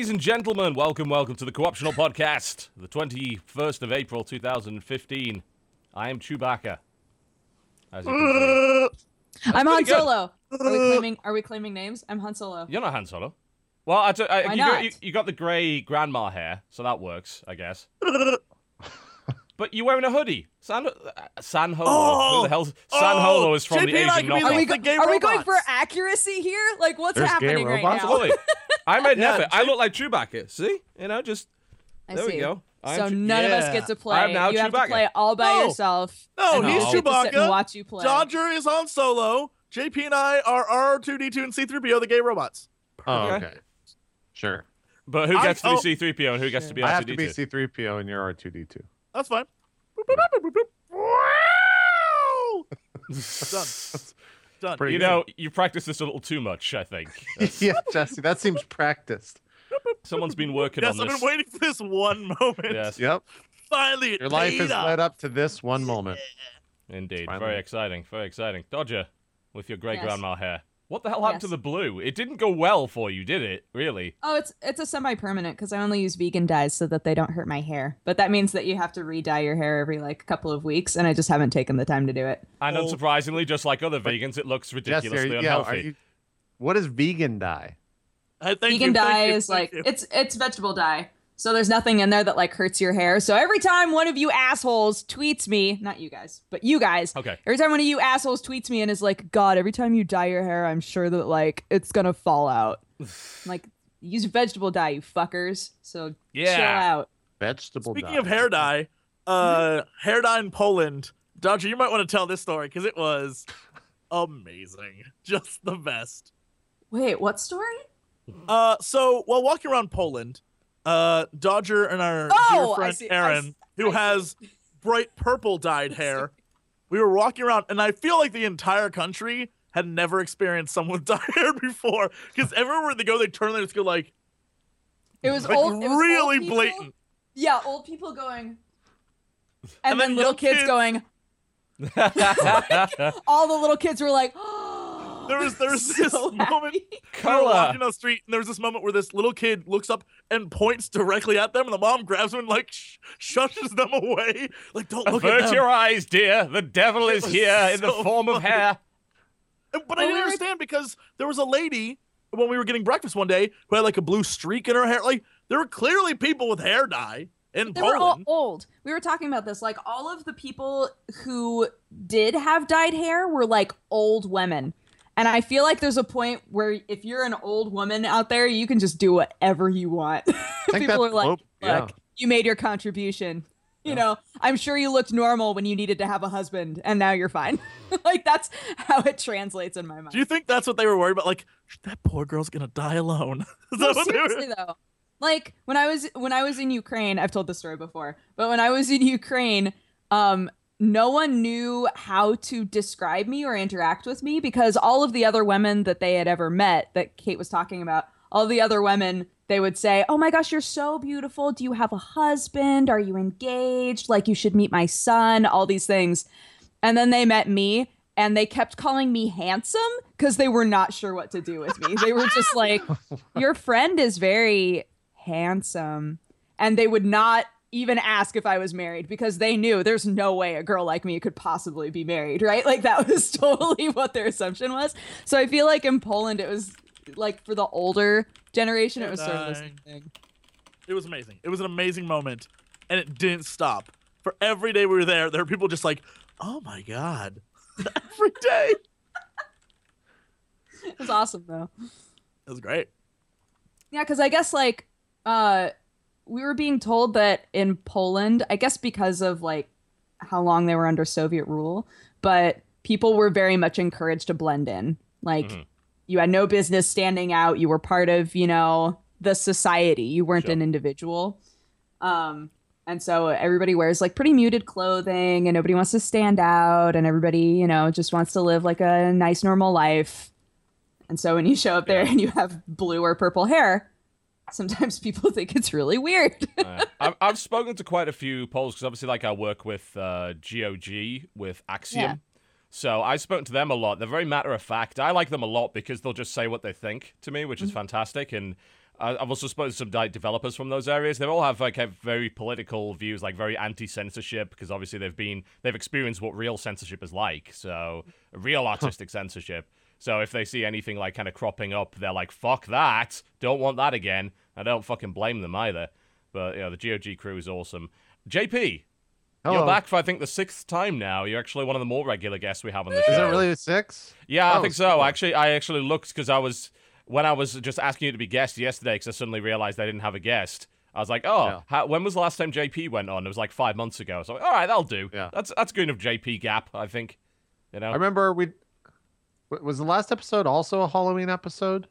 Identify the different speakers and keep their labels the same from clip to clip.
Speaker 1: Ladies and gentlemen, welcome, welcome to the Co-optional Podcast, the 21st of April 2015. I am Chewbacca. As you can see.
Speaker 2: I'm Han
Speaker 1: good.
Speaker 2: Solo. Are we claiming? Are we claiming names? I'm Han Solo.
Speaker 1: You're not Han Solo. Well, I, t- I
Speaker 2: Why
Speaker 1: you, got,
Speaker 2: not?
Speaker 1: you, you got the grey grandma hair, so that works, I guess. but you're wearing a hoodie. San, uh, San Holo. Who
Speaker 3: Oh!
Speaker 1: the hell? San
Speaker 3: Oh!
Speaker 1: Holo is from
Speaker 3: JP
Speaker 1: the
Speaker 3: and I
Speaker 1: Asian
Speaker 3: can be
Speaker 1: knockoff.
Speaker 2: Are we,
Speaker 3: the
Speaker 2: go-
Speaker 3: gay
Speaker 2: are we going for accuracy here? Like, what's
Speaker 4: There's gay
Speaker 2: happening right now?
Speaker 1: Absolutely. I made
Speaker 3: Yeah,
Speaker 1: never. I look like Chewbacca. See? You know, just
Speaker 2: I
Speaker 1: there we
Speaker 2: see.
Speaker 1: go. I'm
Speaker 2: So
Speaker 1: Chew-
Speaker 2: none of us get to play.
Speaker 1: I'm now
Speaker 2: you have to play all by
Speaker 3: No.
Speaker 2: yourself.
Speaker 3: No,
Speaker 2: and
Speaker 1: he's
Speaker 2: we get to sit
Speaker 3: Chewbacca.
Speaker 2: and watch you play.
Speaker 3: Dodger is on Solo. JP and I are R2D2 and C3PO, the gay robots.
Speaker 4: Oh,
Speaker 1: Okay.
Speaker 4: okay. Sure.
Speaker 1: But who
Speaker 3: I-
Speaker 1: gets to
Speaker 3: oh.
Speaker 1: be C3PO and who gets to be
Speaker 4: I have to be
Speaker 1: R2D2?
Speaker 4: C3PO and you're R2D2.
Speaker 3: That's fine. Boop, boop, boop, boop, boop, boop. Wow! Done. Done.
Speaker 4: Pretty
Speaker 1: You
Speaker 4: good.
Speaker 1: know, you practice this a little too much, I think. That's-
Speaker 4: yeah, Jesse, that seems practiced.
Speaker 1: Someone's been working
Speaker 3: Yes,
Speaker 1: on this.
Speaker 3: I've been waiting for this one moment.
Speaker 1: Yes,
Speaker 4: Yep.
Speaker 3: Finally, it
Speaker 4: Your life
Speaker 3: paid
Speaker 4: has
Speaker 3: off.
Speaker 4: led up to this one moment.
Speaker 1: indeed.
Speaker 4: Finally.
Speaker 1: Very exciting. Very exciting. Dodger, with your great
Speaker 2: Yes.
Speaker 1: grandma hair. What the hell happened to the blue? It didn't go well for you, did it? Really?
Speaker 2: Oh, it's it's a semi-permanent because I only use vegan dyes so that they don't hurt my hair. But that means that you have to re-dye your hair every like couple of weeks, and I just haven't taken the time to do it.
Speaker 1: And
Speaker 3: Oh.
Speaker 1: unsurprisingly, just like other vegans, it looks
Speaker 4: Jesse, are
Speaker 1: ridiculously
Speaker 4: you, yeah,
Speaker 1: unhealthy.
Speaker 4: are you, what is vegan dye?
Speaker 3: I thank
Speaker 2: vegan
Speaker 3: you, thank
Speaker 2: dye
Speaker 3: you,
Speaker 2: is
Speaker 3: thank
Speaker 2: like
Speaker 3: you.
Speaker 2: it's it's vegetable dye. So there's nothing in there that like hurts your hair. So every time one of you assholes tweets me, not you guys, but you guys,
Speaker 1: Okay.
Speaker 2: every time one of you assholes tweets me and is like, God, every time you dye your hair, I'm sure that like it's gonna fall out. Like, use vegetable dye, you fuckers. So
Speaker 1: Yeah.
Speaker 2: chill out.
Speaker 4: Vegetable
Speaker 3: Speaking
Speaker 4: dye.
Speaker 3: of hair dye, uh, hair dye in Poland. Dodger, you might want to tell this story because it was amazing, just the best.
Speaker 2: Wait, what story?
Speaker 3: Uh, so while walking around Poland, uh, Dodger and our
Speaker 2: Oh,
Speaker 3: dear friend
Speaker 2: see,
Speaker 3: Aaron, who
Speaker 2: I
Speaker 3: has bright purple dyed hair, we were walking around, and I feel like the entire country had never experienced someone with dyed hair before, because everywhere they go, they turn and they just go like,
Speaker 2: It was
Speaker 3: like
Speaker 2: old. it was old
Speaker 3: really
Speaker 2: people-
Speaker 3: blatant.
Speaker 2: Yeah, old people going, and,
Speaker 3: And
Speaker 2: then,
Speaker 3: then
Speaker 2: little kids
Speaker 3: kids-
Speaker 2: going. All the little kids were like,
Speaker 3: There was there was this
Speaker 2: so
Speaker 3: moment
Speaker 2: happy.
Speaker 3: We were walking down the street, and there was this moment where this little kid looks up and points directly at them, and the mom grabs him and like sh- shushes them away, like don't look at
Speaker 1: Avert
Speaker 3: them.
Speaker 1: your eyes, dear. The devil is
Speaker 3: was
Speaker 1: here in the
Speaker 3: so
Speaker 1: form of hair.
Speaker 3: And- But
Speaker 2: Well,
Speaker 3: I didn't
Speaker 2: were-
Speaker 3: understand because there was a lady when we were getting breakfast one day who had like a blue streak in her hair. Like there were clearly people with hair dye in
Speaker 2: They were all old. We were talking about this. Like all of the people who did have dyed hair were like old women. And I feel like there's a point where if you're an old woman out there, you can just do whatever you want. People are like,
Speaker 4: Look, yeah.
Speaker 2: You made your contribution. You know, I'm sure you looked normal when you needed to have a husband, and now you're fine. like that's how it translates in my mind.
Speaker 3: Do you think that's what they were worried about? Like that poor girl's gonna die alone.
Speaker 2: No,
Speaker 3: they were-
Speaker 2: seriously though. Like when I was when I was in Ukraine, I've told this story before, but when I was in Ukraine, um, no one knew how to describe me or interact with me because all of the other women that they had ever met that Kate was talking about, all the other women, they would say, "Oh my gosh, you're so beautiful. Do you have a husband? Are you engaged? Like you should meet my son." All these things. And then they met me and they kept calling me handsome because they were not sure what to do with me. They were just like, Your friend is very handsome. And they would not even ask if I was married because they knew there's no way a girl like me could possibly be married, right? Like that was totally what their assumption was. So I feel like in Poland, it was like for the older generation, it was sort of the same thing.
Speaker 3: It was amazing. It was an amazing moment, and it didn't stop. For every day we were there, there were people just like, "Oh my god!" every day.
Speaker 2: It was awesome though.
Speaker 3: It was great.
Speaker 2: Yeah, because I guess like uh we were being told that in Poland, I guess because of like how long they were under Soviet rule, but people were very much encouraged to blend in. Like
Speaker 1: Mhm.
Speaker 2: you had no business standing out. You were part of, you know, the society. You weren't
Speaker 1: Sure.
Speaker 2: an individual. Um and so everybody wears like pretty muted clothing and nobody wants to stand out and everybody, you know, just wants to live like a nice normal life. And so when you show up there
Speaker 1: Yeah.
Speaker 2: and you have blue or purple hair, sometimes people think it's really weird.
Speaker 1: Uh, I've, I've spoken to quite a few Poles because obviously, like, I work with uh, GOG with Axiom.
Speaker 2: Yeah.
Speaker 1: So I've spoken to them a lot. They're very matter of fact. I like them a lot because they'll just say what they think to me, which is
Speaker 2: Mm-hmm.
Speaker 1: fantastic. And I've also spoken to some like, developers from those areas. They all have like have very political views, like very anti-censorship, because obviously they've been they've experienced what real censorship is like. So real artistic censorship. So if they see anything like kind of cropping up, they're like, "Fuck that! Don't want that again." I don't fucking blame them either. But you know, the GOG crew is awesome. JP,
Speaker 4: Hello.
Speaker 1: you're back for I think the sixth time now. You're actually one of the more regular guests we have on the show.
Speaker 4: Is it really a six?
Speaker 1: Yeah, I
Speaker 4: Oh,
Speaker 1: think so.
Speaker 4: cool.
Speaker 1: Actually, I actually looked because I was when I was just asking you to be guest yesterday because I suddenly realized I didn't have a guest. I was like, oh,
Speaker 4: Yeah.
Speaker 1: how, when was the last time JP went on? It was like five months ago. So all right, that'll do.
Speaker 4: Yeah.
Speaker 1: that's that's good enough JP gap, I think. You know,
Speaker 4: I remember we. Was the last episode also a Halloween episode?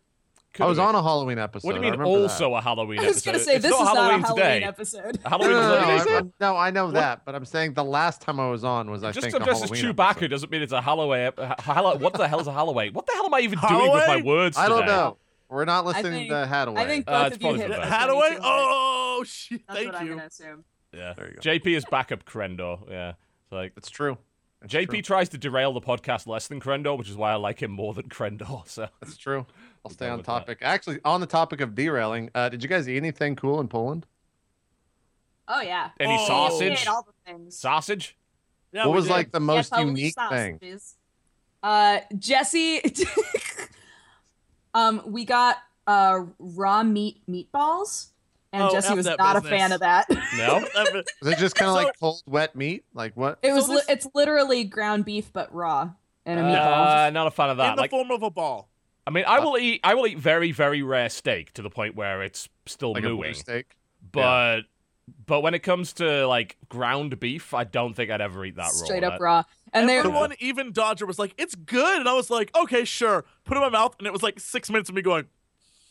Speaker 1: Could
Speaker 4: I was
Speaker 1: have
Speaker 4: on a Halloween episode.
Speaker 1: What do you mean
Speaker 4: remember that.
Speaker 1: also a Halloween episode?
Speaker 2: I was
Speaker 1: episode?
Speaker 2: gonna say
Speaker 1: It's
Speaker 2: this
Speaker 1: not
Speaker 2: is
Speaker 1: Halloween
Speaker 2: not a
Speaker 1: today.
Speaker 2: Halloween episode.
Speaker 4: No,
Speaker 1: Halloween
Speaker 4: no,
Speaker 1: is
Speaker 4: no,
Speaker 1: late
Speaker 4: no,
Speaker 1: in
Speaker 4: I, I'm- no, I know that, but I'm saying the last time I was on was I
Speaker 1: Just
Speaker 4: think a
Speaker 1: because it's Chewbacca
Speaker 4: episode.
Speaker 1: doesn't mean it's a Halloween. ep- ha- Hallow- what the hell is a Halloween? What the hell am I even doing with my
Speaker 3: Halloween?
Speaker 1: words
Speaker 4: I don't know. We're not listening
Speaker 2: think-
Speaker 4: to Hadaway.
Speaker 2: I think
Speaker 1: Uh,
Speaker 2: both
Speaker 1: it's
Speaker 2: of you
Speaker 1: probably
Speaker 2: hit
Speaker 1: for the
Speaker 2: the.
Speaker 3: Hadaway? Oh, shit.
Speaker 2: That's
Speaker 3: Thank
Speaker 2: what I'm
Speaker 3: you.
Speaker 2: assume.
Speaker 1: Yeah,
Speaker 4: There you go.
Speaker 1: JP is backup Crendor. Yeah, it's like
Speaker 4: It's true. It's
Speaker 1: JP
Speaker 4: true.
Speaker 1: tries to derail the podcast less than Crendor, which is why I like him more than Crendor. So
Speaker 4: That's true. I'll stay on
Speaker 1: with that.
Speaker 4: topic. Actually, on the topic of derailing, uh, did you guys eat anything cool in Poland?
Speaker 2: Oh yeah.
Speaker 1: any
Speaker 3: Oh.
Speaker 1: sausage?
Speaker 2: Ate all the things.
Speaker 1: Sausage?
Speaker 3: Yeah,
Speaker 4: what was
Speaker 3: did.
Speaker 4: like the most
Speaker 2: Yeah, Polish
Speaker 4: unique thing?
Speaker 2: Uh, Jesse. um, we got uh raw meat meatballs, and
Speaker 3: Oh,
Speaker 2: Jesse was
Speaker 3: that
Speaker 2: not a fan of that.
Speaker 1: No.
Speaker 4: Was it just kind of
Speaker 3: So-
Speaker 4: like cold, wet meat? Like what?
Speaker 2: It was.
Speaker 3: So
Speaker 2: li-
Speaker 3: this-
Speaker 2: it's literally ground beef, but raw and a meatball.
Speaker 1: Uh, not a fan of that.
Speaker 3: in the
Speaker 1: Like,
Speaker 3: form of a ball.
Speaker 1: I mean, I uh, will eat. I will eat very, very rare steak to the point where it's still
Speaker 4: Like a blue
Speaker 1: mooing.
Speaker 4: steak?
Speaker 1: But, but when it comes to like ground beef, I don't think I'd ever eat that raw.
Speaker 2: straight up
Speaker 1: That-
Speaker 2: raw. And they're
Speaker 3: Everyone, even Dodger, was like, "It's good," and I was like, "Okay, sure." Put it in my mouth, and it was like six minutes of me going,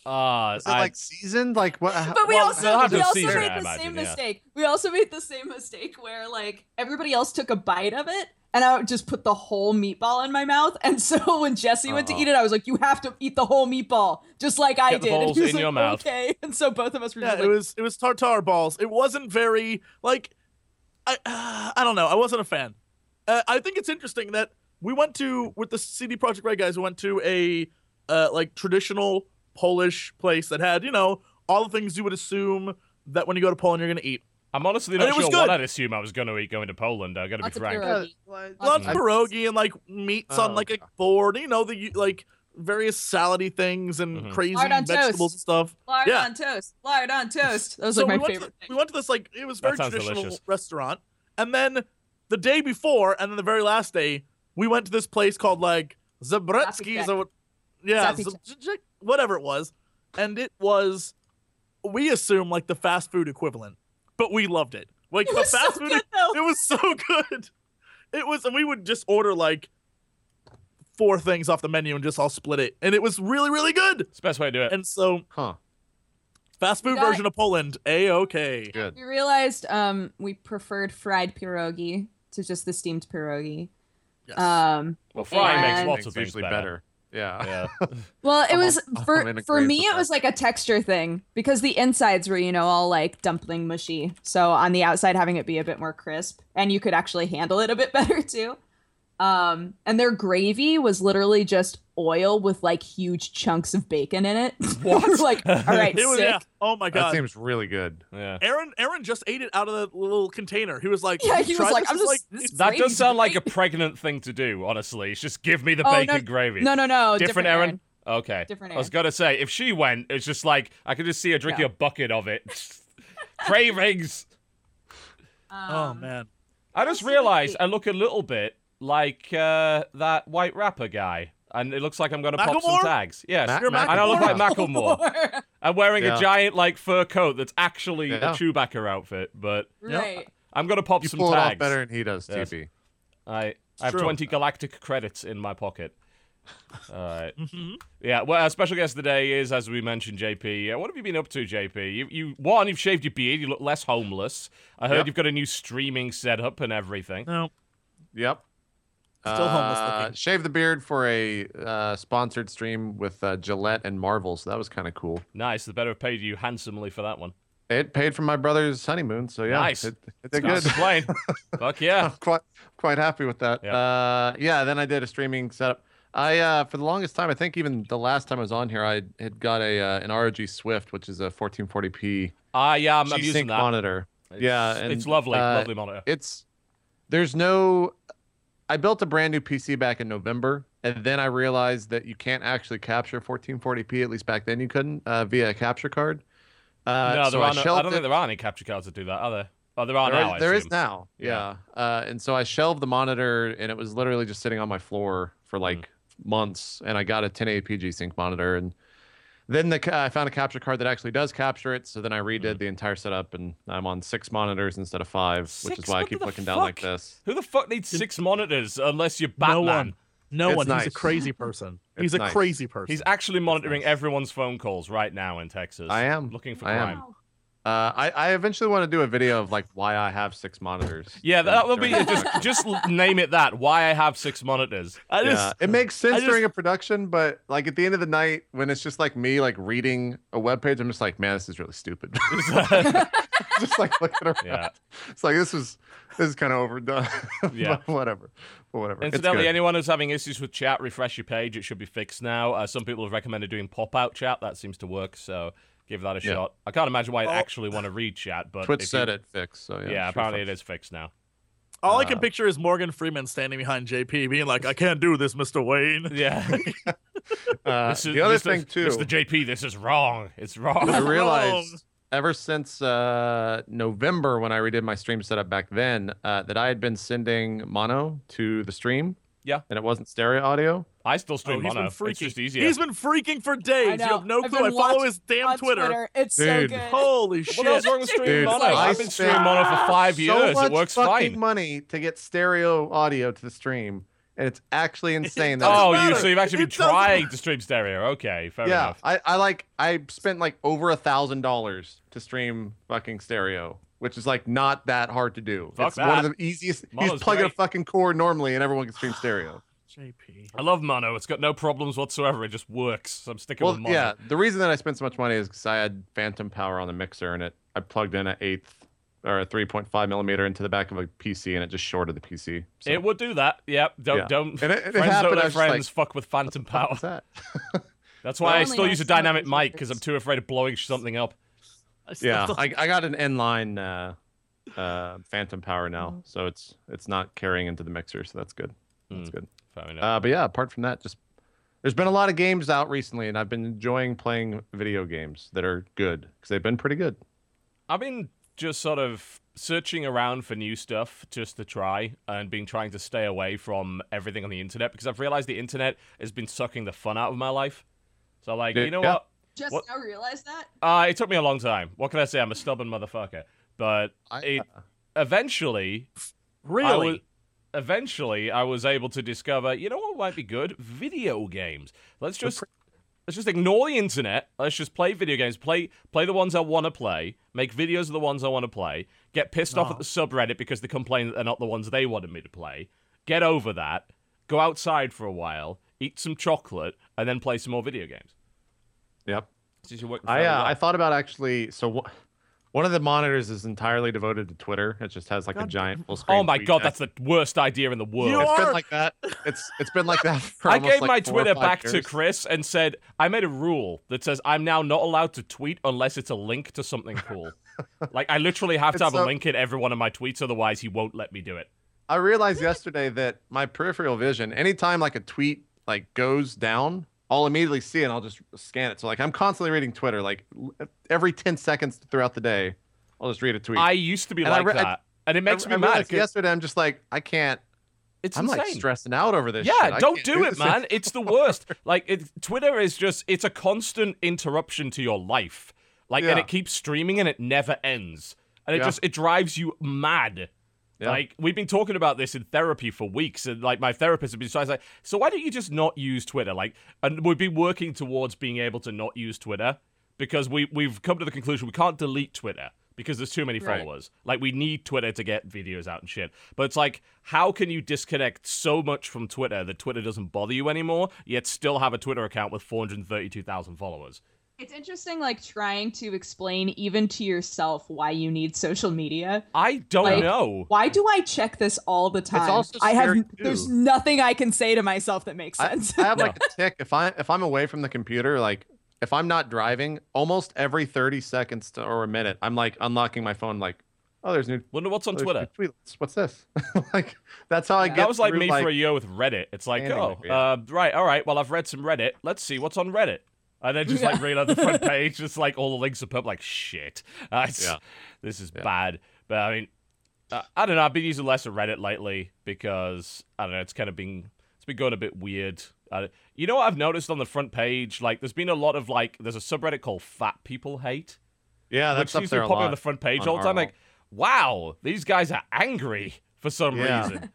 Speaker 1: Uh,
Speaker 4: Is it
Speaker 1: I-
Speaker 4: like seasoned? Like what?
Speaker 2: But we
Speaker 1: Well,
Speaker 2: also
Speaker 1: have
Speaker 2: we
Speaker 1: to
Speaker 2: also
Speaker 1: season it,
Speaker 2: made the
Speaker 1: imagine,
Speaker 2: same
Speaker 1: yeah.
Speaker 2: mistake. We also made the same mistake where like everybody else took a bite of it, and I would just put the whole meatball in my mouth. And so when Jesse went to eat it, I was like, "You have to eat the whole meatball, just like I
Speaker 1: Get the
Speaker 2: did." and he was
Speaker 1: in
Speaker 2: like,
Speaker 1: your mouth.
Speaker 2: Okay. And so both of us were
Speaker 3: "Yeah,
Speaker 2: just
Speaker 3: it was it was tartar balls." It wasn't very like, I I don't know. I wasn't a fan. Uh, I think it's interesting that we went to with the CD Projekt Red guys. We went to a uh, like traditional Polish place that had you know all the things you would assume that when you go to Poland you're gonna eat.
Speaker 1: I'm honestly not
Speaker 3: it was
Speaker 1: sure what. I'd assume I was going to eat going to Poland. I got to be
Speaker 2: Lots of
Speaker 1: frank.
Speaker 2: pierogi.
Speaker 3: Lots of
Speaker 4: I-
Speaker 3: pierogi and like meats on
Speaker 4: Oh,
Speaker 3: like a
Speaker 4: okay.
Speaker 3: board. You know the like various salady things and
Speaker 1: Mhm.
Speaker 3: crazy
Speaker 2: Lard on
Speaker 3: vegetables
Speaker 2: toast.
Speaker 3: and stuff.
Speaker 2: lard
Speaker 3: Yeah.
Speaker 2: on toast, lard on toast. That was
Speaker 3: So
Speaker 2: like my
Speaker 3: we went
Speaker 2: favorite
Speaker 3: To, we went to this like it was
Speaker 1: That
Speaker 3: very traditional
Speaker 1: delicious.
Speaker 3: restaurant, and then the day before, and then the very last day, we went to this place called like Zabretsky's or what- yeah,
Speaker 2: Zapiecek.
Speaker 3: Zapiecek, whatever it was, and it was we assume like the fast food equivalent, but we loved it. Like
Speaker 2: It
Speaker 3: the
Speaker 2: was so
Speaker 3: fast food,
Speaker 2: good, though.
Speaker 3: it was so good. It was, and we would just order like four things off the menu and just all split it, and it was really really good.
Speaker 1: It's the best way to do it.
Speaker 3: And so,
Speaker 4: Huh.
Speaker 3: fast food
Speaker 2: got-
Speaker 3: version of Poland, a okay.
Speaker 4: Good.
Speaker 2: We realized um we preferred fried pierogi to just the steamed pierogi.
Speaker 3: Yes.
Speaker 2: Um
Speaker 1: well, frying makes
Speaker 2: and-
Speaker 1: lots of things
Speaker 4: usually
Speaker 1: better.
Speaker 4: better. Yeah.
Speaker 1: Yeah.
Speaker 2: Well, it
Speaker 4: I'm
Speaker 2: was
Speaker 4: al-
Speaker 2: for
Speaker 4: I'm
Speaker 2: for me.
Speaker 4: with
Speaker 2: It was like a texture thing because the insides were, you know, all like dumpling mushy. So on the outside, having it be a bit more crisp, and you could actually handle it a bit better too. Um, and their gravy was literally just oil with like huge chunks of bacon in it.
Speaker 1: What?
Speaker 2: Like, all right,
Speaker 3: It was
Speaker 2: sick.
Speaker 3: yeah. Oh my god, That
Speaker 4: seems really good.
Speaker 1: yeah.
Speaker 3: Aaron Aaron just ate it out of the little container. He was like,
Speaker 2: Yeah, he was like. I'm just-
Speaker 3: like,
Speaker 2: this
Speaker 3: it's-
Speaker 2: is
Speaker 1: That does sound like a pregnant thing to do, honestly. It's just give me the
Speaker 2: Oh, no-
Speaker 1: bacon gravy.
Speaker 2: No, no, no.
Speaker 1: different, Aaron? Okay.
Speaker 2: Different
Speaker 1: I was gonna say, if she went, it's just like I could just see her drinking
Speaker 2: Yeah.
Speaker 1: a bucket of it. Cravings.
Speaker 3: oh
Speaker 2: Um,
Speaker 3: man.
Speaker 1: I just realized I look a little bit like uh, that white rapper guy, and it looks like I'm gonna pop some tags. Yes,
Speaker 4: Ma-
Speaker 3: You're
Speaker 1: and I look like
Speaker 3: Macklemore?
Speaker 1: Macklemore. I'm wearing
Speaker 4: Yeah.
Speaker 1: a giant like fur coat that's actually
Speaker 4: Yeah.
Speaker 1: a Chewbacca outfit, but
Speaker 2: right.
Speaker 1: I'm gonna pop
Speaker 4: You
Speaker 1: some
Speaker 4: pull it
Speaker 1: tags.
Speaker 4: off better than he does,
Speaker 1: Yes.
Speaker 4: TP.
Speaker 1: I I have 20 galactic credits in my pocket. All right.
Speaker 3: Mhm.
Speaker 1: Yeah, well, our special guest today is, as we mentioned, JP. Uh, what have you been up to, JP? You, you one, you've shaved your beard. You look less homeless. I heard
Speaker 4: Yep.
Speaker 1: you've got a new streaming setup and everything.
Speaker 3: No.
Speaker 4: Yep.
Speaker 3: Still homeless
Speaker 4: Uh. Shave the beard for a uh, sponsored stream with uh, Gillette and Marvel, so that was kind of cool.
Speaker 1: Nice. They better have paid you handsomely for that one.
Speaker 4: It paid for my brother's honeymoon, so yeah,
Speaker 1: Nice.
Speaker 4: it, it did good.
Speaker 1: complain. Fuck yeah.
Speaker 4: I'm quite quite happy with that.
Speaker 1: Yeah.
Speaker 4: Uh, yeah. Then I did a streaming setup. I uh, for the longest time, I think even the last time I was on here, I had got a uh, an ROG Swift, which is a 1440p
Speaker 1: Ah, yeah, I'm, I'm using that.
Speaker 4: monitor.
Speaker 1: It's,
Speaker 4: yeah, and,
Speaker 1: it's lovely,
Speaker 4: uh,
Speaker 1: lovely monitor.
Speaker 4: It's there's no. I built a brand new PC back in November, and then I realized that you can't actually capture 1440p. At least back then you couldn't uh, via a capture card. Uh,
Speaker 1: no,
Speaker 4: so
Speaker 1: there
Speaker 4: I
Speaker 1: are no, I don't
Speaker 4: it-
Speaker 1: think there are any capture cards that do that, are there? Oh, there are
Speaker 4: There
Speaker 1: now.
Speaker 4: is- there is now.
Speaker 1: Yeah.
Speaker 4: Yeah. Uh, and so I shelved the monitor, and it was literally just sitting on my floor
Speaker 1: Hmm.
Speaker 4: for like months. And I got a 1080p G-Sync monitor, and then the ca- I found a capture card that actually does capture it. So then I redid
Speaker 1: Hmm.
Speaker 4: the entire setup, and I'm on six monitors instead of five, which is why I keep
Speaker 1: the
Speaker 4: looking down like this.
Speaker 1: Who the fuck needs six monitors unless you're Batman?
Speaker 3: No one. No
Speaker 4: It's
Speaker 3: one. He's a crazy person. He's a
Speaker 4: nice.
Speaker 3: crazy person.
Speaker 1: He's actually monitoring
Speaker 3: nice.
Speaker 1: everyone's phone calls right now in Texas.
Speaker 4: I am.
Speaker 1: looking for
Speaker 4: I am.
Speaker 1: Crime.
Speaker 4: Uh, I, I eventually want to do a video of like why I have six monitors.
Speaker 1: Yeah, that will be just just name it that. Why I have six monitors.
Speaker 3: I just.
Speaker 4: yeah, it makes sense
Speaker 3: just-
Speaker 4: during a production, but like at the end of the night, when it's just like me like reading a web page, I'm just like, man, this is really stupid. just like looking around.
Speaker 1: Yeah.
Speaker 4: It's like this is this is kind of overdone.
Speaker 1: Yeah.
Speaker 4: but whatever. But whatever. It's
Speaker 1: Incidentally, anyone who's having issues with chat, refresh your page. It should be fixed now. Uh, some people have recommended doing pop-out chat. That seems to work, so give that a
Speaker 4: Yeah.
Speaker 1: shot. I can't imagine why I'd
Speaker 3: Oh.
Speaker 1: actually want to read chat, but
Speaker 4: Twitch
Speaker 1: if
Speaker 4: said
Speaker 1: you-
Speaker 4: it fixed. So yeah.
Speaker 1: Yeah,
Speaker 4: sure
Speaker 1: apparently it
Speaker 4: fixed.
Speaker 1: is fixed now.
Speaker 3: all I can
Speaker 4: uh,
Speaker 3: picture is Morgan Freeman standing behind JP, being like, "I can't do this, Mr. Wayne."
Speaker 1: Yeah.
Speaker 4: Uh,
Speaker 1: is-
Speaker 4: the other
Speaker 1: this
Speaker 4: thing
Speaker 1: is-
Speaker 4: too.
Speaker 1: Mr. JP, this is wrong. It's wrong.
Speaker 4: I
Speaker 3: Wrong.
Speaker 4: realized ever since uh, November when I redid my stream setup back then uh, that I had been sending mono to the stream.
Speaker 1: Yeah.
Speaker 4: And it wasn't stereo audio.
Speaker 1: I still
Speaker 3: Oh,
Speaker 1: stream
Speaker 3: he's been
Speaker 1: mono.
Speaker 3: freaking.
Speaker 1: It's just easier.
Speaker 3: He's been freaking for days. You have no
Speaker 2: I've
Speaker 3: clue. I follow his damn
Speaker 2: on
Speaker 3: Twitter.
Speaker 2: It's
Speaker 4: Dude.
Speaker 2: so good.
Speaker 3: Holy
Speaker 1: What
Speaker 3: shit!
Speaker 1: else wrong with streaming
Speaker 4: Dude,
Speaker 1: mono?
Speaker 4: I
Speaker 1: I've been streaming
Speaker 4: spent
Speaker 1: mono for five
Speaker 4: so
Speaker 1: years.
Speaker 4: much
Speaker 1: It works
Speaker 4: fucking
Speaker 1: fine.
Speaker 4: money to get stereo audio to the stream, and it's actually insane. That
Speaker 1: Oh,
Speaker 3: doesn't
Speaker 1: you so you've actually been
Speaker 3: It
Speaker 1: trying
Speaker 3: matter.
Speaker 1: to stream stereo. Okay, fair
Speaker 4: yeah,
Speaker 1: enough.
Speaker 4: I, I like I spent like over a thousand dollars to stream fucking stereo, which is like not that hard to do.
Speaker 1: Fuck
Speaker 4: it's one of the easiest.
Speaker 1: Mono's
Speaker 4: you plug in a fucking cord normally, and everyone can stream stereo.
Speaker 3: JP.
Speaker 1: I love mono. It's got no problems whatsoever. It just works. So I'm sticking
Speaker 4: Well,
Speaker 1: with mono.
Speaker 4: yeah, the reason that I spent so much money is because I had phantom power on the mixer, and it I plugged in an eighth or a 3.5 millimeter into the back of a PC, and it just shorted the PC. So,
Speaker 1: It would do that. Yep. Don't
Speaker 4: Yeah.
Speaker 1: don't.
Speaker 4: And it- it
Speaker 1: friends
Speaker 4: happened,
Speaker 1: don't
Speaker 4: I
Speaker 1: let
Speaker 4: was like,
Speaker 1: friends fuck with phantom power.
Speaker 4: what's that?
Speaker 1: That's why I still use a dynamic mic because I'm too afraid of blowing something up.
Speaker 3: I
Speaker 4: yeah, I, I got an inline uh, uh, phantom power now,
Speaker 1: Mm-hmm.
Speaker 4: so it's it's not carrying into the mixer, so that's good. That's
Speaker 1: Mm.
Speaker 4: good.
Speaker 1: Fair enough.
Speaker 4: Uh, but yeah, apart from that, just there's been a lot of games out recently, and I've been enjoying playing video games that are good because they've been pretty good.
Speaker 1: I've been just sort of searching around for new stuff just to try and been trying to stay away from everything on the internet because I've realized the internet has been sucking the fun out of my life. So like, you know
Speaker 4: Yeah.
Speaker 1: what?
Speaker 2: Just
Speaker 1: What-
Speaker 2: now realize that.
Speaker 1: Uh, it took me a long time. What can I say? I'm a stubborn motherfucker. But
Speaker 4: I,
Speaker 1: it eventually I
Speaker 3: really.
Speaker 1: Eventually I was able to discover, you know what might be good? Video games. Let's just let's just ignore the internet. Let's just play video games. Play play the ones I want to play. Make videos of the ones I want to play. Get pissed off at the subreddit because they complain that they're not the ones they wanted me to play. Get over that. Go outside for a while. Eat some chocolate and then play some more video games.
Speaker 4: yep.
Speaker 1: Since you're working
Speaker 4: I uh,
Speaker 1: well.
Speaker 4: I thought about actually. So wh- one of the monitors is entirely devoted to Twitter. It just has like a giant full oh screen.
Speaker 1: Oh my god,
Speaker 4: deck.
Speaker 1: that's the worst idea in the world.
Speaker 3: You
Speaker 4: It's been like that. It's it's been like that. For
Speaker 1: I gave
Speaker 4: like,
Speaker 1: my
Speaker 4: four
Speaker 1: Twitter
Speaker 4: five
Speaker 1: back to. Chris and said I made a rule that says I'm now not allowed to tweet unless it's a link to something cool. like I literally have to
Speaker 4: It's
Speaker 1: have a link in every one of my tweets, otherwise he won't let me do it.
Speaker 4: I realized yesterday that my peripheral vision, anytime like a tweet like goes down, I'll immediately see it and I'll just scan it. So like I'm constantly reading Twitter like every 10 seconds throughout the day. I'll just read a tweet.
Speaker 1: I used to be
Speaker 4: And I
Speaker 1: like
Speaker 4: re- I-
Speaker 1: that, and it makes
Speaker 4: I,
Speaker 1: me
Speaker 4: I
Speaker 1: mad. 'cause
Speaker 4: yesterday I'm just like I can't.
Speaker 1: It's
Speaker 4: I'm
Speaker 1: insane.
Speaker 4: like stressing out over this.
Speaker 1: Yeah,
Speaker 4: shit.
Speaker 1: Don't
Speaker 4: can't
Speaker 1: do it, man. It's the worst. like it, Twitter is just it's a constant interruption to your life. Like and it keeps streaming and it never ends. And it
Speaker 4: Yeah.
Speaker 1: just it drives you mad.
Speaker 4: Yeah.
Speaker 1: Like we've been talking about this in therapy for weeks, and like my therapist has been trying to say, so why don't you just not use Twitter? Like, and we've been working towards being able to not use Twitter because we we've come to the conclusion we can't delete Twitter because there's too many
Speaker 4: Right.
Speaker 1: followers. Like we need Twitter to get videos out and shit. But it's like, how can you disconnect so much from Twitter that Twitter doesn't bother you anymore, yet still have a Twitter account with 432,000 followers?
Speaker 2: It's interesting, like trying to explain even to yourself why you need social media.
Speaker 1: I don't
Speaker 2: Like,
Speaker 1: know.
Speaker 2: Why do I check this all the time?
Speaker 4: also
Speaker 2: I have
Speaker 4: too.
Speaker 2: there's nothing I can say to myself that makes sense.
Speaker 4: I have like a tick. If I if I'm away from the computer, like if I'm not driving, almost every 30 seconds to, or a minute, I'm like unlocking my phone. Like, oh, there's new.
Speaker 1: Wonder what's on Twitter.
Speaker 4: tweets. What's this? like, that's how I
Speaker 2: Yeah.
Speaker 4: get.
Speaker 1: That was like
Speaker 4: through,
Speaker 1: me for a year with Reddit. It's like, oh, uh, right, all right. Well, I've read some Reddit. Let's see what's on Reddit. And then just like read out the front page, just like all the links are put. Like shit, uh,
Speaker 4: Yeah.
Speaker 1: this is
Speaker 4: Yeah.
Speaker 1: bad. But I mean, uh, I don't know. I've been using less of Reddit lately because I don't know. It's kind of been it's been going a bit weird. Uh, you know what I've noticed on the front page? Like, there's been a lot of like, there's a subreddit called Fat People Hate,
Speaker 4: Yeah,
Speaker 1: which
Speaker 4: that's up there a
Speaker 1: popping
Speaker 4: lot.
Speaker 1: on the front page all the time.
Speaker 4: our
Speaker 1: Like, wow, these guys are angry for some
Speaker 4: Yeah.
Speaker 1: reason.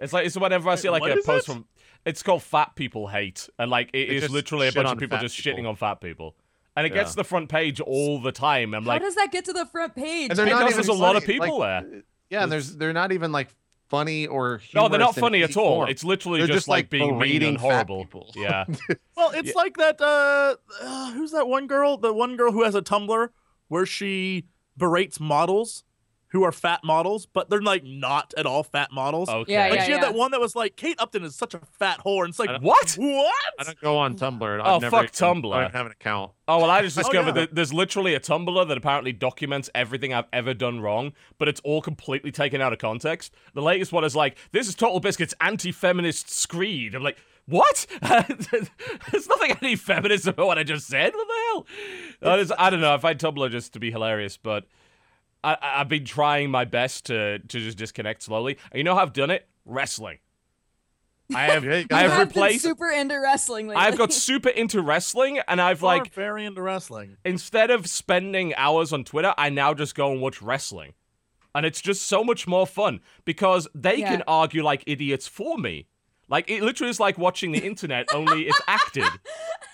Speaker 1: It's like it's whenever I see like
Speaker 3: what
Speaker 1: a post
Speaker 3: it?
Speaker 1: from. It's called Fat People Hate, and like it
Speaker 4: They
Speaker 1: is literally a bunch of people just
Speaker 4: people.
Speaker 1: shitting on fat people, and it
Speaker 4: Yeah.
Speaker 1: gets to the front page all the time. I'm
Speaker 2: How
Speaker 1: like, How
Speaker 2: does that get to the front page?
Speaker 4: And
Speaker 1: because
Speaker 4: even
Speaker 1: there's a lot of people
Speaker 4: like,
Speaker 1: there.
Speaker 4: Yeah, and there's they're not even like funny or
Speaker 1: no, they're not funny at all.
Speaker 4: form.
Speaker 1: It's literally
Speaker 4: They're
Speaker 1: just,
Speaker 4: just,
Speaker 1: like
Speaker 4: like,
Speaker 1: being mean
Speaker 4: berating
Speaker 1: and horrible.
Speaker 4: people.
Speaker 1: Yeah,
Speaker 3: Well, it's
Speaker 1: Yeah.
Speaker 3: like that. Uh, uh, who's that one girl? The one girl who has a Tumblr where she berates models who are fat models, but they're like not at all fat models.
Speaker 1: okay.
Speaker 2: Yeah,
Speaker 3: like
Speaker 2: yeah,
Speaker 3: she had
Speaker 2: yeah.
Speaker 3: that one that was like Kate Upton is such a fat whore, and it's like
Speaker 1: What?
Speaker 3: what?
Speaker 4: I don't go on Tumblr.
Speaker 1: Oh,
Speaker 4: I've never
Speaker 1: fuck
Speaker 4: even-
Speaker 1: Tumblr.
Speaker 4: I don't have an account.
Speaker 1: Oh well, I just
Speaker 3: Oh,
Speaker 1: discovered
Speaker 3: yeah.
Speaker 1: that there's literally a Tumblr that apparently documents everything I've ever done wrong, but it's all completely taken out of context. The latest one is like, "This is TotalBiscuit's anti-feminist screed." I'm like, "What? there's nothing anti-feminist about what I just said. What the hell?" That is- I don't know. I find Tumblr just to be hilarious, but I, I- I've been trying my best to to just disconnect slowly. You know how I've done it? Wrestling. I have
Speaker 4: Yeah, you
Speaker 1: I
Speaker 2: You
Speaker 1: have
Speaker 2: have been
Speaker 1: replaced.
Speaker 2: super into wrestling lately.
Speaker 1: I've got super into wrestling, and I've
Speaker 3: Like
Speaker 1: like
Speaker 3: very into wrestling.
Speaker 1: instead of spending hours on Twitter, I now just go and watch wrestling. And it's just so much more fun because they
Speaker 2: Yeah.
Speaker 1: can argue like idiots for me. Like it literally is like watching the internet, only it's acted.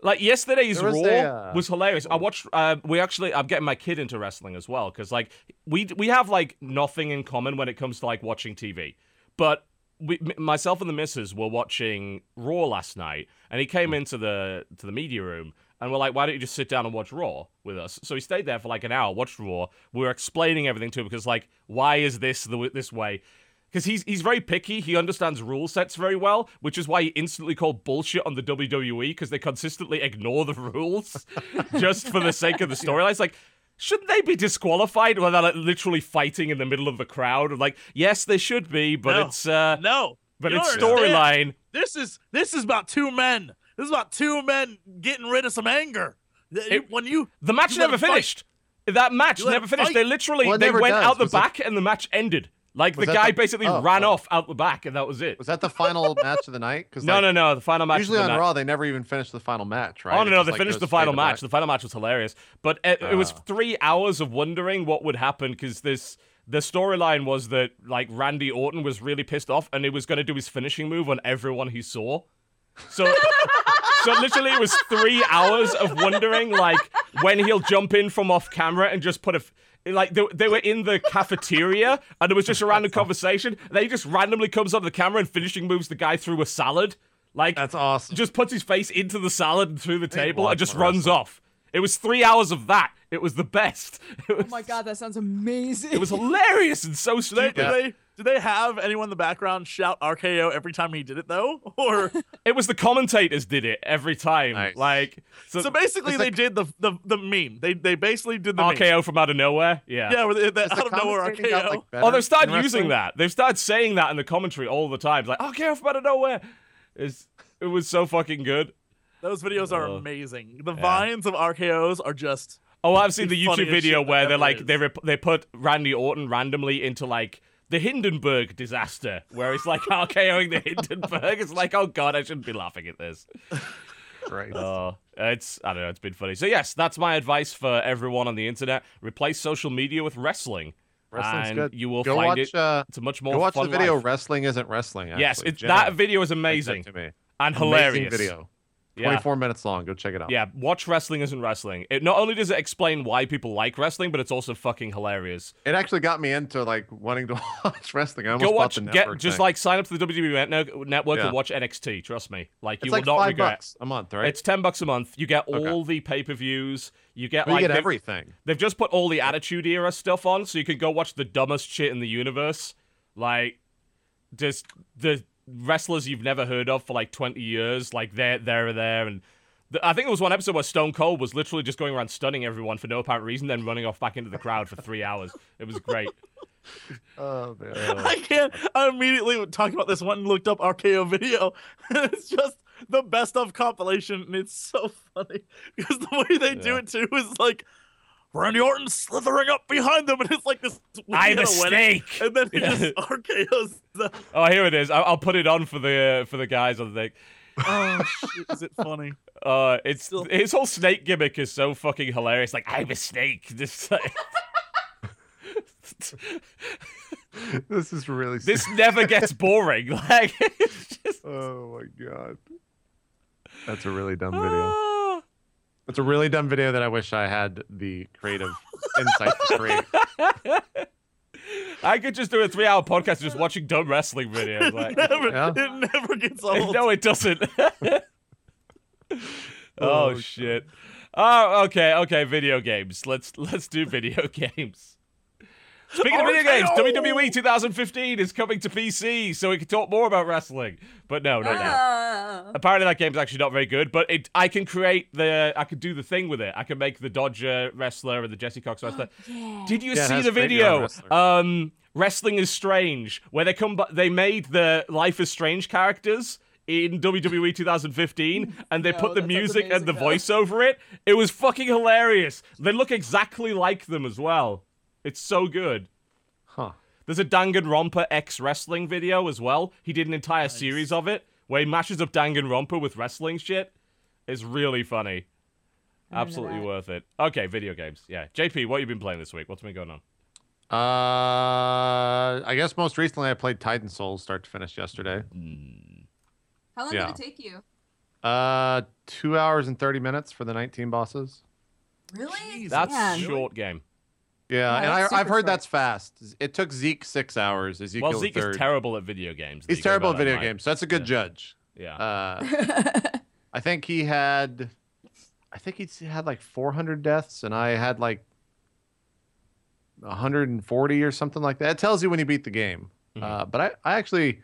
Speaker 1: Like yesterday's Raw
Speaker 4: a, uh,
Speaker 1: was hilarious. I watched. Uh, we actually, I'm getting my kid into wrestling as well because like we we have like nothing in common when it comes to like watching TV. But we, m- myself and the missus were watching Raw last night, and he came into the to the media room, and we're like, "Why don't you just sit down and watch Raw with us?" So he stayed there for like an hour, watched Raw. We were explaining everything to him because like, why is this the this way? Because he's he's very picky. He understands rule sets very well, which is why he instantly called bullshit on the WWE because they consistently ignore the rules just for the sake of the storyline. It's like, shouldn't they be disqualified when they're like, literally fighting in the middle of the crowd? Like, yes, they should be, but
Speaker 3: No.
Speaker 1: it's uh,
Speaker 3: No,
Speaker 1: but
Speaker 3: you
Speaker 1: it's storyline.
Speaker 3: This is this is about two men. This is about two men getting rid of some anger.
Speaker 1: It-
Speaker 3: when you
Speaker 1: The match
Speaker 3: You
Speaker 1: never
Speaker 3: it fight.
Speaker 1: finished. That match never finished.
Speaker 3: fight.
Speaker 1: They literally
Speaker 4: Well,
Speaker 1: they went
Speaker 4: does.
Speaker 1: out the
Speaker 4: Was it-
Speaker 1: back and the match ended. Like
Speaker 4: Was
Speaker 1: the guy
Speaker 4: the-
Speaker 1: basically
Speaker 4: oh,
Speaker 1: ran
Speaker 4: oh.
Speaker 1: off out the back and that was it.
Speaker 4: Was that the final match of the night? Because
Speaker 1: No, no, no. The final match.
Speaker 4: Usually
Speaker 1: of
Speaker 4: on
Speaker 1: night-
Speaker 4: Raw, they never even finish the final match, right?
Speaker 1: Oh no, no, they
Speaker 4: like,
Speaker 1: finished the final match.
Speaker 4: back.
Speaker 1: The final match was hilarious, but it, it was
Speaker 4: Ah.
Speaker 1: three hours of wondering what would happen because this the storyline was that like Randy Orton was really pissed off and he was going to do his finishing move on everyone he saw. So, so literally, it was three hours of wondering like when he'll jump in from off camera and just put a. f- Like they, they were in the cafeteria and it was just a random conversation. Then he just randomly comes on the camera and finishing moves the guy through a salad. Like
Speaker 4: That's awesome.
Speaker 1: just puts his face into the salad and through the table and just runs
Speaker 4: wrestling.
Speaker 1: off. It was three hours of that. It was the best. Oh was,
Speaker 2: Oh my god, that sounds amazing.
Speaker 1: It was hilarious and so
Speaker 3: do they,
Speaker 1: stupid.
Speaker 3: do they do they have anyone in the background shout RKO every time he did it though? Or
Speaker 1: It was the commentators did it every time.
Speaker 4: Nice.
Speaker 1: Like so,
Speaker 3: so basically they
Speaker 4: like-
Speaker 3: did the, the the meme. They they basically did the meme.
Speaker 1: RKO from out of nowhere. Yeah.
Speaker 3: Yeah, they, they, out
Speaker 4: the
Speaker 3: of nowhere
Speaker 4: commentating got,
Speaker 3: RKO.
Speaker 4: like,
Speaker 1: Oh, they've started using that. They've started saying that in the commentary all the time. Like, RKO from out of nowhere. It's, it was so fucking good.
Speaker 3: Those videos are
Speaker 1: Oh.
Speaker 3: amazing. The
Speaker 1: Yeah.
Speaker 3: vines of RKOs are just
Speaker 1: Oh, I've seen the
Speaker 3: The
Speaker 1: YouTube video where they're like
Speaker 3: is.
Speaker 1: they rep- they put Randy Orton randomly into like the Hindenburg disaster, where it's like RKOing the Hindenburg. It's like, oh god, I shouldn't be laughing at this.
Speaker 4: Right.
Speaker 1: Oh, it's I don't know, it's been funny. So yes, that's my advice for everyone on the internet: replace social media with wrestling,
Speaker 4: Wrestling's
Speaker 1: and
Speaker 4: good.
Speaker 1: you will
Speaker 4: Go
Speaker 1: find
Speaker 4: watch.
Speaker 1: it.
Speaker 4: Uh,
Speaker 1: It's a much more fun.
Speaker 4: go watch the video.
Speaker 1: life.
Speaker 4: Wrestling isn't wrestling.
Speaker 1: Yes,
Speaker 4: actually.
Speaker 1: it's
Speaker 4: Jen
Speaker 1: that video is amazing
Speaker 4: to me.
Speaker 1: and
Speaker 4: Amazing
Speaker 1: hilarious.
Speaker 4: video.
Speaker 1: Yeah.
Speaker 4: 24 minutes long. Go check it out.
Speaker 1: Yeah, watch Wrestling Isn't Wrestling. It not only does it explain why people like wrestling, but it's also fucking hilarious.
Speaker 4: It actually got me into like wanting to watch wrestling. I almost
Speaker 1: Go
Speaker 4: bought
Speaker 1: watch,
Speaker 4: the
Speaker 1: get just
Speaker 4: thing.
Speaker 1: like sign up to the WWE Network
Speaker 4: Yeah.
Speaker 1: and watch NXT. Trust me, like you
Speaker 4: it's
Speaker 1: will
Speaker 4: like
Speaker 1: not
Speaker 4: five
Speaker 1: regret.
Speaker 4: bucks a month, right?
Speaker 1: It's ten bucks a month. You get
Speaker 4: Okay.
Speaker 1: all the pay per views. You get like
Speaker 4: you get
Speaker 1: they've-
Speaker 4: everything.
Speaker 1: They've just put all the Attitude Era stuff on, so you can go watch the dumbest shit in the universe, like just the wrestlers you've never heard of for like twenty years. Like they're they're there, and th- I think there was one episode where Stone Cold was literally just going around stunning everyone for no apparent reason, then running off back into the crowd for three hours. It was great.
Speaker 4: Oh man.
Speaker 3: I can't. I immediately talking about this one and looked up RKO video. it's just the best of compilation, and it's so funny because the way they do it too is like Randy Orton slithering up behind them, and it's like this.
Speaker 1: I
Speaker 3: weird winning,
Speaker 1: mistake.
Speaker 3: And then he
Speaker 1: Yeah.
Speaker 3: just RKO's them.
Speaker 1: Oh, here it is. I'll, I'll put it on for the for the guys on the thing.
Speaker 3: Oh shit! Is it funny?
Speaker 1: Uh, it's
Speaker 3: Still-
Speaker 1: his whole snake gimmick is so fucking hilarious. Like I'm a snake. Just like,
Speaker 4: this is really.
Speaker 1: this never gets boring. Like it's just.
Speaker 4: Oh my god. That's a really dumb video. It's a really dumb video that I wish I had the creative insight to create.
Speaker 1: I could just do a three-hour podcast just watching dumb wrestling videos. Like,
Speaker 3: never,
Speaker 4: Yeah.
Speaker 3: It never gets old.
Speaker 1: no, it doesn't. oh,
Speaker 4: Oh,
Speaker 1: shit. Oh, okay, okay. Video games. Let's let's do video games. Speaking of video games,
Speaker 3: RKO!
Speaker 1: WWE 2015 is coming to PC, so we can talk more about wrestling. But no, no, no.
Speaker 2: Ah.
Speaker 1: Apparently that game's actually not very good, but it I can create the I can do the thing with it. I can make the Dodger wrestler and the Jesse Cox wrestler.
Speaker 2: Yeah.
Speaker 1: Did you
Speaker 4: Yeah,
Speaker 1: see the video? Um, Wrestling is Strange, where they come, bu- they made the Life is Strange characters in WWE 2015, and they
Speaker 2: No,
Speaker 1: put the music and the
Speaker 2: though.
Speaker 1: voice over it. It was fucking hilarious. They look exactly like them as well. It's so good.
Speaker 4: Huh.
Speaker 1: There's a Danganronpa X wrestling video as well. He did an entire series of it where he mashes up Danganronpa with wrestling shit. It's really funny.
Speaker 2: I don't know
Speaker 1: Absolutely
Speaker 2: that.
Speaker 1: worth it. Okay, video games. Yeah. JP, what have you been playing this week? What's been going on?
Speaker 4: Uh, I guess most recently I played Titan Souls start to finish yesterday.
Speaker 2: How long
Speaker 4: Yeah.
Speaker 2: did it take you?
Speaker 4: Uh, two hours and thirty minutes for the 19 bosses.
Speaker 2: Really?
Speaker 3: Jesus.
Speaker 1: That's
Speaker 2: Man.
Speaker 1: short game.
Speaker 4: Yeah,
Speaker 2: Yeah,
Speaker 4: and I, I've heard
Speaker 2: short.
Speaker 4: that's fast. It took Zeke six hours. Ezekiel
Speaker 1: Well, Zeke
Speaker 4: the third.
Speaker 1: is terrible at video games.
Speaker 4: He's terrible at video
Speaker 1: Mike.
Speaker 4: games, so that's a good judge.
Speaker 1: Yeah.
Speaker 4: Uh, I think he had, I think he had like 400 deaths, and I had like 140 or something like that. It tells you when you beat the game.
Speaker 1: Mhm.
Speaker 4: Uh, but I, I actually,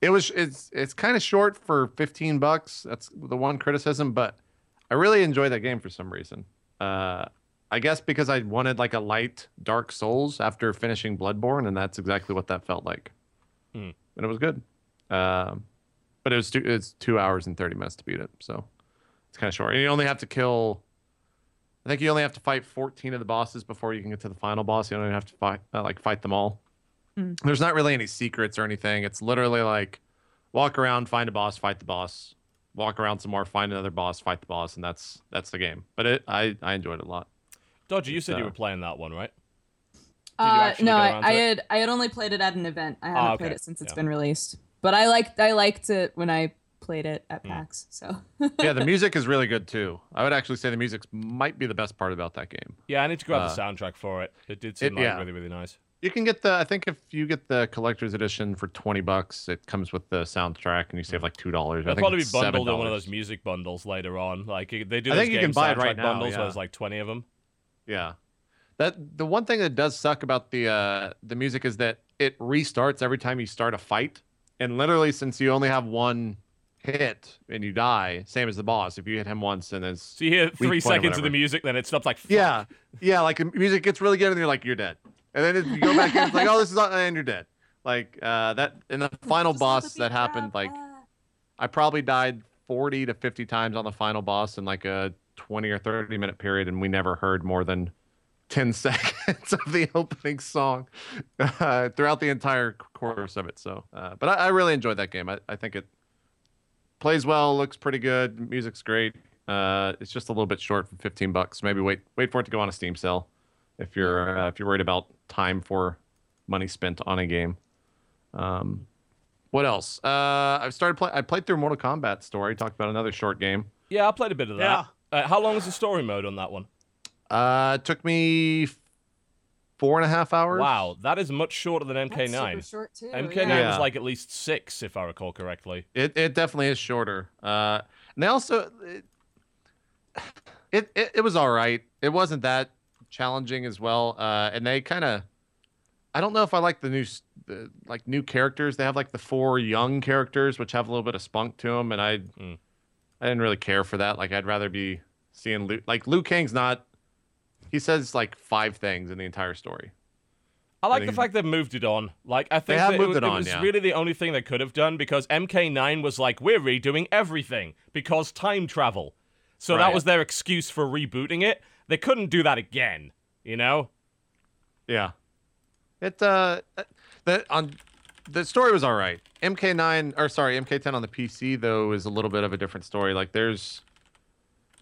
Speaker 4: it was it's it's kind of short for 15 bucks. That's the one criticism, but I really enjoyed that game for some reason. Uh, I guess because I wanted like a light Dark Souls after finishing Bloodborne, and that's exactly what that felt like.
Speaker 1: Hmm.
Speaker 4: And it was good. Um, but it was two, it's two hours and 30 minutes to beat it, so it's kind of short. And you only have to kill. I think you only have to fight 14 of the bosses before you can get to the final boss. You don't even have to fight uh, like fight them all.
Speaker 2: Mm.
Speaker 4: There's not really any secrets or anything. It's literally like walk around, find a boss, fight the boss, walk around some more, find another boss, fight the boss, and that's that's the game. But it I I enjoyed it a lot.
Speaker 1: Dodger, you said you
Speaker 4: uh,
Speaker 1: were playing that one, right?
Speaker 2: Uh, no, I, I had I had only played it at an event. I haven't
Speaker 1: Ah,
Speaker 2: played it since it's
Speaker 1: Yeah.
Speaker 2: been released. But I liked I liked it when I played it at
Speaker 1: Hmm.
Speaker 2: PAX. So
Speaker 4: yeah, the music is really good too. I would actually say the music might be the best part about that game.
Speaker 1: Yeah, I need to grab
Speaker 4: Uh,
Speaker 1: the soundtrack for it. It did seem
Speaker 4: it-
Speaker 1: like
Speaker 4: yeah.
Speaker 1: really, really nice.
Speaker 4: You can get the I think if you get the collector's edition for 20 bucks, it comes with the soundtrack and you save like $2.
Speaker 1: It'll probably be
Speaker 4: it's
Speaker 1: bundled in one of those music bundles later on. Like they do
Speaker 4: I
Speaker 1: those
Speaker 4: think you
Speaker 1: game
Speaker 4: can buy it
Speaker 1: soundtrack
Speaker 4: right now,
Speaker 1: bundles
Speaker 4: yeah.
Speaker 1: where there's like 20 of them.
Speaker 4: Yeah. That the one thing that does suck about the uh the music is that it restarts every time you start a fight. And literally since you only have one hit and you die, same as the boss. If you hit him once and then
Speaker 1: So you hear
Speaker 4: Weak
Speaker 1: three seconds of the music, then it stops like fuck.
Speaker 4: Yeah. Yeah, like the music gets really good and you're like, you're dead. And then if you go back in, it's like, oh, this is not and you're dead. Like uh that in the final boss that happened, like I probably died 40 to 50 times on the final boss in like a 20 or 30 minute period, and we never heard more than 10 seconds of the opening song uh, throughout the entire course of it. So, uh, but I, I really enjoyed that game. I, I think it plays well, looks pretty good, music's great. Uh, it's just a little bit short for 15 bucks. Maybe wait wait for it to go on a Steam sale if you're uh, if you're worried about time for money spent on a game. Um, what else? Uh, I've started play. I played through Mortal Kombat story. Talked about another short game.
Speaker 1: Yeah, I played a bit of that. Uh, how long is the story mode on that one?
Speaker 4: Uh, it took me four and a half hours.
Speaker 1: Wow, that is much shorter than
Speaker 2: That's super
Speaker 1: MK9.
Speaker 2: short too.
Speaker 1: MK9
Speaker 2: yeah.
Speaker 1: was like at least six, if I recall correctly.
Speaker 4: It it definitely is shorter. Uh, and they also it, it it, it was all right. It wasn't that challenging as well. Uh, and they kind of, I don't know if I like the new s- the, like new characters. They have like the four young characters, which have a little bit of spunk to them, and I
Speaker 1: Mm.
Speaker 4: I didn't really care for that. Like I'd rather be seeing Liu, like Liu Kang's not. He says like five things in the entire story.
Speaker 1: I like the fact they've moved it on. Like I think that
Speaker 4: moved
Speaker 1: it,
Speaker 4: it on,
Speaker 1: was
Speaker 4: yeah.
Speaker 1: really the only thing they could have done because MK9 was like we're redoing everything because time travel. So that was their excuse for rebooting it. They couldn't do that again, you know?
Speaker 4: Yeah. It uh that on the story was all right. MK9 or sorry, MK10 on the PC though is a little bit of a different story. Like there's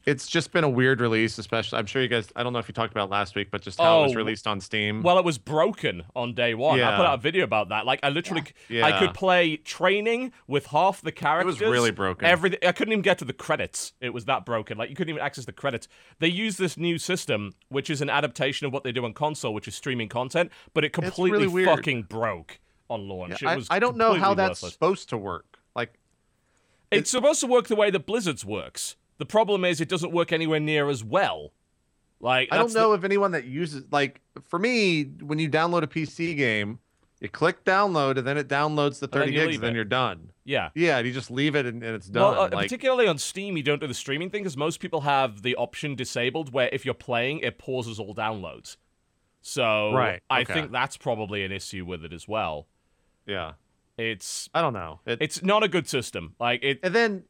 Speaker 4: it's just been a weird release, especially I'm sure you guys I don't know if you talked about last week, but just how it was
Speaker 1: Oh,
Speaker 4: released on Steam.
Speaker 1: Well, it was broken on day one. Yeah. I put out a video about that. Like I literally,
Speaker 4: Yeah.
Speaker 1: I could play training with half the characters.
Speaker 4: It was really broken.
Speaker 1: Everything. I couldn't even get to the credits. It was that broken. Like you couldn't even access the credits. They use this new system, which is an adaptation of what they do on console, which is streaming content, but it completely
Speaker 4: really
Speaker 1: fucking broke on launch.
Speaker 4: Yeah,
Speaker 1: it
Speaker 4: I,
Speaker 1: was
Speaker 4: I don't know how that's
Speaker 1: worthless.
Speaker 4: supposed to work. Like
Speaker 1: It's supposed to work the way that Blizzard's works. The problem is it doesn't work anywhere near as well. Like
Speaker 4: I don't
Speaker 1: that's the-
Speaker 4: know if anyone that uses like for me when you download a PC game, you click download and then it downloads the 30
Speaker 1: you
Speaker 4: gigs and then
Speaker 1: it.
Speaker 4: you're done.
Speaker 1: yeah.
Speaker 4: Yeah, and you just leave it and, and it's done.
Speaker 1: Well, uh,
Speaker 4: like
Speaker 1: particularly on Steam, you don't do the streaming thing because most people have the option disabled where if you're playing, it pauses all downloads. So
Speaker 4: Right,
Speaker 1: I think that's probably an issue with it as well.
Speaker 4: Yeah.
Speaker 1: It's
Speaker 4: I don't know. It,
Speaker 1: it's not a good system. Like it.
Speaker 4: And then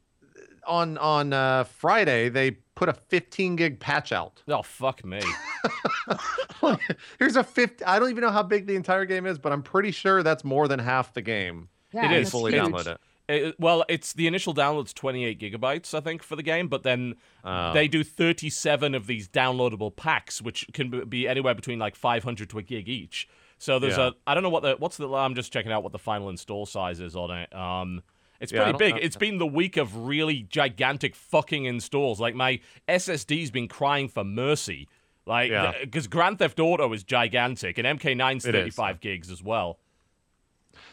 Speaker 4: on on uh, Friday they put a 15 gig patch out.
Speaker 1: Oh fuck me.
Speaker 4: Here's a 50. I don't even know how big the entire game is, but I'm pretty sure that's more than half the game.
Speaker 2: Yeah,
Speaker 1: It
Speaker 4: when you
Speaker 1: is
Speaker 2: that's
Speaker 4: fully
Speaker 2: huge.
Speaker 4: download it.
Speaker 1: It- well, it's the initial download's 28 gigabytes, I think, for the game, but then
Speaker 4: Oh.
Speaker 1: they do 37 of these downloadable packs, which can be- be anywhere between like 500 to a gig each. So there's
Speaker 4: Yeah.
Speaker 1: a I don't know what the what's the I'm just checking out what the final install size is on it. Um, it's
Speaker 4: Yeah,
Speaker 1: pretty big. It's been the week of really gigantic fucking installs. Like my SSD's been crying for mercy. Like
Speaker 4: Yeah.
Speaker 1: because Grand Theft Auto is gigantic and MK9's
Speaker 4: It is.
Speaker 1: 35 gigs as well.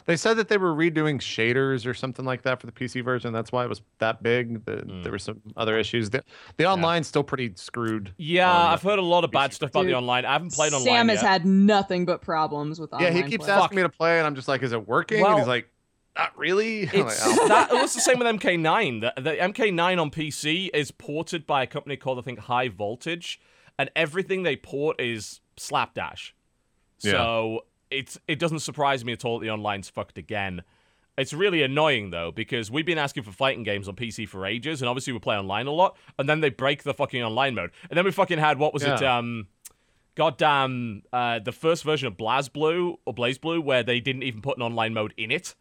Speaker 4: They said that they were redoing shaders or something like that for the PC version. That's why it was that big. The,
Speaker 1: Hmm.
Speaker 4: There were some other issues. The, the online's still pretty screwed.
Speaker 1: Yeah,
Speaker 4: on
Speaker 1: I've heard a lot of bad
Speaker 4: PC.
Speaker 1: stuff about the online. I haven't played online
Speaker 2: Sam has
Speaker 1: yet.
Speaker 2: had nothing but problems with online.
Speaker 4: Yeah, he keeps
Speaker 2: play.
Speaker 1: Fuck.
Speaker 4: asking me to play, and I'm just like, "Is it working?"
Speaker 1: Well-
Speaker 4: and he's like, "Not really." I'm like,
Speaker 1: It's
Speaker 4: "Oh."
Speaker 1: that. It was the same with MK9. The, the MK9 on PC is ported by a company called I think High Voltage, and everything they port is slapdash. So it's it doesn't surprise me at all that the online's fucked again. It's really annoying though because we've been asking for fighting games on PC for ages, and obviously we play online a lot, and then they break the fucking online mode, and then we fucking had what was it? Um, goddamn, uh, the first version of BlazBlue or Blaze Blue where they didn't even put an online mode in it.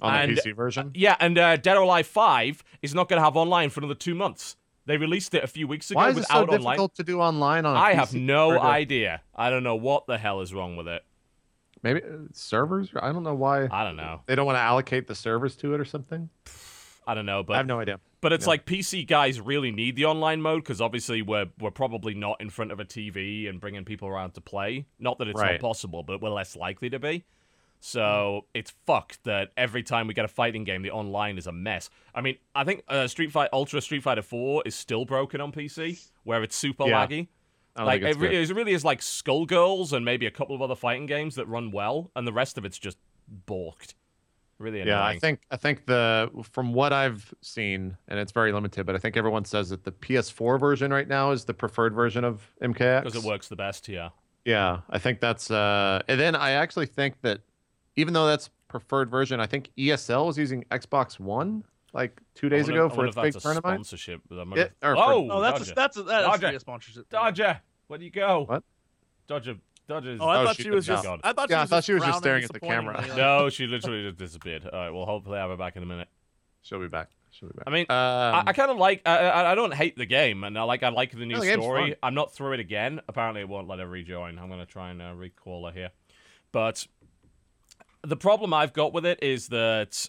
Speaker 4: on the PC version.
Speaker 1: Yeah, and uh, Dead or Alive 5 is not going to have online for another two months. They released it a few weeks ago
Speaker 4: Why is it so
Speaker 1: online.
Speaker 4: difficult to do online on? a
Speaker 1: I have no idea. I don't know what the hell is wrong with it.
Speaker 4: Maybe uh, servers. I don't know why
Speaker 1: I don't know.
Speaker 4: they don't want to allocate the servers to it or something.
Speaker 1: I don't know, but I
Speaker 4: have no idea.
Speaker 1: but it's
Speaker 4: yeah.
Speaker 1: like PC guys really need the online mode because obviously we're we're probably not in front of a TV and bringing people around to play. Not that it's not possible, but we're less likely to be. So it's fucked that every time we get a fighting game, the online is a mess. I mean, I think uh, Street Fighter Ultra Street Fighter 4 is still broken on PC, where it's super
Speaker 4: Yeah.
Speaker 1: laggy. Like it, re- it really is like Skullgirls and maybe a couple of other fighting games that run well, and the rest of it's just balked. Really annoying.
Speaker 4: Yeah, I think I think the from what I've seen, and it's very limited, but I think everyone says that the PS4 version right now is the preferred version of MKX.
Speaker 1: because it works the best. Yeah.
Speaker 4: Yeah, I think that's uh and then I actually think that even though that's preferred version, I think ESL is using Xbox One like two days
Speaker 1: wonder-
Speaker 4: ago for a
Speaker 1: if
Speaker 4: big
Speaker 1: that's a
Speaker 4: tournament.
Speaker 1: sponsorship. but I'm
Speaker 4: or
Speaker 1: oh,
Speaker 3: Oh, that's
Speaker 1: Dodger.
Speaker 3: a, that's a, that
Speaker 1: Dodger.
Speaker 3: a sponsorship.
Speaker 1: Dodger. Where do you go?
Speaker 4: What?
Speaker 1: Dodger. Dodger's.
Speaker 3: Oh, I
Speaker 4: Oh,
Speaker 3: thought
Speaker 4: she
Speaker 3: she was just.
Speaker 1: not.
Speaker 3: I thought she
Speaker 4: Yeah, I
Speaker 3: was
Speaker 4: thought
Speaker 3: just
Speaker 4: she was just staring at the camera.
Speaker 3: disappointingly,
Speaker 1: no, she literally just disappeared. All right, well, hopefully I'll be back in a minute.
Speaker 4: She'll be back. She'll be back.
Speaker 1: I mean,
Speaker 4: um,
Speaker 1: I, I kind of like. I, I, I don't hate the game, and I like. I like the new
Speaker 4: No, the
Speaker 1: story.
Speaker 4: fun.
Speaker 1: I'm not through it again. Apparently, it won't let her rejoin. I'm gonna try and uh, recall her here. But the problem I've got with it is that,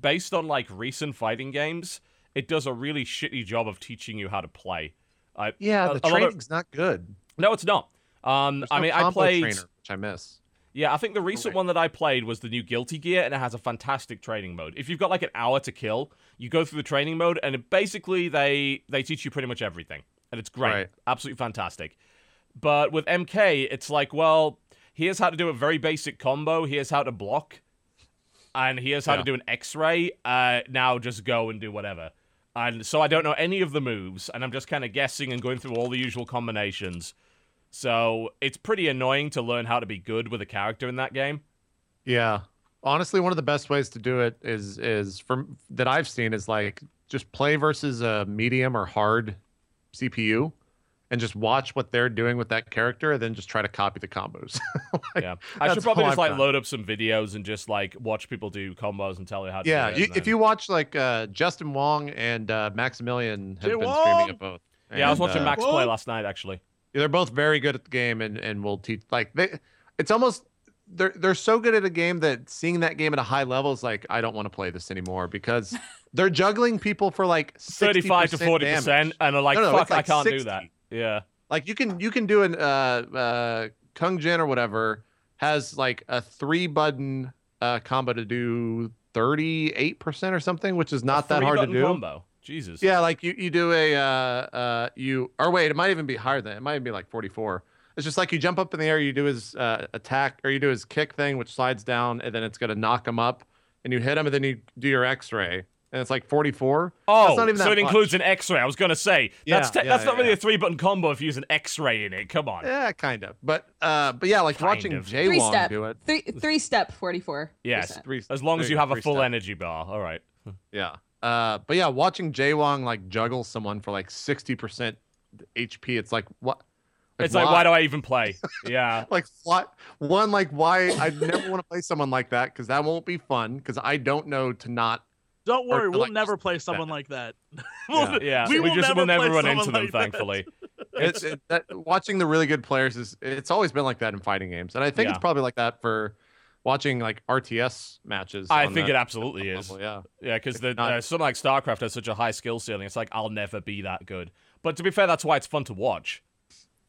Speaker 1: based on like recent fighting games, it does a really shitty job of teaching you how to play. I,
Speaker 4: Yeah,
Speaker 1: a-
Speaker 4: the
Speaker 1: a lot of-
Speaker 4: training's not good.
Speaker 1: no, it's not. Um,
Speaker 4: There's
Speaker 1: I
Speaker 4: no
Speaker 1: mean, I played.
Speaker 4: trainer, which I miss.
Speaker 1: Yeah, I think the recent one that I played was the new Guilty Gear, and it has a fantastic training mode. If you've got like an hour to kill, you go through the training mode, and it, basically they they teach you pretty much everything, and it's great,
Speaker 4: Right.
Speaker 1: absolutely fantastic. But with MK, it's like, well, here's how to do a very basic combo. Here's how to block, and here's how to
Speaker 4: Yeah.
Speaker 1: do an X-ray. Uh, now just go and do whatever. And so I don't know any of the moves, and I'm just kind of guessing and going through all the usual combinations. So it's pretty annoying to learn how to be good with a character in that game.
Speaker 4: Yeah. Honestly, one of the best ways to do it is is from that I've seen is like just play versus a medium or hard CPU and just watch what they're doing with that character and then just try to copy the combos. Like,
Speaker 1: Yeah, I should probably just
Speaker 4: I've
Speaker 1: like
Speaker 4: done.
Speaker 1: load up some videos and just like watch people do combos and tell you how to.
Speaker 4: Yeah,
Speaker 1: do it,
Speaker 4: you,
Speaker 1: and
Speaker 4: if you watch like uh, Justin Wong and uh, Maximilian have
Speaker 3: Jay
Speaker 4: been
Speaker 3: Wong!
Speaker 4: streaming it both.
Speaker 1: yeah, I was watching
Speaker 4: uh,
Speaker 1: Max play last night actually.
Speaker 4: Yeah, they're both very good at the game and and will teach like they it's almost they're they're so good at a game that seeing that game at a high level is like I don't want to play this anymore because they're juggling people for like
Speaker 1: 35 to 40 percent, and are like,
Speaker 4: No, no,
Speaker 1: "Fuck,
Speaker 4: like
Speaker 1: I can't do that." Yeah,
Speaker 4: Like you can you can do an uh uh Kung Jin or whatever has like a three button uh combo to do 38% or something, which is not
Speaker 1: A
Speaker 4: that hard to do.
Speaker 1: Combo. Jesus.
Speaker 4: Yeah, like you, you do a uh uh you or wait, it might even be higher than it might even be like 44. It's just like you jump up in the air, you do his uh, attack or you do his kick thing, which slides down, and then it's gonna knock him up, and you hit him, and then you do your X-ray, and it's like 44.
Speaker 1: Oh,
Speaker 4: That's not even
Speaker 1: so it
Speaker 4: much.
Speaker 1: includes an X-ray. I was gonna say that's te-
Speaker 4: yeah,
Speaker 1: that's not
Speaker 4: yeah,
Speaker 1: really
Speaker 4: yeah.
Speaker 1: a three-button combo if you use an X-ray in it. Come on.
Speaker 4: Yeah, kind of. But uh, but yeah, like
Speaker 1: Kind
Speaker 4: watching
Speaker 1: of.
Speaker 4: Jay
Speaker 2: Three
Speaker 4: Wong
Speaker 2: step.
Speaker 4: do it.
Speaker 2: Three three step forty four.
Speaker 1: Yes,
Speaker 4: Three,
Speaker 1: as long
Speaker 4: there
Speaker 1: as you have a full
Speaker 4: step.
Speaker 1: energy bar. All right.
Speaker 4: Yeah. Uh, but yeah, watching Jay Wong like juggle someone for like 60% HP, it's like what?
Speaker 1: It's like, why do I even play? Yeah.
Speaker 4: like what one like why I never want to play someone like that because that won't be fun because I don't know to not
Speaker 3: Don't worry,
Speaker 4: to,
Speaker 3: we'll
Speaker 4: like,
Speaker 3: never play
Speaker 4: that.
Speaker 3: someone like that.
Speaker 4: Yeah.
Speaker 1: Yeah,
Speaker 3: we,
Speaker 1: we,
Speaker 3: will
Speaker 1: just
Speaker 3: never
Speaker 1: will never run into them,
Speaker 3: like
Speaker 1: thankfully.
Speaker 4: it's it, that, watching the really good players is it's always been like that in fighting games and I think
Speaker 1: Yeah.
Speaker 4: it's probably like that for watching like RTS matches.
Speaker 1: I think
Speaker 4: that
Speaker 1: it absolutely is.
Speaker 4: level, Yeah.
Speaker 1: Yeah, because the
Speaker 4: not-
Speaker 1: uh, something like StarCraft has such a high skill ceiling. It's like I'll never be that good. But to be fair, that's why it's fun to watch.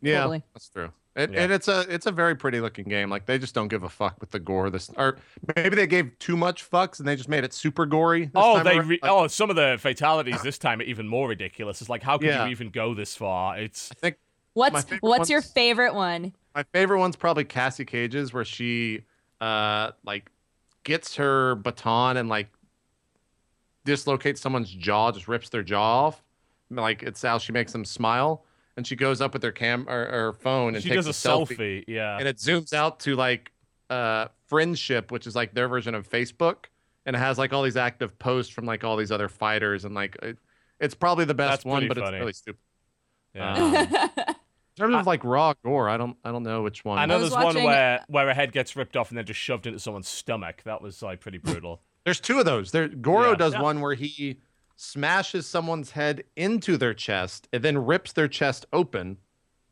Speaker 4: Yeah,
Speaker 2: Totally.
Speaker 4: that's true. And,
Speaker 1: Yeah.
Speaker 4: and it's a it's a very pretty looking game. Like they just don't give a fuck with the gore. This or maybe they gave too much fucks and they just made it super gory. This
Speaker 1: oh,
Speaker 4: time
Speaker 1: they re-
Speaker 4: Like,
Speaker 1: oh some of the fatalities this time are even more ridiculous. It's like how can
Speaker 4: Yeah.
Speaker 1: you even go this far? It's
Speaker 4: I think
Speaker 2: What's what's your favorite one?
Speaker 4: my favorite one's probably Cassie Cage's, where she uh like gets her baton and like dislocates someone's jaw, just rips their jaw off. Like it's how she makes them smile, and she goes up with her cam or, or phone and
Speaker 1: she
Speaker 4: takes
Speaker 1: does a
Speaker 4: a selfie,
Speaker 1: selfie. Yeah.
Speaker 4: and it zooms out to like uh friendship, which is like their version of Facebook, and it has like all these active posts from like all these other fighters, and like it, it's probably the best
Speaker 1: That's
Speaker 4: one,
Speaker 1: pretty
Speaker 4: but
Speaker 1: funny.
Speaker 4: it's really stupid.
Speaker 1: yeah.
Speaker 4: Um, In terms of like raw gore, I don't I don't know which one.
Speaker 1: I know
Speaker 2: was
Speaker 1: there's one where where a head gets ripped off and then just shoved into someone's stomach. That was like pretty brutal.
Speaker 4: There's two of those. There, Goro
Speaker 1: Yeah.
Speaker 4: does
Speaker 3: Yeah.
Speaker 4: one where he smashes someone's head into their chest and then rips their chest open,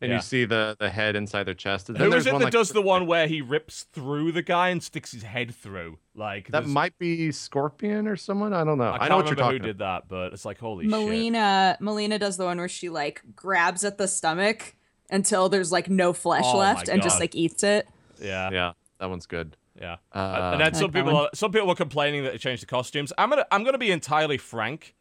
Speaker 4: and
Speaker 1: Yeah.
Speaker 4: you see the the head inside their chest. And then
Speaker 1: Who it
Speaker 4: one
Speaker 1: that
Speaker 4: like,
Speaker 1: does the one where he rips through the guy and sticks his head through? Like
Speaker 4: that
Speaker 1: there's-
Speaker 4: might be Scorpion or someone. I don't know.
Speaker 1: I,
Speaker 4: I,
Speaker 1: can't
Speaker 4: know what you're
Speaker 1: remember
Speaker 4: talking
Speaker 1: who did that, but it's like holy shit.
Speaker 2: Mileena Mileena does the one where she like grabs at the stomach until there's like no flesh
Speaker 1: Oh
Speaker 2: left and just like eats it.
Speaker 1: Yeah.
Speaker 4: Yeah, that one's good.
Speaker 1: Yeah.
Speaker 4: Uh,
Speaker 1: and then
Speaker 2: I
Speaker 1: some
Speaker 2: like
Speaker 1: people, are, some people were complaining that they changed the costumes. I'm gonna, I'm gonna be entirely frank.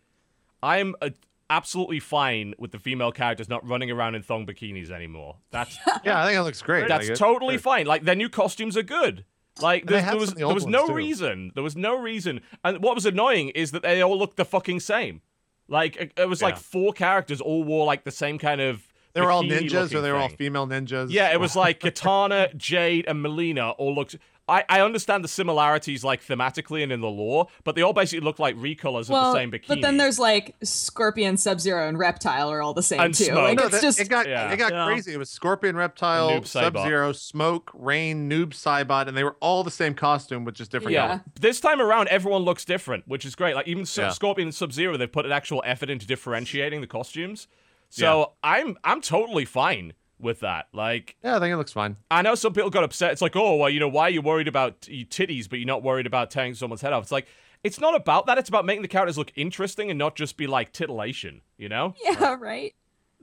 Speaker 1: I'm uh absolutely fine with the female characters not running around in thong bikinis anymore. That's
Speaker 4: yeah, I think it looks great.
Speaker 1: that's
Speaker 4: Like,
Speaker 1: totally
Speaker 4: sure.
Speaker 1: fine. Like their new costumes are good. Like there, there was
Speaker 4: the
Speaker 1: there was no
Speaker 4: too.
Speaker 1: reason. There was no reason. And what was annoying is that they all looked the fucking same. Like it, it was like four characters all wore like the same kind of.
Speaker 4: They were all ninjas, or they were all female ninjas.
Speaker 1: Yeah, it was like Kitana, Jade, and Mileena all looked. I, I understand the similarities, like thematically and in the lore, but they all basically look like recolors of the same bikini.
Speaker 2: but then there's like Scorpion, Sub Zero, and Reptile are all the same
Speaker 1: And
Speaker 2: too.
Speaker 1: Smoke.
Speaker 2: Like
Speaker 4: no,
Speaker 2: it's
Speaker 4: that-
Speaker 2: just
Speaker 4: it got
Speaker 1: Yeah.
Speaker 4: it got
Speaker 3: Yeah.
Speaker 4: crazy. It was Scorpion, Reptile, Sub Zero, Smoke, Rain, Noob, Saibot, and they were all the same costume with just different.
Speaker 1: yeah.
Speaker 2: Yeah.
Speaker 1: This time around, everyone looks different, which is great. Like even S-
Speaker 4: Yeah.
Speaker 1: Scorpion and Sub Zero, they've put an actual effort into differentiating the costumes. So I'm I'm totally fine with that. Like
Speaker 4: Yeah, I think it looks fine.
Speaker 1: I know some people got upset. It's like, oh, well, you know, why are you worried about your titties, but you're not worried about tearing someone's head off? It's like, it's not about that. It's about making the characters look interesting and not just be like titillation. You know.
Speaker 2: Yeah, right.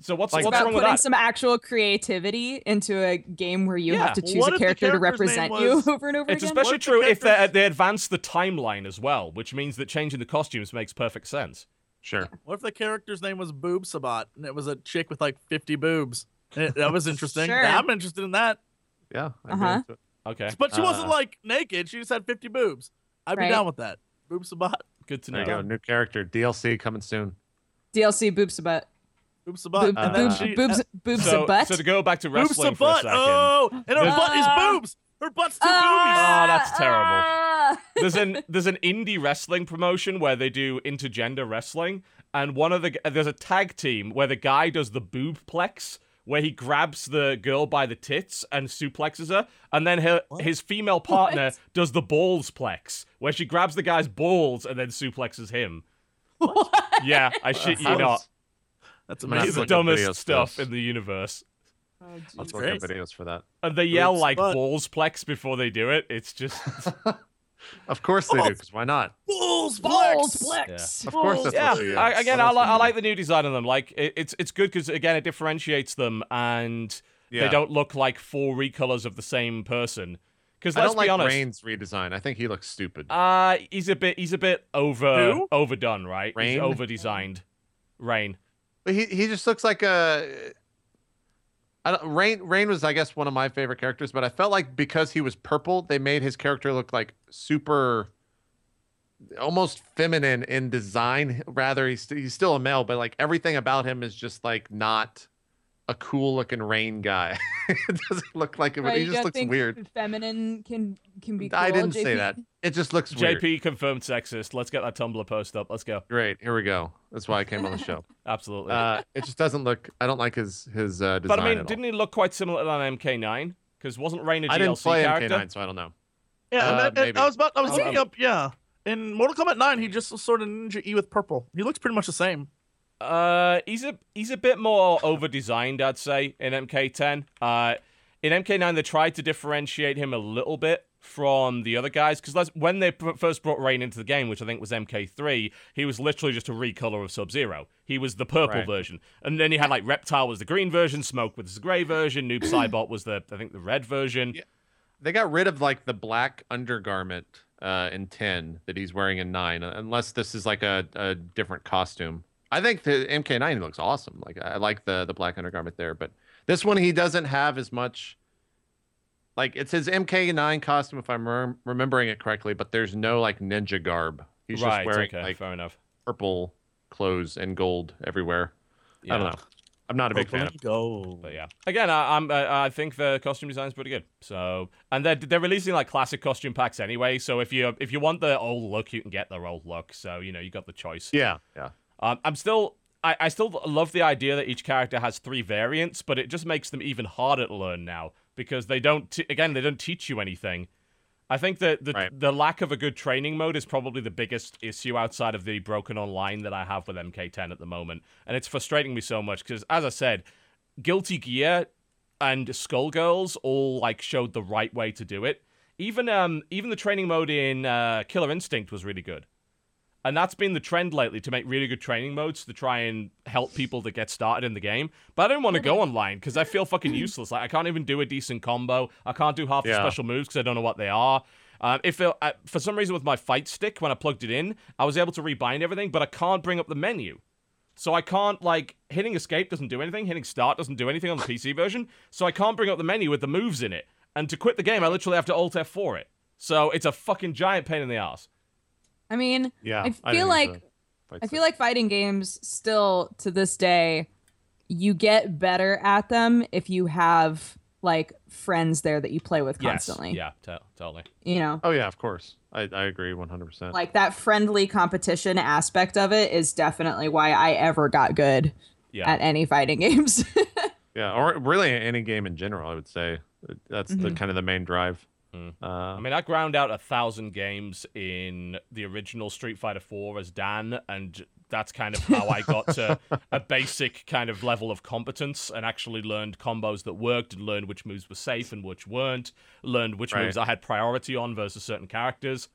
Speaker 1: So what's
Speaker 4: Like-
Speaker 1: what's
Speaker 2: about
Speaker 1: wrong with
Speaker 2: putting
Speaker 1: that?
Speaker 2: some actual creativity into a game where you
Speaker 1: Yeah.
Speaker 2: have to choose
Speaker 3: What
Speaker 2: a character to represent
Speaker 3: name
Speaker 2: you over and over
Speaker 1: It's
Speaker 2: again.
Speaker 1: It's especially
Speaker 3: What if the
Speaker 1: true if they they advance the timeline as well, which means that changing the costumes makes perfect sense.
Speaker 4: Sure.
Speaker 3: What if the character's name was Boob Sabat and it was a chick with like 50 boobs? Eh, That was interesting.
Speaker 2: Sure.
Speaker 3: I'm interested in that.
Speaker 4: Yeah.
Speaker 2: Uh-huh.
Speaker 1: Okay,
Speaker 3: But she wasn't
Speaker 4: Uh.
Speaker 3: like naked. She just had 50 boobs. I'd be down with that. Boob Sabat.
Speaker 1: good to
Speaker 4: There
Speaker 1: know.
Speaker 4: you go. New character. DLC coming soon.
Speaker 2: DLC boobs butt.
Speaker 3: Boob Sabat.
Speaker 2: Boob,
Speaker 3: and
Speaker 4: uh,
Speaker 2: boobs,
Speaker 3: she,
Speaker 2: boobs, boobs
Speaker 1: So,
Speaker 2: butt.
Speaker 1: so to go back to
Speaker 3: Boob
Speaker 1: wrestling for a second.
Speaker 3: Oh, and her
Speaker 1: There's-
Speaker 3: butt is
Speaker 2: Ah.
Speaker 3: boobs. Her butt's two
Speaker 2: Ah,
Speaker 1: Oh, that's terrible.
Speaker 2: ah.
Speaker 1: there's an there's an indie wrestling promotion where they do intergender wrestling, and one of the there's a tag team where the guy does the boob plex, where he grabs the girl by the tits and suplexes her, and then her, his female partner
Speaker 2: What?
Speaker 1: does the balls plex, where she grabs the guy's balls and then suplexes him.
Speaker 2: What?
Speaker 1: Yeah, I shit you
Speaker 4: Sounds-
Speaker 1: not.
Speaker 3: That's
Speaker 4: I'm
Speaker 1: It's the
Speaker 3: amazing.
Speaker 4: look up
Speaker 1: dumbest stuff
Speaker 4: this.
Speaker 1: in the universe.
Speaker 2: Oh,
Speaker 4: Let's
Speaker 2: jeez.
Speaker 4: look up videos for that.
Speaker 1: And they yell
Speaker 3: Boobs
Speaker 1: like
Speaker 3: butt.
Speaker 1: balls plex before they do it. It's just
Speaker 4: Of course they do, because why not?
Speaker 3: Balls
Speaker 2: Balls
Speaker 3: flex.
Speaker 2: flex.
Speaker 4: Of course that's
Speaker 1: yeah,
Speaker 4: what you
Speaker 1: I, again, I, li- I like the new design of them. Like, it, it's it's good because again, it differentiates them, and
Speaker 4: Yeah.
Speaker 1: they don't look like four recolors of the same person. Because
Speaker 4: I
Speaker 1: let's
Speaker 4: don't
Speaker 1: be
Speaker 4: like
Speaker 1: honest,
Speaker 4: Rain's redesign. I think he looks stupid.
Speaker 1: uh, he's a bit he's a bit over
Speaker 3: Who?
Speaker 1: overdone, right?
Speaker 4: Rain?
Speaker 1: He's over designed. Rain.
Speaker 4: But he he just looks like a. Rain Rain was I guess one of my favorite characters, but I felt like because he was purple, they made his character look like super, almost feminine in design. Rather, he's he's still a male, but like everything about him is just like not a cool looking Rain guy. it doesn't look like him.
Speaker 2: Right,
Speaker 4: he
Speaker 2: you
Speaker 4: just
Speaker 2: don't
Speaker 4: looks
Speaker 2: think
Speaker 4: weird.
Speaker 2: Feminine can can be. Cool,
Speaker 4: I didn't say that. It just looks weird.
Speaker 1: JP confirmed sexist. Let's get that Tumblr post up. Let's go.
Speaker 4: Great, here we go. That's why I came on the show.
Speaker 1: Absolutely.
Speaker 4: Uh, it just doesn't look. I don't like his his uh, design.
Speaker 1: but I mean,
Speaker 4: at all.
Speaker 1: didn't he look quite similar to an MK9? Because wasn't Rain a DLC
Speaker 4: I didn't play
Speaker 1: character?
Speaker 4: MK9, so I don't know.
Speaker 3: Yeah, and
Speaker 4: Uh,
Speaker 3: then- and. I was about I was
Speaker 1: Oh,
Speaker 3: looking
Speaker 1: um,
Speaker 3: up. Yeah, in Mortal Kombat 9, he just was sort of Ninja E with purple. He looks pretty much the same.
Speaker 1: Uh, he's a he's a bit more over designed, I'd say, in MK10. Uh, in MK9 they tried to differentiate him a little bit from the other guys because when they pr- first brought Rain into the game, which I think was MK3, he was literally just a recolor of Sub Zero. He was the purple
Speaker 4: Right.
Speaker 1: version, and then you had like Reptile was the green version, Smoke was the gray version, Noob Saibot was the I think the red version.
Speaker 4: Yeah. They got rid of like the black undergarment uh, in ten that he's wearing in nine, uh, unless this is like a, a different costume. I think the MK9 looks awesome. Like I like the the black undergarment there, but this one he doesn't have as much. Like it's his MK9 costume, if I'm rem- remembering it correctly, but there's no like ninja garb. He's
Speaker 1: right,
Speaker 4: just wearing
Speaker 1: okay,
Speaker 4: like
Speaker 1: fair enough.
Speaker 4: purple clothes and gold everywhere.
Speaker 1: Yeah.
Speaker 4: I don't know. I'm not a big fan. Of
Speaker 3: Go.
Speaker 1: But yeah, again, I, I'm I, I think the costume design's pretty good. So, and they're they're releasing like classic costume packs anyway. So if you if you want the old look, you can get their old look. So you know you got the choice.
Speaker 4: Yeah, yeah.
Speaker 1: Um, I'm still I, I still love the idea that each character has three variants, but it just makes them even harder to learn now because they don't t- again they don't teach you anything. I think that the
Speaker 4: Right.
Speaker 1: the lack of a good training mode is probably the biggest issue outside of the broken online that I have with MK10 at the moment, and it's frustrating me so much because, as I said, Guilty Gear and Skullgirls all like showed the right way to do it. Even um even the training mode in uh, Killer Instinct was really good. And that's been the trend lately to make really good training modes to try and help people to get started in the game. But I don't want to go online because I feel fucking useless. Like I can't even do a decent combo. I can't do half the special moves because I don't know what they are. Um, if it, uh, for some reason with my fight stick when I plugged it in, I was able to rebind everything, but I can't bring up the menu. So I can't like hitting escape doesn't do anything, hitting start doesn't do anything on the PC version. So I can't bring up the menu with the moves in it. And to quit the game, I literally have to Alt F4 it. So it's a fucking giant pain in the ass.
Speaker 2: I mean,
Speaker 4: Yeah.
Speaker 2: I feel
Speaker 4: use
Speaker 2: like I feel like fighting games still to this day, you get better at them if you have like friends there that you play with constantly.
Speaker 1: Yes. Yeah, to- totally.
Speaker 2: You know,
Speaker 4: Oh yeah, of course. I, I agree 100%.
Speaker 2: like that friendly competition aspect of it is definitely why I ever got good
Speaker 1: Yeah.
Speaker 2: at any fighting games.
Speaker 4: yeah, or really any game in general, I would say. That's the
Speaker 2: Mhm.
Speaker 4: kind of the main drive.
Speaker 1: Mm.
Speaker 4: Uh,
Speaker 1: I mean, I ground out a thousand games in the original Street Fighter 4 as Dan, and that's kind of how I got to a basic kind of level of competence and actually learned combos that worked and learned which moves were safe and which weren't, learned which
Speaker 4: Right.
Speaker 1: moves I had priority on versus certain characters.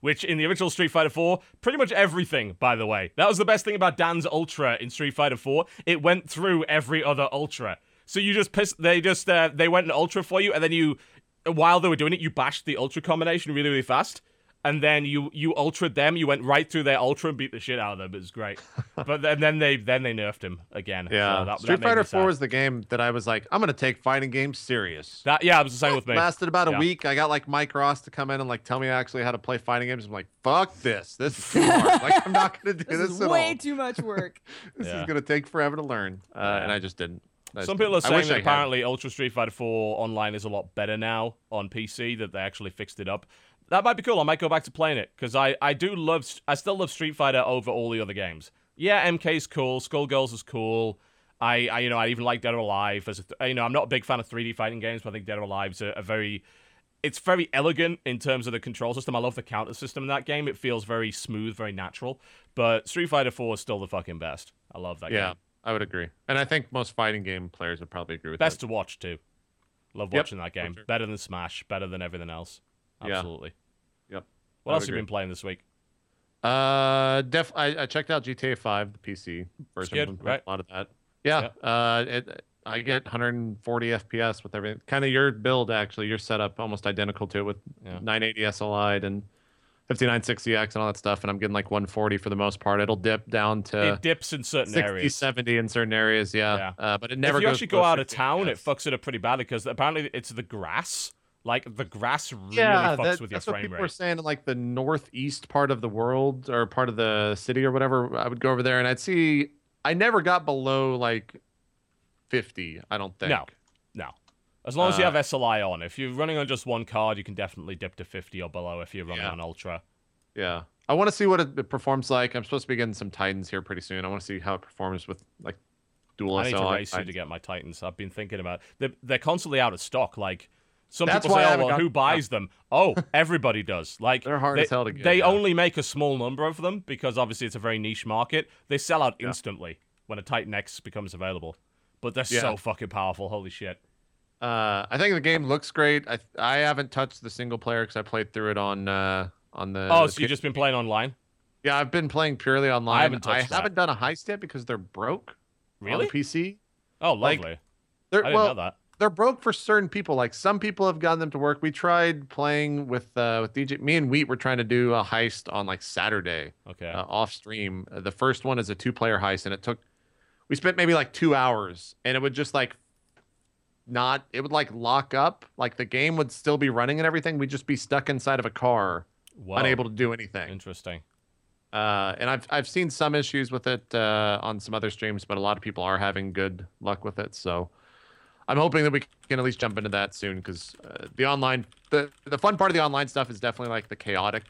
Speaker 1: Which in the original Street Fighter 4, pretty much everything, by the way. That was the best thing about Dan's Ultra in Street Fighter 4. It went through every other Ultra. So you just piss they just uh, they went an Ultra for you and then you while they were doing it, you bashed the Ultra combination really, really fast. And then you you ultra'd them, you went right through their ultra and beat the shit out of them. It was great. but then, then they then they nerfed him again. So
Speaker 4: Yeah,
Speaker 1: that-
Speaker 4: Street
Speaker 1: that
Speaker 4: Fighter. Four was the game that I was like, I'm gonna take fighting games serious.
Speaker 1: That yeah, it was the same with me.
Speaker 4: Lasted about a
Speaker 1: Yeah.
Speaker 4: week. I got like Mike Ross to come in and like tell me actually how to play fighting games. I'm like, fuck this. This is too hard. like I'm not gonna do
Speaker 2: This
Speaker 4: this,
Speaker 2: is
Speaker 4: at
Speaker 2: way
Speaker 4: all.
Speaker 2: too much work.
Speaker 4: This
Speaker 1: Yeah.
Speaker 4: is gonna take forever to learn, uh, and I just didn't. I
Speaker 1: Some people are saying that
Speaker 4: I had.
Speaker 1: apparently Ultra Street Fighter 4 online is a lot better now on PC, that they actually fixed it up. That might be cool. I might go back to playing it because I, I do love I still love Street Fighter over all the other games. Yeah, MK's cool, Skullgirls is cool. I, I you know I even like Dead or Alive as a th- you know I'm not a big fan of 3D fighting games, but I think Dead or Alive's a, a very it's very elegant in terms of the control system. I love the counter system in that game. It feels very smooth, very natural. But Street Fighter 4 is still the fucking best. I love that
Speaker 4: Yeah,
Speaker 1: game.
Speaker 4: I would agree, and I think most fighting game players would probably agree with
Speaker 1: Best
Speaker 4: that.
Speaker 1: Best to watch too. Love
Speaker 4: Yep,
Speaker 1: watching that game.
Speaker 4: sure.
Speaker 1: Better than Smash. Better than everything else.
Speaker 4: Yeah.
Speaker 1: Absolutely.
Speaker 4: Yep.
Speaker 1: What
Speaker 4: I
Speaker 1: else have you been playing this week?
Speaker 4: Uh, def. I, I checked out GTA 5, the PC version.
Speaker 1: good,
Speaker 4: I've been playing
Speaker 1: right?
Speaker 4: A lot of that. Yeah. Uh, it. I get 140 FPS with everything. Kind of your build actually. Your setup almost identical to it with
Speaker 1: Yeah.
Speaker 4: 980 SLI and 5960X and all that stuff. And I'm getting like 140 for the most part. It'll dip down to
Speaker 1: it dips in certain
Speaker 4: 60,
Speaker 1: areas.
Speaker 4: 70 in certain areas. Yeah.
Speaker 1: Yeah.
Speaker 4: Uh, but it never.
Speaker 1: if you
Speaker 4: goes
Speaker 1: actually go out of town, it fucks it up pretty badly because apparently it's the grass. Like the grass really
Speaker 4: yeah,
Speaker 1: fucks
Speaker 4: that-
Speaker 1: with your
Speaker 4: that's what people
Speaker 1: rate.
Speaker 4: were saying in like the northeast part of the world or part of the city or whatever. I would go over there and I'd see. I never got below like 50. I don't think.
Speaker 1: No. As long as you
Speaker 4: Uh,
Speaker 1: have SLI on. If you're running on just one card, you can definitely dip to 50 or below if you're running
Speaker 4: Yeah.
Speaker 1: on Ultra.
Speaker 4: Yeah. I want to see what it, performs like. I'm supposed to be getting some Titans here pretty soon. I want to see how it performs with like dual
Speaker 1: I need to
Speaker 4: SLI.
Speaker 1: race you to get my Titans. I've been thinking about they're, they're constantly out of stock. Like some
Speaker 4: That's
Speaker 1: people say, "Oh, well,
Speaker 4: got-
Speaker 1: who buys them?" Oh, everybody does. Like
Speaker 4: They're hard
Speaker 1: they,
Speaker 4: as hell to get,
Speaker 1: They
Speaker 4: yeah.
Speaker 1: only make a small number of them because obviously it's a very niche market. They sell out
Speaker 4: Yeah.
Speaker 1: instantly when a Titan X becomes available. But they're
Speaker 4: Yeah.
Speaker 1: so fucking powerful. Holy shit!
Speaker 4: Uh, I think the game looks great. I I haven't touched the single player because I played through it on uh on the.
Speaker 1: oh,
Speaker 4: the
Speaker 1: so you've just been playing online?
Speaker 4: Yeah, I've been playing purely online.
Speaker 1: haven't touched that.
Speaker 4: haven't done a heist yet because they're broke.
Speaker 1: Really?
Speaker 4: On the PC.
Speaker 1: Oh,
Speaker 4: like,
Speaker 1: lovely.
Speaker 4: They're
Speaker 1: I didn't
Speaker 4: well,
Speaker 1: know that.
Speaker 4: they're broke for certain people. Like some people have gotten them to work. We tried playing with uh with DJ. Me and Wheat were trying to do a heist on like Saturday
Speaker 1: Okay.
Speaker 4: uh, off stream. Uh, the first one is a two player heist, and it took. We spent maybe like two hours, and it would just like. Not it would like lock up like the game would still be running and everything we'd just be stuck inside of a car
Speaker 1: Whoa.
Speaker 4: unable to do anything
Speaker 1: Interesting.
Speaker 4: Uh, and I've I've seen some issues with it uh, on some other streams, but a lot of people are having good luck with it. So I'm hoping that we can at least jump into that soon because uh, the online the the fun part of the online stuff is definitely like the chaotic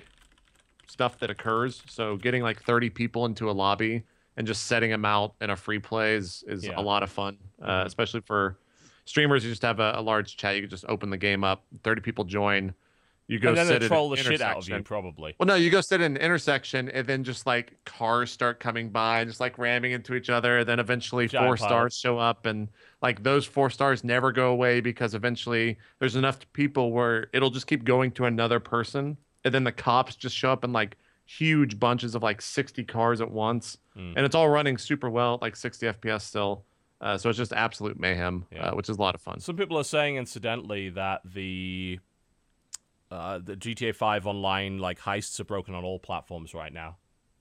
Speaker 4: stuff that occurs. So getting like 30 people into a lobby and just setting them out in a free play is is
Speaker 1: Yeah.
Speaker 4: a lot of fun, uh, especially for streamers. You just have a, a large chat. You can just open the game up. 30 people join. You go
Speaker 1: and then
Speaker 4: sit
Speaker 1: they
Speaker 4: at
Speaker 1: troll
Speaker 4: an
Speaker 1: the shit out of you,
Speaker 4: intersection.
Speaker 1: probably.
Speaker 4: Well, no, you go sit in an intersection, and then just like cars start coming by, and just like ramming into each other. And Then eventually,
Speaker 1: Giant
Speaker 4: four
Speaker 1: piles.
Speaker 4: stars show up, and like those four stars never go away because eventually there's enough people where it'll just keep going to another person, and then the cops just show up in like huge bunches of like 60 cars at once,
Speaker 1: Hmm.
Speaker 4: and it's all running super well, like 60 FPS still. Uh, so it's just absolute mayhem,
Speaker 1: Yeah.
Speaker 4: uh, which is a lot of fun.
Speaker 1: Some people are saying, incidentally, that the uh, the GTA 5 online like heists are broken on all platforms right now.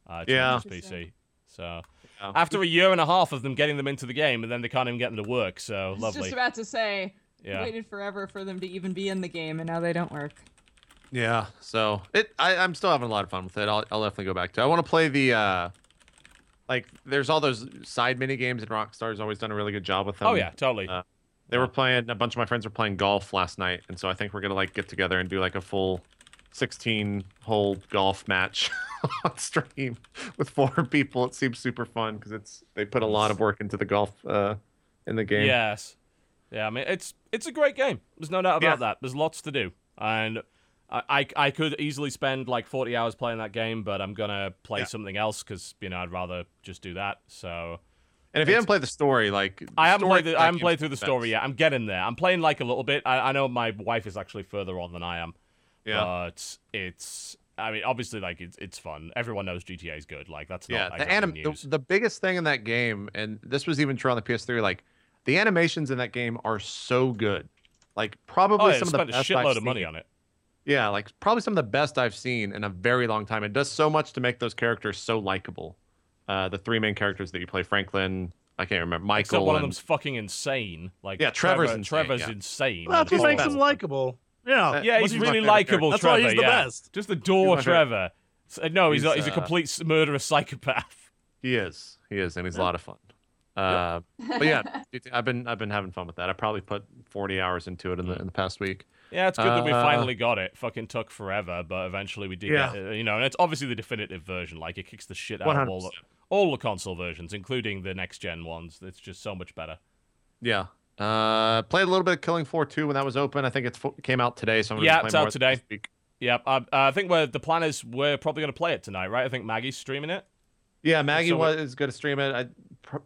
Speaker 1: Uh, it's
Speaker 4: Yeah.
Speaker 1: just PC. So
Speaker 4: Yeah.
Speaker 1: after a year and a half of them getting them into the game, and then they can't even get them to work. So
Speaker 2: I was
Speaker 1: lovely.
Speaker 2: just about to say,
Speaker 1: Yeah.
Speaker 2: waited forever for them to even be in the game, and now they don't work.
Speaker 4: Yeah. So it, I, I'm still having a lot of fun with it. I'll, I'll definitely go back to. it. I want to play the, uh, like, there's all those side mini games, and Rockstar's always done a really good job with them.
Speaker 1: Oh yeah, totally.
Speaker 4: Uh, They were playing. A bunch of my friends were playing golf last night, and so I think we're gonna like get together and do like a full 16 hole golf match on stream with four people. It seems super fun because it's they put a lot of work into the golf uh, in the game.
Speaker 1: Yes. Yeah, I mean it's it's a great game. There's no doubt about
Speaker 4: Yeah.
Speaker 1: that. There's lots to do, and I, I I could easily spend like 40 hours playing that game, but I'm gonna play
Speaker 4: Yeah.
Speaker 1: something else because you know I'd rather just do that. So
Speaker 4: And if you haven't played the story, like
Speaker 1: I haven't
Speaker 4: story
Speaker 1: played the, I haven't played through the
Speaker 4: best.
Speaker 1: story yet. I'm getting there. I'm playing like a little bit. I, I know my wife is actually further on than I am,
Speaker 4: Yeah.
Speaker 1: but it's I mean, obviously, like it's it's fun. Everyone knows GTA is good. Like that's
Speaker 4: yeah,
Speaker 1: not
Speaker 4: the
Speaker 1: exactly
Speaker 4: anim- the, the biggest thing in that game, and this was even true on the PS3. Like the animations in that game are so good. Like probably
Speaker 1: oh, yeah,
Speaker 4: some of the
Speaker 1: spent a
Speaker 4: best I've
Speaker 1: shitload of money
Speaker 4: seen.
Speaker 1: on it.
Speaker 4: Yeah, like probably some of the best I've seen in a very long time. It does so much to make those characters so likable. Uh, the three main characters that you play, Franklin, I can't remember, Michael,
Speaker 1: Except one of them's fucking insane. Like
Speaker 4: Yeah, Trevor's
Speaker 1: Trevor,
Speaker 4: insane,
Speaker 1: Trevor's
Speaker 4: yeah.
Speaker 1: insane.
Speaker 3: Well, that's what makes
Speaker 1: awful.
Speaker 3: him likable. Yeah.
Speaker 4: Uh,
Speaker 1: Yeah,
Speaker 4: What's
Speaker 1: he's really likable.
Speaker 3: That's why he's the
Speaker 1: yeah.
Speaker 3: best.
Speaker 1: Just adore
Speaker 4: my favorite.
Speaker 1: Trevor. S- No, he's,
Speaker 4: He's,
Speaker 1: not, he's a
Speaker 4: uh,
Speaker 1: complete murderous psychopath.
Speaker 4: He is. He is, and he's a lot of fun. Uh, but yeah, I've been I've been having fun with that. I probably put 40 hours into it in the in the past week.
Speaker 1: Yeah, it's good that we
Speaker 4: Uh,
Speaker 1: finally got it. Fucking took forever, but eventually we did
Speaker 3: Yeah.
Speaker 1: get it. You know, and it's obviously the definitive version. Like, it kicks the shit out of all the, all the console versions, including the next gen ones. It's just so much better.
Speaker 4: Yeah. Uh, played a little bit of Killing Floor 2 when that was open. I think it came out today, so I'm
Speaker 1: Yeah,
Speaker 4: play
Speaker 1: it's out today.
Speaker 4: this week.
Speaker 1: Yep, I, I think we're, the plan is we're probably going to play it tonight, right? I think Maggie's streaming it.
Speaker 4: Yeah, Maggie
Speaker 1: So
Speaker 4: was is going to stream it. I,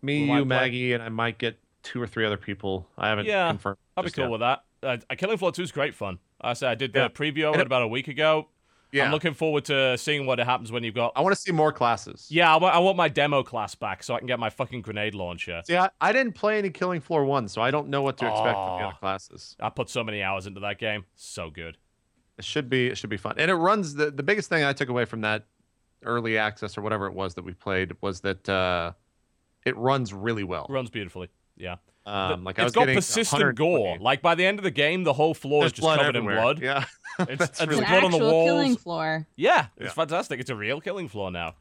Speaker 4: me,
Speaker 1: We
Speaker 4: you,
Speaker 1: play-
Speaker 4: Maggie, and I might get two or three other people. I haven't
Speaker 1: Yeah,
Speaker 4: confirmed.
Speaker 1: I'll be cool
Speaker 4: yet.
Speaker 1: with that. Uh, Killing Floor 2 is great fun. I said I did the
Speaker 4: Yeah.
Speaker 1: preview of it about a week ago.
Speaker 4: Yeah,
Speaker 1: I'm looking forward to seeing what happens when you've got.
Speaker 4: I want to see more classes.
Speaker 1: Yeah, I want my demo class back so I can get my fucking grenade launcher.
Speaker 4: See, I, I didn't play any Killing Floor 1, so I don't know what to expect from the other classes.
Speaker 1: I put so many hours into that game. So good.
Speaker 4: It should be it should be fun. And it runs the the biggest thing I took away from that early access or whatever it was that we played was that uh it runs really well.
Speaker 1: Runs beautifully. Yeah.
Speaker 4: Um like I was
Speaker 1: got persistent gore. Like by the end of the game, the whole floor
Speaker 4: There's
Speaker 1: is just covered
Speaker 4: everywhere.
Speaker 1: in blood.
Speaker 4: Yeah.
Speaker 1: It's,
Speaker 4: That's
Speaker 1: it's
Speaker 4: really
Speaker 1: blood on the walls.
Speaker 2: killing floor.
Speaker 1: Yeah, it's
Speaker 4: Yeah.
Speaker 1: fantastic. It's a real killing floor now.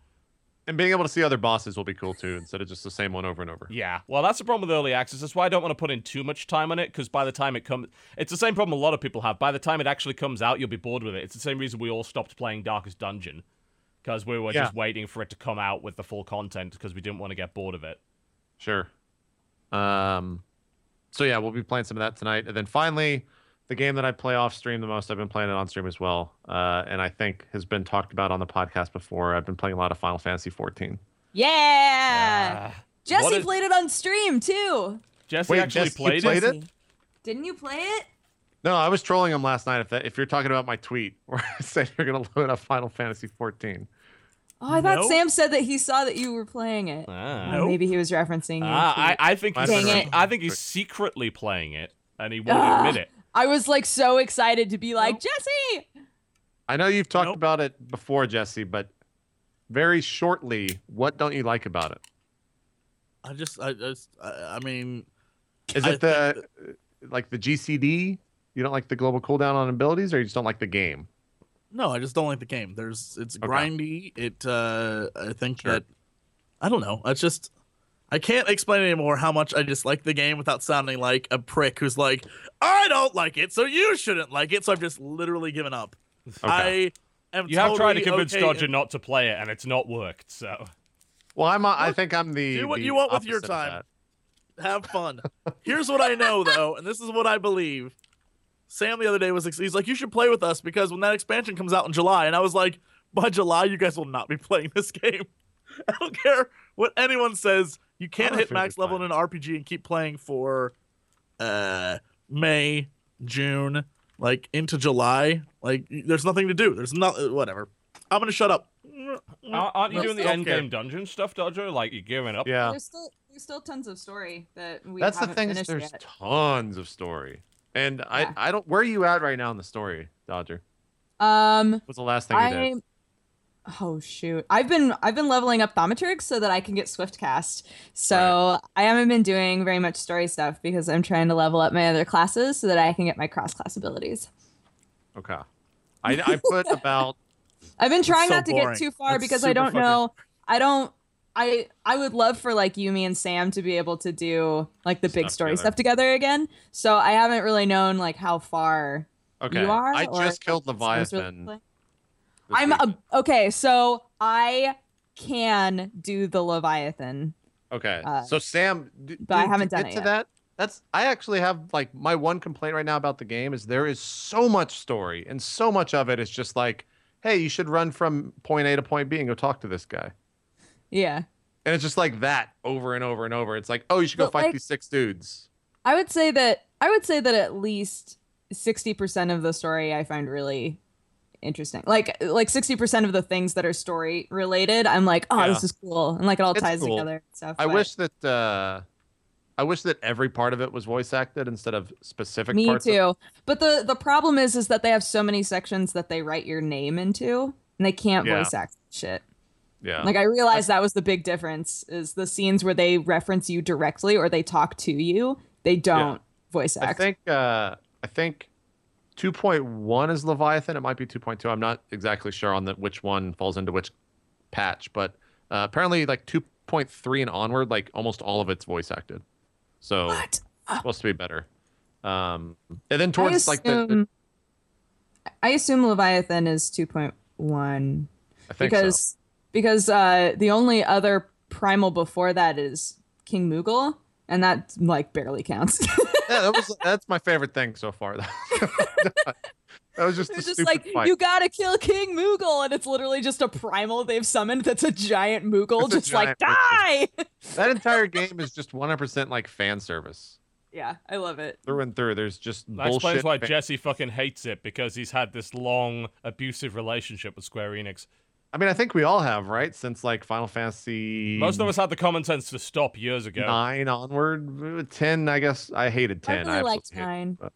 Speaker 4: And being able to see other bosses will be cool too, instead of just the same one over and over.
Speaker 1: Yeah. Well, that's the problem with early access. That's why I don't want to put in too much time on it because by the time it comes, it's the same problem a lot of people have. By the time it actually comes out, you'll be bored with it. It's the same reason we all stopped playing Darkest Dungeon because we were
Speaker 4: Yeah.
Speaker 1: just waiting for it to come out with the full content because we didn't want to get bored of it.
Speaker 4: Sure. Um so yeah, we'll be playing some of that tonight. And then finally, the game that I play off stream the most, I've been playing it on stream as well. Uh and I think has been talked about on the podcast before. I've been playing a lot of Final Fantasy 14.
Speaker 2: Yeah.
Speaker 1: Ah,
Speaker 2: Jesse
Speaker 1: what is-
Speaker 2: played it on stream too.
Speaker 1: Jesse
Speaker 4: Wait,
Speaker 1: actually
Speaker 4: Jesse,
Speaker 1: played,
Speaker 4: played
Speaker 1: it.
Speaker 4: it?
Speaker 2: Didn't you play it?
Speaker 4: No, I was trolling him last night. If that, if you're talking about my tweet where I said you're gonna load up Final Fantasy 14,
Speaker 2: Oh, I thought
Speaker 3: Nope.
Speaker 2: Sam said that he saw that you were playing it.
Speaker 1: Ah.
Speaker 2: Oh, maybe he was referencing you.
Speaker 1: Ah, I, I think he's
Speaker 4: Dang
Speaker 2: it.
Speaker 1: I think he's secretly playing it, and he won't
Speaker 2: Ah.
Speaker 1: admit it.
Speaker 2: I was like so excited to be like
Speaker 3: Nope.
Speaker 2: Jesse.
Speaker 4: I know you've talked
Speaker 3: Nope.
Speaker 4: about it before, Jesse, but very shortly, what don't you like about it?
Speaker 3: I just, I just, I, I mean,
Speaker 4: Is
Speaker 3: I
Speaker 4: it the like the GCD? You don't like the global cooldown on abilities, or you just don't like the game?
Speaker 3: No, I just don't like the game. There's, it's
Speaker 4: Okay.
Speaker 3: grindy. It, uh, I think
Speaker 4: Sure.
Speaker 3: that, I don't know. It's just, I can't explain anymore how much I dislike the game without sounding like a prick who's like, I don't like it, so you shouldn't like it. So I've just literally given up.
Speaker 4: Okay.
Speaker 3: I am.
Speaker 1: You have tried to convince
Speaker 3: okay
Speaker 1: Dodger
Speaker 3: and-
Speaker 1: not to play it, and it's not worked. So
Speaker 4: Well, I'm. I
Speaker 3: Look,
Speaker 4: think I'm the.
Speaker 3: do what
Speaker 4: the
Speaker 3: you want with your time. have fun. Here's what I know though, and this is what I believe. Sam the other day was he's like, you should play with us because when that expansion comes out in July, and I was like, by July you guys will not be playing this game. I don't care what anyone says. You can't hit max
Speaker 4: we're
Speaker 3: level in an RPG and keep playing for uh May, June, like into July. Like there's nothing to do. There's not whatever. I'm gonna shut up.
Speaker 1: Aren't aren't you
Speaker 3: No,
Speaker 1: doing the end
Speaker 3: care.
Speaker 1: game dungeon stuff, Dodger? Like you're giving up?
Speaker 4: Yeah,
Speaker 2: There's still there's still tons of story that we
Speaker 4: that's the
Speaker 2: haven't
Speaker 4: thing. Is there's
Speaker 2: yet.
Speaker 4: tons of story, and
Speaker 2: Yeah.
Speaker 4: I I don't. Where are you at right now in the story, Dodger?
Speaker 2: Um,
Speaker 4: What's the last thing you
Speaker 2: I
Speaker 4: did?
Speaker 2: oh shoot, I've been I've been leveling up Thaumaturg so that I can get Swift cast. So I haven't been doing very much story stuff because I'm trying to level up my other classes so that I can get my cross class abilities.
Speaker 4: Okay, I I put about
Speaker 2: I've been trying
Speaker 3: so
Speaker 2: not to
Speaker 3: boring.
Speaker 2: get too far
Speaker 3: That's
Speaker 2: because I don't
Speaker 3: fucking-
Speaker 2: know. I don't. I I would love for like Yumi and Sam to be able to do like the big story
Speaker 4: together.
Speaker 2: stuff together again. So I haven't really known like how far
Speaker 4: okay.
Speaker 2: you are.
Speaker 4: I
Speaker 2: or
Speaker 4: just killed
Speaker 2: Sam's really
Speaker 4: Leviathan.
Speaker 2: I'm a, okay. So I can do the Leviathan.
Speaker 4: Okay.
Speaker 2: Uh,
Speaker 4: so Sam, d-
Speaker 2: but I haven't done
Speaker 4: get
Speaker 2: it
Speaker 4: to
Speaker 2: yet.
Speaker 4: that. That's I actually have like my one complaint right now about the game is there is so much story and so much of it is just like, hey, you should run from point A to point B and go talk to this guy.
Speaker 2: Yeah.
Speaker 4: And it's just like that over and over and over. It's like, oh, you should go
Speaker 2: But,
Speaker 4: fight
Speaker 2: like-
Speaker 4: these six dudes.
Speaker 2: I would say that I would say that at least sixty percent of the story I find really interesting. Like like sixty percent of the things that are story related, I'm like, oh, this is cool, and like it all
Speaker 4: It's
Speaker 2: ties
Speaker 4: cool.
Speaker 2: together. And stuff.
Speaker 4: I
Speaker 2: but
Speaker 4: wish that uh, I wish that every part of it was voice acted instead of specific
Speaker 2: me
Speaker 4: parts. of-
Speaker 2: too. But the the problem is, is that they have so many sections that they write your name into, and they can't
Speaker 4: Yeah.
Speaker 2: voice act shit.
Speaker 4: Yeah.
Speaker 2: Like I realized that was the big difference is the scenes where they reference you directly or they talk to you, they don't voice act.
Speaker 4: I think uh, I think 2.1 is Leviathan. It might be 2.2. I'm not exactly sure on the which one falls into which patch, but uh, apparently like 2.3 and onward, like almost all of it's voice acted. So
Speaker 2: what?
Speaker 4: it's supposed to be better. Um, and then towards
Speaker 2: I
Speaker 4: like the, the
Speaker 2: I assume Leviathan is 2.1
Speaker 4: I think
Speaker 2: because
Speaker 4: so.
Speaker 2: Because uh the only other primal before that is King Moogle and that like barely counts.
Speaker 4: Yeah, that was that's my favorite thing so far. that was just
Speaker 2: It's just like
Speaker 4: fight.
Speaker 2: you gotta kill King Moogle, and it's literally just a primal they've summoned that's a giant Moogle,
Speaker 4: It's a
Speaker 2: just like
Speaker 4: giant
Speaker 2: die.
Speaker 4: That entire game is just 100% like fan service
Speaker 2: yeah, I love it.
Speaker 4: through and through. There's just
Speaker 1: That explains why
Speaker 4: fan-
Speaker 1: Jesse fucking hates it because he's had this long abusive relationship with Square Enix.
Speaker 4: I mean, I think we all have, right? Since like Final Fantasy
Speaker 1: Most of us had the common sense to stop years ago.
Speaker 4: nine onward, ten. I guess I hated ten.
Speaker 2: I
Speaker 4: ten.
Speaker 2: really liked
Speaker 4: absolutely hated it,
Speaker 2: nine.
Speaker 4: but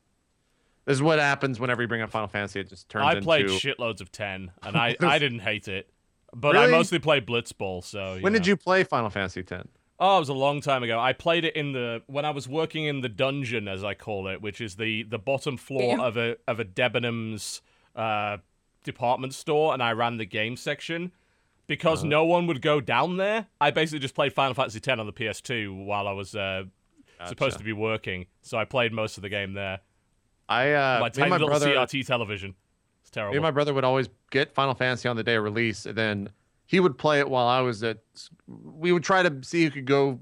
Speaker 4: This is what happens whenever you bring up Final Fantasy. It just turns
Speaker 1: I played
Speaker 4: into.
Speaker 1: shitloads of 10, and I, I didn't hate it. But I mostly played Blitzball, so.
Speaker 4: when
Speaker 1: know.
Speaker 4: did you play Final Fantasy ten?
Speaker 1: Oh, it was a long time ago. I played it in the when I was working in the dungeon, as I call it, which is the the bottom floor
Speaker 2: Damn.
Speaker 1: of a of a Debenhams uh, department store, and I ran the game section. Because
Speaker 4: Uh-huh.
Speaker 1: no one would go down there, I basically just played Final Fantasy X on the PS2 while I was uh, supposed to be working. So I played most of the game there.
Speaker 4: I uh,
Speaker 1: my tiny
Speaker 4: my
Speaker 1: little
Speaker 4: brother.
Speaker 1: CRT television. It's terrible.
Speaker 4: Me and my brother would always get Final Fantasy on the day of release, and then he would play it while I was at. We would try to see who could go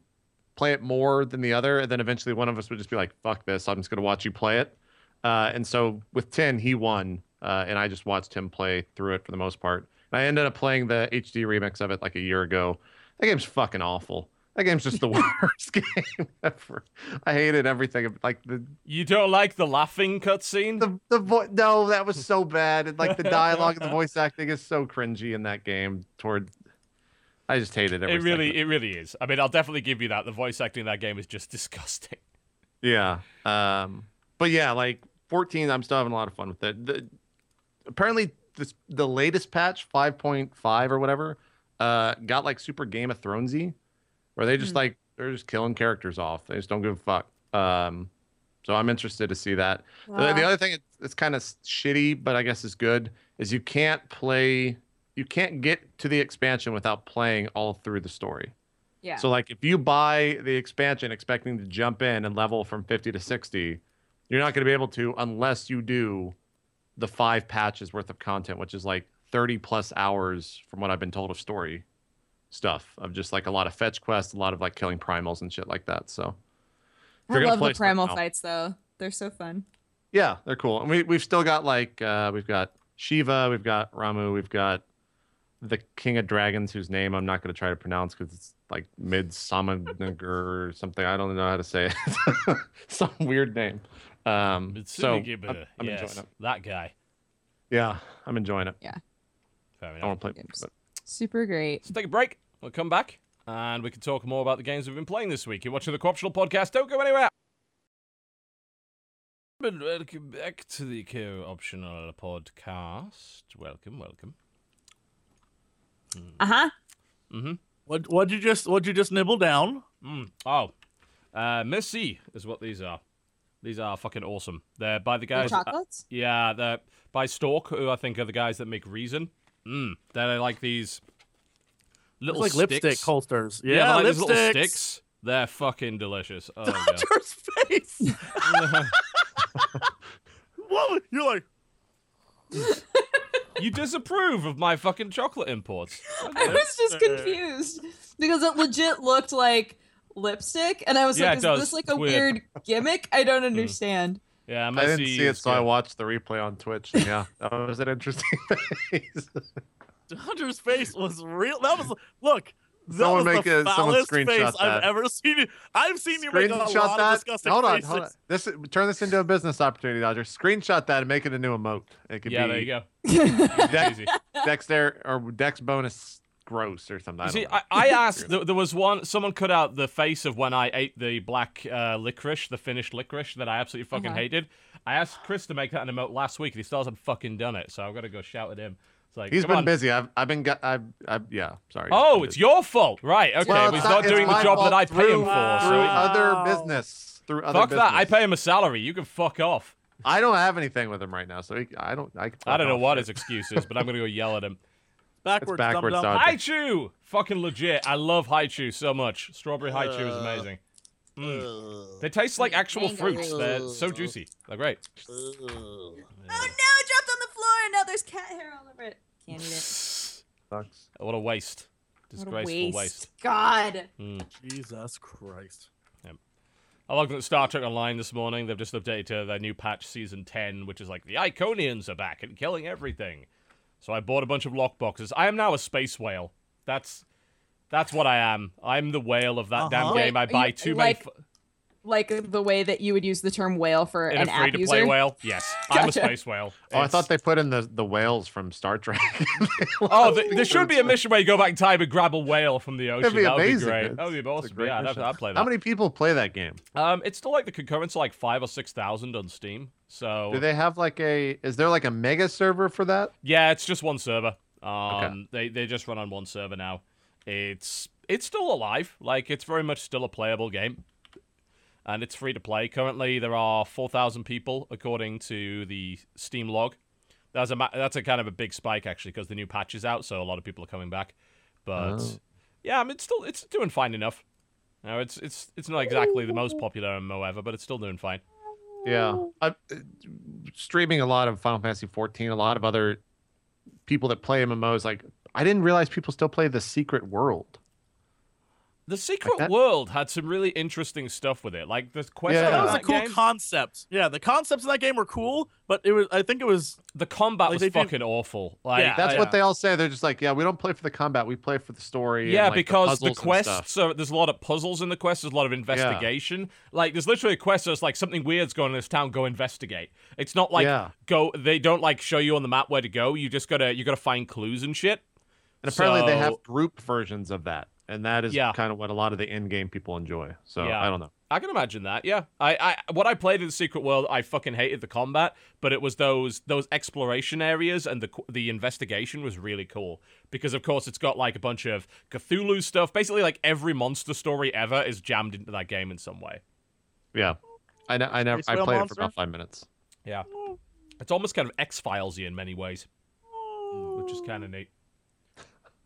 Speaker 4: play it more than the other, and then eventually one of us would just be like, "Fuck this! I'm just gonna watch you play it." Uh, and so with ten, he won, uh, and I just watched him play through it for the most part. And I ended up playing the HD remix of it like a year ago. That game's fucking awful. That game's just the worst game ever. I hated everything. Like the
Speaker 1: you don't like the laughing cutscene?
Speaker 4: the the vo- no, that was so bad. And, like the dialogue and the voice acting is so cringy in that game. Toward, I just hated every
Speaker 1: It really,
Speaker 4: second.
Speaker 1: it really is. I mean, I'll definitely give you that. The voice acting in that game is just disgusting.
Speaker 4: Yeah. Um. But yeah, like 14, I'm still having a lot of fun with it. The, apparently, this the latest patch, 5.5 or whatever, uh, got like super Game of Thronesy, where they just
Speaker 2: Hmm.
Speaker 4: like they're just killing characters off. They just don't give a fuck. Um. So I'm interested to see that. The- The, other thing it's, it's kind of shitty, but I guess is good, is you can't play, you can't get to the expansion without playing all through the story.
Speaker 2: Yeah.
Speaker 4: So like if you buy the expansion expecting to jump in and level from 50 to 60, you're not going to be able to unless you do the five patches worth of content, which is like 30 plus hours from what I've been told of story stuff of just like a lot of fetch quests, a lot of like killing primals and shit like that. So
Speaker 2: I love the primal
Speaker 4: now-
Speaker 2: fights though. They're so fun.
Speaker 4: yeah, they're cool. And we we've still got like uh we've got Shiva, we've got Ramuh, we've got the King of Dragons, whose name I'm not going to try to pronounce because it's like Midsamanger or something. I don't know how to say it. Some weird name. Um, so I'm,
Speaker 1: Mitsubishi,
Speaker 4: I'm
Speaker 1: yes,
Speaker 4: enjoying it.
Speaker 1: that guy.
Speaker 4: Yeah, I'm enjoying it. Yeah.
Speaker 1: Fair
Speaker 4: I want to play,
Speaker 2: Games.
Speaker 4: but
Speaker 2: Super great.
Speaker 1: Let's take a break. We'll come back and we can talk more about the games we've been playing this week. You're watching the Co-optional Podcast. Don't go anywhere. Welcome back to the Co-optional Podcast. Welcome, welcome.
Speaker 2: Uh huh.
Speaker 1: Mm-hmm.
Speaker 3: What what'd you just what'd you just nibble down?
Speaker 1: Mm. Oh, uh, Messi is what these are. These are fucking awesome. They're by the
Speaker 2: The
Speaker 1: guys. uh, yeah, they're by Storck, who I think are the guys that make Riesen. Mm. They're like these
Speaker 3: It's
Speaker 1: little
Speaker 3: like
Speaker 1: sticks.
Speaker 3: lipstick holsters.
Speaker 1: Yeah,
Speaker 3: Yeah,
Speaker 1: they're like these little
Speaker 3: lipsticks.
Speaker 1: sticks. They're fucking delicious. Oh god.
Speaker 3: Hunter's face. what? You're like,
Speaker 1: you disapprove of my fucking chocolate imports.
Speaker 2: I was just confused because it legit looked like lipstick, and I was
Speaker 1: Yeah,
Speaker 2: like, "Is
Speaker 1: does.
Speaker 2: this like a
Speaker 1: weird.
Speaker 2: weird gimmick? I don't mm. understand."
Speaker 1: Yeah, Messi
Speaker 4: I didn't see it, so I watched the replay on Twitch. And yeah, that was an interesting face.
Speaker 3: Hunter's face was real. That was look. That
Speaker 4: Someone
Speaker 3: was
Speaker 4: make
Speaker 3: the
Speaker 4: a- someone screenshot
Speaker 3: face I've ever seen. I've seen you make a lot
Speaker 4: Screenshot
Speaker 3: of
Speaker 4: that.
Speaker 3: disgusting
Speaker 4: Hold on,
Speaker 3: faces.
Speaker 4: hold on. This turn this into a business opportunity, Dodger. Screenshot that and make it a new emote. It could be
Speaker 1: Yeah,
Speaker 4: be
Speaker 1: there you go.
Speaker 4: Dex,
Speaker 1: Easy.
Speaker 4: Dexter or Dex bonus gross or something. I
Speaker 1: See. I, I asked. There, there was one. Someone cut out the face of when I ate the black uh, licorice, the finished licorice that I absolutely fucking
Speaker 2: Uh-huh.
Speaker 1: hated. I asked Chris to make that an emote last week, and he still hasn't fucking done it. So I've got to go shout at him. It's like
Speaker 4: he's been
Speaker 1: on.
Speaker 4: busy. I've I've been got I've, I've yeah. Sorry.
Speaker 1: Oh,
Speaker 4: I've
Speaker 1: your fault, right? Okay,
Speaker 4: Well,
Speaker 1: well, he's not
Speaker 4: it's
Speaker 1: doing the job that I pay him
Speaker 4: through-
Speaker 1: for.
Speaker 4: through
Speaker 1: So
Speaker 4: other
Speaker 3: Wow.
Speaker 4: business. Through other
Speaker 1: fuck that. I pay him a salary. You can fuck off.
Speaker 4: I don't have anything with him right now, so he, I don't. I,
Speaker 1: I don't know what his excuse is, but I'm gonna go yell at him.
Speaker 3: backwards,
Speaker 4: It's backwards,
Speaker 3: dum-dum.
Speaker 4: dog.
Speaker 1: Hi-Chew, fucking legit. I love Hi-Chew so much. Strawberry Hi-Chew is
Speaker 3: Uh,
Speaker 1: amazing. Mm. They taste like actual fruits. They're so juicy. They're great.
Speaker 2: Oh no, it dropped on the floor and now there's cat hair all over it. Can't eat it.
Speaker 4: Sucks.
Speaker 1: What a waste.
Speaker 2: What a
Speaker 1: Disgraceful waste.
Speaker 2: God.
Speaker 1: Mm.
Speaker 3: Jesus Christ.
Speaker 1: I logged at Star Trek Online this morning. They've just updated to their new patch, Season 10, which is like, the Iconians are back and killing everything. So I bought a bunch of lockboxes. I am now a space whale. That's that's what I am. I'm the whale of that damn
Speaker 3: Uh-huh.
Speaker 1: game. I buy
Speaker 2: you-
Speaker 1: too
Speaker 2: like
Speaker 1: many... F-
Speaker 2: Like the way that you would use the term whale for
Speaker 1: in
Speaker 2: an
Speaker 1: a
Speaker 2: app
Speaker 1: free-to-play
Speaker 2: user.
Speaker 1: whale? Yes. I'm a space whale.
Speaker 4: Oh, I thought they put in the the whales from Star Trek.
Speaker 1: Oh, th- there should be a mission where you go back in time and grab a whale from the ocean.
Speaker 4: That'd be
Speaker 1: that would be
Speaker 4: amazing.
Speaker 1: great.
Speaker 4: It's-
Speaker 1: That would be awesome.
Speaker 4: great
Speaker 1: Yeah, I'd. I'd play that.
Speaker 4: How many people play that game?
Speaker 1: Um, it's still like the concurrents are like five or six thousand on Steam. So
Speaker 4: Do they have like a? Is there like a mega server for that?
Speaker 1: yeah, it's just one server. Um, they they just run on one server now. It's it's still alive. Like it's very much still a playable game, and it's free to play. Currently, there are four thousand people according to the Steam log. That's a that's a kind of a big spike actually because the new patch is out, so a lot of people are coming back. But
Speaker 4: Oh.
Speaker 1: yeah, I mean, it's still it's doing fine enough. No, it's it's it's not exactly the most popular MMO ever, but it's still doing fine.
Speaker 4: Yeah, I, uh, streaming a lot of Final Fantasy 14. A lot of other people that play MMOs. Like I didn't realize people still play the Secret World.
Speaker 1: The Secret
Speaker 4: that-
Speaker 1: World had some really interesting stuff with it, like the quest.
Speaker 4: Yeah.
Speaker 1: in
Speaker 3: That was a cool
Speaker 1: game,
Speaker 3: concept. Yeah, the concepts in that game were cool, but it was. I think it was.
Speaker 1: the combat
Speaker 3: Like,
Speaker 1: was
Speaker 3: they did-
Speaker 1: fucking awful. Like,
Speaker 3: Yeah,
Speaker 4: That's
Speaker 1: I-
Speaker 4: what they all say. They're just like, yeah, we don't play for the combat. We play for the story.
Speaker 1: Yeah,
Speaker 4: and, like,
Speaker 1: because the,
Speaker 4: puzzles and
Speaker 1: quests are there's a lot of puzzles in the quests. There's a lot of investigation. Like there's literally a quest that's like something weird's going on in this town. Go investigate. It's not like
Speaker 4: Yeah.
Speaker 1: go. They don't like show you on the map where to go. You just gotta you gotta find clues and shit.
Speaker 4: And apparently they have group versions of that, and that is
Speaker 1: Yeah.
Speaker 4: kind of what a lot of the end game people enjoy. So
Speaker 1: Yeah.
Speaker 4: I don't know.
Speaker 1: I can imagine that. Yeah, I, I, what I played in the Secret World, I fucking hated the combat, but it was those those exploration areas and the the investigation was really cool because of course it's got like a bunch of Cthulhu stuff. Basically, like every monster story ever is jammed into that game in some way.
Speaker 4: Yeah, I ne- I never I
Speaker 3: whale
Speaker 4: played it for about five minutes.
Speaker 1: Yeah, it's almost kind of X Filesy in many ways, mm, which is kind of neat.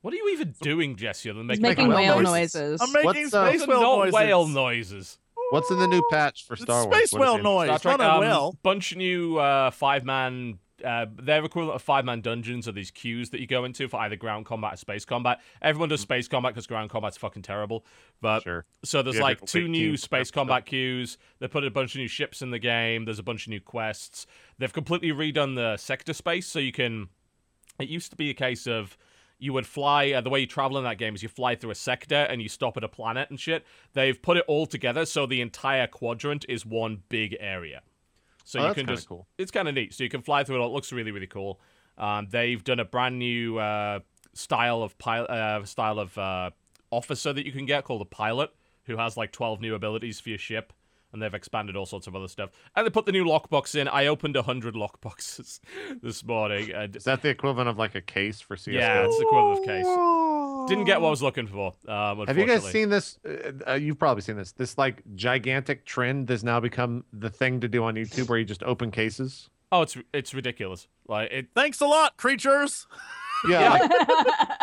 Speaker 1: What are you even doing, Jesse? Other than making,
Speaker 2: making
Speaker 4: whale
Speaker 2: whale
Speaker 4: noises.
Speaker 2: noises.
Speaker 3: I'm making
Speaker 4: What's, uh,
Speaker 3: space
Speaker 1: Those are
Speaker 3: whale
Speaker 1: not
Speaker 3: noises.
Speaker 1: whale noises.
Speaker 4: What's in the new patch for
Speaker 3: It's
Speaker 4: Star Wars?
Speaker 3: space
Speaker 4: What is
Speaker 3: whale
Speaker 4: it?
Speaker 3: noise,
Speaker 1: Star Trek,
Speaker 3: not a
Speaker 1: um,
Speaker 3: whale.
Speaker 1: bunch of new uh, five man. Uh, their equivalent of five man dungeons are these queues that you go into for either ground combat or space combat. Everyone does space combat because ground combat's fucking terrible. But
Speaker 4: Sure.
Speaker 1: so there's
Speaker 4: Yeah,
Speaker 1: like two new
Speaker 4: teams,
Speaker 1: space
Speaker 4: stuff.
Speaker 1: combat queues. They put a bunch of new ships in the game. There's a bunch of new quests. They've completely redone the sector space so you can. It used to be a case of you would fly. Uh, the way you travel in that game is you fly through a sector and you stop at a planet and shit. They've put it all together so the entire quadrant is one big area. So
Speaker 4: Oh,
Speaker 1: you
Speaker 4: that's
Speaker 1: can just.
Speaker 4: cool.
Speaker 1: It's kind of neat. So you can fly through it. all. It looks really really cool. Um, they've done a brand new uh, style of pilot, uh, style of uh, officer that you can get called a pilot, who has like twelve new abilities for your ship, and they've expanded all sorts of other stuff. And they put the new lockbox in. I opened hundred lockboxes this morning, and
Speaker 4: Is that the equivalent of like a case for CS:GO?
Speaker 1: yeah, it's the equivalent of case. Didn't get what I was looking for. Um,
Speaker 4: Have you guys seen this? Uh, uh, you've probably seen this. This like gigantic trend that's now become the thing to do on YouTube, where you just open cases.
Speaker 1: Oh, it's it's ridiculous. Like it,
Speaker 3: Thanks a lot, creatures.
Speaker 4: Yeah, like,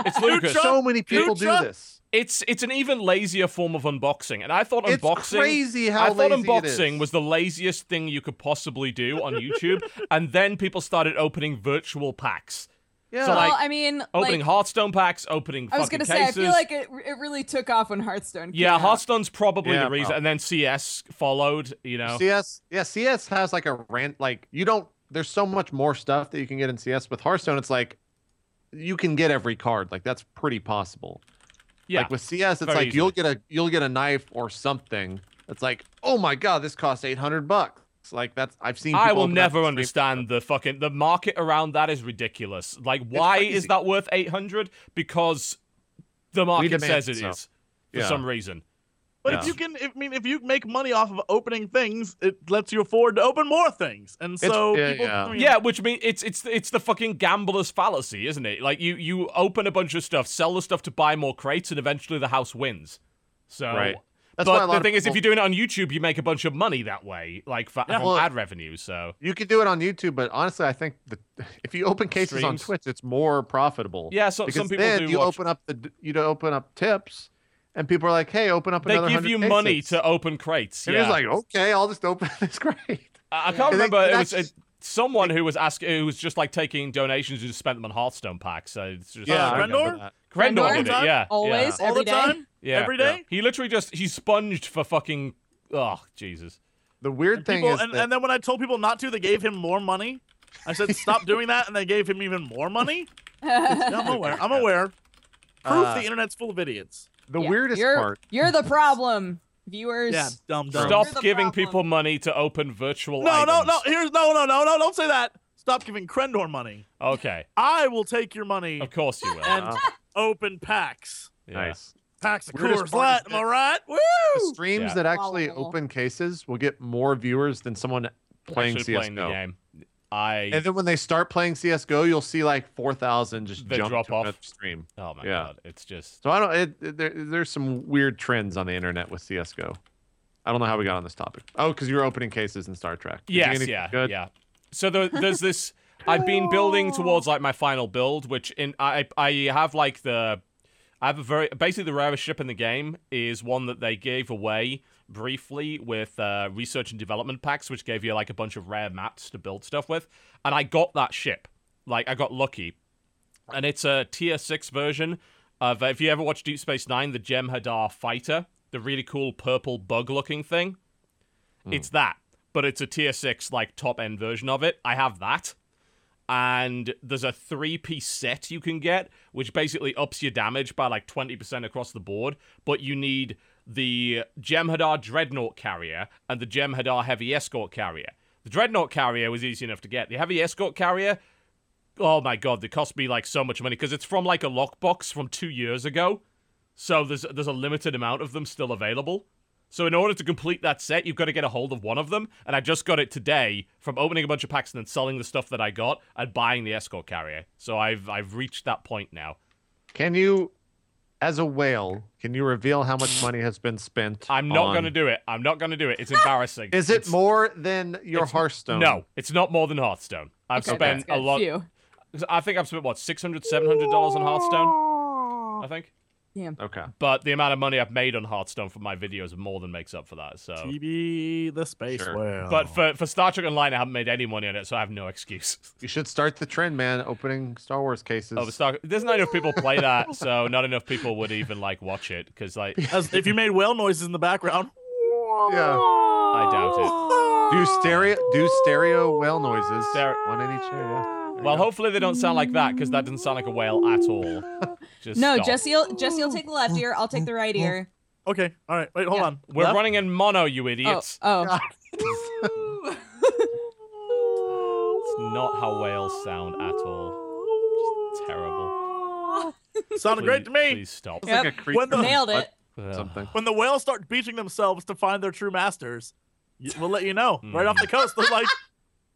Speaker 1: it's ludicrous.
Speaker 4: So many people do this.
Speaker 1: It's it's an even lazier form of unboxing, and I thought
Speaker 4: It's
Speaker 1: unboxing.
Speaker 4: crazy how
Speaker 1: I thought
Speaker 4: lazy it
Speaker 1: unboxing
Speaker 4: is.
Speaker 1: was the laziest thing you could possibly do on YouTube, and then people started opening virtual packs,
Speaker 4: Yeah,
Speaker 1: So, like,
Speaker 2: well, I mean,
Speaker 1: opening
Speaker 2: like,
Speaker 1: Hearthstone packs, opening.
Speaker 2: I was
Speaker 1: fucking
Speaker 2: gonna say,
Speaker 1: cases.
Speaker 2: I feel like it, it really took off when Hearthstone. Came
Speaker 1: yeah,
Speaker 2: out.
Speaker 1: Hearthstone's probably
Speaker 4: Yeah,
Speaker 1: the reason,
Speaker 4: well.
Speaker 1: and then CS followed. You know,
Speaker 4: CS, yeah, CS has like a rant. Like you don't. There's so much more stuff that you can get in CS. With Hearthstone, it's like you can get every card. Like that's pretty possible.
Speaker 1: Yeah.
Speaker 4: Like with CS, it's
Speaker 1: Very
Speaker 4: like you'll get a you'll get a knife or something. It's like, oh my god, this costs eight hundred bucks. Like that's I've seen.
Speaker 1: I will never understand the fucking the market around that is ridiculous. Like, why is that worth eight hundred? Because the market says it
Speaker 4: so.
Speaker 1: is for
Speaker 4: Yeah.
Speaker 1: some reason.
Speaker 3: But if you can, if, I mean, if you make money off of opening things, it lets you afford to open more things, and
Speaker 4: It's-
Speaker 3: so
Speaker 4: yeah,
Speaker 3: people,
Speaker 4: yeah.
Speaker 3: I mean,
Speaker 1: Yeah, which means it's it's it's the fucking gambler's fallacy, isn't it? Like you you open a bunch of stuff, sell the stuff to buy more crates, and eventually the house wins. So,
Speaker 4: Right. That's why a
Speaker 1: but the
Speaker 4: of
Speaker 1: thing is, if you're doing it on YouTube, you make a bunch of money that way, like for,
Speaker 3: Yeah.
Speaker 4: Well-
Speaker 1: ad revenue. So
Speaker 4: You could do it on YouTube, but honestly, I think the, if you open cases on Twitch, it's more profitable.
Speaker 1: yeah, so
Speaker 4: because
Speaker 1: some people
Speaker 4: then
Speaker 1: do
Speaker 4: you
Speaker 1: watch.
Speaker 4: open up the you open up tips, and people are like, "Hey, open up another."
Speaker 1: They give
Speaker 4: 100
Speaker 1: you money to open crates.
Speaker 4: And
Speaker 1: yeah.
Speaker 4: he's like, "Okay, I'll just open this crate."
Speaker 1: I I can't
Speaker 4: And
Speaker 1: remember.
Speaker 4: and
Speaker 1: It was uh,
Speaker 4: that's-
Speaker 1: someone who was asking, who was just like taking donations and just spent them on Hearthstone packs. So it's just
Speaker 3: Yeah,
Speaker 1: I remember
Speaker 3: Grendor?
Speaker 1: Grendor
Speaker 2: Grendor?
Speaker 1: did it. Yeah,
Speaker 2: Always,
Speaker 1: Yeah.
Speaker 3: all
Speaker 2: every
Speaker 3: the
Speaker 2: day.
Speaker 3: time,
Speaker 1: yeah.
Speaker 3: every day.
Speaker 1: He literally just he sponged for fucking. Oh Jesus.
Speaker 4: The weird thing
Speaker 3: People,
Speaker 4: is
Speaker 3: and,
Speaker 4: that
Speaker 3: and then when I told people not to, they gave him more money. I said, "Stop doing that," and they gave him even more money. I'm aware. I'm aware. Proof
Speaker 4: Uh,
Speaker 3: the internet's full of idiots.
Speaker 4: The
Speaker 2: Yeah,
Speaker 4: weirdest
Speaker 2: you're,
Speaker 4: part.
Speaker 2: You're the problem, viewers.
Speaker 3: Yeah, dumb dumb.
Speaker 1: Stop giving
Speaker 2: problem.
Speaker 1: people money to open virtual
Speaker 3: No, no,
Speaker 1: items.
Speaker 3: no. Here's no, no, no, no. Don't say that. Stop giving Krendor money.
Speaker 1: Okay,
Speaker 3: I will take your money
Speaker 1: of course you will.
Speaker 3: and open packs.
Speaker 1: Yeah.
Speaker 4: Nice.
Speaker 3: Packs of
Speaker 4: Weirdest
Speaker 3: Coors
Speaker 4: part
Speaker 3: Light. Am I right? Woo!
Speaker 4: The streams
Speaker 1: Yeah.
Speaker 4: that actually
Speaker 2: Follow.
Speaker 4: open cases will get more viewers than someone playing
Speaker 1: Actually playing the
Speaker 4: CS:GO.
Speaker 1: game. I.
Speaker 4: And then when they start playing CS:GO, you'll see like four thousand just jump
Speaker 1: drop off.
Speaker 4: stream.
Speaker 1: oh my
Speaker 4: yeah.
Speaker 1: god, it's just.
Speaker 4: So I don't. It, it- there, there's some weird trends on the internet with CS:GO. I don't know how we got on this topic. Oh, because you were opening cases in Star Trek. Did
Speaker 1: Yes, yeah,
Speaker 4: Good.
Speaker 1: yeah. So there, there's this. I've been building towards like my final build, which in I I have like the. I have a very basically the rarest ship in the game is one that they gave away briefly with uh, research and development packs, which gave you like a bunch of rare maps to build stuff with, and I got that ship. Like I got lucky, and it's a tier six version of. if you ever watch Deep Space Nine, the Jem'Hadar fighter, the really cool purple bug-looking thing. It's that, but it's a tier six like top end version of it. I have that, and there's a three piece set you can get, which basically ups your damage by like twenty percent across the board. But you need the Jem'Hadar Dreadnought carrier and the Jem'Hadar Heavy Escort carrier. The Dreadnought carrier was easy enough to get. The Heavy Escort carrier, oh my god, they cost me like so much money because it's from like a lockbox from two years ago. So there's there's a limited amount of them still available. So in order to complete that set, you've got to get a hold of one of them, and I just got it today from opening a bunch of packs and then selling the stuff that I got and buying the escort carrier. So I've I've reached that point now.
Speaker 4: Can you, as a whale, can you reveal how much money has been spent?
Speaker 1: I'm not
Speaker 4: on-
Speaker 1: gonna do it. I'm not gonna do it. It's embarrassing.
Speaker 4: Is it
Speaker 1: It's-
Speaker 4: more than your
Speaker 1: it's-
Speaker 4: Hearthstone?
Speaker 1: No, it's not more than Hearthstone. I've
Speaker 2: Okay,
Speaker 1: spent
Speaker 2: that's
Speaker 1: a
Speaker 2: good.
Speaker 1: lot.
Speaker 2: Phew.
Speaker 1: I think I've spent what 600 700 dollars on Hearthstone. I think.
Speaker 4: Okay.
Speaker 1: But the amount of money I've made on Hearthstone for my videos more than makes up for that. So,
Speaker 3: TB, the space
Speaker 4: Sure.
Speaker 3: whale.
Speaker 1: but for for Star Trek Online, I haven't made any money on it, so I have no excuse.
Speaker 4: You should start the trend, man. Opening Star Wars cases.
Speaker 1: Oh, but Star, there's not enough people play that, so not enough people would even like watch it because like
Speaker 3: As if you made whale noises in the background.
Speaker 4: yeah.
Speaker 1: I doubt it.
Speaker 4: Do stereo. Do stereo whale noises.
Speaker 1: Ster-
Speaker 4: One in each ear. Yeah. There you
Speaker 1: Well, hopefully they don't sound like that because that doesn't sound like a whale at all. Just
Speaker 2: No,
Speaker 1: stop.
Speaker 2: Jesse'll Jesse'll take the left ear. I'll take the right ear.
Speaker 3: Okay, all right. Wait, hold
Speaker 2: Yeah.
Speaker 3: on.
Speaker 1: We're
Speaker 3: Left?
Speaker 1: running in mono, you
Speaker 2: Oh,
Speaker 1: idiots.
Speaker 2: oh. oh.
Speaker 1: It's not how whales sound at all. Just terrible.
Speaker 3: Sounded great to me.
Speaker 1: Please stop.
Speaker 4: It's
Speaker 2: Yep.
Speaker 4: like a creature
Speaker 3: When the-
Speaker 2: Nailed it.
Speaker 1: Ugh.
Speaker 4: Something.
Speaker 3: When the whales start beaching themselves to find their true masters, y- we'll let you know. Hmm. Right off the coast, they're like,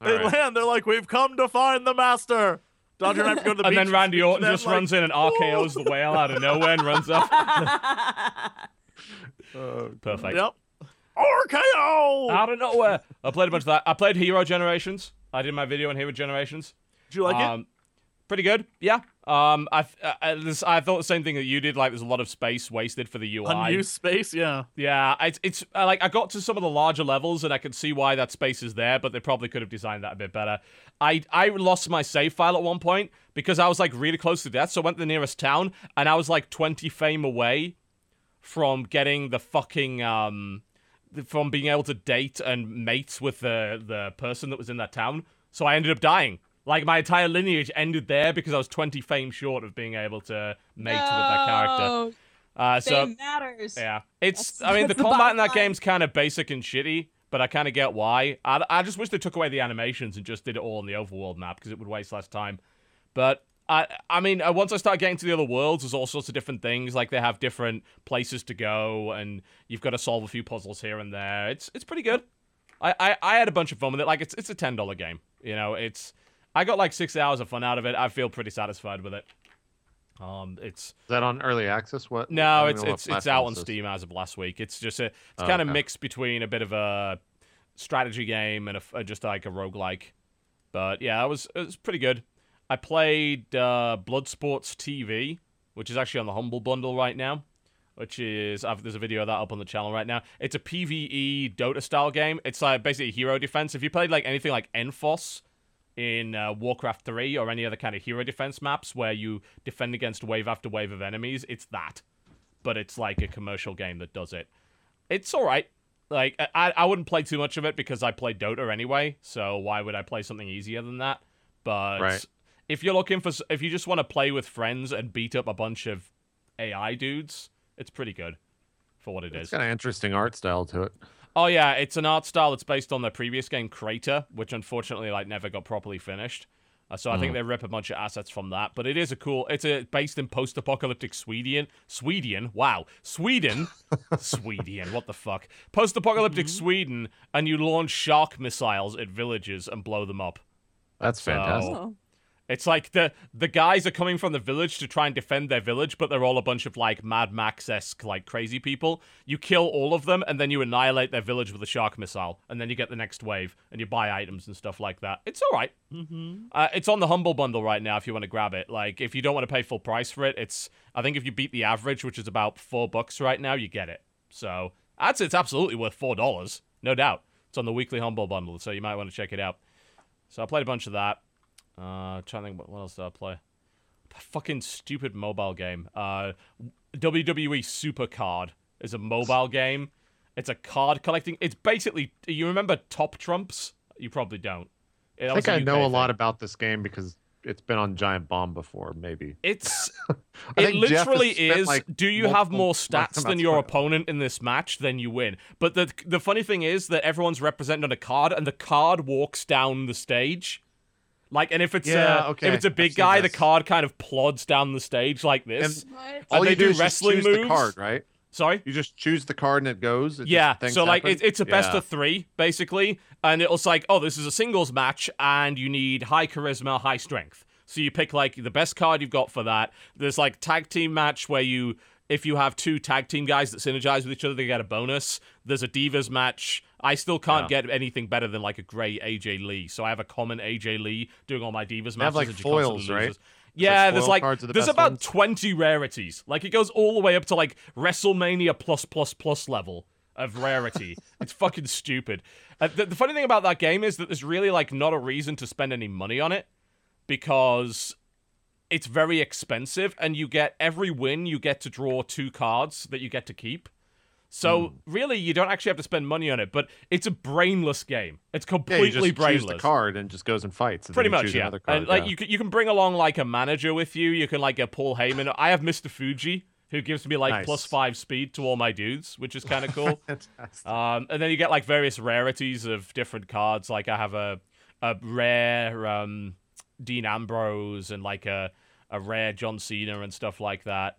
Speaker 3: they
Speaker 4: right.
Speaker 3: land. They're like, we've come to find the master. Dodger and I have to go to the beach.
Speaker 1: And
Speaker 3: beach.
Speaker 1: then Randy Orton just
Speaker 3: like,
Speaker 1: runs in and RKO's the whale out of nowhere and runs off. Oh, perfect.
Speaker 3: Yep. RKO.
Speaker 1: Out of nowhere. I played a bunch of that. I played Hero Generations. I did my video on Hero Generations.
Speaker 3: Did you like it?
Speaker 1: Um, Pretty good. Yeah. Um, I, uh, uh, this, I thought the same thing that you did. Like, there's a lot of space wasted for the UI.
Speaker 3: Unused space, yeah.
Speaker 1: Yeah, it's it's uh, like I got to some of the larger levels and I could see why that space is there, but they probably could have designed that a bit better. I I lost my save file at one point because I was like really close to death, so I went to the nearest town and I was like 20 fame away from getting the fucking um from being able to date and mate with the the person that was in that town. So I ended up dying. Like my entire lineage ended there because I was 20 fame short of being able to mate with that character. Uh, so
Speaker 2: Fame matters.
Speaker 1: yeah, it's.
Speaker 2: That's-
Speaker 1: I mean, the combat in that game's kind of basic and shitty, but I kind of get why. I, I just wish they took away the animations and just did it all on the overworld map because it would waste less time. But I, I mean, uh, once I start getting to the other worlds, there's all sorts of different things. Like they have different places to go, and you've got to solve a few puzzles here and there. It's it's pretty good. I, I, I had a bunch of fun with it. Like it's it's a ten dollar game. You know, it's I got like six hours of fun out of it. I feel pretty satisfied with it. Um, it's
Speaker 4: Is that on early access? What?
Speaker 1: No, it's it's it's out on. Steam as of last week. It's just a it's
Speaker 4: Oh,
Speaker 1: kind of
Speaker 4: okay.
Speaker 1: mixed between a bit of a strategy game and a, f- uh, just like a roguelike. But yeah, it was it was pretty good. I played uh, Bloodsports TV, which is actually on the Humble Bundle right now. Which is I've, there's a video of that up on the channel right now. It's a PVE Dota style game. It's like basically hero defense. If you played like anything like Enfos in uh, Warcraft 3 or any other kind of hero defense maps where you defend against wave after wave of enemies, it's that. But it's like a commercial game that does it. It's all right. Like I, I wouldn't play too much of it because I play Dota anyway. So why would I play something easier than that? But
Speaker 4: Right.
Speaker 1: if you're looking for, if you just want to play with friends and beat up a bunch of AI dudes, it's pretty good for what it is.
Speaker 4: It's got an interesting art style to it.
Speaker 1: Oh yeah, it's an art style that's based on their previous game Krater, which unfortunately like never got properly finished. Uh, so I think they rip a bunch of assets from that, but it is a cool. It's a based in post-apocalyptic Sweden. Sweden, wow, Sweden, Sweden. What the fuck? Post-apocalyptic Sweden, and you launch shark missiles at villages and blow them up.
Speaker 4: That's fantastic.
Speaker 1: It's like the the guys are coming from the village to try and defend their village, but they're all a bunch of like Mad Max esque like crazy people. You kill all of them, and then you annihilate their village with a shark missile, and then you get the next wave, and you buy items and stuff like that. It's all right.
Speaker 3: Mm-hmm.
Speaker 1: Uh, it's on the humble bundle right now if you want to grab it. Like if you don't want to pay full price for it, it's I think if you beat the average, which is about four bucks right now, you get it. So I'd say it's absolutely worth four dollars, no doubt. It's on the weekly humble bundle, so you might want to check it out. So I played a bunch of that. Uh, trying to think what, what else did I play? Fucking stupid mobile game. Uh, WWE Supercard is a mobile game. It's a card collecting. It's basically you remember Top Trumps. You probably don't.
Speaker 4: I think I know a lot about this game because it's been on Giant Bomb before, maybe.
Speaker 1: It's it
Speaker 4: think Jeff has
Speaker 1: literally is.
Speaker 4: like,
Speaker 1: do you have more stats than your opponent in this match? Then you win. But the the funny thing is that everyone's represented on a card, and the card walks down the stage. Like, and if it's
Speaker 4: Yeah,
Speaker 1: uh,
Speaker 4: okay,
Speaker 1: if it's a
Speaker 4: I've
Speaker 1: big
Speaker 4: seen
Speaker 1: guy, the card kind of plods down the stage like this.
Speaker 2: What?
Speaker 4: All
Speaker 1: they
Speaker 4: you
Speaker 1: do
Speaker 4: do is just choose
Speaker 1: moves?
Speaker 4: the card, right?
Speaker 1: Sorry.
Speaker 4: You just choose the card and it goes. It
Speaker 1: Yeah,
Speaker 4: things
Speaker 1: so like it, it's a best
Speaker 4: Yeah.
Speaker 1: of three basically, and it was like, oh, this is a singles match, and you need high charisma, high strength. So you pick like the best card you've got for that. There's like tag team match where you, if you have two tag team guys that synergize with each other, they get a bonus. There's a divas match. I still can't get anything better than like a gray AJ Lee, so I have a common AJ Lee doing all my divas
Speaker 4: They have,
Speaker 1: matches.
Speaker 4: like,
Speaker 1: and she constantly
Speaker 4: foils, right?
Speaker 1: Yeah, there's like
Speaker 4: the
Speaker 1: there's about
Speaker 4: ones.
Speaker 1: 20 rarities. Like it goes all the way up to like WrestleMania plus plus plus level of rarity. it's fucking stupid. Uh, the, the funny thing about that game is that there's really like not a reason to spend any money on it because it's very expensive and you get every win you get to draw two cards that you get to keep. So really you don't actually have to spend money on it, but it's a brainless game. It's
Speaker 4: Yeah, you
Speaker 1: completely
Speaker 4: just
Speaker 1: brainless.
Speaker 4: choose the card and just goes and fights. and
Speaker 1: Pretty much, yeah.
Speaker 4: card,
Speaker 1: and like
Speaker 4: yeah.
Speaker 1: you can you can bring along like a manager with you. You can like get Paul Heyman. I have Mr. Fuji who gives me like
Speaker 4: Nice.
Speaker 1: plus five speed to all my dudes, which is kind of cool.
Speaker 4: Fantastic.
Speaker 1: um, and then you get like various rarities of different cards. Like I have a a rare um, Dean Ambrose and like a a rare John Cena and stuff like that.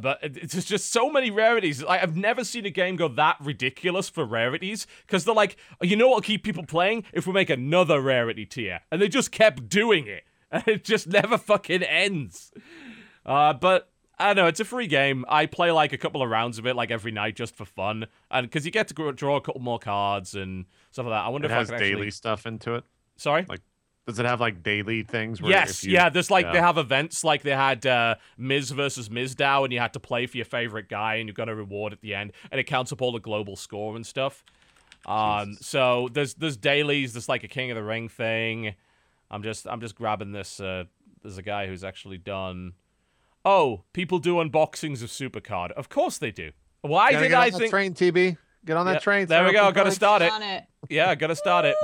Speaker 1: But it's just so many rarities. Like, I've never seen a game go that ridiculous for rarities because they're like, "Oh, you know what'll keep people playing if we make another rarity tier, and they just kept doing it, and it just never fucking ends. Uh, but I don't know, it's a free game. I play like a couple of rounds of it like every night just for fun, and because you get to draw a couple more cards and stuff like that. I wonder
Speaker 4: It
Speaker 1: if
Speaker 4: has
Speaker 1: I can
Speaker 4: daily
Speaker 1: actually.
Speaker 4: stuff into it.
Speaker 1: Sorry.
Speaker 4: Like, does it have like daily things? Where
Speaker 1: Yes,
Speaker 4: if you,
Speaker 1: yeah. There's like
Speaker 4: yeah.
Speaker 1: they have events like they had uh, Miz versus Mizdow, and you had to play for your favorite guy, and you got a reward at the end, and it counts up all the global score and stuff. Um, so there's there's dailies. There's like a King of the Ring thing. I'm just I'm just grabbing this. Uh, there's a guy who's actually done. Oh, people do unboxings of Supercard. Of course they do. Why
Speaker 4: Gotta
Speaker 1: did
Speaker 4: get
Speaker 1: I
Speaker 4: on that
Speaker 1: think?
Speaker 4: train, TB? Get on that
Speaker 1: Yeah,
Speaker 4: train.
Speaker 1: there we go. Gotta start it.
Speaker 2: it.
Speaker 1: Yeah, gotta start it.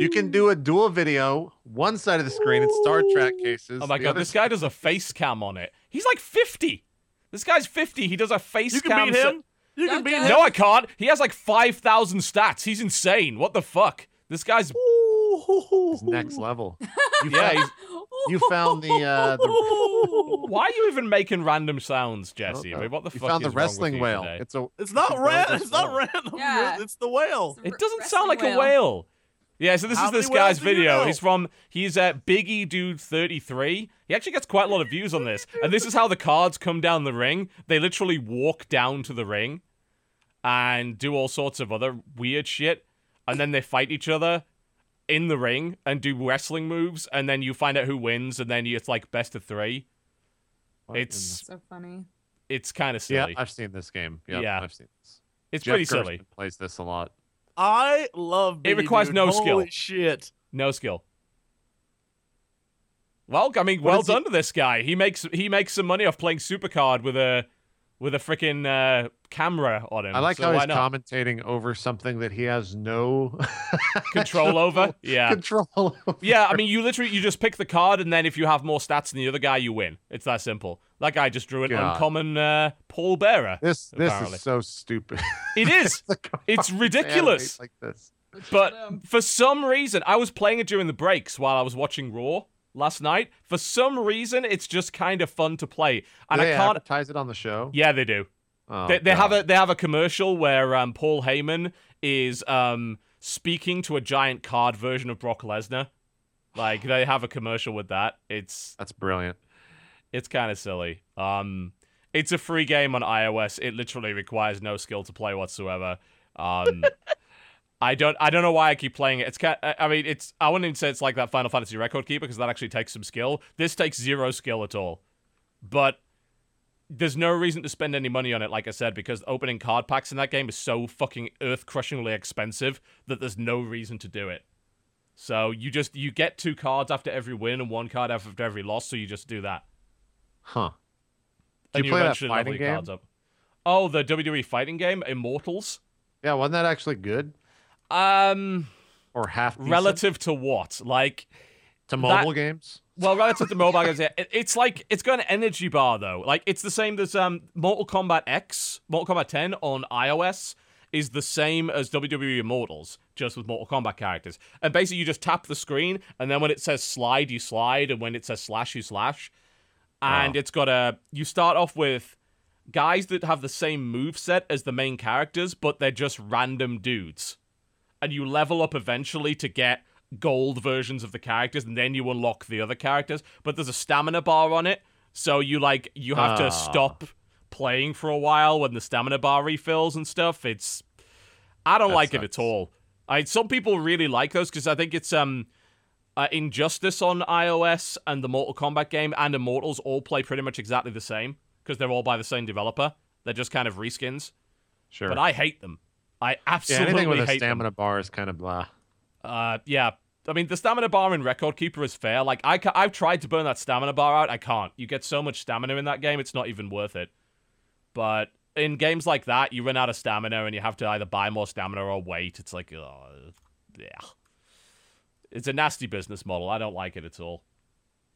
Speaker 4: You can do a dual video. One side of the screen, it's Star Trek cases.
Speaker 1: Oh my god,
Speaker 4: other
Speaker 1: this guy does a face cam on it. He's like 50. This guy's 50. He does a face
Speaker 3: You can
Speaker 1: cam
Speaker 3: beat him. You can beat him.
Speaker 1: No, I can't. He has like 5,000 stats. He's insane. What the fuck? This guy's.
Speaker 4: It's next level. You
Speaker 1: Yeah,
Speaker 4: found,
Speaker 1: he's,
Speaker 4: you found the uh, the
Speaker 1: why are you even making random sounds, Jesse? I mean, what the
Speaker 4: you
Speaker 1: fuck
Speaker 4: found
Speaker 1: is
Speaker 4: the
Speaker 1: wrong with
Speaker 4: wrestling
Speaker 1: you
Speaker 4: whale.
Speaker 1: today?
Speaker 4: It's a
Speaker 3: It's not
Speaker 4: a
Speaker 3: random. It's not random.
Speaker 2: Yeah.
Speaker 3: It's the whale.
Speaker 1: It doesn't sound like
Speaker 2: Wrestling
Speaker 1: a whale. Yeah, so this
Speaker 3: How
Speaker 1: is this guy's
Speaker 3: do you
Speaker 1: video.
Speaker 3: know?
Speaker 1: He's from he's at Biggie Dude 33. He actually gets quite a lot of views on this. And this is how the cards come down the ring. They literally walk down to the ring and do all sorts of other weird shit. And then they fight each other in the ring and do wrestling moves. And then you find out who wins. And then it's like best of three.
Speaker 4: What
Speaker 1: It's
Speaker 2: So funny.
Speaker 1: it's kind of
Speaker 4: the- yeah. I've seen this game. Yep,
Speaker 1: Yeah.
Speaker 4: I've seen this.
Speaker 1: it's
Speaker 4: Jeff
Speaker 1: pretty
Speaker 4: Gerstmann
Speaker 1: silly.
Speaker 4: Plays this a lot.
Speaker 3: I love.
Speaker 1: It requires
Speaker 3: dude.
Speaker 1: no
Speaker 3: Holy
Speaker 1: skill.
Speaker 3: Shit.
Speaker 1: No skill. Well, I mean, well
Speaker 4: is he-
Speaker 1: done to this guy. He makes he makes some money off playing Supercard with a with a freaking uh, camera on him.
Speaker 4: I like
Speaker 1: so
Speaker 4: how he's
Speaker 1: not?
Speaker 4: commentating over something that he has no
Speaker 1: control over. Yeah,
Speaker 4: control over.
Speaker 1: yeah. I mean, you literally you just pick the card, and then if you have more stats than the other guy, you win. It's that simple. That guy just drew an
Speaker 4: God.
Speaker 1: uncommon uh, Paul Bearer.
Speaker 4: This this
Speaker 1: Apparently.
Speaker 4: is so stupid.
Speaker 1: It is, It's ridiculous.
Speaker 4: Like this.
Speaker 1: but
Speaker 2: Um,
Speaker 1: for some reason, I was playing it during the breaks while I was watching Raw last night. For some reason, it's just kind of fun to play, and I can't.
Speaker 4: advertise it on the show.
Speaker 1: Yeah, they do.
Speaker 4: Oh,
Speaker 1: they, they have a they have a commercial where um, Paul Heyman is um, speaking to a giant card version of Brock Lesnar. Like they have a commercial with that. It's
Speaker 4: That's brilliant.
Speaker 1: it's kind of silly. Um, it's a free game on iOS. It literally requires no skill to play whatsoever. Um, I don't I don't know why I keep playing it. It's kind I I mean it's I wouldn't even say it's like that Final Fantasy Record Keeper because that actually takes some skill. This takes zero skill at all. But there's no reason to spend any money on it, like I said, because opening card packs in that game is so fucking earth crushingly expensive that there's no reason to do it. So you just you get two cards after every win and one card after every loss, so you just do that.
Speaker 4: Huh.
Speaker 1: and
Speaker 4: Do you play that fighting game?
Speaker 1: cards up. Oh, the WWE fighting game, Immortals.
Speaker 4: Yeah, wasn't that actually good
Speaker 1: Um,
Speaker 4: or half decent?
Speaker 1: relative to what? Like,
Speaker 4: to mobile games?
Speaker 1: well, relative to mobile games, yeah, it, it's like it's got an energy bar though. Like, it's the same as um Mortal Kombat X, Mortal Kombat 10 on iOS is the same as WWE Immortals, just with Mortal Kombat characters. And basically, you just tap the screen, and then when it says slide, you slide, and when it says slash, you slash. And
Speaker 4: Wow.
Speaker 1: it's got a. You start off with guys that have the same move set as the main characters, but they're just random dudes. And you level up eventually to get gold versions of the characters, and then you unlock the other characters. But there's a stamina bar on it, so you like you have
Speaker 4: Ah.
Speaker 1: to stop playing for a while when the stamina bar refills and stuff. It's I don't
Speaker 4: That
Speaker 1: like it at all. I some people really like those because I think it's um uh, Injustice on iOS and the Mortal Kombat game and Immortals all play pretty much exactly the same because they're all by the same developer. They're just kind of reskins.
Speaker 4: Sure.
Speaker 1: But I hate them. I absolutely yeah,
Speaker 4: anything with a stamina bar is kind of blah.
Speaker 1: Uh, yeah. I mean, the stamina bar in Record Keeper is fair. Like, I ca- I've tried to burn that stamina bar out. I can't. You get so much stamina in that game, it's not even worth it. But in games like that, you run out of stamina and you have to either buy more stamina or wait. It's like, oh, yeah. It's a nasty business model. I don't like it at all.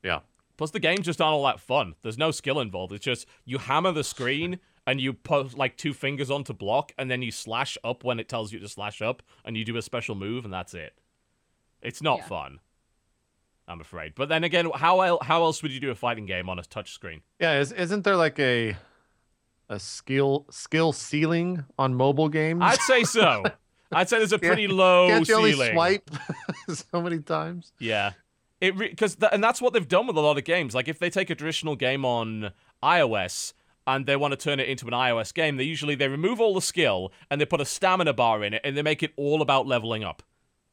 Speaker 4: Yeah.
Speaker 1: Plus, the games just aren't all that fun. There's no skill involved. It's just you hammer the screen and you put like two fingers on to block, and then you slash up when it tells you to slash up, and you do a special move, and that's it. It's not
Speaker 2: Yeah.
Speaker 1: fun. I'm afraid. But then again, how el- how else would you do a fighting game on a touch screen?
Speaker 4: Yeah, is, isn't there like a a skill skill ceiling on mobile games?
Speaker 1: I'd say so. I'd say there's a pretty low
Speaker 4: Can't you only swipe so many times?
Speaker 1: Yeah. It because th- and that's what they've done with a lot of games. Like if they take a traditional game on iOS and they want to turn it into an iOS game, they usually they remove all the skill and they put a stamina bar in it and they make it all about leveling up.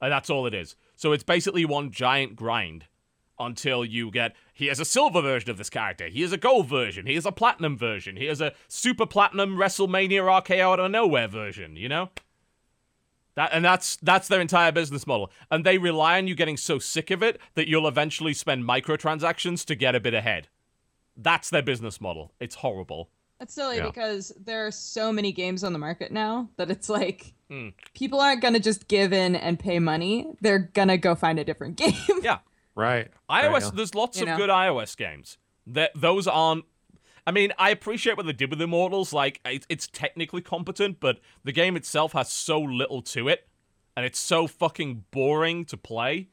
Speaker 1: And that's all it is. So it's basically one giant grind until you get here's a silver version of this character, here's a gold version, here's a platinum version, here's a super platinum WrestleMania RKO out of nowhere version, you know? That and that's that's their entire business model. And they rely on you getting so sick of it that you'll eventually spend microtransactions to get a bit ahead. That's their business model. It's horrible.
Speaker 2: That's silly
Speaker 4: Yeah.
Speaker 2: because there are so many games on the market now that it's like
Speaker 1: Hmm.
Speaker 2: people aren't gonna just give in and pay money. They're gonna go find a different game.
Speaker 1: Yeah.
Speaker 4: Right.
Speaker 1: iOS
Speaker 4: Right, yeah.
Speaker 1: there's lots
Speaker 2: You
Speaker 1: of
Speaker 2: know?
Speaker 1: good iOS games. That those aren't I mean, I appreciate what they did with Immortals. Like, it, it's technically competent, but the game itself has so little to it, and it's so fucking boring to play.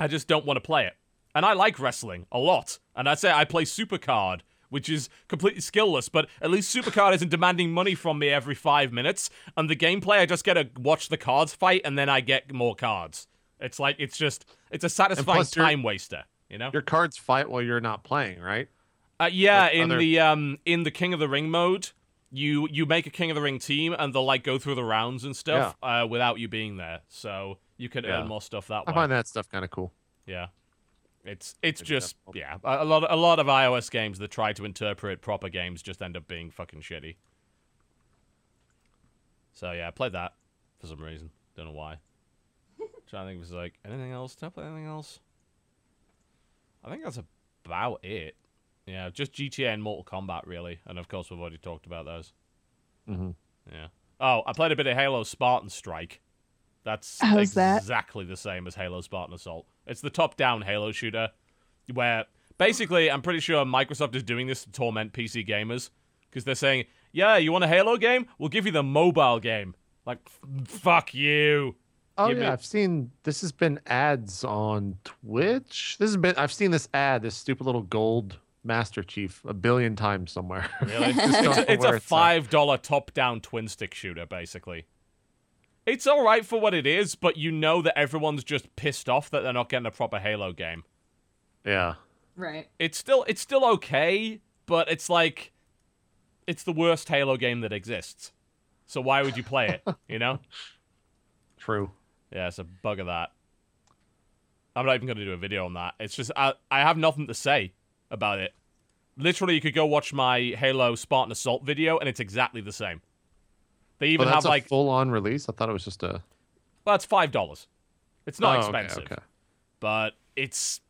Speaker 1: I just don't want to play it. And I like wrestling a lot. And I'd say I play Supercard, which is completely skillless, but at least Supercard isn't demanding money from me every five minutes. And the gameplay, I just get to watch the cards fight, and then I get more cards. It's like, it's just, it's a satisfying time waster, you know?
Speaker 4: Your cards fight while you're not playing, right?
Speaker 1: Uh, yeah,
Speaker 4: With
Speaker 1: in
Speaker 4: other-
Speaker 1: the um in the King of the Ring mode, you you make a King of the Ring team and they'll like go through the rounds and stuff uh, without you being there, so you can
Speaker 4: Yeah.
Speaker 1: earn more stuff that
Speaker 4: I
Speaker 1: way.
Speaker 4: I find that stuff kind of cool.
Speaker 1: Yeah, it's it's just yeah a, a lot a lot of iOS games that try to interpret proper games just end up being fucking shitty. So yeah, I played that for some reason. Don't know why. Trying to think if there's like anything else. Did I play anything else? I think that's about it. Yeah, just GTA and Mortal Kombat really, and of course we've already talked about those.
Speaker 4: Mhm.
Speaker 1: Yeah. Oh, I played a bit of Halo Spartan Strike. That's
Speaker 2: How's that?
Speaker 1: exactly the same as Halo Spartan Assault. It's the top-down Halo shooter, where basically I'm pretty sure Microsoft is doing this to torment PC gamers because they're saying, "Yeah, you want a Halo game? We'll give you the mobile game." Like, f- fuck you.
Speaker 4: Oh
Speaker 1: Give
Speaker 4: yeah,
Speaker 1: me-
Speaker 4: I've seen this has been ads on Twitch. This has been I've seen this ad, this stupid little gold Master Chief a billion times somewhere.
Speaker 1: Really? It's a, it's a five dollar top down twin stick shooter, basically. It's all right for what it is, but you know that everyone's just pissed off that they're not getting a proper Halo game.
Speaker 4: Yeah.
Speaker 2: Right.
Speaker 1: It's still it's still okay, but it's like it's the worst Halo game that exists. So why would you play it? You know?
Speaker 4: True.
Speaker 1: Yeah, it's a bug of that. I'm not even going to do a video on that. It's just I I have nothing to say about it. Literally, you could go watch my Halo Spartan Assault video, and it's exactly the same. They even
Speaker 4: that's
Speaker 1: have like
Speaker 4: a full on release. I thought it was just a
Speaker 1: Well, it's five dollars. It's not
Speaker 4: Oh,
Speaker 1: expensive,
Speaker 4: okay.
Speaker 1: but it's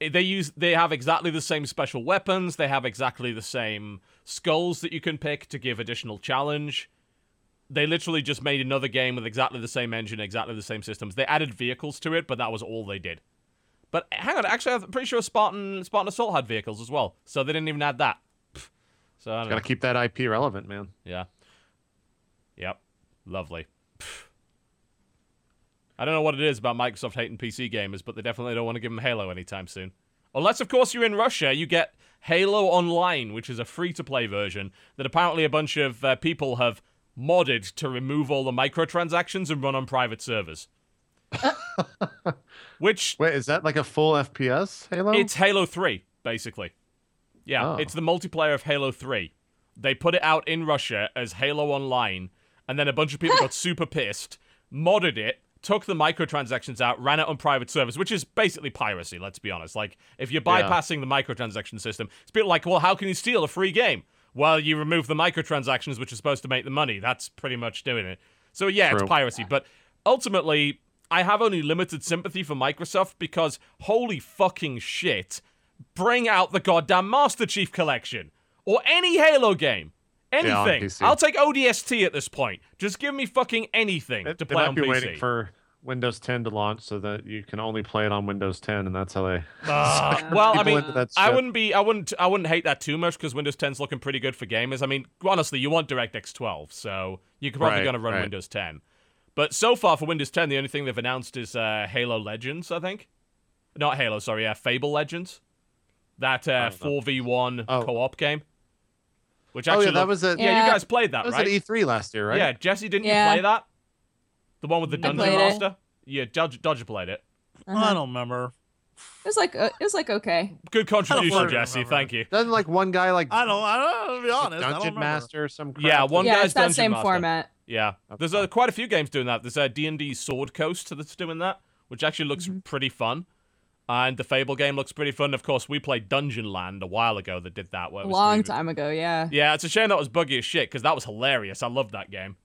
Speaker 1: eh, they use they have exactly the same special weapons. They have exactly the same skulls that you can pick to give additional challenge. They literally just made another game with exactly the same engine, exactly the same systems. They added vehicles to it, but that was all they did. But hang on, actually, I'm pretty sure Spartan Spartan Assault had vehicles as well, so they didn't even add that. So I don't know.
Speaker 4: Gotta keep that IP relevant, man.
Speaker 1: Yeah. Yep. Lovely. Pff. I don't know what it is about Microsoft hating PC gamers, but they definitely don't want to give them Halo anytime soon. Unless, of course, you're in Russia, you get Halo Online, which is a free to play version that apparently a bunch of uh, people have modded to remove all the microtransactions and run on private servers. which
Speaker 4: Wait, is that like a full FPS Halo?
Speaker 1: it's Halo 3, basically. Yeah,
Speaker 4: Oh.
Speaker 1: it's the multiplayer of Halo 3. They put it out in Russia as Halo Online, and then a bunch of people got super pissed, modded it, took the microtransactions out, ran it on private servers, which is basically piracy, let's be honest. Like, if you're
Speaker 4: Yeah.
Speaker 1: bypassing the microtransaction system, it's a bit like, well, how can you steal a free game? Well, you remove the microtransactions, which are supposed to make the money. That's pretty much doing it. So, yeah, it's piracy. But ultimately, I have only limited sympathy for Microsoft because holy fucking shit, bring out the goddamn Master Chief Collection or any Halo game.
Speaker 4: On
Speaker 1: Anything.
Speaker 4: PC.
Speaker 1: I'll take ODST at this point. Just give me fucking anything
Speaker 4: They-
Speaker 1: to
Speaker 4: they might
Speaker 1: on
Speaker 4: be
Speaker 1: PC.
Speaker 4: waiting for Windows 10 to launch so that you can only play it on Windows 10, and that's how they.
Speaker 1: Ah, well, I mean, I wouldn't be, I wouldn't, I wouldn't hate that too much because Windows 10's looking pretty good for gamers. I mean, honestly, you want DirectX 12, so you're probably
Speaker 4: Right,
Speaker 1: going to run
Speaker 4: right.
Speaker 1: Windows 10. But so far for Windows 10, the only thing they've announced is uh, Halo Legends, I think. Not Halo, sorry, uh, Fable Legends. That uh, 4v1
Speaker 4: Oh.
Speaker 1: co-op game. Which
Speaker 4: Oh
Speaker 1: actually
Speaker 4: yeah, that
Speaker 1: looked-
Speaker 4: was at
Speaker 1: yeah,
Speaker 2: Yeah.
Speaker 1: you guys played that,
Speaker 4: that was
Speaker 1: right?
Speaker 4: at E3 last year, right?
Speaker 1: Yeah, Jesse, didn't
Speaker 2: Yeah.
Speaker 1: you play that? The one with the
Speaker 2: I
Speaker 1: Dungeon
Speaker 2: played it.
Speaker 1: Master? Yeah, Dodge, Dodger played it.
Speaker 2: Uh-huh.
Speaker 3: I don't remember.
Speaker 2: It was like uh, it was like okay.
Speaker 1: Good contribution, Jesse.
Speaker 3: remember.
Speaker 1: Thank you.
Speaker 4: Doesn't like one guy like
Speaker 3: I don't. I don't. To be honest, I don't
Speaker 4: Dungeon
Speaker 3: remember.
Speaker 4: Master or some crap?
Speaker 1: Yeah, one
Speaker 2: yeah,
Speaker 1: guy's
Speaker 2: it's that
Speaker 1: Dungeon
Speaker 2: same
Speaker 1: Master.
Speaker 2: format.
Speaker 1: Yeah, there's uh, quite a few games doing that. There's a D&D Sword Coast that's doing that, which actually looks
Speaker 2: Mm-hmm.
Speaker 1: pretty fun. And the Fable game looks pretty fun. Of course, we played Dungeon Land a while ago that did that. Where
Speaker 2: A long
Speaker 1: really-
Speaker 2: time ago, yeah.
Speaker 1: Yeah, it's a shame that was buggy as shit because that was hilarious. I loved that game.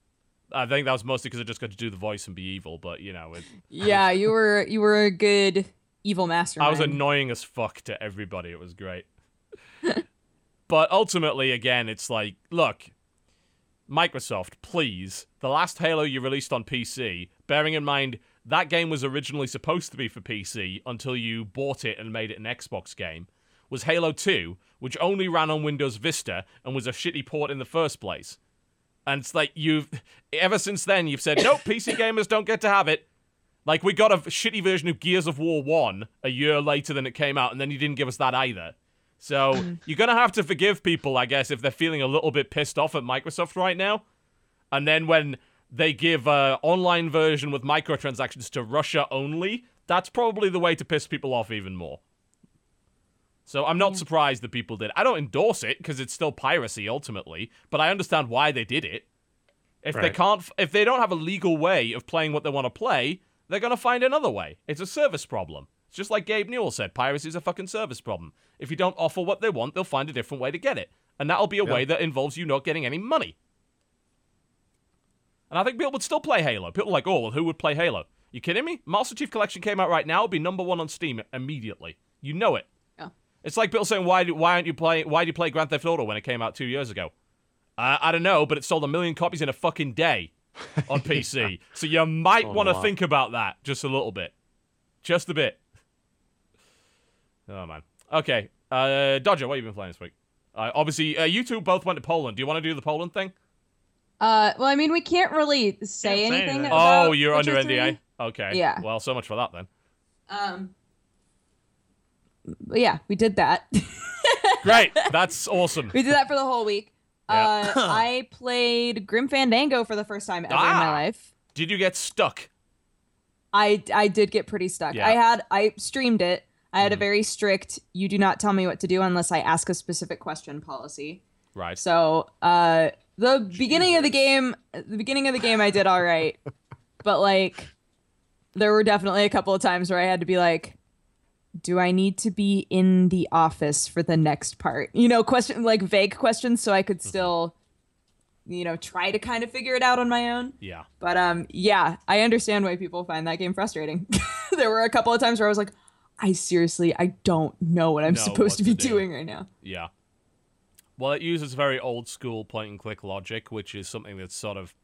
Speaker 1: I think that was mostly because I just got to do the voice and be evil, but you know, it,
Speaker 2: Yeah, you were you were a good evil mastermind.
Speaker 1: I was annoying as fuck to everybody. It was great. but ultimately, again, it's like, look, Microsoft, please, the last Halo you released on PC, bearing in mind that game was originally supposed to be for PC until you bought it and made it an Xbox game. was Halo 2, which only ran on Windows Vista and was a shitty port in the first place. And it's like you've ever since then you've said nope, PC gamers don't get to have it. Like we got a shitty version of Gears of War 1 a year later than it came out and then you didn't give us that either. So, you're going to have to forgive people, I guess, if they're feeling a little bit pissed off at Microsoft right now. And then when they give a online version with microtransactions to Russia only, that's probably the way to piss people off even more. So I'm not surprised that people did. I don't endorse it because it's still piracy ultimately, but I understand why they did it. If they can't, if they don't have a legal way of playing what they want to play, they're gonna find another way. It's a service problem. It's just like Gabe Newell said, piracy is a fucking service problem. If you don't offer what they want, they'll find a different way to get it, and that'll be a way that involves you not getting any money. And I think people would still play Halo. People are like, oh, well, who would play Halo? You kidding me? Master Chief Collection came out right now, it'd be number one on Steam immediately. You know it.
Speaker 2: Yeah.
Speaker 1: It's like people saying, why, do, why aren't you playing? Why do you play Grand Theft Auto when it came out two years ago? Uh, I don't know, but it sold a million copies in a fucking day on PC. so you might want to think about that just a little bit, just a bit. Oh man. Okay, uh, Dodger, what have you been playing this week? Uh, obviously, uh, you two both went to Poland. Do you want to do the Poland thing?
Speaker 2: Uh, well, I mean, we can't really say
Speaker 3: Can't say
Speaker 2: anything.
Speaker 3: anything.
Speaker 2: about
Speaker 1: Oh, you're under
Speaker 2: Witcher
Speaker 1: NDA.
Speaker 2: 3.
Speaker 1: Okay.
Speaker 2: Yeah.
Speaker 1: Well, so much for that then.
Speaker 2: Um, but yeah, we did that.
Speaker 1: Great. That's awesome.
Speaker 2: we did that for the whole week.
Speaker 1: Yeah.
Speaker 2: Uh, I played Grim Fandango for the first time ever in my
Speaker 1: Ah.
Speaker 2: life.
Speaker 1: Did you get stuck?
Speaker 2: I I did get pretty stuck.
Speaker 1: Yeah.
Speaker 2: I had I streamed it. I had a
Speaker 1: Mhm.
Speaker 2: very strict you do not tell me what to do unless I ask a specific question policy.
Speaker 1: Right.
Speaker 2: So, uh the beginning of the game the beginning of the game I did all right. but like there were definitely a couple of times where I had to be like do I need to be in the office for the next part? You know, question like vague questions so I could still you know, try to kind of figure it out on my own.
Speaker 1: Yeah.
Speaker 2: But um, yeah, I understand why people find that game frustrating. there were a couple of times where I was like, I seriously, I don't know what I'm supposed to be
Speaker 1: do.
Speaker 2: doing right now.
Speaker 1: Yeah. Well, it uses very old school point and click logic, which is something that sort of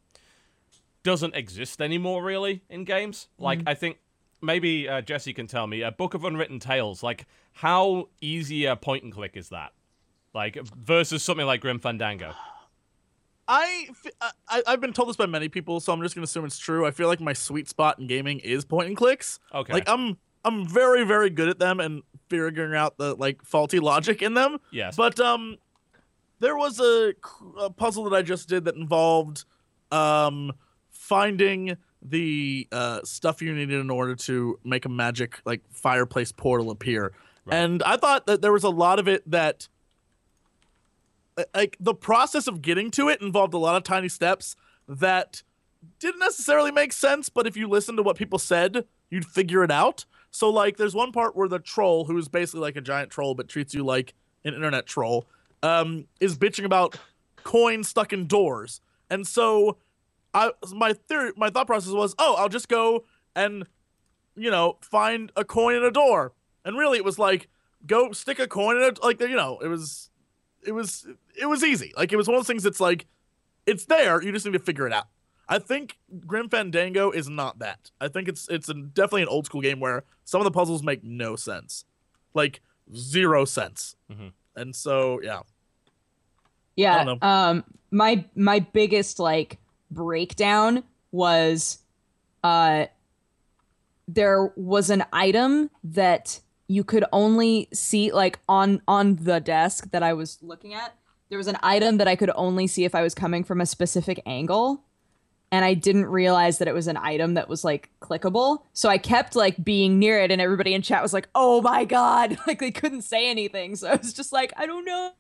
Speaker 1: doesn't exist anymore, really, in games. Like, I think maybe uh, Jesse can tell me a Book of Unwritten Tales. Like, how easy a point and click is that? Like, versus something like Grim Fandango.
Speaker 3: I, I have been told this by many people, so I'm just gonna assume it's true. I feel like my sweet spot in gaming is point and clicks.
Speaker 1: Okay.
Speaker 3: Like I'm I'm very very good at them and figuring out the like faulty logic in them.
Speaker 1: yes.
Speaker 3: But um, there was a, a puzzle that I just did that involved um finding the uh, stuff you needed in order to make a magic like fireplace portal appear.
Speaker 1: Right.
Speaker 3: And I thought that there was a lot of it that like the process of getting to it involved a lot of tiny steps that didn't necessarily make sense, but if you listen to what people said, you'd figure it out. So like there's one part where the troll, who is basically like a giant troll but treats you like an internet troll, um, is bitching about coins stuck in doors. And so I my theory my thought process was, oh, I'll just go and you know, find a coin in a door. And really it was like go stick a coin in a like you know, it was it was it was easy. Like it was one of those things that's like it's there, you just need to figure it out. I think Grim Fandango is not that. I think it's it's a, definitely an old school game where some of the puzzles make no sense, like zero sense.
Speaker 1: Mhm.
Speaker 3: And so yeah,
Speaker 2: Yeah. Um, my my biggest like breakdown was, uh, there was an item that you could only see like on on the desk that I was looking at. There was an item that I could only see if I was coming from a specific angle. And I didn't realize that it was an item that was like clickable. So I kept like being near it, and everybody in chat was like, oh my God. Like they couldn't say anything. So I was just like, I don't know.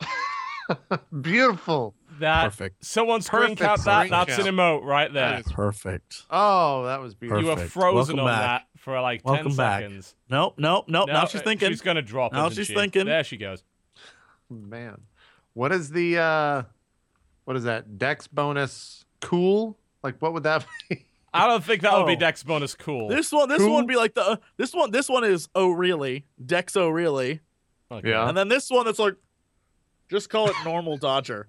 Speaker 4: Beautiful.
Speaker 1: that
Speaker 3: perfect,
Speaker 1: someone screen
Speaker 4: Perfect
Speaker 1: cap that.
Speaker 4: screen
Speaker 1: That's an emote right there.
Speaker 4: That is-
Speaker 3: perfect.
Speaker 4: Oh, that was beautiful.
Speaker 1: You were frozen
Speaker 3: Welcome
Speaker 1: on
Speaker 3: back.
Speaker 1: that for like
Speaker 3: Welcome
Speaker 1: 10
Speaker 3: back.
Speaker 1: seconds.
Speaker 3: Nope, nope, nope.
Speaker 1: No,
Speaker 3: now she's thinking.
Speaker 1: She's gonna drop.
Speaker 3: Now she's
Speaker 1: she?
Speaker 3: thinking.
Speaker 1: There she goes.
Speaker 4: Man, what is the uh, what is that? Dex bonus cool? Like what would that be?
Speaker 1: I don't think that would be
Speaker 3: Oh.
Speaker 1: Dex bonus cool.
Speaker 3: This one, this
Speaker 4: Cool.
Speaker 3: one would be like the uh, this one. This one is oh really, Dex oh really,
Speaker 1: Okay.
Speaker 4: Yeah.
Speaker 3: and then this one that's like, just call it normal Dodger.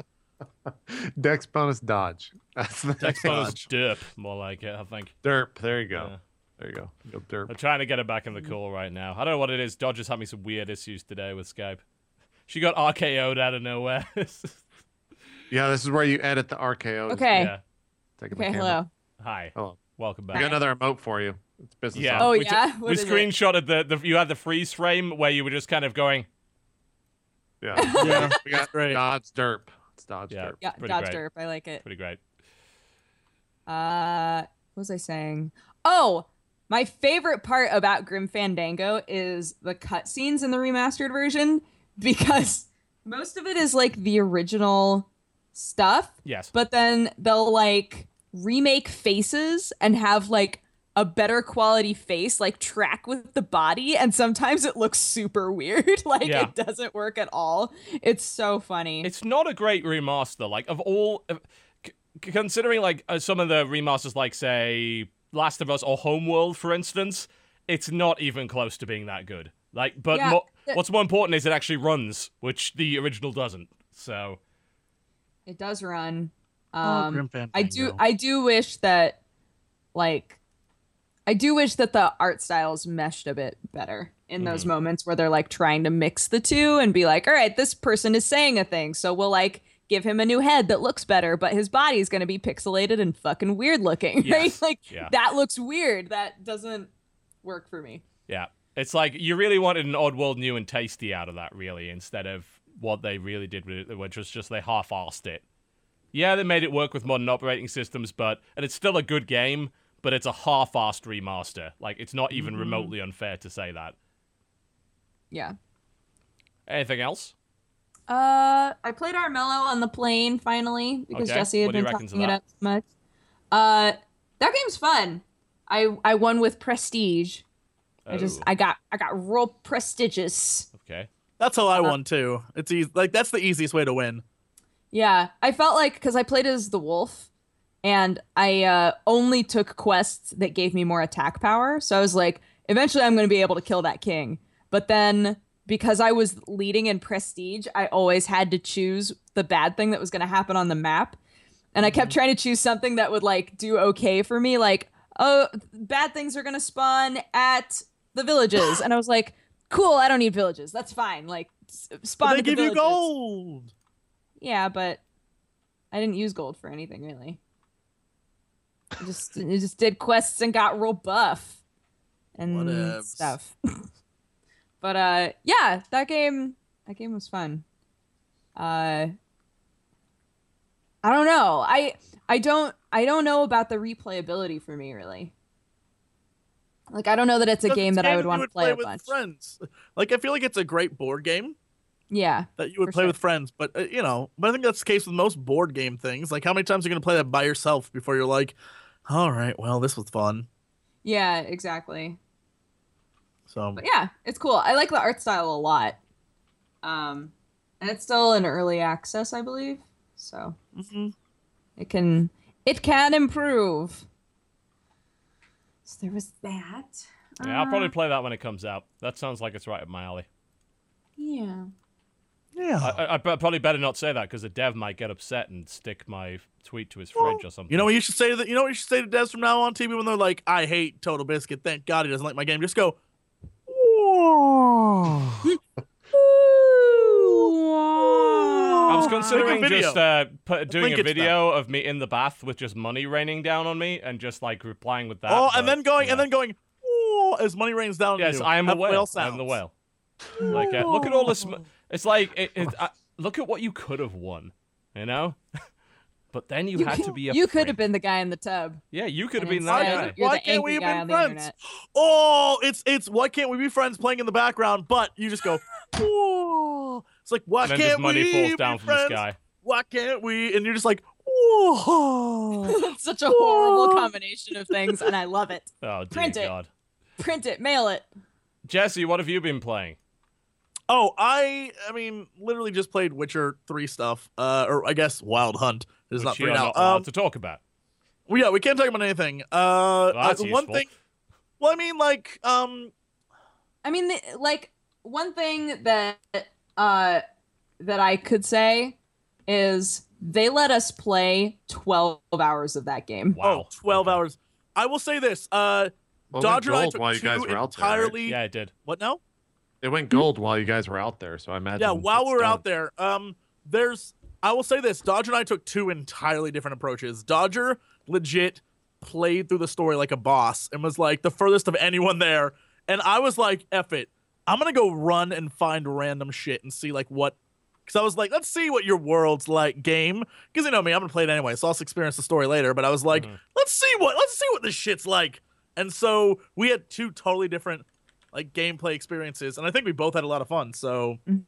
Speaker 4: Dex bonus dodge. That's the
Speaker 1: Dex
Speaker 4: name.
Speaker 1: bonus derp, more like it. I think.
Speaker 4: Derp. There you go.
Speaker 1: Yeah.
Speaker 4: There you go. Go derp.
Speaker 1: I'm trying to get her back in the cool right now. I don't know what it is. Dodge is having some weird issues today with Skype. She got RKO'd out of nowhere.
Speaker 4: Yeah, this is where you edit the RKO.
Speaker 2: Okay.
Speaker 1: yeah.
Speaker 4: Taking the
Speaker 2: Okay. Hello.
Speaker 1: Hi.
Speaker 4: Hello.
Speaker 1: Welcome
Speaker 4: I got another emote for you. It's business.
Speaker 1: Yeah.
Speaker 4: off.
Speaker 2: Oh,
Speaker 1: we
Speaker 2: yeah?
Speaker 1: T-
Speaker 2: What
Speaker 1: we
Speaker 2: is it?
Speaker 1: screenshotted the, the you had the freeze frame where you were just kind of going.
Speaker 4: Yeah.
Speaker 3: Yeah,
Speaker 4: we got
Speaker 3: great.
Speaker 4: Dodge Derp. It's Dodge
Speaker 1: Yeah.
Speaker 4: Derp.
Speaker 2: Yeah,
Speaker 1: Pretty
Speaker 2: Dodge
Speaker 1: great.
Speaker 2: Derp. I like it.
Speaker 1: Pretty great.
Speaker 2: Uh, what was I saying? Oh, my favorite part about Grim Fandango is the cutscenes in the remastered version because most of it is like the original stuff,
Speaker 1: Yes.
Speaker 2: but then they'll like remake faces and have like a better quality face like track with the body and sometimes it looks super weird like
Speaker 1: Yeah.
Speaker 2: it doesn't work at all it's so funny
Speaker 1: It's not a great remaster. Like of all, c- considering like uh, some of the remasters, like say Last of Us or Homeworld, for instance, it's not even close to being that good. Like, but
Speaker 2: Yeah,
Speaker 1: mo- what's more important is it actually runs, which the original doesn't. So
Speaker 2: it does run
Speaker 3: Oh,
Speaker 2: um
Speaker 3: Grim
Speaker 2: I do I do wish that like I do wish that the art styles meshed a bit better in those
Speaker 1: Mhm.
Speaker 2: moments where they're like trying to mix the two and be like, all right, this person is saying a thing, so we'll like give him a new head that looks better, but his body is gonna be pixelated and fucking weird looking, right? Like
Speaker 1: Yeah.
Speaker 2: that looks weird. That doesn't work for me.
Speaker 1: yeah, it's like you really wanted an Oddworld new and tasty out of that, really, instead of what they really did with it, which was just they half-assed it. Yeah, they made it work with modern operating systems, but and it's still a good game, but it's a half-assed remaster. Like it's not even remotely unfair to say that.
Speaker 2: Yeah.
Speaker 1: Anything else?
Speaker 2: Uh, I played Armello on the plane finally because
Speaker 1: Okay.
Speaker 2: Jesse had
Speaker 1: What do you
Speaker 2: been talking it up so much. Uh, that game's fun. I I won with prestige. I just
Speaker 1: Oh,
Speaker 2: I got I got real prestigious.
Speaker 3: That's how I won too. It's easy. Like that's the easiest way to win.
Speaker 2: Yeah, I felt like because I played as the wolf, and I uh, only took quests that gave me more attack power. So I was like, eventually I'm going to be able to kill that king. But then because I was leading in prestige, I always had to choose the bad thing that was going to happen on the map, and I kept trying to choose something that would like do okay for me, like oh, bad things are going to spawn at the villages, and I was like, cool, I don't need villages. That's fine. Like spawn.
Speaker 3: They
Speaker 2: the
Speaker 3: give you gold.
Speaker 2: Yeah, but I didn't use gold for anything really. I just I just did quests and got real buff and
Speaker 3: Whatevs.
Speaker 2: stuff. but uh yeah, that game that game was fun. Uh I don't know. I I don't I don't know about the replayability for me really. Like I don't know that it's a game that I would want to play a
Speaker 3: with
Speaker 2: bunch.
Speaker 3: friends. Like I feel like it's a great board game
Speaker 2: Yeah.
Speaker 3: that you would play
Speaker 2: sure.
Speaker 3: with friends, but uh, you know, but I think that's the case with most board game things. Like how many times are you gonna play that by yourself before you're like, all right, well, this was fun.
Speaker 2: Yeah, exactly.
Speaker 3: So
Speaker 2: But yeah, it's cool. I like the art style a lot. Um, and it's still in early access, I believe. So
Speaker 3: mhm.
Speaker 2: it can it can improve. So there was that.
Speaker 1: Yeah, I'll
Speaker 2: Uh,
Speaker 1: probably play that when it comes out. That sounds like it's right up my alley.
Speaker 2: yeah.
Speaker 3: yeah.
Speaker 1: I, I, I probably better not say that because the dev might get upset and stick my tweet to his fridge or something.
Speaker 3: You know what you should say to the, you know what you should say to devs from now on TB when they're like, I hate Total Biscuit. Thank God he doesn't like my game. Just go. "Whoa."
Speaker 1: I was considering
Speaker 3: video.
Speaker 1: just uh, put, doing a
Speaker 3: it to them.
Speaker 1: video of me in the bath with just money raining down on me and just like replying with that.
Speaker 3: oh,
Speaker 1: but,
Speaker 3: and then going
Speaker 1: yeah.
Speaker 3: and then going. "Whoa," As money rains down. on
Speaker 1: Yes,
Speaker 3: you.
Speaker 1: I am a whale.
Speaker 3: whale
Speaker 1: I am the whale. Like, uh, look at all this. It's like, it, it, uh, look at what you could have won, you know. but then you,
Speaker 2: You,
Speaker 1: had
Speaker 2: could-
Speaker 1: to be a.
Speaker 2: you could have been the guy in the tub.
Speaker 1: Yeah, you could have been that guy.
Speaker 2: You're
Speaker 3: Why
Speaker 2: the
Speaker 3: can't we
Speaker 2: angry
Speaker 3: have been friends? Oh, it's it's why can't we be friends playing in the background? But you just go. Whoa. It's like why
Speaker 1: And then
Speaker 3: can't
Speaker 1: money
Speaker 3: we
Speaker 1: falls
Speaker 3: be
Speaker 1: down from
Speaker 3: friends?
Speaker 1: the sky.
Speaker 3: Why can't we? And you're just like. Whoa.
Speaker 2: it's such a horrible combination of things, and I love it.
Speaker 1: Oh dear
Speaker 2: Print it. Print it, mail it.
Speaker 1: Jesse, what have you been playing?
Speaker 3: Oh, I I mean, literally just played Witcher three stuff. Uh, or I guess Wild Hunt is
Speaker 1: Which
Speaker 3: not free now.
Speaker 1: not allowed
Speaker 3: Um,
Speaker 1: to talk about.
Speaker 3: well, yeah, we can't talk about anything. Uh,
Speaker 1: Well, that's
Speaker 3: uh, one thing. Well, I mean, like, um,
Speaker 2: I mean, the, like one thing that uh that I could say is they let us play 12 hours of that game.
Speaker 1: Wow.
Speaker 3: oh, 12
Speaker 1: Okay.
Speaker 3: hours. I will say this. Uh,
Speaker 4: Well, it went
Speaker 3: Dodger and I
Speaker 4: gold
Speaker 3: took
Speaker 4: while you
Speaker 3: two
Speaker 4: guys were out there, right?
Speaker 3: entirely.
Speaker 1: Yeah, it did.
Speaker 3: What now?
Speaker 4: It went gold while you guys were out there, so I imagine.
Speaker 3: Yeah, while we were
Speaker 4: done.
Speaker 3: out there, um, there's I will say this: Dodger and I took two entirely different approaches. Dodger legit played through the story like a boss and was like the furthest of anyone there, and I was like, "Eff it, I'm gonna go run and find random shit and see like what." Because I was like, let's see what your world's like, game. Because you know me, I'm gonna play it anyway, so I'll experience the story later. But I was like,
Speaker 1: Mhm.
Speaker 3: let's see what let's see what this shit's like. And so we had two totally different like gameplay experiences, and I think we both had a lot of fun. So
Speaker 2: Mhm.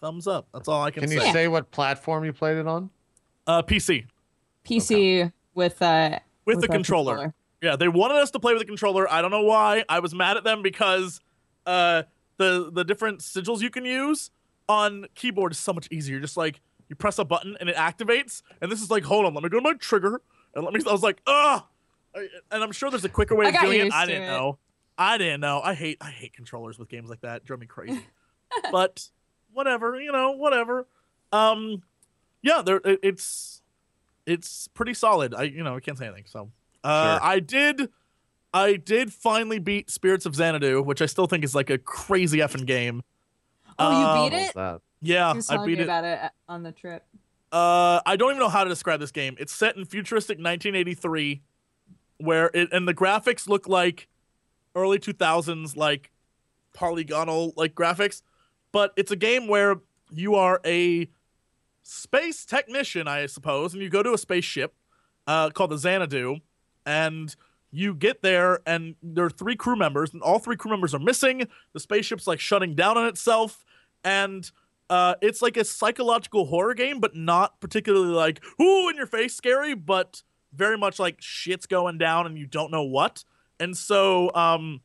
Speaker 3: thumbs up. That's all I can, say.
Speaker 4: Can you
Speaker 3: say.
Speaker 4: say what platform you played it on?
Speaker 3: Uh, PC
Speaker 2: PC with uh
Speaker 3: with, the
Speaker 2: a
Speaker 3: controller. Yeah, they wanted us to play with the controller. I don't know why. I was mad at them because uh, the the different sigils you can use on keyboard is so much easier. Just like you press a button and it activates, and this is like, hold on, let me go to my trigger and let me. I was like, ugh. And I'm sure there's a quicker way of doing it. I didn't
Speaker 2: it.
Speaker 3: know. I didn't know. I hate I hate controllers with games like that. It drove me crazy. but whatever, you know, whatever. Um, yeah, there it, it's it's pretty solid. I you know I can't say anything. So uh,
Speaker 4: Sure.
Speaker 3: I did I did finally beat Spirits of Xanadu, which I still think is like a crazy effing game.
Speaker 2: Oh, you
Speaker 3: Um,
Speaker 2: beat
Speaker 4: What
Speaker 2: it?
Speaker 4: that?
Speaker 3: Yeah, I beat
Speaker 2: me
Speaker 3: it.
Speaker 2: about it uh, on the trip.
Speaker 3: Uh, I don't even know how to describe this game. It's set in futuristic 1983, where it and the graphics look like early 2000s, like polygonal like graphics. But it's a game where you are a space technician, I suppose, and you go to a spaceship uh, called the Xanadu, and you get there, and there are three crew members, and all three crew members are missing. The spaceship's like shutting down on itself, and uh, it's like a psychological horror game, but not particularly like ooh in your face scary, but very much like shit's going down and you don't know what. And so um,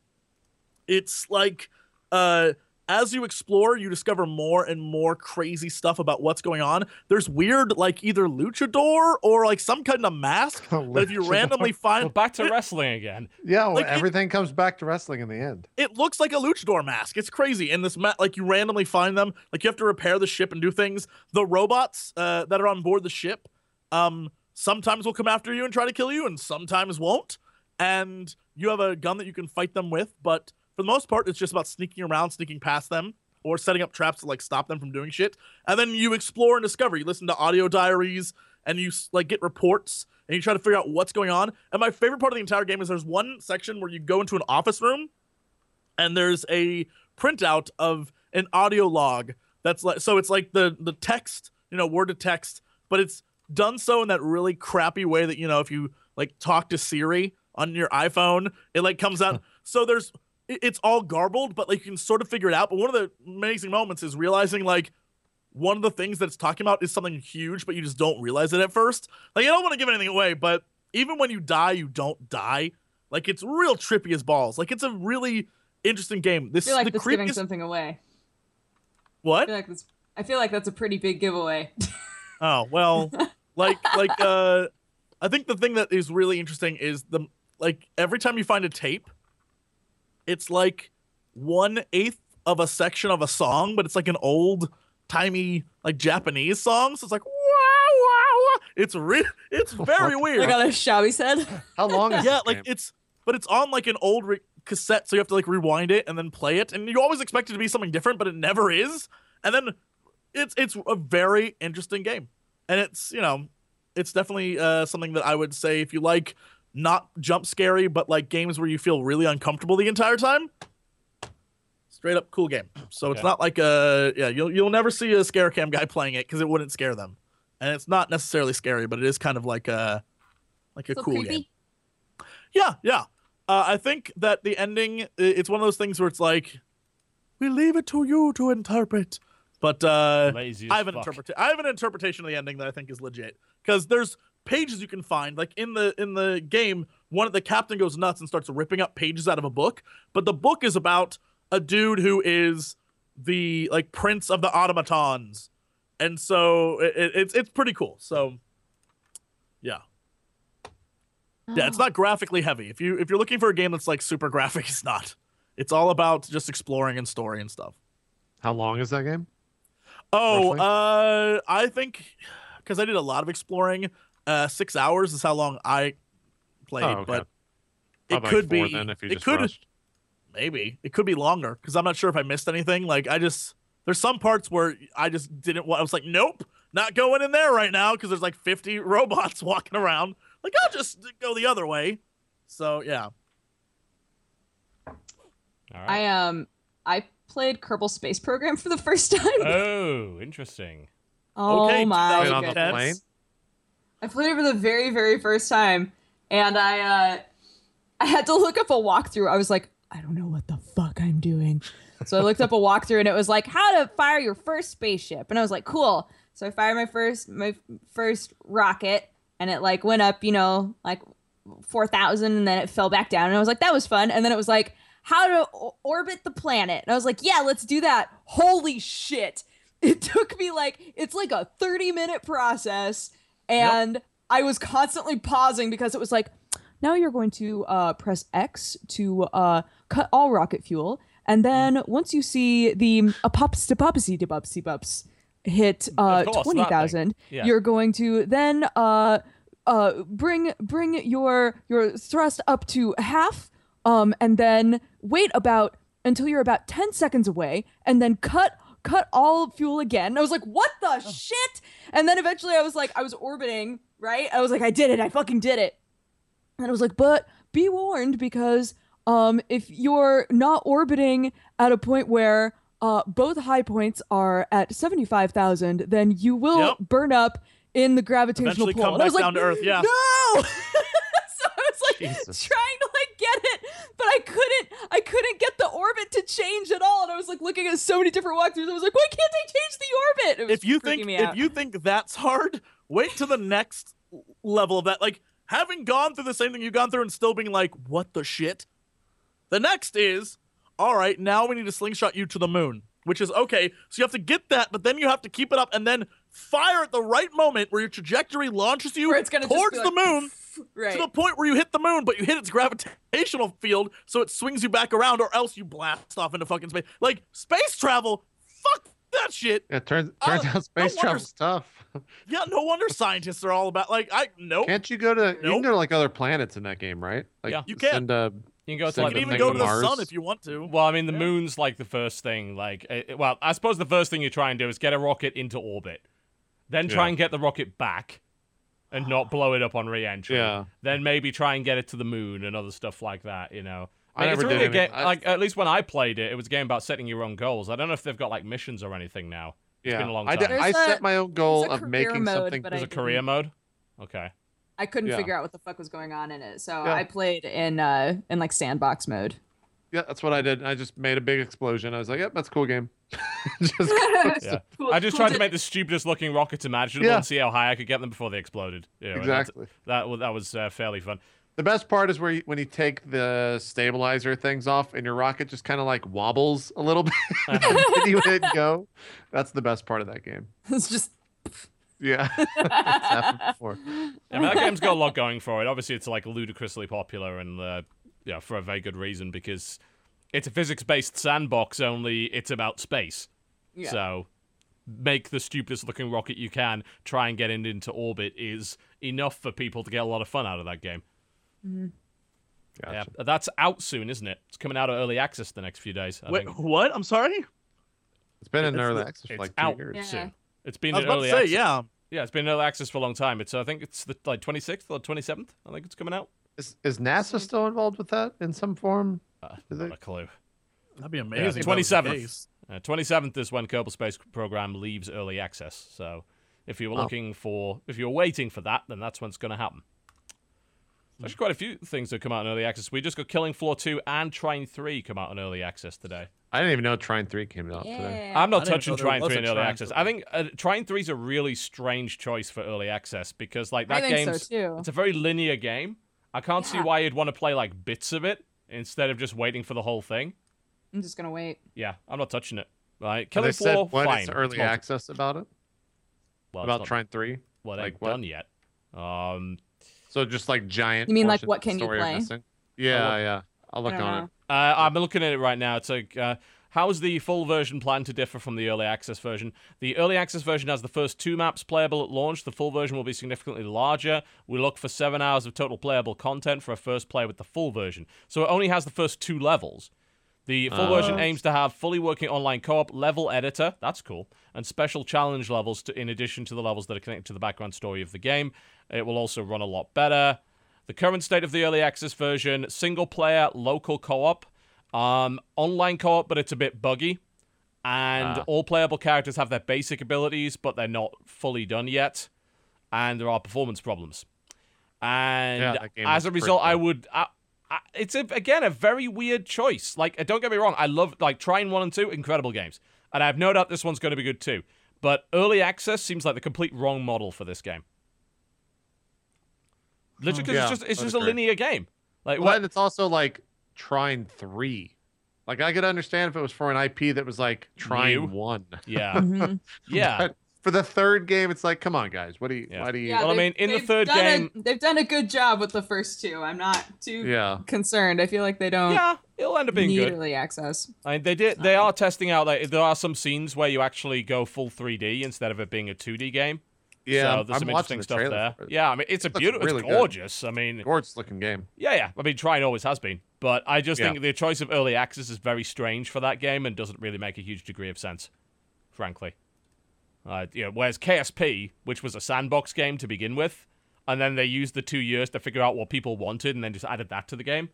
Speaker 3: it's like uh, as you explore, you discover more and more crazy stuff about what's going on. There's weird like either luchador or like some kind of mask that if you randomly
Speaker 1: Well,
Speaker 3: find
Speaker 1: back to
Speaker 3: it,
Speaker 1: wrestling again.
Speaker 4: Yeah, well,
Speaker 3: Like, it-
Speaker 4: everything comes back to wrestling in the end.
Speaker 3: it looks like a luchador mask. It's crazy. And this ma- like you randomly find them. Like you have to repair the ship and do things. The robots uh, that are on board the ship, um, sometimes will come after you and try to kill you, and sometimes won't. And you have a gun that you can fight them with, but for the most part, it's just about sneaking around, sneaking past them, or setting up traps to like stop them from doing shit. And then you explore and discover. You listen to audio diaries, and you like get reports, and you try to figure out what's going on. And my favorite part of the entire game is there's one section where you go into an office room and there's a printout of an audio log that's like so it's like the the text you know word to text but it's done so in that really crappy way that you know if you like talk to siri on your iphone it like comes out so there's it's all garbled but like you can sort of figure it out. But one of the amazing moments is realizing like one of the things that it's talking about is something huge but you just don't realize it at first. Like i don't want to give anything away but even when you die you don't die. Like it's real trippy as balls. Like it's a really interesting game. This
Speaker 2: I feel like
Speaker 3: the
Speaker 2: giving something away. I
Speaker 3: what
Speaker 2: feel like I feel like that's a pretty big giveaway.
Speaker 3: Oh well, like like uh, I think the thing that is really interesting is the like every time you find a tape, it's like one eighth of a section of a song, but it's like an old timey like Japanese song. So it's like wow wow wow. It's re- it's very weird.
Speaker 2: like on a shabby said.
Speaker 4: How long is it?
Speaker 3: yeah,
Speaker 4: this
Speaker 3: like
Speaker 4: game?
Speaker 3: it's but it's on like an old re- cassette, so you have to like rewind it and then play it, and you always expect it to be something different, but it never is. And then it's it's a very interesting game, and it's you know it's definitely uh, something that I would say if you like not jump scary, but like games where you feel really uncomfortable the entire time. Straight up cool game. So it's not like a yeah you'll you'll never see a scare cam guy playing it because it wouldn't scare them, and it's not necessarily scary, but it is kind of like a like a
Speaker 2: so
Speaker 3: cool
Speaker 2: creepy.
Speaker 3: game. Yeah, yeah. Uh, I think that the ending, it's one of those things where it's like, we leave it to you to interpret. But uh, I have an
Speaker 1: fuck.
Speaker 3: interpreta- I have an interpretation of the ending that I think is legit because there's pages you can find like in the in the game. One of the captain goes nuts and starts ripping up pages out of a book, but the book is about a dude who is the like prince of the automatons, and so it, it- it's it's pretty cool. So yeah. Yeah, it's not graphically heavy. If you if you're looking for a game that's like super graphic, it's not. It's all about just exploring and story and stuff.
Speaker 4: How long is that game?
Speaker 3: Oh,
Speaker 4: Roughly?
Speaker 3: uh, I think because I did a lot of exploring, uh, six hours is how long I played.
Speaker 4: Oh, okay.
Speaker 3: But it
Speaker 4: Probably
Speaker 3: could
Speaker 4: four
Speaker 3: be.
Speaker 4: then if you
Speaker 3: it
Speaker 4: just
Speaker 3: could
Speaker 4: rushed.
Speaker 3: maybe it could be longer because I'm not sure if I missed anything. Like I just there's some parts where I just didn't. wa- I was like, nope, not going in there right now because there's like 50 robots walking around. Like I'll just go the other way. So yeah,
Speaker 1: All right.
Speaker 2: I um I played Kerbal Space Program for the first time.
Speaker 1: Oh, interesting.
Speaker 2: oh
Speaker 3: okay,
Speaker 2: my
Speaker 4: Played on the
Speaker 2: goodness. I played it for the very, very first time, and I uh, I had to look up a walkthrough. I was like, I don't know what the fuck I'm doing. So I looked up a walkthrough, and it was like how to fire your first spaceship, and I was like, cool. So I fired my first my first rocket, and it like went up, you know, like four thousand, and then it fell back down, and I was like, that was fun. And then it was like how to o- orbit the planet, and I was like, yeah, let's do that. Holy shit! It took me like it's like a thirty minute process and I was constantly pausing because it was like, now you're going to uh, press X to uh, cut all rocket fuel, and then once you see the apops de popsy de popsy bups hit uh,
Speaker 1: course,
Speaker 2: twenty thousand.
Speaker 1: Yeah.
Speaker 2: you're going to then uh, uh, bring bring your your thrust up to half, um, and then wait about until you're about ten seconds away, and then cut cut all fuel again. I was like, what the shit? And then eventually I was like, I was orbiting, right? I was like, I did it. I fucking did it. And I was like, but be warned because um, if you're not orbiting at a point where uh, both high points are at 75,000, then you will
Speaker 3: Yep.
Speaker 2: burn up in the gravitational
Speaker 3: Eventually
Speaker 2: pull.
Speaker 3: come
Speaker 2: And I was like,
Speaker 3: down to Earth, yeah.
Speaker 2: No! was like
Speaker 4: Jesus.
Speaker 2: trying to like get it, but I couldn't I couldn't get the orbit to change at all. And I was like looking at so many different walkthroughs. I was like, why can't I change the orbit?
Speaker 3: If you think
Speaker 2: me
Speaker 3: if
Speaker 2: out.
Speaker 3: you think that's hard, wait to the next level of that. Like having gone through the same thing you've gone through and still being like, what the shit? The next is, all right, now we need to slingshot you to the moon, which is okay. So you have to get that, but then you have to keep it up and then fire at the right moment where your trajectory launches you
Speaker 2: it's gonna just
Speaker 3: towards
Speaker 2: be
Speaker 3: the
Speaker 2: like,
Speaker 3: moon.
Speaker 2: Right.
Speaker 3: To the point where you hit the moon, but you hit its gravitational field, so it swings you back around, or else you blast off into fucking space. Like space travel, fuck that shit.
Speaker 4: Yeah, turns
Speaker 3: uh,
Speaker 4: turns
Speaker 3: no
Speaker 4: out space
Speaker 3: wonder-
Speaker 4: travel's tough.
Speaker 3: Yeah, no wonder scientists are all about like I nope.
Speaker 4: Can't you go to? You can go to like other planets in that game, right? Like
Speaker 1: Yeah.
Speaker 3: You can.
Speaker 4: Send a,
Speaker 1: You can go to like the
Speaker 3: even go to the
Speaker 4: Mars.
Speaker 3: sun if you want to.
Speaker 1: Well, I mean, the
Speaker 3: Yeah.
Speaker 1: moon's like the first thing. Like, it, well, I suppose the first thing you try and do is get a rocket into orbit, then try
Speaker 4: Yeah.
Speaker 1: and get the rocket back, and not blow it up on re-entry.
Speaker 4: Yeah.
Speaker 1: Then maybe try and get it to the moon and other stuff like that. You know.
Speaker 4: I
Speaker 1: Like, it's
Speaker 4: never did
Speaker 1: really a game.
Speaker 4: I-
Speaker 1: Like at least when I played it, it was a game about setting your own goals. I don't know if they've got like missions or anything now.
Speaker 4: yeah.
Speaker 1: been a long
Speaker 4: I, did,
Speaker 1: time.
Speaker 4: I set my own goal of making
Speaker 2: mode,
Speaker 4: something.
Speaker 2: but
Speaker 1: There's a career mode. Okay.
Speaker 2: I couldn't
Speaker 4: Yeah.
Speaker 2: figure out what the fuck was going on in it. So
Speaker 4: Yeah.
Speaker 2: I played in uh in like sandbox mode.
Speaker 4: Yeah, that's what I did. I just made a big explosion. I was like, "Yep, that's a cool game." just
Speaker 1: Yeah.
Speaker 2: Cool-
Speaker 1: I just
Speaker 2: cool
Speaker 1: tried to make the stupidest looking rockets imaginable
Speaker 4: Yeah.
Speaker 1: and see how high I could get them before they exploded. You know, and that's-
Speaker 4: exactly.
Speaker 1: That wa- that was uh, fairly fun.
Speaker 4: The best part is where you, when you take the stabilizer things off and your rocket just kind of like wobbles a little bit and you hit go. That's the best part of that game.
Speaker 2: it's just
Speaker 4: Yeah, it's happened before.
Speaker 1: Yeah, I mean, that game's got a lot going for it. Obviously, it's like ludicrously popular and uh, yeah, for a very good reason because it's a physics-based sandbox. Only it's about space.
Speaker 2: yeah.
Speaker 1: So make the stupidest looking rocket you can. Try and get it into orbit is enough for people to get a lot of fun out of that game. Mm-hmm.
Speaker 4: Gotcha.
Speaker 1: Yeah, that's out soon, isn't it? It's coming out of early access the next few days. I
Speaker 3: Wait,
Speaker 1: think.
Speaker 3: what? I'm sorry.
Speaker 4: It's been in
Speaker 3: It's
Speaker 4: early access for
Speaker 1: It's
Speaker 4: like two
Speaker 1: out
Speaker 4: years.
Speaker 2: Yeah.
Speaker 1: soon. It's been
Speaker 3: I was
Speaker 1: in early
Speaker 3: to say,
Speaker 1: access.
Speaker 3: yeah.
Speaker 1: Yeah, it's been in early access for a long time. It's I think it's the like 26th or 27th. I think it's coming out.
Speaker 4: Is, is NASA still involved with that in some form?
Speaker 1: Uh,
Speaker 4: Is
Speaker 1: not
Speaker 4: it-
Speaker 1: a clue.
Speaker 3: That'd be amazing. if that was
Speaker 1: 27th.
Speaker 3: case.
Speaker 1: Uh, 27th is when Kerbal Space Program leaves early access. So if you were
Speaker 4: Wow.
Speaker 1: looking for, if you were waiting for that, then that's when it's going to happen. There's actually quite a few things that come out in early access. We just got Killing Floor 2 and Trine 3 come out in early access today.
Speaker 4: I didn't even know Trine Three came out today.
Speaker 1: I'm not touching
Speaker 3: know there
Speaker 1: Trine 3 in early
Speaker 3: Trine
Speaker 1: access.
Speaker 3: 3.
Speaker 1: I think uh, Trine 3 is a really strange choice for early access because like that
Speaker 2: game think so
Speaker 1: it's a very linear game. I can't see why you'd want to play like bits of it instead of just waiting for the whole thing.
Speaker 2: I'm just gonna wait.
Speaker 1: Yeah, I'm not touching it. Right,
Speaker 4: Have
Speaker 1: Killing
Speaker 4: they said
Speaker 1: Floor,
Speaker 4: when
Speaker 1: fine.
Speaker 4: it's early
Speaker 1: multi-
Speaker 4: access about it?
Speaker 1: well,
Speaker 4: about
Speaker 1: not-
Speaker 4: Trine Three?
Speaker 1: Well,
Speaker 4: like
Speaker 1: like
Speaker 4: what?
Speaker 1: done yet. Um,
Speaker 4: So just like giant.
Speaker 2: You mean, like, what can you play?
Speaker 4: Yeah, yeah. I'll look
Speaker 2: I don't
Speaker 4: on
Speaker 2: know.
Speaker 4: it.
Speaker 1: uh, I'm looking at it right now. It's like uh, How is the full version planned to differ from the early access version? The early access version has the first two maps playable at launch. The full version will be significantly larger. We look for seven hours of total playable content for a first play with the full version. So it only has the first two levels. The full ah. version aims to have fully working online co-op, level editor, that's cool, and special challenge levels to, in addition to the levels that are connected to the background story of the game. It will also run a lot better. The current state of the early access version: single player, local co-op, um, online co-op, but it's a bit buggy, and
Speaker 4: Ah.
Speaker 1: all playable characters have their basic abilities, but they're not fully done yet, and there are performance problems. And
Speaker 4: Yeah,
Speaker 1: as a result,
Speaker 4: pretty
Speaker 1: I would. I, I, it's a, again a very weird choice. Like, don't get me wrong, I love like Trine one and two, incredible games, and I have no doubt this one's going to be good too. But early access seems like the complete wrong model for this game. Literally, because
Speaker 4: Yeah,
Speaker 1: it's just it's just a
Speaker 4: agree.
Speaker 1: linear game. Like,
Speaker 4: Well,
Speaker 1: what?
Speaker 4: and it's also like Trine three. Like I could understand if it was for an IP that was like Trine
Speaker 1: New?
Speaker 4: one.
Speaker 1: Yeah,
Speaker 2: Mhm.
Speaker 1: yeah.
Speaker 4: But for the third game, it's like, come on, guys, what do you?
Speaker 1: Yeah.
Speaker 4: Why do you?
Speaker 2: Yeah,
Speaker 1: Well, I mean, in the third
Speaker 2: done a-
Speaker 1: game-
Speaker 2: they've done a good job with the first two. I'm not too
Speaker 4: Yeah.
Speaker 2: concerned. I feel like they don't
Speaker 1: Yeah, it'll end up being
Speaker 2: need
Speaker 1: good.
Speaker 2: early access.
Speaker 1: I mean, they did. They are testing out. Like, there are some scenes where you actually go full 3D instead of it being a 2D game.
Speaker 4: Yeah,
Speaker 1: so there's
Speaker 4: I'm
Speaker 1: some interesting
Speaker 4: the
Speaker 1: stuff there. Yeah, I mean, it's a
Speaker 4: Looks
Speaker 1: beautiful,
Speaker 4: really
Speaker 1: it's
Speaker 4: good.
Speaker 1: gorgeous. I mean,
Speaker 4: gorgeous looking game.
Speaker 1: yeah, yeah. I mean, Trine always has been, but I just
Speaker 4: Yeah.
Speaker 1: think the choice of early access is very strange for that game and doesn't really make a huge degree of sense, frankly. Uh, you know, whereas KSP, which was a sandbox game to begin with, and then they used the two years to figure out what people wanted and then just added that to the game.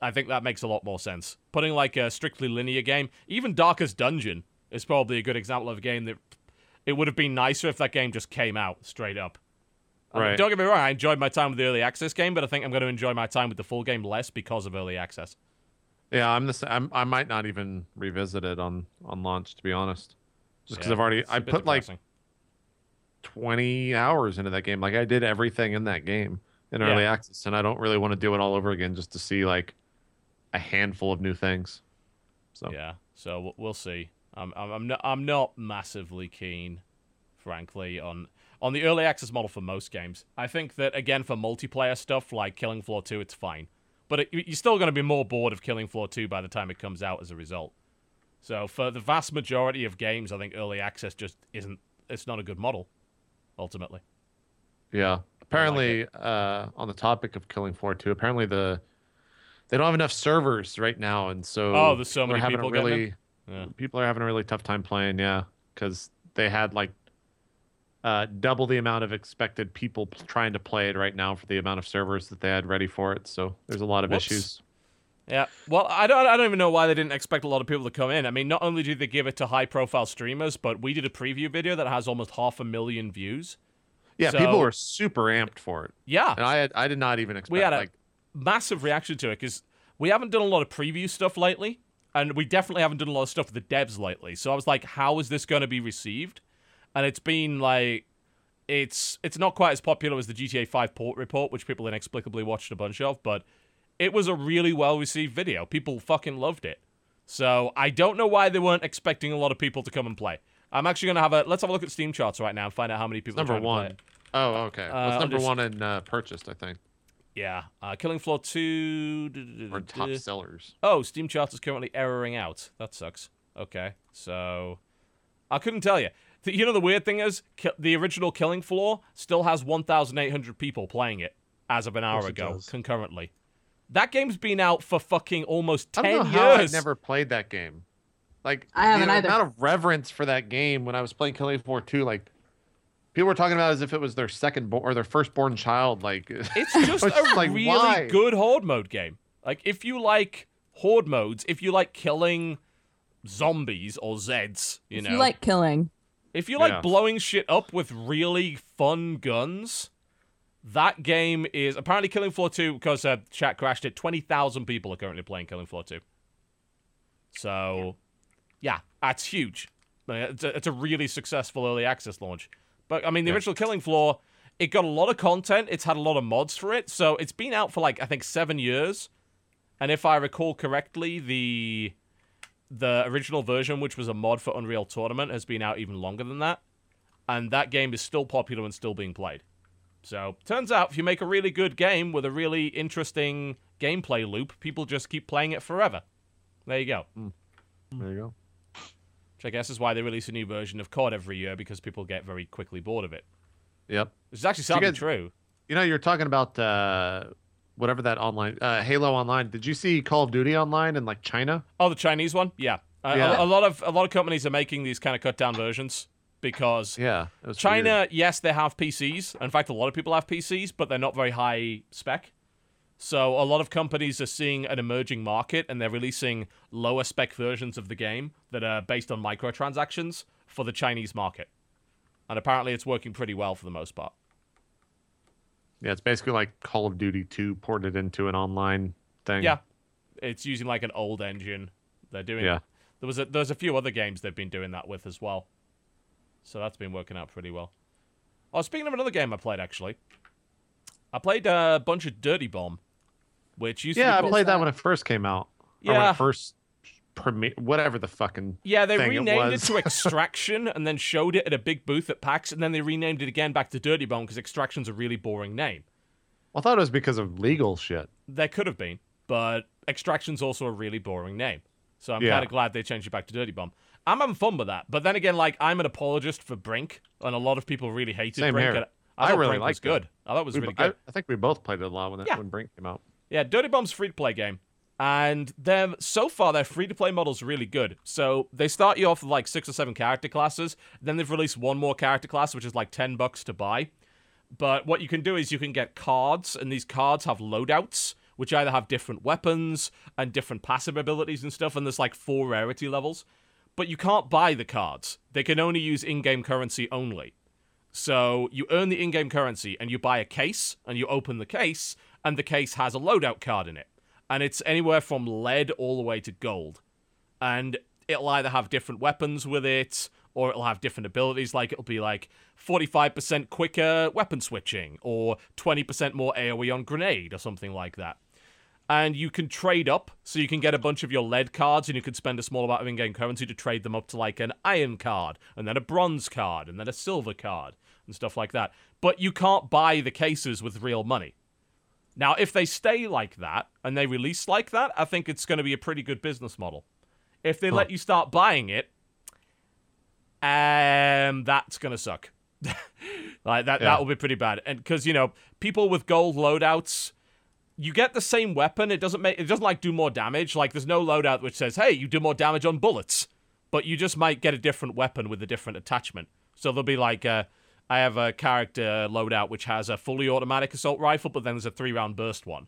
Speaker 1: I think that makes a lot more sense. Putting like a strictly linear game, even Darkest Dungeon is probably a good example of a game that it would have been nicer if that game just came out straight up. I mean,
Speaker 4: Right.
Speaker 1: don't get me wrong, I enjoyed my time with the early access game, but I think I'm going to enjoy my time with the full game less because of early access.
Speaker 4: Yeah, I'm the. I'm, I might not even revisit it on on launch, to be honest. Just because
Speaker 1: Yeah,
Speaker 4: I've already I put like 20 hours into that game. Like I did everything in that game in early
Speaker 1: Yeah.
Speaker 4: access, and I don't really want to do it all over again just to see like a handful of new things. So
Speaker 1: Yeah, so we'll see. I'm I'm I'm not, I'm not massively keen, frankly, on on the early access model for most games. I think that again for multiplayer stuff like Killing Floor 2, it's fine, but it, you're still going to be more bored of Killing Floor 2 by the time it comes out as a result. So for the vast majority of games, I think early access just isn't. It's not a good model, ultimately.
Speaker 4: yeah. Apparently, uh, on the topic of Killing Floor 2, apparently the they don't have enough servers right now, and so
Speaker 1: Oh, there's so many people getting
Speaker 4: really
Speaker 1: Yeah.
Speaker 4: people are having a really tough time playing. Yeah, because they had like uh, double the amount of expected people trying to play it right now for the amount of servers that they had ready for it. So there's a lot of
Speaker 1: Whoops.
Speaker 4: issues.
Speaker 1: Yeah. Well, I don't I don't even know why they didn't expect a lot of people to come in. I mean, not only did they give it to high profile streamers, but we did a preview video that has almost half a million views.
Speaker 4: Yeah,
Speaker 1: So-
Speaker 4: people were super amped for it,
Speaker 1: Yeah.
Speaker 4: and I had I did not even expect
Speaker 1: we had a
Speaker 4: like
Speaker 1: massive reaction to it because we haven't done a lot of preview stuff lately, and we definitely haven't done a lot of stuff with the devs lately. So I was like, how is this going to be received? And it's been like, it's it's not quite as popular as the GTA 5 port report, which people inexplicably watched a bunch of, but it was a really well received video. People fucking loved it. So I don't know why they weren't expecting a lot of people to come and play. I'm actually gonna have a let's have a look at Steam charts right now and find out how many people.
Speaker 4: number
Speaker 1: are trying to play
Speaker 4: one. Oh, okay.
Speaker 1: Uh,
Speaker 4: number one in uh, purchased? I think
Speaker 1: Yeah, uh, Killing Floor two.
Speaker 4: or top sellers.
Speaker 1: Oh, Steam Charts is currently erroring out. That sucks. Okay, so I couldn't tell you. Th- You know the weird thing is, ki- the original Killing Floor still has 1,800 people playing it as of an hour
Speaker 3: course it
Speaker 1: ago
Speaker 3: does.
Speaker 1: concurrently. That game's been out for fucking almost
Speaker 4: I
Speaker 1: 10
Speaker 4: don't know how I
Speaker 1: years.
Speaker 4: never played that game. Like
Speaker 2: I haven't
Speaker 4: the
Speaker 2: either.
Speaker 4: amount of reverence for that game when I was playing Killing Floor 2, like people were talking about it as if it was their second bo- or their firstborn child. Like
Speaker 1: It's just
Speaker 4: It's
Speaker 1: a
Speaker 4: like,
Speaker 1: really
Speaker 4: why?
Speaker 1: good horde mode game. Like if you like horde modes, if you like killing zombies or Zeds, you
Speaker 2: if
Speaker 1: know,
Speaker 2: you like killing,
Speaker 1: If you like
Speaker 4: Yeah.
Speaker 1: blowing shit up with really fun guns, that game is apparently Killing Floor 2 because uh, chat crashed it. 20,000 people are currently playing Killing Floor 2. So, yeah, that's huge. It's a, it's a really successful early access launch. But I mean, the
Speaker 4: Yeah.
Speaker 1: original Killing Floor, it got a lot of content. It's had a lot of mods for it. So it's been out for like I think seven years. And if I recall correctly, the the original version, which was a mod for Unreal Tournament, has been out even longer than that. And that game is still popular and still being played. So, turns out if you make a really good game with a really interesting gameplay loop, people just keep playing it forever. There you go. Mm.
Speaker 4: There you go.
Speaker 1: Which I guess is why they release a new version of COD every year because people get very quickly bored of it.
Speaker 4: Yep.
Speaker 1: Which is actually sounding true.
Speaker 4: You know, you're talking about uh, whatever that online uh, Halo Online. Did you see Call of Duty Online in like China?
Speaker 1: Oh, the Chinese one? Yeah. A-
Speaker 4: Yeah.
Speaker 1: A, a lot of a lot of companies are making these kind of cut down versions because
Speaker 4: Yeah.
Speaker 1: China,
Speaker 4: weird.
Speaker 1: yes, they have PCs. In fact, a lot of people have PCs, but they're not very high spec. So a lot of companies are seeing an emerging market and they're releasing lower spec versions of the game that are based on microtransactions for the Chinese market. And apparently it's working pretty well for the most part.
Speaker 4: Yeah, it's basically like Call of Duty 2 ported into an online thing.
Speaker 1: Yeah. It's using like an old engine. They're doing
Speaker 4: Yeah.
Speaker 1: There was a, there's a few other games they've been doing that with as well. So that's been working out pretty well. Oh, speaking of another game I played actually, I played a bunch of Dirty Bomb, which used
Speaker 4: Yeah,
Speaker 1: to
Speaker 4: I played that when it first came out. Or when
Speaker 1: Yeah.
Speaker 4: it first premiere, whatever the fucking.
Speaker 1: yeah, they
Speaker 4: it
Speaker 1: renamed it,
Speaker 4: was.
Speaker 1: to Extraction and then showed it at a big booth at PAX, and then they renamed it again back to Dirty Bomb because Extraction's a really boring name.
Speaker 4: I thought it was because of legal shit.
Speaker 1: There could have been, but Extraction's also a really boring name. So I'm
Speaker 4: Yeah.
Speaker 1: kind of glad they changed it back to Dirty Bomb. I'm having fun with that. But then again, like I'm an apologist for Brink, and a lot of people really hated
Speaker 4: Same
Speaker 1: Brink.
Speaker 4: here.
Speaker 1: I,
Speaker 4: I really
Speaker 1: Brink was
Speaker 4: liked it.
Speaker 1: good. I thought it was
Speaker 4: We-
Speaker 1: really
Speaker 4: I,
Speaker 1: good.
Speaker 4: I think we both played it a lot when, it,
Speaker 1: Yeah.
Speaker 4: when Brink came out.
Speaker 1: Yeah, Dirty Bomb's free to play game. And them so far their free to play model's really good. So they start you off with like six or seven character classes, then they've released one more character class, which is like ten bucks to buy. But what you can do is you can get cards, and these cards have loadouts, which either have different weapons and different passive abilities and stuff, and there's like four rarity levels. But you can't buy the cards. They can only use in-game currency only. So you earn the in-game currency and you buy a case and you open the case and the case has a loadout card in it. And it's anywhere from lead all the way to gold. And it'll either have different weapons with it or it'll have different abilities like it'll be like 45% quicker weapon switching or 20% more AoE on grenade or something like that. And you can trade up, so you can get a bunch of your lead cards, and you can spend a small amount of in-game currency to trade them up to like an iron card, and then a bronze card, and then a silver card, and stuff like that. But you can't buy the cases with real money. Now, if they stay like that and they release like that, I think it's going to be a pretty good business model. If they let you start buying it, um, that's going to suck. like that,
Speaker 4: Yeah.
Speaker 1: that will be pretty bad. And because you know, people with gold loadouts, you get the same weapon. It doesn't make it doesn't like do more damage. Like there's no loadout which says, "Hey, you do more damage on bullets," but you just might get a different weapon with a different attachment. So there'll be like, uh, I have a character loadout which has a fully automatic assault rifle, but then there's a three round burst one.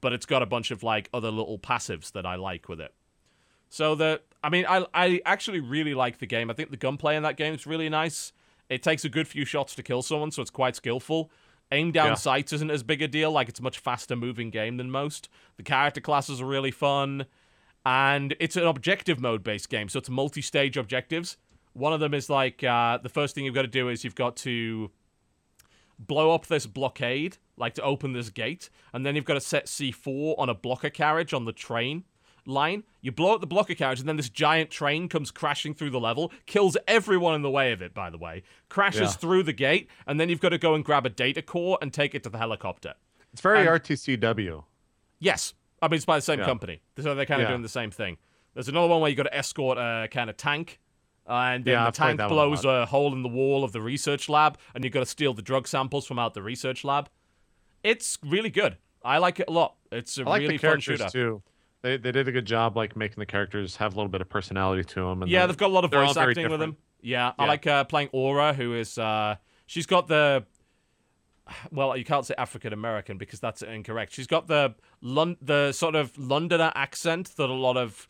Speaker 1: But it's got a bunch of like other little passives that I like with it. So the, I mean, I I actually really like the game. I think the gunplay in that game is really nice. It takes a good few shots to kill someone, so it's quite skillful. Aim down
Speaker 4: Yeah.
Speaker 1: sights isn't as big a deal. Like it's a much faster moving game than most. The character classes are really fun, and it's an objective mode based game, so it's multi stage objectives. One of them is like uh, the first thing you've got to do is you've got to blow up this blockade, like to open this gate, and then you've got to set C4 on a blocker carriage on the train line. You blow up the blocker carriage, and then this giant train comes crashing through the level, kills everyone in the way of it, by the way, crashes
Speaker 4: Yeah.
Speaker 1: through the gate, and then you've got to go and grab a data core and take it to the helicopter.
Speaker 4: It's very
Speaker 1: And-
Speaker 4: RTCW.
Speaker 1: Yes. I mean, it's by the same
Speaker 4: Yeah.
Speaker 1: company. So they're kind of
Speaker 4: Yeah.
Speaker 1: doing the same thing. There's another one where you've got to escort a kind of tank. And then
Speaker 4: Yeah,
Speaker 1: the
Speaker 4: I've
Speaker 1: tank
Speaker 4: one a
Speaker 1: blows a hole in the wall of the research lab, and you've got to steal the drug samples from out the research lab. It's really good. I like it a lot. It's a
Speaker 4: like
Speaker 1: really fun shooter.
Speaker 4: too. They they did a good job like making the characters have a little bit of personality to them. And
Speaker 1: Yeah, they've got a lot of voice acting with them. Yeah, I like uh, playing Aura, who is uh, she's got the well, you can't say African American because that's incorrect. She's got the Lon- the sort of Londoner accent that a lot of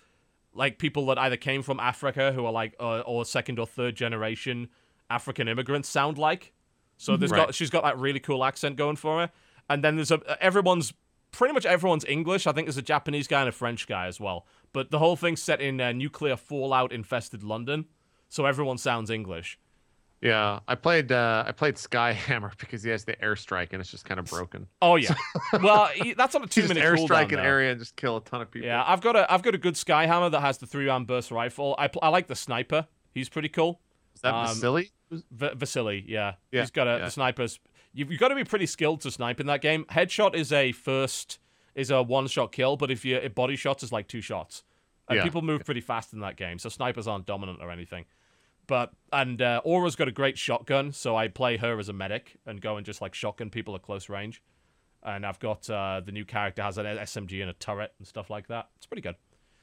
Speaker 1: like people that either came from Africa who are like uh, or second or third generation African immigrants sound like. So there's
Speaker 4: Right.
Speaker 1: got she's got that really cool accent going for her. And then there's a everyone's pretty much everyone's English. I think there's a Japanese guy and a French guy as well. But the whole thing's set in uh, nuclear fallout infested London, so everyone sounds English.
Speaker 4: Yeah, I played uh, I played Skyhammer because he has the airstrike and it's just kind of broken.
Speaker 1: Oh yeah. well, that's on a two minute
Speaker 4: airstrike an area and just kill a ton of people.
Speaker 1: Yeah, I've got a I've got a good Skyhammer that has the three round burst rifle. I pl- I like the sniper. He's pretty cool.
Speaker 4: is that
Speaker 1: um,
Speaker 4: Vasily?
Speaker 1: V- Vasily, yeah.
Speaker 4: Yeah,
Speaker 1: He's got a
Speaker 4: yeah.
Speaker 1: the snipers. You've, you've got to be pretty skilled to snipe in that game. Headshot is a first is a one shot kill, but if you if body shots is like two shots. And
Speaker 4: Yeah.
Speaker 1: people move pretty fast in that game, so snipers aren't dominant or anything. But and uh, Aura's got a great shotgun, so I play her as a medic and go and just like shotgun people at close range. And I've got uh, the new character has an SMG and a turret and stuff like that. It's pretty good.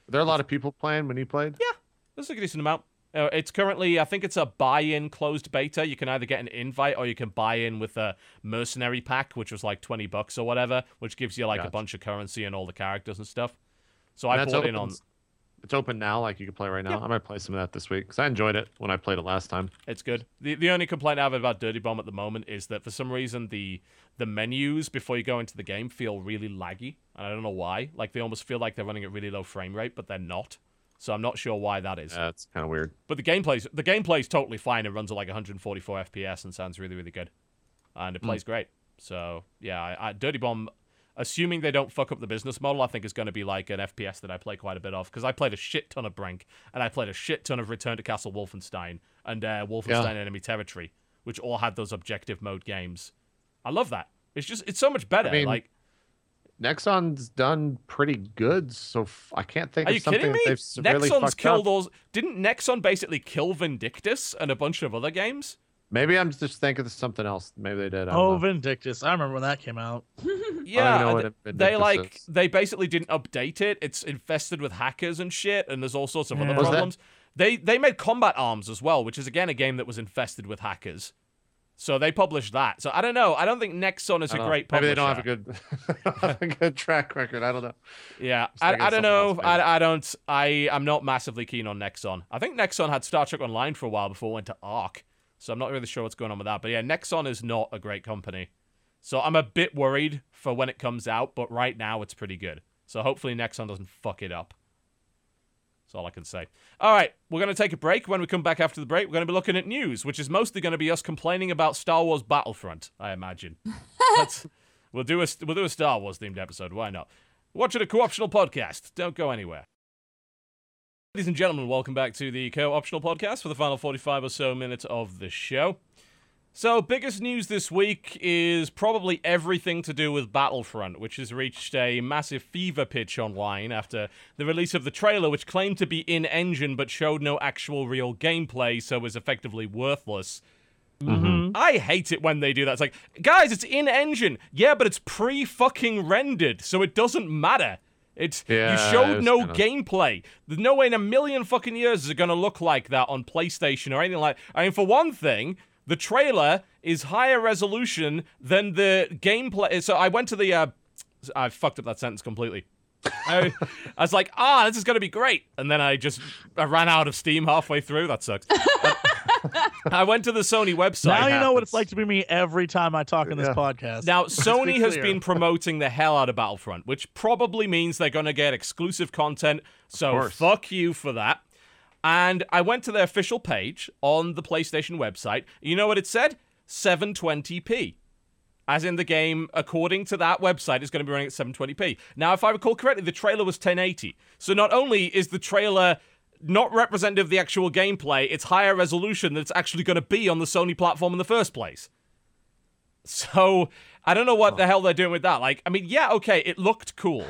Speaker 4: Were there a lot of people playing when you played?
Speaker 1: Yeah, there's a decent amount. Uh, it's currently, I think it's a buy-in closed beta. You can either get an invite or you can buy in with a mercenary pack, which was like twenty bucks or whatever, which gives you like a bunch of currency and all the characters and stuff. So
Speaker 4: And
Speaker 1: I bought
Speaker 4: open,
Speaker 1: in on.
Speaker 4: It's open now, like you can play right now. I might play some of that this week because I enjoyed it when I played it last time.
Speaker 1: It's good. The the only complaint I have about Dirty Bomb at the moment is that for some reason the the menus before you go into the game feel really laggy. And I don't know why. Like they almost feel like they're running at really low frame rate, but they're not. So I'm not sure why that is.
Speaker 4: Yeah, it's kind of weird.
Speaker 1: But the gameplay's the gameplay's totally fine. It runs at like 144 FPS and sounds really really good, and it hmm. plays great. So yeah, I, I, Dirty Bomb, assuming they don't fuck up the business model, I think is going to be like an FPS that I play quite a bit of because I played a shit ton of Brink and I played a shit ton of Return to Castle Wolfenstein and uh, Wolfenstein Enemy Territory, which all had those objective mode games. I love that. It's just it's so much better.
Speaker 4: I mean,
Speaker 1: like,
Speaker 4: Nexon's done pretty good, so f- I can't think
Speaker 1: are
Speaker 4: of
Speaker 1: you
Speaker 4: something
Speaker 1: kidding me?
Speaker 4: that they've severely
Speaker 1: Nexon's
Speaker 4: fucked
Speaker 1: killed those. Didn't Nexon basically kill Vindictus and a bunch of other games?
Speaker 4: Maybe I'm just thinking of something else. Maybe they did. I
Speaker 3: Oh,
Speaker 4: know.
Speaker 3: Vindictus! I remember when that came out.
Speaker 1: Yeah,
Speaker 4: know what a
Speaker 1: they like
Speaker 4: is.
Speaker 1: they basically didn't update it. It's infested with hackers and shit, and there's all sorts of other
Speaker 3: Yeah.
Speaker 4: That-
Speaker 1: problems. They they made Combat Arms as well, which is again a game that was infested with hackers. So they published that. So I don't know. I don't think Nexon is a great
Speaker 4: Maybe they don't have a good, a good track record. I don't know.
Speaker 1: Yeah, I, I don't know. I, I don't. I I'm not massively keen on Nexon. I think Nexon had Star Trek Online for a while before it went to Arc. So I'm not really sure what's going on with that. But yeah, Nexon is not a great company. So I'm a bit worried for when it comes out. But right now it's pretty good. So hopefully Nexon doesn't fuck it up. That's all I can say. All right, we're going to take a break. When we come back after the break, we're going to be looking at news, which is mostly going to be us complaining about Star Wars Battlefront. I imagine. We'll do a we'll do a Star Wars themed episode. Why not? Watching a co-optional podcast. Don't go anywhere. Ladies and gentlemen, welcome back to the co-optional podcast for the final 45 or so minutes of the show. So, biggest news this week is probably everything to do with Battlefront, which has reached a massive fever pitch online after the release of the trailer, which claimed to be in engine but showed no actual real gameplay, so was effectively worthless. Mm-hmm. I hate it when they do that. It's like, guys, it's in engine. Yeah, but it's pre fucking rendered, so it doesn't matter. It's
Speaker 4: Yeah,
Speaker 1: you showed
Speaker 4: was
Speaker 1: no
Speaker 4: kinda-
Speaker 1: gameplay. There's no way in a million fucking years is it gonna look like that on PlayStation or anything like. I mean, for one thing, the trailer is higher resolution than the gameplay. So I went to the. Uh, I fucked up that sentence completely. I, I was like, ah, this is gonna be great, and then I just I ran out of steam halfway through. That sucks. I went to the Sony website.
Speaker 3: now you know what it's like to be me every time I talk in this
Speaker 4: Yeah.
Speaker 3: podcast.
Speaker 1: Now,
Speaker 3: Let's be
Speaker 1: Sony has been promoting the hell out of Battlefront, which probably means they're going to get exclusive content. So fuck you for that. And I went to their official page on the PlayStation website. You know what it said? 720p. As in the game, according to that website, is going to be running at 720p. Now, if I recall correctly, the trailer was 1080. So not only is the trailer not representative of the actual gameplay, it's higher resolution than it's actually going to be on the Sony platform in the first place. So I don't know what the hell they're doing with that. Like, I mean, yeah, okay, it looked cool,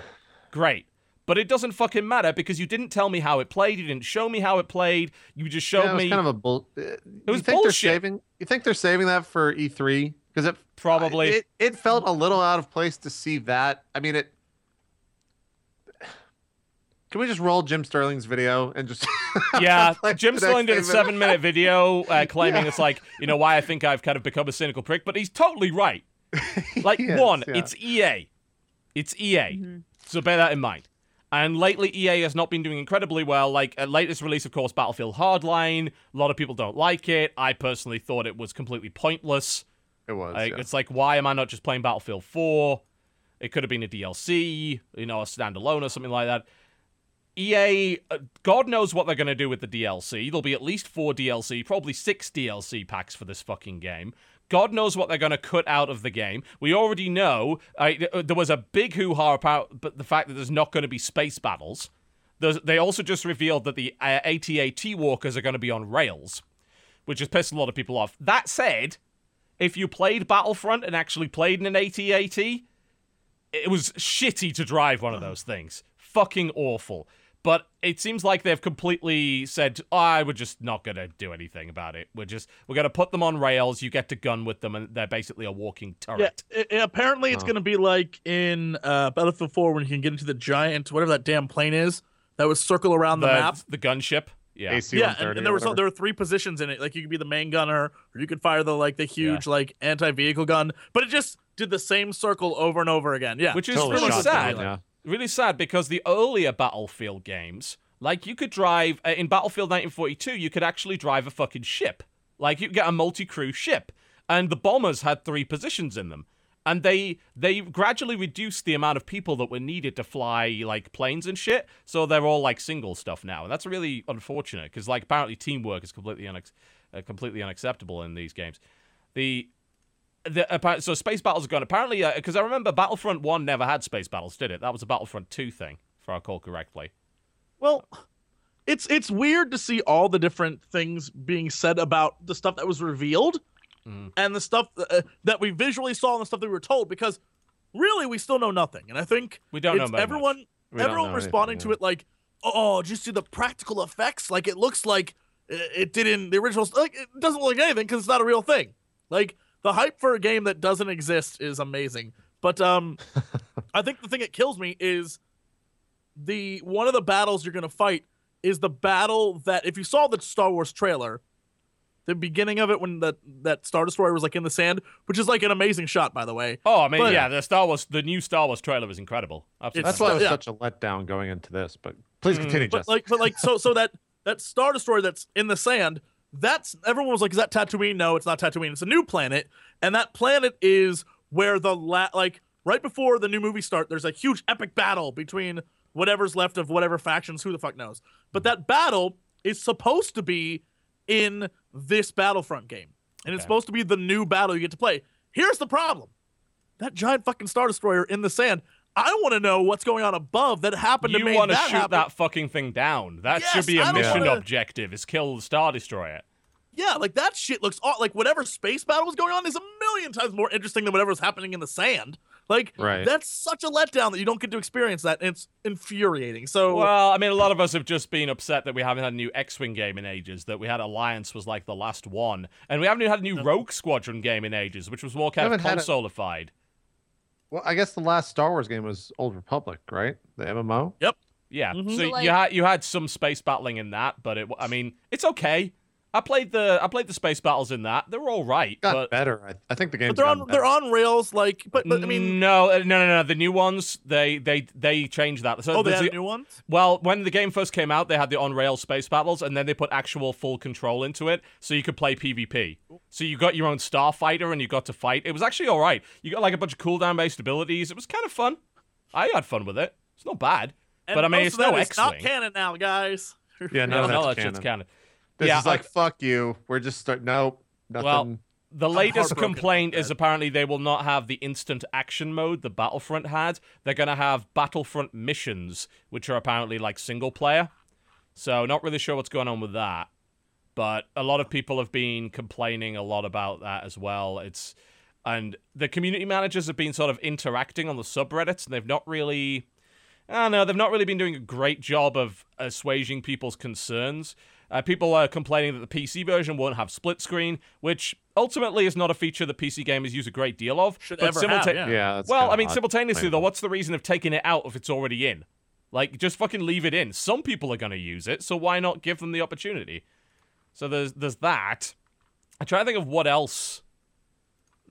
Speaker 1: great, but it doesn't fucking matter because you didn't tell me how it played. You didn't show me how it played. You just showed
Speaker 4: Yeah, it was
Speaker 1: me
Speaker 4: kind of a bull. It
Speaker 1: was
Speaker 4: you think
Speaker 1: bullshit.
Speaker 4: They're saving, you think they're saving that for E3? Because it
Speaker 1: Probably.
Speaker 4: it, it felt a little out of place to see that. I mean, it. Can we just roll Jim Sterling's video and just?
Speaker 1: yeah.
Speaker 4: like
Speaker 1: Jim Sterling did a seven minute video uh, claiming
Speaker 4: Yeah.
Speaker 1: it's like you know why I think I've kind of become a cynical prick, but he's totally right. Like
Speaker 4: He is,
Speaker 1: one,
Speaker 4: yeah.
Speaker 1: it's EA, it's EA, so bear that in mind. And lately, EA has not been doing incredibly well. Like, uh, latest release, of course, Battlefield Hardline. A lot of people don't like it. I personally thought it was completely pointless.
Speaker 4: It was.
Speaker 1: Like,
Speaker 4: yeah.
Speaker 1: It's like, why am I not just playing Battlefield 4? It could have been a DLC, you know, a standalone or something like that. EA, uh, God knows what they're going to do with the DLC. There'll be at least four DLC, probably six DLC packs for this fucking game. God knows what they're going to cut out of the game. We already know uh, there was a big hoo ha about but the fact that there's not going to be space battles. There's, they also just revealed that the uh, AT-AT walkers are going to be on rails, which has pissed a lot of people off. That said, if you played Battlefront and actually played in an AT-AT, it was shitty to drive one of those things. Fucking awful. But it seems like they've completely said, oh, "We're just not gonna do anything about it. We're just we're gonna put them on rails. You get to gun with them, and they're basically a walking
Speaker 3: Yeah,
Speaker 1: turret."
Speaker 3: i- i- apparently it's
Speaker 4: Oh.
Speaker 3: gonna be like in uh, Battlefield 4 when you can get into the giant whatever that damn plane is that would circle around the, map.
Speaker 1: the gunship. Yeah.
Speaker 4: AC
Speaker 3: Yeah, and, and there was
Speaker 4: whatever.
Speaker 3: there were three positions in it. Like you could be the main gunner, or you could fire the like the huge like anti vehicle gun. But it just did the same circle over and over again. Yeah,
Speaker 1: Which is
Speaker 4: Totally
Speaker 1: really sad.
Speaker 4: down, yeah.
Speaker 1: Really sad because the earlier Battlefield games, like you could drive uh, in Battlefield 1942, you could actually drive a fucking ship. Like you get a multi-crew ship, and the bombers had three positions in them. And they they gradually reduced the amount of people that were needed to fly like planes and shit. So they're all like single stuff now, and that's really unfortunate because like apparently teamwork is completely unex- uh, completely unacceptable in these games. The the, so space battles are gone. Apparently, because I remember Battlefront One never had space battles, did it? That was a Battlefront Two thing, if I recall correctly.
Speaker 3: Well, it's it's weird to see all the different things being said about the stuff that was revealed
Speaker 1: Mhm.
Speaker 3: and the stuff uh, that we visually saw and the stuff that we were told because really we still know nothing. And I think
Speaker 1: We don't know
Speaker 3: everyone everyone
Speaker 4: know
Speaker 3: responding
Speaker 4: anything,
Speaker 3: to it like, "Oh, just see the practical effects? Like it looks like uh, it did in the original like it doesn't look like anything because it's not a real thing." Like the hype for a game that doesn't exist is amazing. But um I think the thing that kills me is the one of the battles you're gonna fight is the battle that if you saw the Star Wars trailer, the beginning of it when that that Star Destroyer was like in the sand, which is like an amazing shot by the way.
Speaker 1: Oh, I mean,
Speaker 3: But-
Speaker 1: yeah, the Star Wars, the new Star Wars trailer was incredible. Absolutely.
Speaker 4: That's why it was
Speaker 3: Yeah.
Speaker 4: such a letdown going into this. But please
Speaker 1: Mm,
Speaker 4: continue,
Speaker 3: But
Speaker 4: Justin.
Speaker 3: like but like so so that that Star Destroyer that's in the sand, that's everyone was like, is that Tatooine? No, it's not Tatooine. It's a new planet, and that planet is where the la- like right before the new movie start. There's a huge epic battle between whatever's left of whatever factions. Who the fuck knows? But that battle is supposed to be in this Battlefront game, and it's supposed to be the new battle you get to play. Here's the problem: that giant fucking Star Destroyer in the sand. I want to know what's going on above that happened to
Speaker 1: you
Speaker 3: make
Speaker 1: want to shoot
Speaker 3: happen.
Speaker 1: that fucking thing down. That
Speaker 3: Yes,
Speaker 1: should be a mission
Speaker 3: wanna-
Speaker 1: objective: is kill the Star Destroyer.
Speaker 3: Yeah, like that shit looks aw- like whatever space battle was going on is a million times more interesting than whatever's happening in the sand. Like
Speaker 4: Right.
Speaker 3: that's such a letdown that you don't get to experience that. And it's infuriating. So
Speaker 1: Well, I mean, a lot of us have just been upset that we haven't had a new X-wing game in ages. That we had Alliance was like the last one, and we haven't even had a new Rogue Squadron game in ages, which was more kind of
Speaker 4: haven't a-
Speaker 1: consolified.
Speaker 4: Well, I guess the last Star Wars game was Old Republic, right? The MMO. Yep.
Speaker 1: Yeah,
Speaker 3: Mhm.
Speaker 1: so
Speaker 2: So,
Speaker 1: you had you had some space battling in that, but it, I mean, it's okay. I played the I played the space battles in that. They were all right,
Speaker 4: Got
Speaker 1: but
Speaker 4: better. I, I think the game's
Speaker 3: but they're on
Speaker 4: gotten
Speaker 3: they're on rails. Like, but but I mean,
Speaker 1: no, uh, no, no, no. The new ones, they they they changed that. So
Speaker 3: oh, they
Speaker 1: the-
Speaker 3: new ones.
Speaker 1: Well, when the game first came out, they had the on-rail space battles, and then they put actual full control into it, so you could play PvP. So you got your own starfighter, and you got to fight. It was actually all right. You got like a bunch of cooldown-based abilities. It was kind of fun. I had fun with it. It's not bad.
Speaker 3: And
Speaker 1: but I mean, it's no
Speaker 3: is not canon now, guys.
Speaker 4: Yeah,
Speaker 1: No, no,
Speaker 4: that's
Speaker 1: that shit's
Speaker 4: canon.
Speaker 1: canon.
Speaker 4: This
Speaker 1: Yeah,
Speaker 4: is like
Speaker 1: I-
Speaker 4: fuck you. We're just start. Nope. Nothing.
Speaker 1: Well, The latest complaint is apparently they will not have the instant action mode the Battlefront had. They're going to have Battlefront missions, which are apparently like single player. So, not really sure what's going on with that. But a lot of people have been complaining a lot about that as well. It's and the community managers have been sort of interacting on the subreddits, and they've not really I don't know. They've not really been doing a great job of assuaging people's concerns. Uh, people are complaining that the PC version won't have split screen, which ultimately is not a feature that PC gamers use a great deal of.
Speaker 3: Should
Speaker 1: but
Speaker 3: ever
Speaker 1: simulta-
Speaker 3: have, yeah.
Speaker 4: yeah.
Speaker 1: Well, I mean, simultaneously
Speaker 4: Right.
Speaker 1: though, what's the reason of taking it out if it's already in? Like, just fucking leave it in. Some people are going to use it, so why not give them the opportunity? So there's there's that. I try to think of what else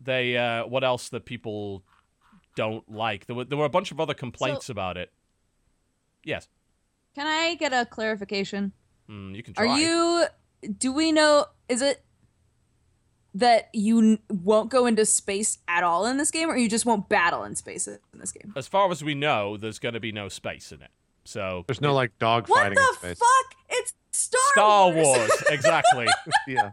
Speaker 1: they uh, what else that people don't like. There were there were a bunch of other complaints about it. Yes,
Speaker 2: Can I get a clarification?
Speaker 1: Mm, you can try.
Speaker 2: Are you? Do we know? Is it that you n- won't go into space at all in this game, or you just won't battle in space in this game?
Speaker 1: As far as we know, there's going to be no space in it. So
Speaker 4: There's no like dog
Speaker 2: What
Speaker 4: fighting in
Speaker 2: the
Speaker 4: space.
Speaker 2: fuck? It's Star,
Speaker 1: Star
Speaker 2: Wars.
Speaker 1: Wars, exactly.
Speaker 4: yeah.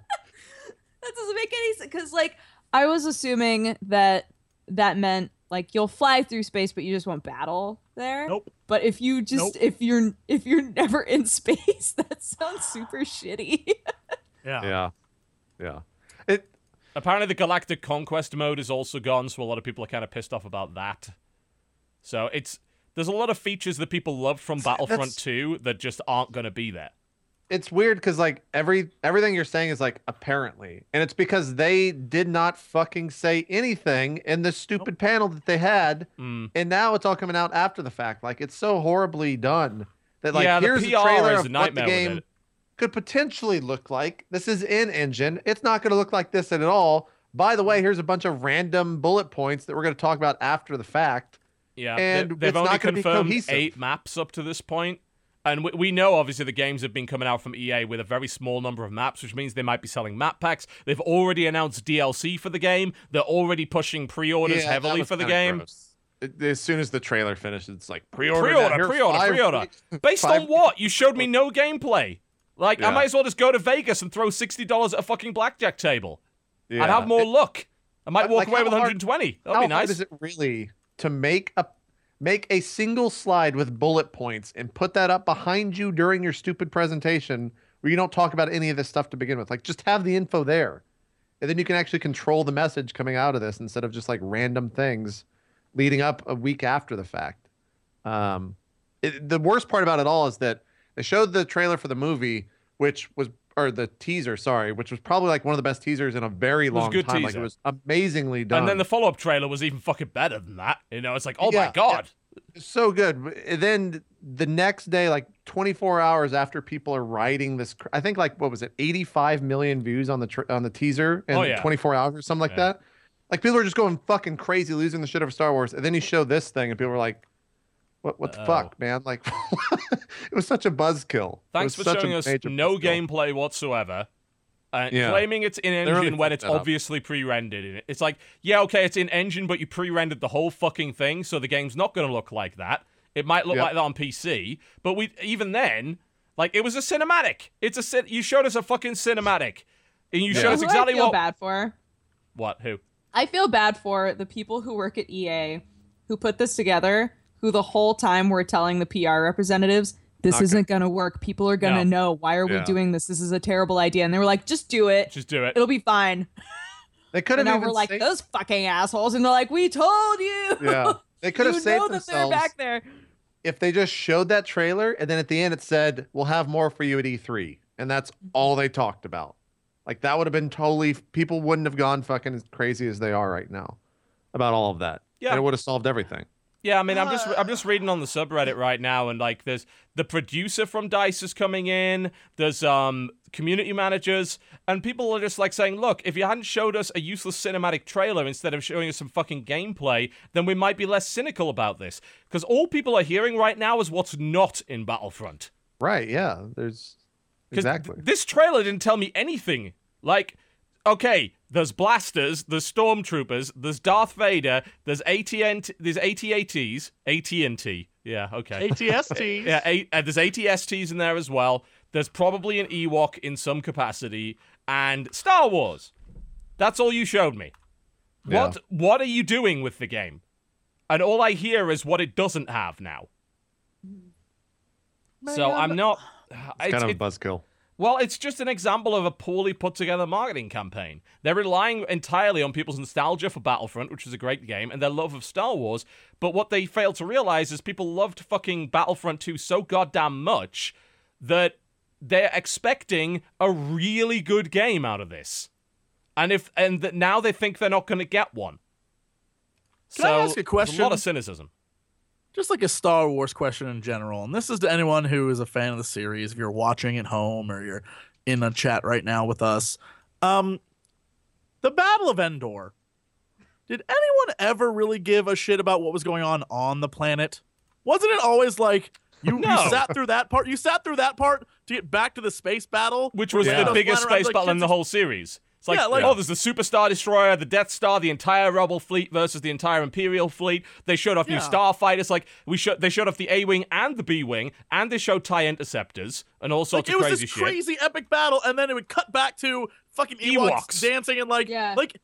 Speaker 2: that doesn't make any sense. Because like I was assuming that that meant like you'll fly through space, but you just won't battle there.
Speaker 3: Nope.
Speaker 2: But if you just
Speaker 3: Nope.
Speaker 2: if you're if you're never in space, that sounds super shitty.
Speaker 3: Yeah.
Speaker 4: Yeah. Yeah. It
Speaker 1: Apparently, the Galactic Conquest mode is also gone, so a lot of people are kind of pissed off about that. So it's There's a lot of features that people loved from Battlefront
Speaker 4: That's-
Speaker 1: 2 that just aren't going to be there.
Speaker 4: It's weird because like every everything you're saying is like apparently, and it's because they did not fucking say anything in the stupid panel that they had,
Speaker 1: Mm.
Speaker 4: and now it's all coming out after the fact. Like it's so horribly done that like
Speaker 1: yeah, the
Speaker 4: here's
Speaker 1: PR
Speaker 4: a trailer
Speaker 1: is
Speaker 4: of
Speaker 1: a
Speaker 4: what the game could potentially look like. This is in engine. It's not going to look like this at all. By the way, here's a bunch of random bullet points that we're going to talk about after the fact.
Speaker 1: Yeah,
Speaker 4: And
Speaker 1: they- they've
Speaker 4: it's
Speaker 1: only
Speaker 4: not gonna be
Speaker 1: confirmed eight maps up to this point, and we, we know obviously the games have been coming out from EA with a very small number of maps, which means they might be selling map packs. They've already announced DLC for the game. They're already pushing pre-orders
Speaker 4: Yeah,
Speaker 1: heavily for the game.
Speaker 4: gross. As soon as the trailer finishes, it's like pre-order,
Speaker 1: Pre-order, pre-order,
Speaker 4: five
Speaker 1: pre-order. Based
Speaker 4: five
Speaker 1: on what? You showed me no gameplay. Like I might as well just go to Vegas and throw sixty dollars at a fucking blackjack table.
Speaker 4: Yeah.
Speaker 1: I'd have more luck. I might walk
Speaker 4: like,
Speaker 1: away with
Speaker 4: hard-
Speaker 1: 120. That'd
Speaker 4: How
Speaker 1: be
Speaker 4: hard is it really to make a make a single slide with bullet points and put that up behind you during your stupid presentation where you don't talk about any of this stuff to begin with? Like just have the info there. And then you can actually control the message coming out of this instead of just like random things leading up a week after the fact. Um, it, the worst part about it all is that they showed the trailer for the movie, which was or the teaser, sorry, which was probably like one of the best teasers in a very long
Speaker 1: good
Speaker 4: time. Like it was amazingly done.
Speaker 1: and then the follow-up trailer was even fucking better than that. You know, it's like, oh
Speaker 4: Yeah,
Speaker 1: my god.
Speaker 4: so good. And then the next day, like 24 hours after people are writing this, I think like what was it, 85 million views on the tr- on the teaser in
Speaker 1: Oh, yeah.
Speaker 4: 24 hours or something like
Speaker 1: Yeah.
Speaker 4: that. Like people are just going fucking crazy, losing the shit over Star Wars. And then you show this thing, and people were like, "What? What the
Speaker 1: Uh-oh.
Speaker 4: fuck, man?" Like it was such a buzzkill. It
Speaker 1: Thanks
Speaker 4: was
Speaker 1: for
Speaker 4: such a
Speaker 1: showing us no
Speaker 4: buzzkill.
Speaker 1: gameplay whatsoever. And
Speaker 4: Yeah.
Speaker 1: claiming it's in engine
Speaker 4: really
Speaker 1: when
Speaker 4: fucked
Speaker 1: it's
Speaker 4: that up.
Speaker 1: obviously pre-rendered in it. It's like, yeah, okay, it's in engine, but you pre-rendered the whole fucking thing, so the game's not going to look like that. It might look
Speaker 4: Yep.
Speaker 1: like that on PC, but we even then, like, it was a cinematic. It's a cin- you showed us a fucking cinematic, and you
Speaker 4: Yeah.
Speaker 1: showed us
Speaker 2: Who
Speaker 1: exactly
Speaker 2: I feel
Speaker 1: what
Speaker 2: bad for.
Speaker 1: what who.
Speaker 2: I feel bad for the people who work at EA who put this together, who the whole time were telling the PR representatives, this
Speaker 4: Okay.
Speaker 2: isn't going to work. People are going to
Speaker 1: No.
Speaker 2: know. Why are we doing this? This is a terrible idea. And they were like, just do it.
Speaker 1: Just do it.
Speaker 2: It'll be fine.
Speaker 4: They could
Speaker 2: And
Speaker 4: have
Speaker 2: now
Speaker 4: even
Speaker 2: we're like,
Speaker 4: saved-
Speaker 2: those fucking assholes. And they're like, we told you.
Speaker 4: yeah, they could have
Speaker 2: you
Speaker 4: saved
Speaker 2: know that they're
Speaker 4: themselves
Speaker 2: back there.
Speaker 4: if they just showed that trailer and then at the end it said, "We'll have more for you at E3," and that's mm-hmm. all they talked about. Like that would have been totally people wouldn't have gone fucking as crazy as they are right now about all of that.
Speaker 1: Yeah.
Speaker 4: and it would have solved everything.
Speaker 1: Yeah, I mean, I'm just I'm just reading on the subreddit right now, and like, there's the producer from Dice is coming in. There's um community managers, and people are just like saying, look, if you hadn't showed us a useless cinematic trailer instead of showing us some fucking gameplay, then we might be less cynical about this. Because all people are hearing right now is what's not in Battlefront.
Speaker 4: Right? Yeah. There's
Speaker 1: 'Cause
Speaker 4: exactly.
Speaker 1: th- this trailer didn't tell me anything. Like, okay, there's blasters, there's stormtroopers, there's Darth Vader, there's ATN, there's AT-ATs, AT&T. Yeah, okay.
Speaker 3: ATST.
Speaker 1: Yeah, a- uh, there's ATSTs in there as well. There's probably an Ewok in some capacity, and Star Wars. That's all you showed me.
Speaker 4: Yeah.
Speaker 1: What What are you doing with the game? And all I hear is what it doesn't have now. So I'm not.
Speaker 4: it's kind of a buzzkill.
Speaker 1: Well, it's just an example of a poorly put together marketing campaign. They're relying entirely on people's nostalgia for Battlefront, which is a great game, and their love of Star Wars. But what they fail to realize is people loved fucking Battlefront 2 so goddamn much that they're expecting a really good game out of this. And if and that now they think they're not going to get one.
Speaker 3: Can I
Speaker 1: so
Speaker 3: ask a
Speaker 1: there's a lot of cynicism.
Speaker 3: Just like a Star Wars question in general, and this is to anyone who is a fan of the series. If you're watching at home or you're in a chat right now with us, um, the Battle of Endor. Did anyone ever really give a shit about what was going on on the planet? Wasn't it always like you,
Speaker 1: No.
Speaker 3: you sat through that part? You sat through that part to get back to the space battle,
Speaker 1: which was
Speaker 3: Thanos
Speaker 1: the biggest space
Speaker 3: like
Speaker 1: battle in the whole series. It's like,
Speaker 3: Yeah, like-
Speaker 1: oh, there's the Superstar Destroyer, the Death Star, the entire Rebel fleet versus the entire Imperial fleet. They showed off new
Speaker 3: Yeah.
Speaker 1: starfighters, like we showed. They showed off the A wing and the B wing, and they showed Tie interceptors and all sorts
Speaker 3: Like
Speaker 1: sorts
Speaker 3: it
Speaker 1: of
Speaker 3: was
Speaker 1: crazy
Speaker 3: this
Speaker 1: shit.
Speaker 3: crazy epic battle, and then it would cut back to fucking Ewoks,
Speaker 1: Ewoks.
Speaker 3: dancing and like,
Speaker 2: Yeah.
Speaker 3: like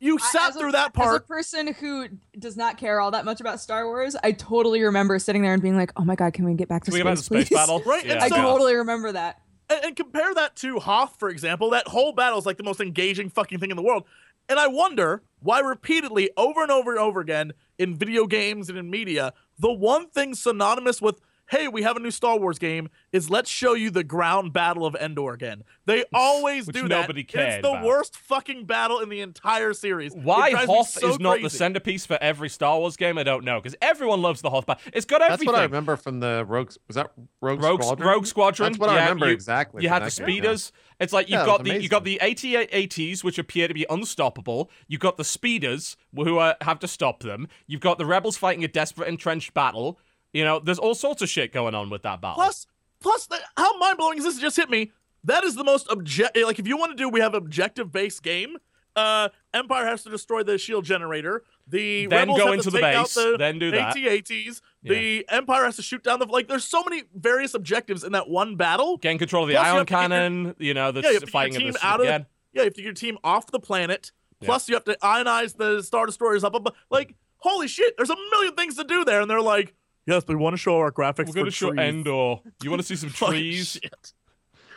Speaker 3: you
Speaker 2: I-
Speaker 3: sat
Speaker 2: a-
Speaker 3: through that part.
Speaker 2: As a person who does not care all that much about Star Wars, I totally remember sitting there and being like, "Oh my god, can we get back to
Speaker 1: Can we
Speaker 2: space,
Speaker 1: get back to space
Speaker 2: please?"
Speaker 1: battle?
Speaker 3: Right, and
Speaker 1: Yeah.
Speaker 2: I totally remember that.
Speaker 3: And, and compare that to Hoth, for example. That whole battle is like the most engaging fucking thing in the world. And I wonder why repeatedly, over and over and over again, in video games and in media, the one thing synonymous with hey, we have a new Star Wars game, is let's show you the ground battle of Endor again. They always
Speaker 1: Which
Speaker 3: do that.
Speaker 1: nobody cared
Speaker 3: It's the
Speaker 1: about.
Speaker 3: worst fucking battle in the entire series.
Speaker 1: Why Hoth
Speaker 3: so
Speaker 1: is not the centerpiece for every Star Wars game, I don't know, because everyone loves the Hoth battle. It's got everything.
Speaker 4: That's what I remember from the Rogue. Was that Rogue,
Speaker 1: Rogue
Speaker 4: Squadron?
Speaker 1: Rogue Squadron.
Speaker 4: That's what I
Speaker 1: yeah,
Speaker 4: remember
Speaker 1: you,
Speaker 4: exactly.
Speaker 1: You had the
Speaker 4: that game, yeah.
Speaker 1: speeders. It's like you've
Speaker 4: Yeah,
Speaker 1: got
Speaker 4: was
Speaker 1: the you got the AT-ATs, which appear to be unstoppable. You've got the speeders, who uh, have to stop them. You've got the rebels fighting a desperate entrenched battle. You know, there's all sorts of shit going on with that battle.
Speaker 3: Plus, plus, how mind blowing is this? It just hit me. That is the most object. Like, if you want to do, we have objective based game. Uh, Empire has to destroy the shield generator. The
Speaker 1: Then
Speaker 3: rebels
Speaker 1: go
Speaker 3: have
Speaker 1: into
Speaker 3: to
Speaker 1: the base,
Speaker 3: the
Speaker 1: then do that.
Speaker 3: AT-ATs. The Empire has to shoot down the like. There's so many various objectives in that one battle.
Speaker 1: Gain control of the
Speaker 3: Plus, you
Speaker 1: ion
Speaker 3: to get your-
Speaker 1: cannon. You know, that's
Speaker 3: Yeah, you have to get
Speaker 1: fighting
Speaker 3: team out of
Speaker 1: again.
Speaker 3: Yeah, you have to get your team off the planet. Plus, you have to ionize the star destroyers up. up like, holy shit! There's a million things to do there, and they're like, yes, but we want to show our graphics.
Speaker 1: We're going to show
Speaker 3: trees."
Speaker 1: Endor. You want to see some
Speaker 3: Fucking
Speaker 1: trees?
Speaker 3: shit.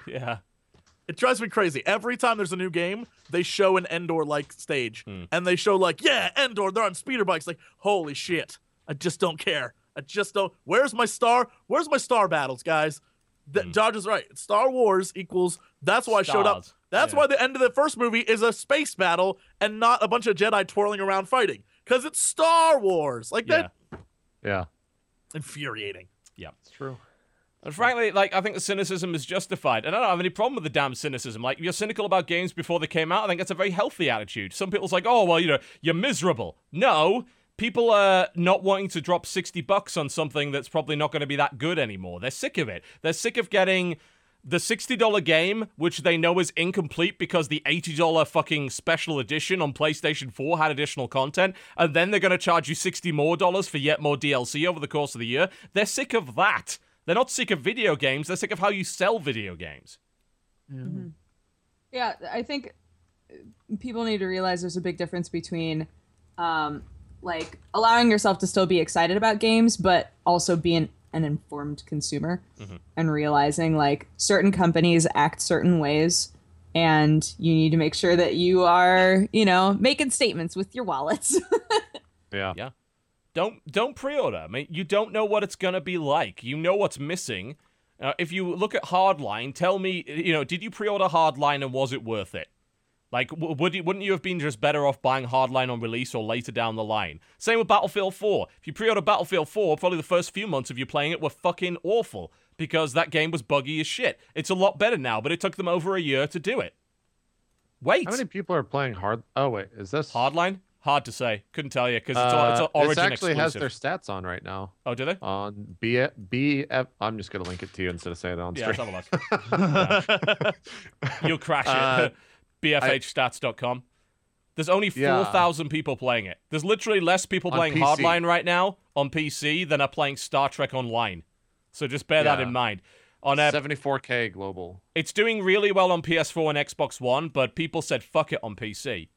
Speaker 1: Yeah.
Speaker 3: It drives me crazy. Every time there's a new game, they show an Endor like stage.
Speaker 1: Hmm.
Speaker 3: And they show like, yeah, Endor, they're on speeder bikes. Like, holy shit. I just don't care. I just don't where's my star? Where's my star battles, guys? Th-
Speaker 1: Hmm.
Speaker 3: Dodge is right. Star Wars equals that's why I showed up. That's
Speaker 1: Yeah.
Speaker 3: why the end of the first movie is a space battle and not a bunch of Jedi twirling around fighting. Because it's Star Wars. Like
Speaker 1: Yeah.
Speaker 3: that
Speaker 4: Yeah,
Speaker 3: infuriating.
Speaker 4: Yeah, it's true.
Speaker 1: And frankly, like I think the cynicism is justified, and I don't have any problem with the damn cynicism. Like you're cynical about games before they came out. I think that's a very healthy attitude. Some people's like, oh well, you know, you're miserable. No, people are not wanting to drop sixty bucks on something that's probably not going to be that good anymore. They're sick of it. They're sick of getting the $60 game, which they know is incomplete because the $80 fucking special edition on PlayStation 4 had additional content, and then they're going to charge you 60 more dollars for yet more DLC over the course of the year. They're sick of that. They're not sick of video games, they're sick of how you sell video games.
Speaker 2: Yeah, I think people need to realize there's a big difference between um, like allowing yourself to still be excited about games, but also being an informed consumer and realizing like certain companies act certain ways and you need to make sure that you are, you know, making statements with your wallets.
Speaker 4: Yeah.
Speaker 1: Yeah. Don't don't pre-order. I mean, you don't know what it's gonna be like. You know what's missing. Uh, if you look at Hardline, tell me, you know, did you pre-order Hardline and was it worth it? Like, would you, wouldn't you have been just better off buying Hardline on release or later down the line? Same with Battlefield 4. If you pre-order Battlefield 4, probably the first few months of you playing it were fucking awful because that game was buggy as shit. It's a lot better now, but it took them over a year to do it. Wait,
Speaker 4: How many people are playing hard? Oh wait, is this
Speaker 1: Hardline? Hard to say. Couldn't tell you because it's, all it's
Speaker 4: Uh,
Speaker 1: an Origin
Speaker 4: this actually has their stats on right now
Speaker 1: Oh, do they?
Speaker 4: on B BF. I'm just gonna link it to you instead of saying it on
Speaker 1: Yeah,
Speaker 4: stream.
Speaker 1: let's have a look. You'll crash it.
Speaker 4: Uh,
Speaker 1: BFHstats.com. There's only
Speaker 4: Yeah.
Speaker 1: 4,000 people playing it. There's literally less people
Speaker 4: On
Speaker 1: playing
Speaker 4: PC.
Speaker 1: Hardline right now on PC than are playing Star Trek Online. So just bear that in mind. On uh,
Speaker 4: 74k global.
Speaker 1: it's doing really well on PS4 and Xbox One, but people said fuck it on PC.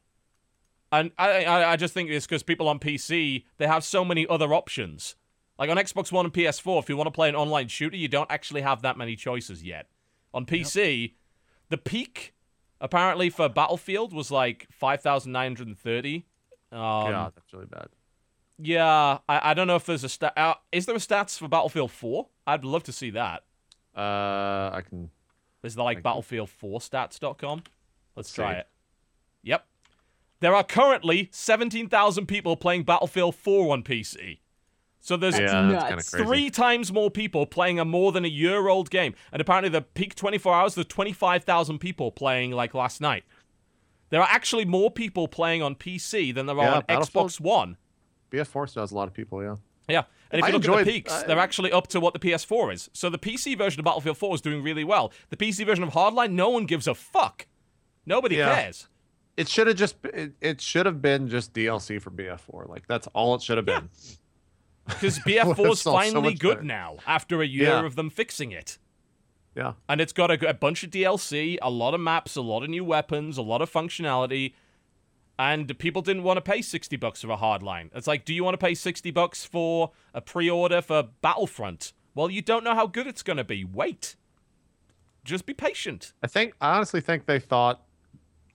Speaker 1: And I I, I just think it's because people on PC they have so many other options. Like on Xbox One and PS4, if you want to play an online shooter, you don't actually have that many choices yet. On PC, the peak apparently for Battlefield was like five thousand nine hundred and thirty. Um,
Speaker 4: yeah, that's really bad.
Speaker 1: yeah, I, I don't know if there's a stat. Uh, is there a stats for Battlefield 4? I'd love to see that.
Speaker 4: Uh, I can.
Speaker 1: Is there like
Speaker 4: Thank
Speaker 1: Battlefield4stats.com? Let's try
Speaker 4: see.
Speaker 1: it. Yep. There are currently 17,000 people playing Battlefield 4 on PC. So there's
Speaker 4: Yeah, that's kind crazy.
Speaker 1: three times more people playing a more than a year old game. And apparently, the peak 24 hours, there's 25,000 people playing like last night. There are actually more people playing on PC than there are on Xbox One.
Speaker 4: BF4 still has a lot of people. Yeah.
Speaker 1: Yeah, and if
Speaker 4: I
Speaker 1: you look at
Speaker 4: enjoyed-
Speaker 1: the peaks,
Speaker 4: I-
Speaker 1: they're actually up to what the PS4 is. So the PC version of Battlefield 4 is doing really well. The PC version of Hardline, no one gives a fuck. Nobody
Speaker 4: Yeah.
Speaker 1: cares.
Speaker 4: It should have just. It, it should have been just DLC for BF4. Like that's all it should have been.
Speaker 1: Because BF4 is
Speaker 4: sold so
Speaker 1: finally good
Speaker 4: better.
Speaker 1: now after a year
Speaker 4: Yeah.
Speaker 1: of them fixing it.
Speaker 4: Yeah.
Speaker 1: And it's got a, a bunch of DLC, a lot of maps, a lot of new weapons, a lot of functionality. And people didn't want to pay 60 bucks for a hardline. It's like, do you want to pay 60 bucks for a pre-order for Battlefront? Well, you don't know how good it's going to be. Wait. Just be patient.
Speaker 4: I think I honestly think they thought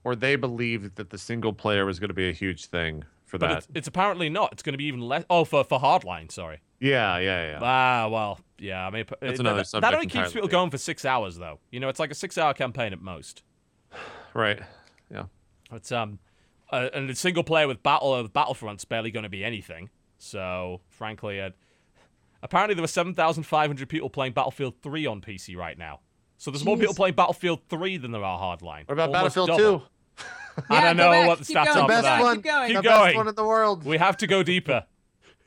Speaker 4: or they believed that the single player was going to be a huge thing for
Speaker 1: But
Speaker 4: that.
Speaker 1: it's, it's apparently not. It's going to be even less. Oh, for for Hardline, sorry.
Speaker 4: Yeah, yeah, yeah.
Speaker 1: Ah, well, yeah. I mean,
Speaker 4: That's
Speaker 1: it-
Speaker 4: another
Speaker 1: that, that only keeps people going for six hours, though. You know, it's like a six-hour campaign at most.
Speaker 4: right. Yeah.
Speaker 1: It's um, uh, and the single player with Battle of Battlefront's barely going to be anything. So, frankly, uh, apparently there were seven thousand five hundred people playing Battlefield Three on PC right now. So there's more people playing Battlefield 3 than there are Hardline.
Speaker 4: What about
Speaker 1: Almost
Speaker 4: Battlefield
Speaker 1: double.
Speaker 4: 2?
Speaker 1: I don't know
Speaker 2: back.
Speaker 1: what the
Speaker 2: Keep
Speaker 1: stats
Speaker 2: going,
Speaker 1: are
Speaker 4: The best
Speaker 1: that.
Speaker 2: Keep
Speaker 4: one.
Speaker 2: going.
Speaker 1: Keep
Speaker 4: the
Speaker 1: going.
Speaker 4: best one in the world.
Speaker 1: We have to go deeper.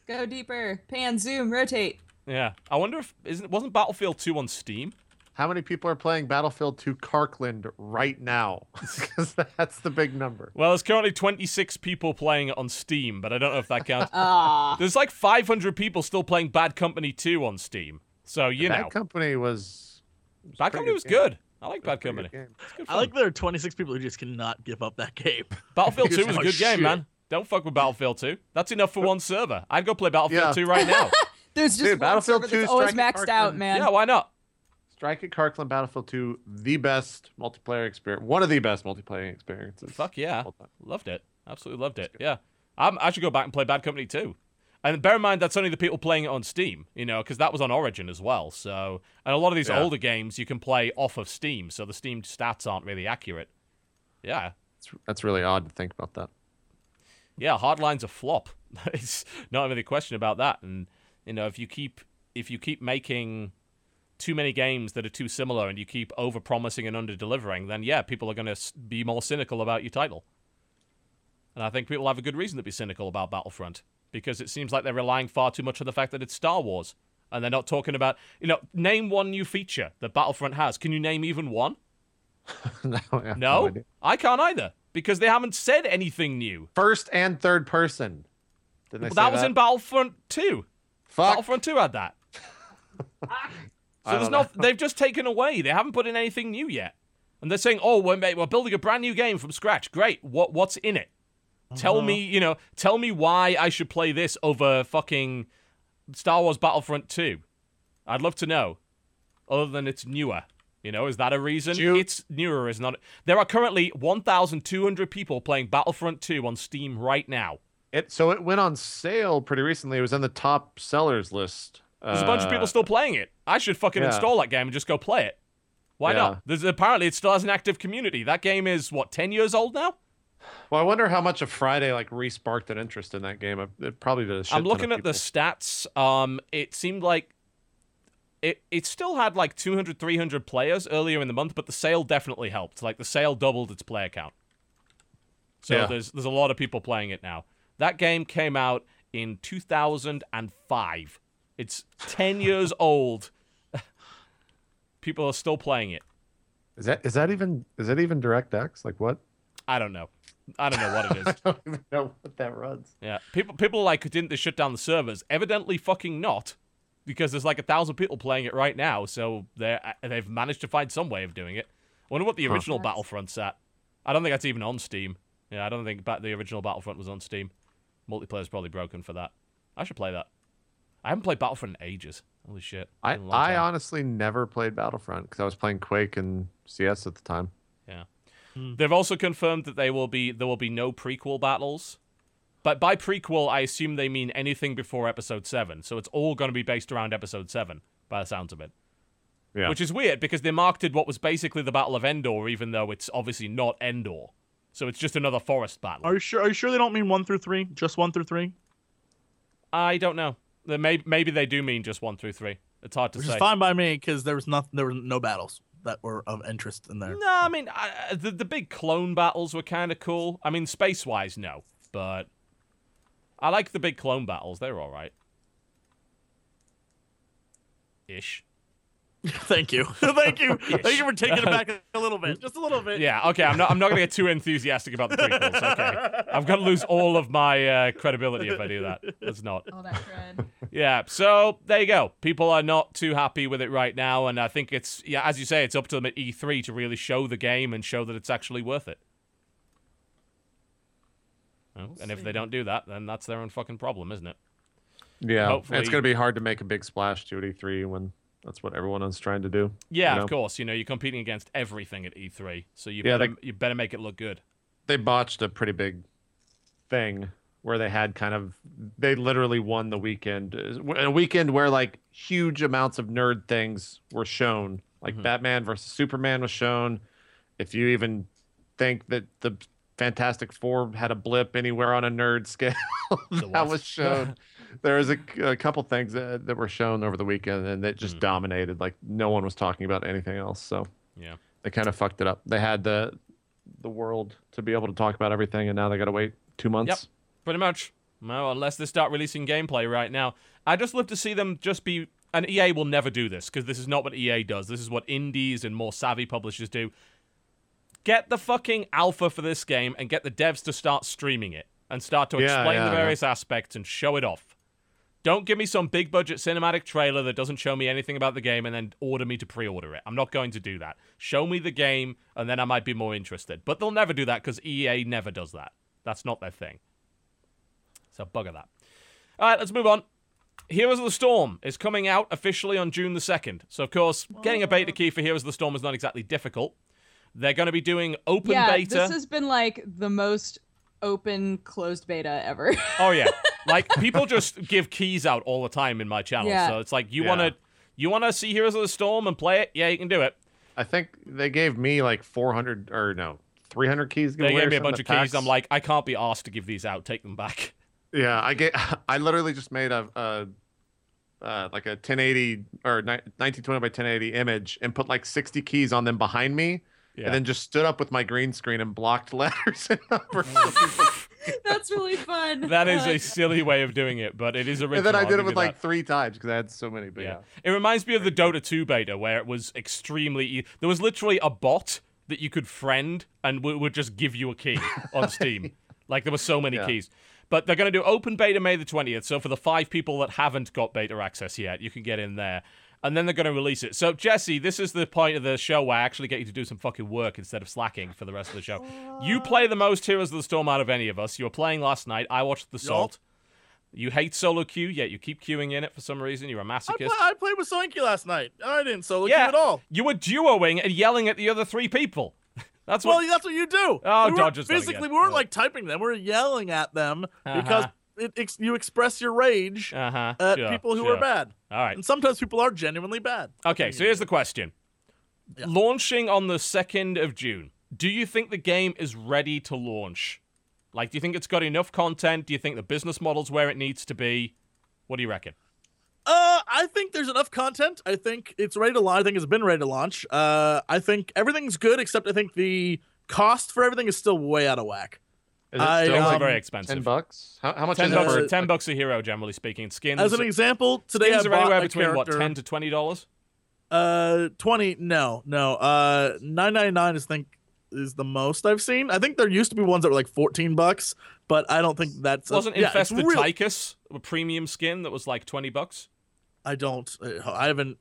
Speaker 2: Go deeper. Pan, zoom, rotate.
Speaker 1: Yeah. I wonder if isn't wasn't Battlefield 2 on Steam?
Speaker 4: How many people are playing Battlefield 2 Karkand right now? Because that's the big number.
Speaker 1: Well, there's currently 26 people playing it on Steam, but I don't know if that counts.
Speaker 2: Ah.
Speaker 1: There's like 500 people still playing Bad Company 2 on Steam. So, you
Speaker 4: that
Speaker 1: know, Bad
Speaker 4: company was. was
Speaker 1: Bad Company was
Speaker 4: game.
Speaker 1: good. I like Bad Company.
Speaker 4: good game.
Speaker 1: It's good
Speaker 3: I like there are 26 people who just cannot give up that game.
Speaker 1: Battlefield 2
Speaker 3: Because
Speaker 1: was a
Speaker 3: how
Speaker 1: good game, man. Don't fuck with Battlefield 2. That's enough for one server. I'd go play Battlefield
Speaker 4: Yeah.
Speaker 1: 2 right now.
Speaker 2: There's just
Speaker 4: Dude,
Speaker 2: one
Speaker 4: Battlefield 2
Speaker 2: that's always maxed
Speaker 4: at
Speaker 2: out, man.
Speaker 1: yeah, why not?
Speaker 4: Strike at Karkand Battlefield 2, the best multiplayer experience. One of the best multiplayer experiences.
Speaker 1: Fuck yeah.
Speaker 4: of all time.
Speaker 1: Loved it. Absolutely loved it. Yeah. I'm, I should go back and play Bad Company too. And bear in mind, that's only the people playing it on Steam, you know, because that was on Origin as well. So, and a lot of these
Speaker 4: Yeah.
Speaker 1: older games you can play off of Steam, so the Steam stats aren't really accurate. Yeah.
Speaker 4: That's, that's really odd to think about that.
Speaker 1: Yeah, Hardline's a flop. it's not even a question about that. And, you know, if you keep if you keep making too many games that are too similar and you keep over promising and under delivering, then yeah, people are going to be more cynical about your title. And I think people have a good reason to be cynical about Battlefront because it seems like they're relying far too much on the fact that it's Star Wars. And they're not talking about, you know, name one new feature that Battlefront has. Can you name even one?
Speaker 4: no, I have
Speaker 1: No. I can't either because they haven't said anything new.
Speaker 4: First and third person.
Speaker 1: Well,
Speaker 4: say
Speaker 1: that was in Battlefront 2.
Speaker 4: Fuck.
Speaker 1: Battlefront 2 had that. So there's no, they've just taken away. They haven't put in anything new yet. And they're saying, "Oh, we're, we're building a brand new game from scratch. Great. What what's in it? Tell me, you know, tell me why I should play this over fucking Star Wars Battlefront 2. I'd love to know. Other than it's newer. You know, is that a reason?
Speaker 4: You-
Speaker 1: It's newer, is not. There are currently 1,200 people playing Battlefront 2 on Steam right now.
Speaker 4: It so it went on sale pretty recently. It was in the top sellers list.
Speaker 1: There's a bunch of
Speaker 4: Uh,
Speaker 1: people still playing it. I should fucking
Speaker 4: yeah.
Speaker 1: install that game and just go play it. Why
Speaker 4: Yeah.
Speaker 1: not? There's apparently it still has an active community. That game is what ten years old now.
Speaker 4: Well, I wonder how much of Friday like re-sparked an interest in that game. It probably did. A shit
Speaker 1: I'm looking at the stats. Um, it seemed like it it still had like 200, 300 players earlier in the month, but the sale definitely helped. Like the sale doubled its player count. So
Speaker 4: Yeah.
Speaker 1: there's there's a lot of people playing it now. That game came out in 2005. It's 10 years old. people are still playing it.
Speaker 4: Is that is that even is that even DirectX? Like what?
Speaker 1: I don't know. I don't know what it is.
Speaker 4: I don't even know what that runs.
Speaker 1: Yeah, people people are like didn't they shut down the servers? Evidently, fucking not, because there's like a thousand people playing it right now. So they uh, they've managed to find some way of doing it. I wonder what the original
Speaker 2: Nice.
Speaker 1: Battlefront's at. I don't think that's even on Steam. Yeah, I don't think ba- the original Battlefront was on Steam. Multiplayer's probably broken for that. I should play that. I haven't played Battlefront in ages. Holy shit!
Speaker 4: I
Speaker 1: Been a long
Speaker 4: I honestly never played Battlefront because I was playing Quake and CS at the time. Hmm.
Speaker 1: They've also confirmed that they will be there will be no prequel battles. But by prequel, I assume they mean anything before episode 7. So it's all going to be based around episode 7 by the sounds of it.
Speaker 4: Yeah.
Speaker 1: Which is weird because they marketed what was basically the Battle of Endor even though it's obviously not Endor. So it's just another forest battle.
Speaker 3: Are you sure? Are you sure they don't mean one through three? Just one through three?
Speaker 1: I don't know. They may, maybe they do mean just 1 through 3. It's hard to
Speaker 3: Which
Speaker 1: say.
Speaker 3: is fine by me because there was not there were no battles that were of interest in there.
Speaker 1: No, I mean I, the the big clone battles were kind of cool. I mean, space wise, no, but I like the big clone battles. They're all right. Ish.
Speaker 3: Thank you, thank you, thank you for taking it back a little bit, just a little bit.
Speaker 1: Yeah. Okay. I'm not. I'm not gonna get too enthusiastic about the prequels. Okay. I'm gonna lose all of my uh, credibility if I do that. Let's not.
Speaker 2: All that cred.
Speaker 1: Yeah. So there you go. People are not too happy with it right now, and I think it's yeah, as you say, it's up to them at E3 to really show the game and show that it's actually worth it. Well, and if they don't do that, then that's their own fucking problem, isn't it?
Speaker 4: Yeah,
Speaker 1: Hopefully-
Speaker 4: it's gonna be hard to make a big splash to at E3 when That's what everyone is trying to do.
Speaker 1: Yeah,
Speaker 4: you know?
Speaker 1: of course. You know, you're competing against everything at E3, so you
Speaker 4: Yeah,
Speaker 1: better,
Speaker 4: they-
Speaker 1: you better make it look good.
Speaker 4: They botched a pretty big thing where they had kind of they literally won the weekend a weekend where like huge amounts of nerd things were shown like
Speaker 1: Mhm.
Speaker 4: batman versus superman was shown if you even think that the fantastic four had a blip anywhere on a nerd scale that was shown there was a, a couple things that, that were shown over the weekend and that just
Speaker 1: Mhm.
Speaker 4: dominated like no one was talking about anything else so
Speaker 1: Yeah.
Speaker 4: they kind of fucked it up they had the the world to be able to talk about everything and now they got to wait two months
Speaker 1: Pretty much. Well, unless they start releasing gameplay right now. I just love to see them just be. And EA will never do this because this is not what EA does. This is what indies and more savvy publishers do. Get the fucking alpha for this game and get the devs to start streaming it and start to
Speaker 4: Yeah,
Speaker 1: explain
Speaker 4: yeah,
Speaker 1: the
Speaker 4: yeah.
Speaker 1: various aspects and show it off. Don't give me some big budget cinematic trailer that doesn't show me anything about the game and then order me to pre order it. I'm not going to do that. Show me the game and then I might be more interested. But they'll never do that because EA never does that. That's not their thing. So bugger that. All right, let's move on. Heroes of the Storm is coming out officially on June the 2nd. So, of course, getting a beta key for Heroes of the Storm is not exactly difficult. They're going to be doing open
Speaker 2: yeah,
Speaker 1: beta.
Speaker 2: this has been like the most open closed beta ever.
Speaker 1: Oh yeah, like people just give keys out all the time in my channel.
Speaker 2: Yeah.
Speaker 1: So it's like you
Speaker 4: Yeah.
Speaker 1: want to you want to see Heroes of the Storm and play it. Yeah, you can do it.
Speaker 4: I think they gave me like 400 or no, 300 keys.
Speaker 1: They gave me a bunch
Speaker 4: at
Speaker 1: of keys. I'm like, I can't be asked to give these out. Take them back.
Speaker 4: yeah, I get. I literally just made a, a uh, like a 1080 or 1920 by 1080 image and put like 60 keys on them behind me,
Speaker 1: Yeah.
Speaker 4: and then just stood up with my green screen and blocked letters and numbers.
Speaker 2: That's really fun.
Speaker 1: that is a silly way of doing it, but it is original.
Speaker 4: and then I
Speaker 1: I'll
Speaker 4: did it with
Speaker 1: you that.
Speaker 4: like three times because I had so many. But yeah.
Speaker 1: Yeah. It reminds me of the Dota 2 beta where it was extremely. E- there was literally a bot that you could friend and w- would just give you a key on Steam. like there were so many
Speaker 4: Yeah.
Speaker 1: keys. But they're going to do open beta May the 20th. So for the five people that haven't got beta access yet, you can get in there. And then they're going to release it. So, Jesse, this is the point of the show where I actually get you to do some fucking work instead of slacking for the rest of the show. You play the most Heroes of the Storm out of any of us. You were playing last night. I watched The Salt. You hate solo queue, yet you keep queuing in it for some reason. You're a masochist.
Speaker 3: play, I played with Soinky last night. I didn't solo
Speaker 1: Yeah.
Speaker 3: queue at all.
Speaker 1: You were duoing and yelling at the other three people. That's
Speaker 3: Well, that's what you do.
Speaker 1: Oh,
Speaker 3: we weren't
Speaker 1: Dodger's done
Speaker 3: physically, we weren't
Speaker 1: Yeah.
Speaker 3: like typing them. We were yelling at them because
Speaker 1: Uh-huh.
Speaker 3: It, ex- you express your rage
Speaker 1: Uh huh.
Speaker 3: at
Speaker 1: sure,
Speaker 3: people who
Speaker 1: sure.
Speaker 3: are bad.
Speaker 1: All right.
Speaker 3: And sometimes people are genuinely bad.
Speaker 1: Okay, so here's the question.
Speaker 3: Yeah.
Speaker 1: Launching on the 2nd of June, do you think the game is ready to launch? Like, do you think it's got enough content? Do you think the business model's where it needs to be? What do you reckon?
Speaker 3: Uh, I think there's enough content. I think it's ready to launch. I think it's been ready to launch. Uh, I think everything's good except I think the cost for everything is still way out of whack.
Speaker 4: Is it
Speaker 3: I,
Speaker 4: still
Speaker 1: Games
Speaker 3: um,
Speaker 1: are very
Speaker 4: ten bucks? How, how much
Speaker 1: 10
Speaker 4: is it
Speaker 1: bucks,
Speaker 4: for?
Speaker 1: 10 bucks a hero, generally speaking. Skins,
Speaker 3: As an example, today
Speaker 1: skins
Speaker 3: I
Speaker 1: are anywhere
Speaker 3: a
Speaker 1: between, what, 10 to $20?
Speaker 3: Uh, twenty. No, no. Uh, nine ninety nine is think is the most I've seen. I think there used to be ones that were like fourteen bucks, but I don't think that's
Speaker 1: Wasn't
Speaker 3: yeah, it's
Speaker 1: Infested
Speaker 3: real-
Speaker 1: Tychus a premium skin that was like 20 bucks?
Speaker 3: I don't. I haven't.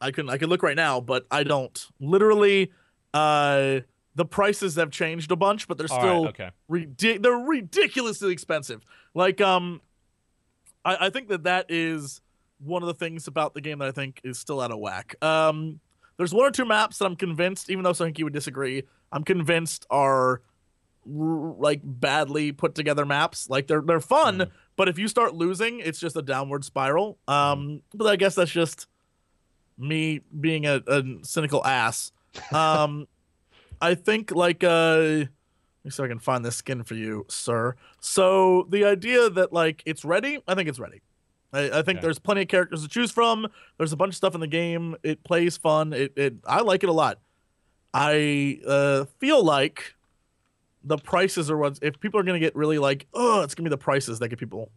Speaker 3: I can. I can look right now, but I don't. Literally, uh, the prices have changed a bunch, but they're
Speaker 1: All
Speaker 3: still
Speaker 1: right, okay.
Speaker 3: ridic- They're ridiculously expensive. Like, um, I, I think that that is one of the things about the game that I think is still out of whack. Um, there's one or two maps that I'm convinced, even though Sonky would disagree, I'm convinced are r- like badly put together maps. Like they're they're fun,
Speaker 1: Mhm.
Speaker 3: but if you start losing, it's just a downward spiral. Um, but I guess that's just me being a, a cynical ass. Um, I think like uh, let me see if I can find this skin for you, sir. So the idea that like it's ready, I think it's ready. I, I think
Speaker 1: Okay.
Speaker 3: there's plenty of characters to choose from. There's a bunch of stuff in the game. It plays fun. It, it I like it a lot. I uh, feel like the prices are what's if people are gonna get really like, oh, it's gonna be the prices that get people.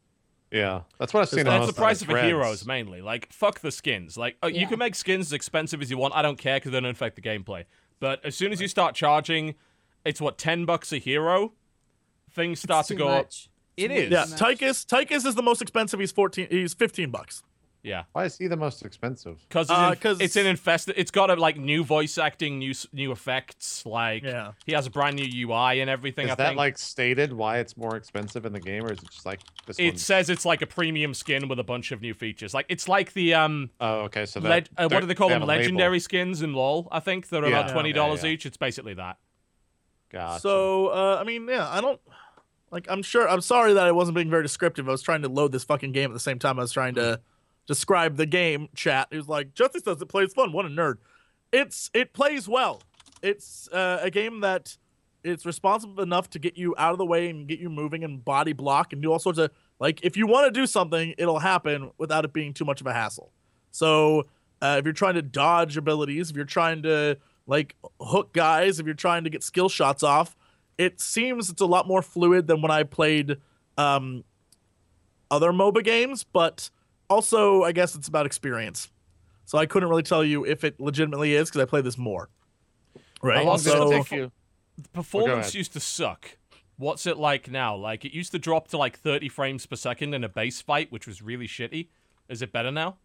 Speaker 4: Yeah, that's what I've seen.
Speaker 1: That's the
Speaker 4: of
Speaker 1: price of the heroes mainly. Like, fuck the skins. Like, uh, you can make skins as expensive as you want. I don't care because they don't affect the gameplay. But as soon as you start charging, it's what ten bucks a hero. Things start to go up.
Speaker 2: much.
Speaker 1: It
Speaker 2: It's way.
Speaker 3: Yeah,
Speaker 2: too much.
Speaker 3: Tychus. Tychus is the most expensive. He's fourteen. He's fifteen bucks.
Speaker 1: Yeah,
Speaker 4: Why is he the most expensive?
Speaker 1: because it's,
Speaker 3: Uh,
Speaker 1: in-
Speaker 3: 'cause-
Speaker 1: it's an infested. It's got a, like new voice acting, new new effects. Like
Speaker 3: Yeah.
Speaker 1: he has a brand new UI and everything.
Speaker 4: Is
Speaker 1: I
Speaker 4: that
Speaker 1: think.
Speaker 4: like stated why it's more expensive in the game, or is it just like this
Speaker 1: it
Speaker 4: one?
Speaker 1: says it's like a premium skin with a bunch of new features. Like it's like the um,
Speaker 4: Oh, okay. So that,
Speaker 1: leg- uh, what do they call them?
Speaker 4: have a label.
Speaker 1: Legendary skins in LoL. I think they're
Speaker 4: Yeah.
Speaker 1: about twenty dollars
Speaker 4: Yeah, yeah.
Speaker 1: each. It's basically that.
Speaker 4: Gotcha.
Speaker 3: So, uh, I mean, yeah, I don't like. I'm sure. I'm sorry that I wasn't being very descriptive. I was trying to load this fucking game at the same time I was trying to describe the game. Chat. It was like Justice says it plays fun. What a nerd. It's it plays well. It's uh, a game that it's responsive enough to get you out of the way and get you moving and body block and do all sorts of like. If you want to do something, it'll happen without it being too much of a hassle. So uh, if you're trying to dodge abilities, if you're trying to like hook guys, if you're trying to get skill shots off, it seems it's a lot more fluid than when I played um, other MOBA games. But also, I guess it's about experience. So I couldn't really tell you if it legitimately is because I play this more. Right.
Speaker 4: How long did it take you?
Speaker 1: The performance
Speaker 4: ahead.
Speaker 1: used to suck. What's it like now? Like it used to drop to like 30 frames per second in a base fight, which was really shitty. Is it better now?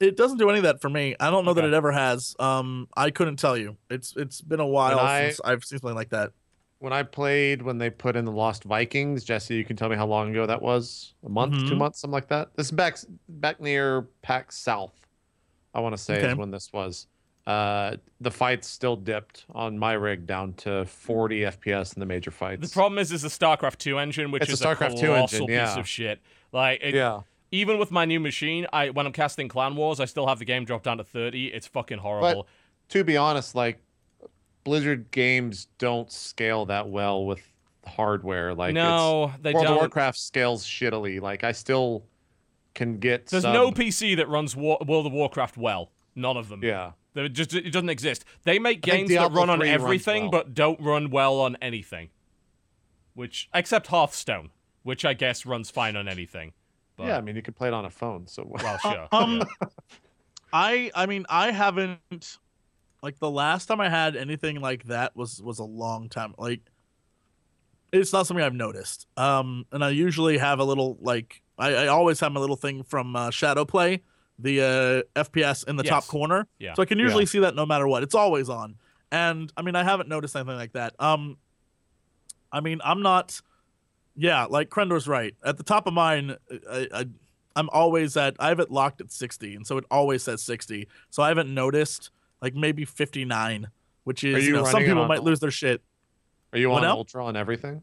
Speaker 3: it doesn't do any of that for me. I don't know that it ever has. Um, I couldn't tell you. It's it's been a while
Speaker 4: When I-
Speaker 3: since I've seen something like that.
Speaker 4: When I played when they put in the Lost Vikings, Jesse, you can tell me how long ago that was? A month, two
Speaker 3: Mhm.
Speaker 4: months, something like that. This is back back near PAX South. I want to say
Speaker 3: Okay.
Speaker 4: is when this was. Uh, the fights still dipped on my rig down to 40 FPS in the major fights.
Speaker 1: The problem is, is the StarCraft 2 engine, which
Speaker 4: It's a
Speaker 1: is
Speaker 4: StarCraft 2
Speaker 1: colossal
Speaker 4: engine,
Speaker 1: piece of shit. Like, it,
Speaker 4: yeah,
Speaker 1: even with my new machine, I when I'm casting Clan Wars, I still have the game drop down to 30. It's fucking horrible.
Speaker 4: to be honest, like Blizzard games don't scale that well with hardware. Like it's,
Speaker 1: no, they
Speaker 4: World
Speaker 1: don't.
Speaker 4: of Warcraft scales shittily. Like I still can get.
Speaker 1: There's
Speaker 4: some,
Speaker 1: no PC that runs War- World of Warcraft well. None of them.
Speaker 4: Yeah,
Speaker 1: There just it doesn't exist. They make
Speaker 4: I
Speaker 1: games that run on everything
Speaker 4: well.
Speaker 1: but don't run well on anything. Which except Hearthstone, which I guess runs fine on anything. But,
Speaker 4: yeah. I mean, you can play it on a phone. So
Speaker 1: well, sure.
Speaker 3: Um,
Speaker 1: yeah.
Speaker 3: I I mean I haven't like the last time I had anything like that was was a long time. Like it's not something I've noticed. Um, and I usually have a little like I, I always have my little thing from uh, Shadow Play, the uh, FPS in the top corner.
Speaker 1: Yeah.
Speaker 3: So I can usually see that no matter what. It's always on. And I mean I haven't noticed anything like that. Um, I mean I'm not. Yeah, like Krendor's right. At the top of mine, I, I I'm always at I have it locked at 60, and so it always says 60. So I haven't noticed like maybe 59, which is you,
Speaker 4: you
Speaker 3: know some people might lose their shit.
Speaker 4: Are you on
Speaker 3: now?
Speaker 4: Ultra on everything?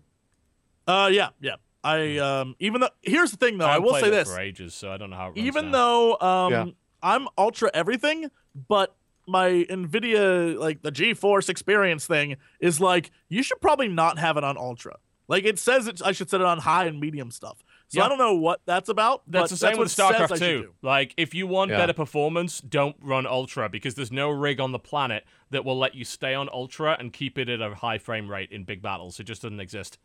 Speaker 3: Uh, yeah, yeah. I um even though here's the thing though, I,
Speaker 1: haven't
Speaker 3: will say
Speaker 1: it
Speaker 3: this.
Speaker 1: for ages, so I don't know how it runs
Speaker 3: even
Speaker 1: now.
Speaker 3: though um
Speaker 4: Yeah.
Speaker 3: I'm ultra everything, but my Nvidia like the GeForce experience thing is like you should probably not have it on ultra. Like it says it, I should set it on high and medium stuff. So
Speaker 1: Yeah.
Speaker 3: I don't know what that's about.
Speaker 1: That's
Speaker 3: but
Speaker 1: the same
Speaker 3: what
Speaker 1: with
Speaker 3: it says I
Speaker 1: StarCraft 2. Like, if you want
Speaker 4: Yeah.
Speaker 1: better performance, don't run Ultra because there's no rig on the planet that will let you stay on Ultra and keep it at a high frame rate in big battles. It just doesn't exist.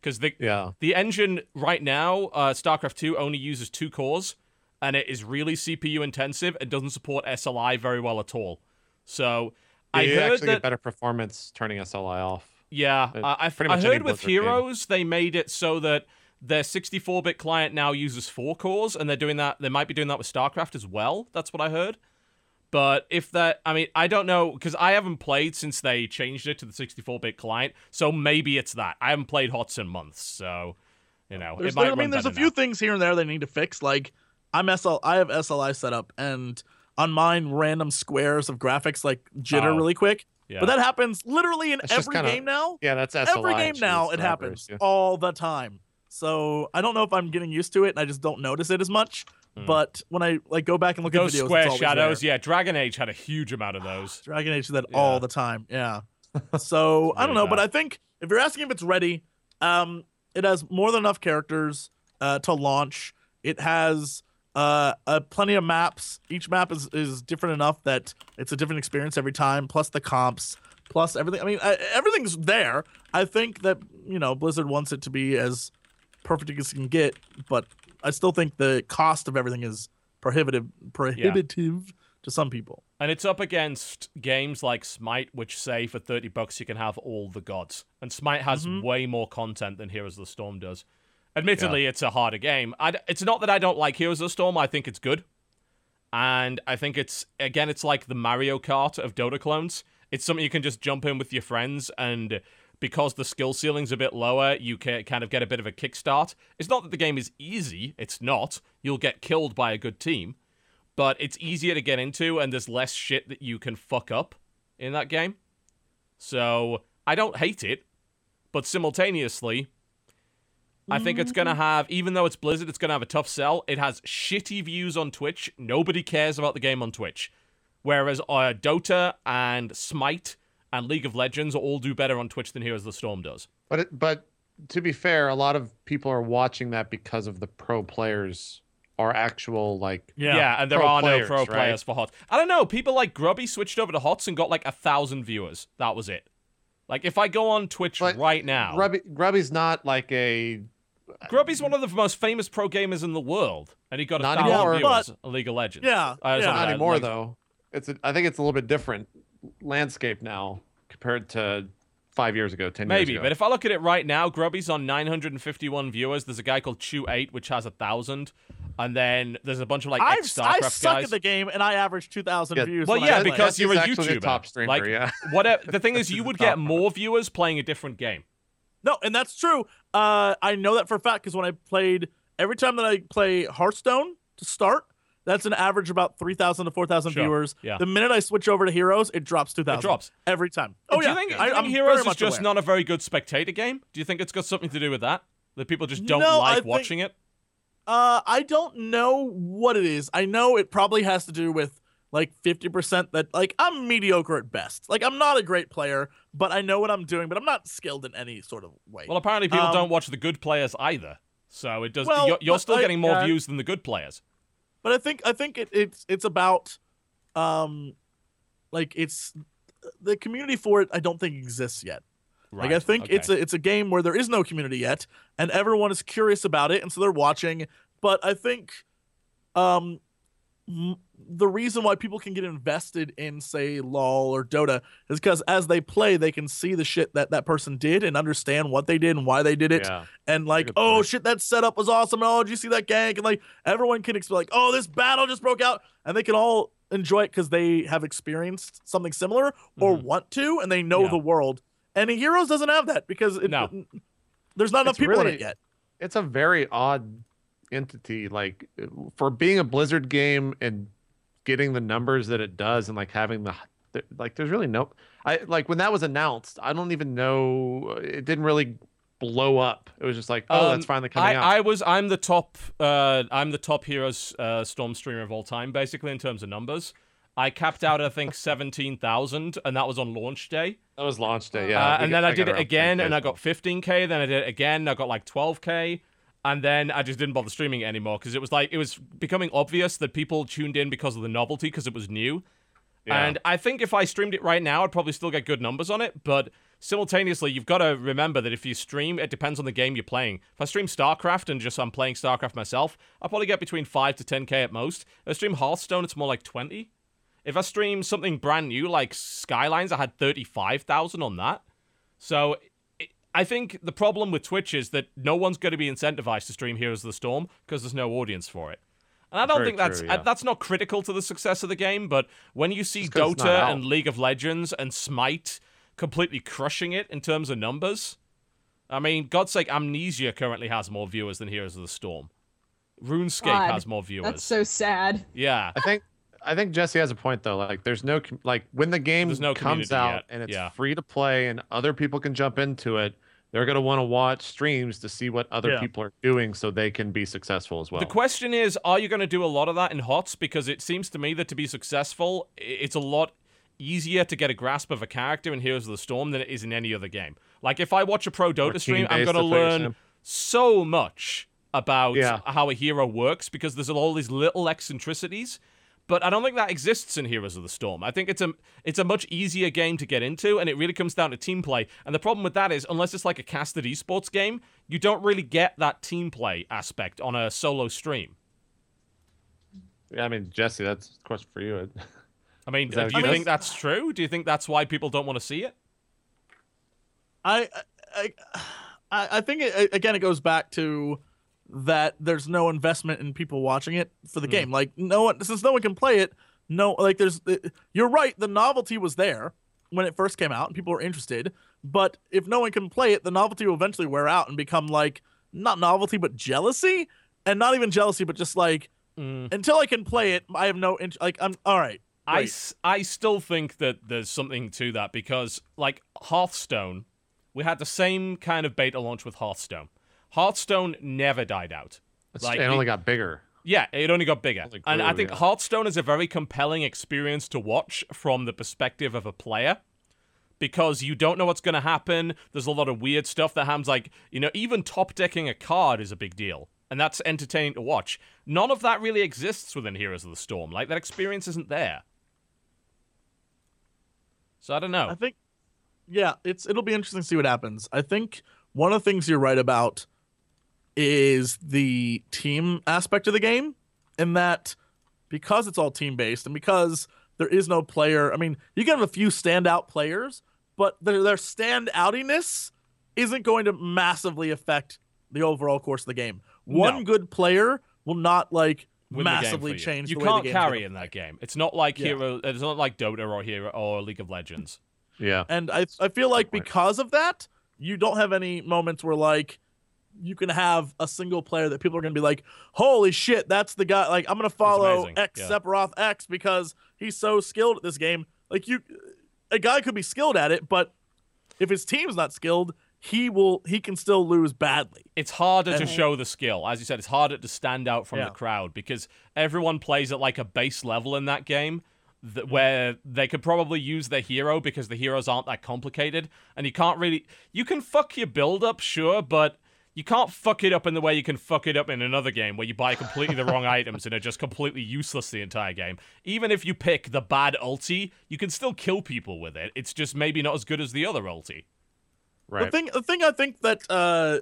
Speaker 1: Because the
Speaker 4: Yeah.
Speaker 1: the engine right now, uh, StarCraft 2 only uses two cores, and it is really CPU intensive and doesn't support SLI very well at all. So I
Speaker 4: you
Speaker 1: heard
Speaker 4: actually
Speaker 1: that
Speaker 4: get better performance turning SLI off.
Speaker 1: yeah,
Speaker 4: Uh,
Speaker 1: I, I,
Speaker 4: pretty
Speaker 1: I
Speaker 4: much any
Speaker 1: heard with
Speaker 4: Blizzard game.
Speaker 1: Heroes they made it so that their 64-bit client now uses four cores, and they're doing that. They might be doing that with StarCraft as well. That's what I heard. But if that, I mean, I don't know because I haven't played since they changed it to the 64-bit client. So maybe it's that. I haven't played HOTS in months, so you know
Speaker 3: There's,
Speaker 1: it might
Speaker 3: I mean, there's a few
Speaker 1: now.
Speaker 3: things here and there they need to fix. Like I'm SL, I have SLI set up, and on mine, random squares of graphics like jitter
Speaker 1: Oh,
Speaker 3: really quick.
Speaker 1: Yeah.
Speaker 3: But that happens literally in
Speaker 4: It's
Speaker 3: every
Speaker 4: kinda-
Speaker 3: game now.
Speaker 4: Yeah, that's SLI.
Speaker 3: every game now it happens
Speaker 4: yeah.
Speaker 3: all the time. So I don't know if I'm getting used to it and I just don't notice it as much.
Speaker 1: Hmm.
Speaker 3: But when I like go back and look
Speaker 1: Those
Speaker 3: at videos,
Speaker 1: square shadows,
Speaker 3: there.
Speaker 1: yeah. Dragon Age had a huge amount of those.
Speaker 3: Dragon Age did that
Speaker 1: Yeah.
Speaker 3: all the time. Yeah. So I don't know,
Speaker 1: really
Speaker 3: but. I think if you're asking if it's ready, um, it has more than enough characters uh, to launch. It has uh, uh, plenty of maps. Each map is is different enough that it's a different experience every time. Plus the comps, plus everything. I mean, uh, everything's there. I think that you know Blizzard wants it to be as perfect as it can get, but I still think the cost of everything is prohibitive prohibitive to some people.
Speaker 1: And it's up against games like Smite, which say for 30 bucks you can have all the gods. And Smite has
Speaker 3: Mhm.
Speaker 1: way more content than Heroes of the Storm does. Admittedly, it's a harder game. I d it's not that I don't like Heroes of the Storm, I think it's good. and I think it's again it's like the Mario Kart of Dota clones. It's something you can just jump in with your friends and because the skill ceiling's a bit lower, you can kind of get a bit of a kickstart. It's not that the game is easy, it's not. You'll get killed by a good team, but it's easier to get into and there's less shit that you can fuck up in that game. So, I don't hate it, but simultaneously, I think it's going to have, even though it's Blizzard, it's going to have a tough sell. It has shitty views on Twitch. Nobody cares about the game on Twitch. Whereas uh, Dota and Smite and League of Legends all do better on Twitch than Heroes of the Storm does.
Speaker 4: But it, but to be fair, a lot of people are watching that because of the pro players are actual like
Speaker 1: Yeah, yeah and there
Speaker 4: Pro
Speaker 1: are
Speaker 4: players,
Speaker 1: no pro
Speaker 4: right?
Speaker 1: players for HOTS. I don't know. People like Grubby switched over to HOTS and got like a thousand viewers. That was it. Like if I go on Twitch
Speaker 4: But
Speaker 1: right now,
Speaker 4: Grubby Grubby's not like a
Speaker 1: Grubby's one of the most famous pro gamers in the world, and he got a
Speaker 4: Not
Speaker 1: thousand
Speaker 4: anymore.
Speaker 1: viewers on League of Legends.
Speaker 3: Yeah,
Speaker 1: Uh,
Speaker 3: yeah.
Speaker 4: not anymore
Speaker 1: like-
Speaker 4: though. It's a, I think it's a little bit different landscape now compared to five years ago, ten
Speaker 1: Maybe,
Speaker 4: years ago.
Speaker 1: but if I look at it right now, Grubby's on 951 viewers. There's a guy called Chu8, which has a thousand, and then there's a bunch of like
Speaker 3: I've,
Speaker 1: ex
Speaker 3: I
Speaker 1: Starcraft
Speaker 3: suck
Speaker 1: guys.
Speaker 3: at the game and I average 2,000
Speaker 4: Yeah.
Speaker 3: views.
Speaker 1: Well, yeah,
Speaker 3: I
Speaker 1: because you're a
Speaker 4: Jesse's
Speaker 1: YouTuber.
Speaker 4: the top streamer,
Speaker 1: like,
Speaker 4: yeah.
Speaker 1: whatever. The thing is, you would get more viewers playing a different game.
Speaker 3: No, and that's true. Uh, I know that for a fact because when I played, every time that I play Hearthstone to start, that's an average about 3,000 to 4,000
Speaker 1: Sure,
Speaker 3: viewers.
Speaker 1: yeah.
Speaker 3: The minute I switch over to Heroes, it drops 2,000.
Speaker 1: It drops.
Speaker 3: Every time. Oh,
Speaker 1: do
Speaker 3: yeah.
Speaker 1: you think,
Speaker 3: I,
Speaker 1: do you
Speaker 3: I'm
Speaker 1: think Heroes is just
Speaker 3: aware.
Speaker 1: not a very good spectator game? Do you think it's got something to do with that? That people just don't
Speaker 3: No, I
Speaker 1: like
Speaker 3: think-
Speaker 1: watching it?
Speaker 3: Uh, I don't know what it is. I know it probably has to do with like 50% that like I'm mediocre at best. Like I'm not a great player, but I know what I'm doing, but I'm not skilled in any sort of way.
Speaker 1: Well, apparently people
Speaker 3: Um,
Speaker 1: don't watch the good players either. So it does.
Speaker 3: Well,
Speaker 1: you're, you're still
Speaker 3: I-
Speaker 1: getting more
Speaker 3: yeah.
Speaker 1: views than the good players.
Speaker 3: But I think I think it, it's it's about um like it's the community for it I don't think exists yet.
Speaker 1: Right.
Speaker 3: Like I think
Speaker 1: okay.
Speaker 3: it's a it's a game where there is no community yet, and everyone is curious about it, and so they're watching. But I think, um, the reason why people can get invested in say LOL or Dota is because as they play, they can see the shit that that person did and understand what they did and why they did it,
Speaker 4: yeah.
Speaker 3: and like, oh
Speaker 4: point.
Speaker 3: shit, that setup was awesome. Oh, did you see that gank? And like everyone can explain, like, oh, this battle just broke out, and they can all enjoy it because they have experienced something similar or
Speaker 1: Mhm.
Speaker 3: want to, and they know
Speaker 1: Yeah.
Speaker 3: the world. And Heroes doesn't have that because it,
Speaker 1: No.
Speaker 3: there's not enough
Speaker 4: It's
Speaker 3: people in it yet.
Speaker 4: It's a very odd entity. Like for being a Blizzard game and getting the numbers that it does, and like having the like, there's really no. I like when that was announced. I don't even know. It didn't really blow up. It was just like, oh,
Speaker 1: Um,
Speaker 4: that's finally coming
Speaker 1: I,
Speaker 4: out.
Speaker 1: I was I'm the top uh I'm the top Heroes uh, Storm streamer of all time basically in terms of numbers. I capped out I think seventeen thousand and that was on launch day.
Speaker 4: that was launch day. Yeah,
Speaker 1: uh, and then I,
Speaker 4: got
Speaker 1: did it again and I got 15k. Then I did it again. I got like 12k. And then I just didn't bother streaming it anymore because it was like it was becoming obvious that people tuned in because of the novelty because it was new.
Speaker 4: Yeah.
Speaker 1: And I think if I streamed it right now, I'd probably still get good numbers on it. But simultaneously, you've got to remember that if you stream, it depends on the game you're playing. If I stream StarCraft and just I'm playing StarCraft myself, I'll probably get between 5 to 10k at most. If I stream Hearthstone, it's more like 20. If I stream something brand new like Skylines, I had 35,000 on that. So I think the problem with Twitch is that no one's going to be incentivized to stream Heroes of the Storm because there's no audience for it. And I don't
Speaker 4: Very
Speaker 1: think that's
Speaker 4: true,
Speaker 1: uh,
Speaker 4: yeah.
Speaker 1: that's not critical to the success of the game, but when you see
Speaker 4: Just 'cause
Speaker 1: Dota and League of Legends and Smite completely crushing it in terms of numbers, I mean, God's sake, Amnesia currently has more viewers than Heroes of the Storm. RuneScape
Speaker 2: God,
Speaker 1: has more viewers.
Speaker 2: That's so sad.
Speaker 1: yeah.
Speaker 4: I think I think Jesse has a point though. Like, there's no like when the game
Speaker 1: no
Speaker 4: comes out
Speaker 1: yet,
Speaker 4: and it's
Speaker 1: yeah.
Speaker 4: free to play and other people can jump into it. They're gonna want to watch streams to see what other
Speaker 3: Yeah.
Speaker 4: people are doing so they can be successful as well.
Speaker 1: The question is, are you going to do a lot of that in HOTS? Because it seems to me that to be successful, it's a lot easier to get a grasp of a character in Heroes of the Storm than it is in any other game. Like, if I watch a pro Dota stream, I'm going to
Speaker 4: that's what you're
Speaker 1: learn so much about
Speaker 4: Yeah.
Speaker 1: how a hero works because there's all these little eccentricities. But I don't think that exists in Heroes of the Storm. I think it's a it's a much easier game to get into, and it really comes down to team play. And the problem with that is, unless it's like a casted esports game, you don't really get that team play aspect on a solo stream.
Speaker 4: Yeah, I mean, Jesse, that's a question for you.
Speaker 1: I mean, do you
Speaker 4: what you
Speaker 1: think that's true? Do you think that's why people don't want to see it?
Speaker 3: I I I, I think it, again it goes back to that there's no investment in people watching it for the
Speaker 1: Mm.
Speaker 3: game. Like no one, since no one can play it, no, like there's. uh, You're right. The novelty was there when it first came out, and people were interested. But if no one can play it, the novelty will eventually wear out and become like not novelty, but jealousy, and not even jealousy, but just like
Speaker 1: Mm.
Speaker 3: until I can play it, I have no int- like I'm all right.
Speaker 1: I, I still think that there's something to that because, like, Hearthstone, we had the same kind of beta launch with Hearthstone. Hearthstone never died out.
Speaker 4: It's-
Speaker 1: Like,
Speaker 4: it only
Speaker 1: the-
Speaker 4: got bigger.
Speaker 1: Yeah, it only got bigger.
Speaker 4: Only
Speaker 1: and I think
Speaker 4: yeah.
Speaker 1: Hearthstone is a very compelling experience to watch from the perspective of a player because you don't know what's going to happen. There's a lot of weird stuff that happens. Like, you know, even top decking a card is a big deal. And that's entertaining to watch. None of that really exists within Heroes of the Storm. Like, that experience isn't there. So I don't know.
Speaker 3: I think, yeah, it's it'll be interesting to see what happens. I think one of the things you're right about is the team aspect of the game, in that because it's all team based and because there is no player. I mean, you get a few standout players, but their their standoutiness isn't going to massively affect the overall course of the game. One
Speaker 1: No.
Speaker 3: good player will not like
Speaker 1: win the game
Speaker 3: massively
Speaker 1: for you.
Speaker 3: change.
Speaker 1: You
Speaker 3: the way
Speaker 1: can't
Speaker 3: the game's
Speaker 1: carry
Speaker 3: gonna
Speaker 1: in that game. It's not like
Speaker 3: Yeah.
Speaker 1: Hero. It's not like Dota or Hero or League of Legends.
Speaker 4: Yeah.
Speaker 3: And I I feel like because of that, you don't have any moments where like you can have a single player that people are gonna be like, holy shit, that's the guy. Like I'm gonna follow X
Speaker 1: yeah.
Speaker 3: Sephiroth X because he's so skilled at this game. Like you, a guy could be skilled at it, but if his team's not skilled, he will he can still lose badly.
Speaker 1: It's harder to show the skill. As you said, it's harder to stand out from
Speaker 3: Yeah.
Speaker 1: the crowd because everyone plays at like a base level in that game th- where they could probably use their hero because the heroes aren't that complicated and you can't really you can fuck your build up sure but you can't fuck it up in the way you can fuck it up in another game where you buy completely the wrong items and are just completely useless the entire game. Even if you pick the bad ulti, you can still kill people with it. It's just maybe not as good as the other ulti.
Speaker 4: Right.
Speaker 3: The thing, the thing I think that uh,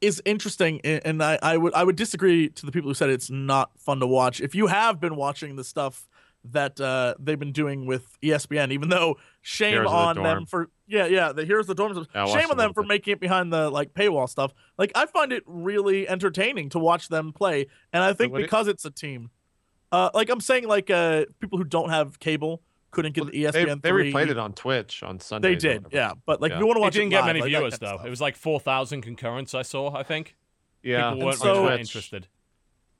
Speaker 3: is interesting, and I, I would I would disagree to the people who said it's not fun to watch. If you have been watching the stuff that uh, they've been doing with ESPN, even though shame
Speaker 4: Heroes of the
Speaker 3: on them for yeah yeah the here's the dorm stuff.
Speaker 4: Yeah,
Speaker 3: shame on them for
Speaker 4: bit.
Speaker 3: making it behind the like paywall stuff. Like I find it really entertaining to watch them play, and I think
Speaker 4: what it-
Speaker 3: because it's a team, uh, like I'm saying, like uh, people who don't have cable couldn't get
Speaker 4: Well,
Speaker 3: the ESPN.
Speaker 4: they, they replayed it on Twitch on Sunday.
Speaker 3: They did, yeah. But like, if you want to watch?
Speaker 1: It
Speaker 3: watch
Speaker 1: didn't
Speaker 3: it
Speaker 1: get many
Speaker 3: like,
Speaker 1: viewers though.
Speaker 3: stuff.
Speaker 1: It was like 4,000 concurrents I saw, I think.
Speaker 4: Yeah.
Speaker 1: People weren't
Speaker 3: so-
Speaker 1: really interested.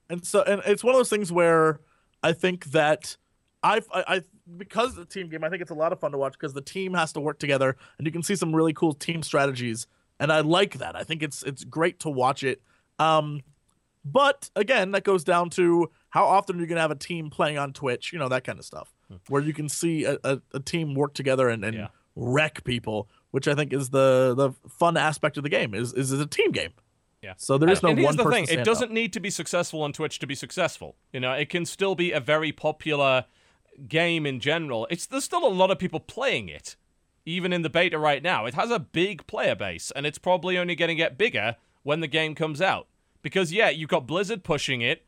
Speaker 3: and so and it's one of those things where I think that I've, I I because of the team game I think it's a lot of fun to watch because the team has to work together and you can see some really cool team strategies. And I like that. I think it's it's great to watch it. Um but again that goes down to how often you're you gonna have a team playing on Twitch you know that kind of stuff where you can see a, a, a team work together and, and
Speaker 1: Yeah.
Speaker 3: wreck people which I think is the the fun aspect of the game is is it's a team game.
Speaker 1: Yeah.
Speaker 3: so there is no
Speaker 1: and
Speaker 3: one
Speaker 1: the
Speaker 3: person
Speaker 1: thing: it doesn't need to be successful on Twitch to be successful. You know, it can still be a very popular game in general. It's there's still a lot of people playing it, even in the beta right now. It has a big player base, and it's probably only going to get bigger when the game comes out. Because yeah, you've got Blizzard pushing it,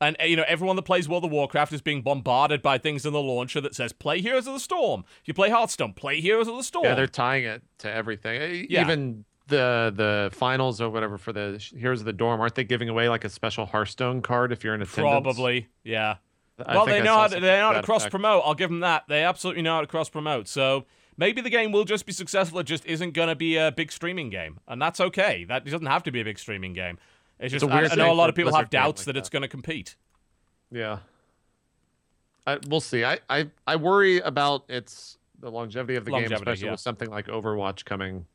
Speaker 1: and uh, you know everyone that plays World of Warcraft is being bombarded by things in the launcher that says "Play Heroes of the Storm." If you play Hearthstone, play Heroes of the Storm.
Speaker 4: Yeah, they're tying it to everything. E-
Speaker 1: Yeah.
Speaker 4: Even the the finals or whatever for the Heroes of the Dorm, aren't they giving away like a special Hearthstone card if you're in attendance?
Speaker 1: Probably, yeah.
Speaker 4: I
Speaker 1: well, they know how to, they know how
Speaker 4: to
Speaker 1: to cross promote. I'll give them that. They absolutely know how to cross promote. So maybe the game will just be successful. It just isn't going to be a big streaming game, and that's okay. That doesn't have to be a big streaming game. It's
Speaker 4: It's
Speaker 1: just
Speaker 4: a weird
Speaker 1: I, I know a lot of people
Speaker 4: Blizzard
Speaker 1: have doubts
Speaker 4: like
Speaker 1: that it's going to compete.
Speaker 4: Yeah. I, we'll see. I, I I worry about its the longevity of the game, especially
Speaker 1: yeah.
Speaker 4: with something like Overwatch coming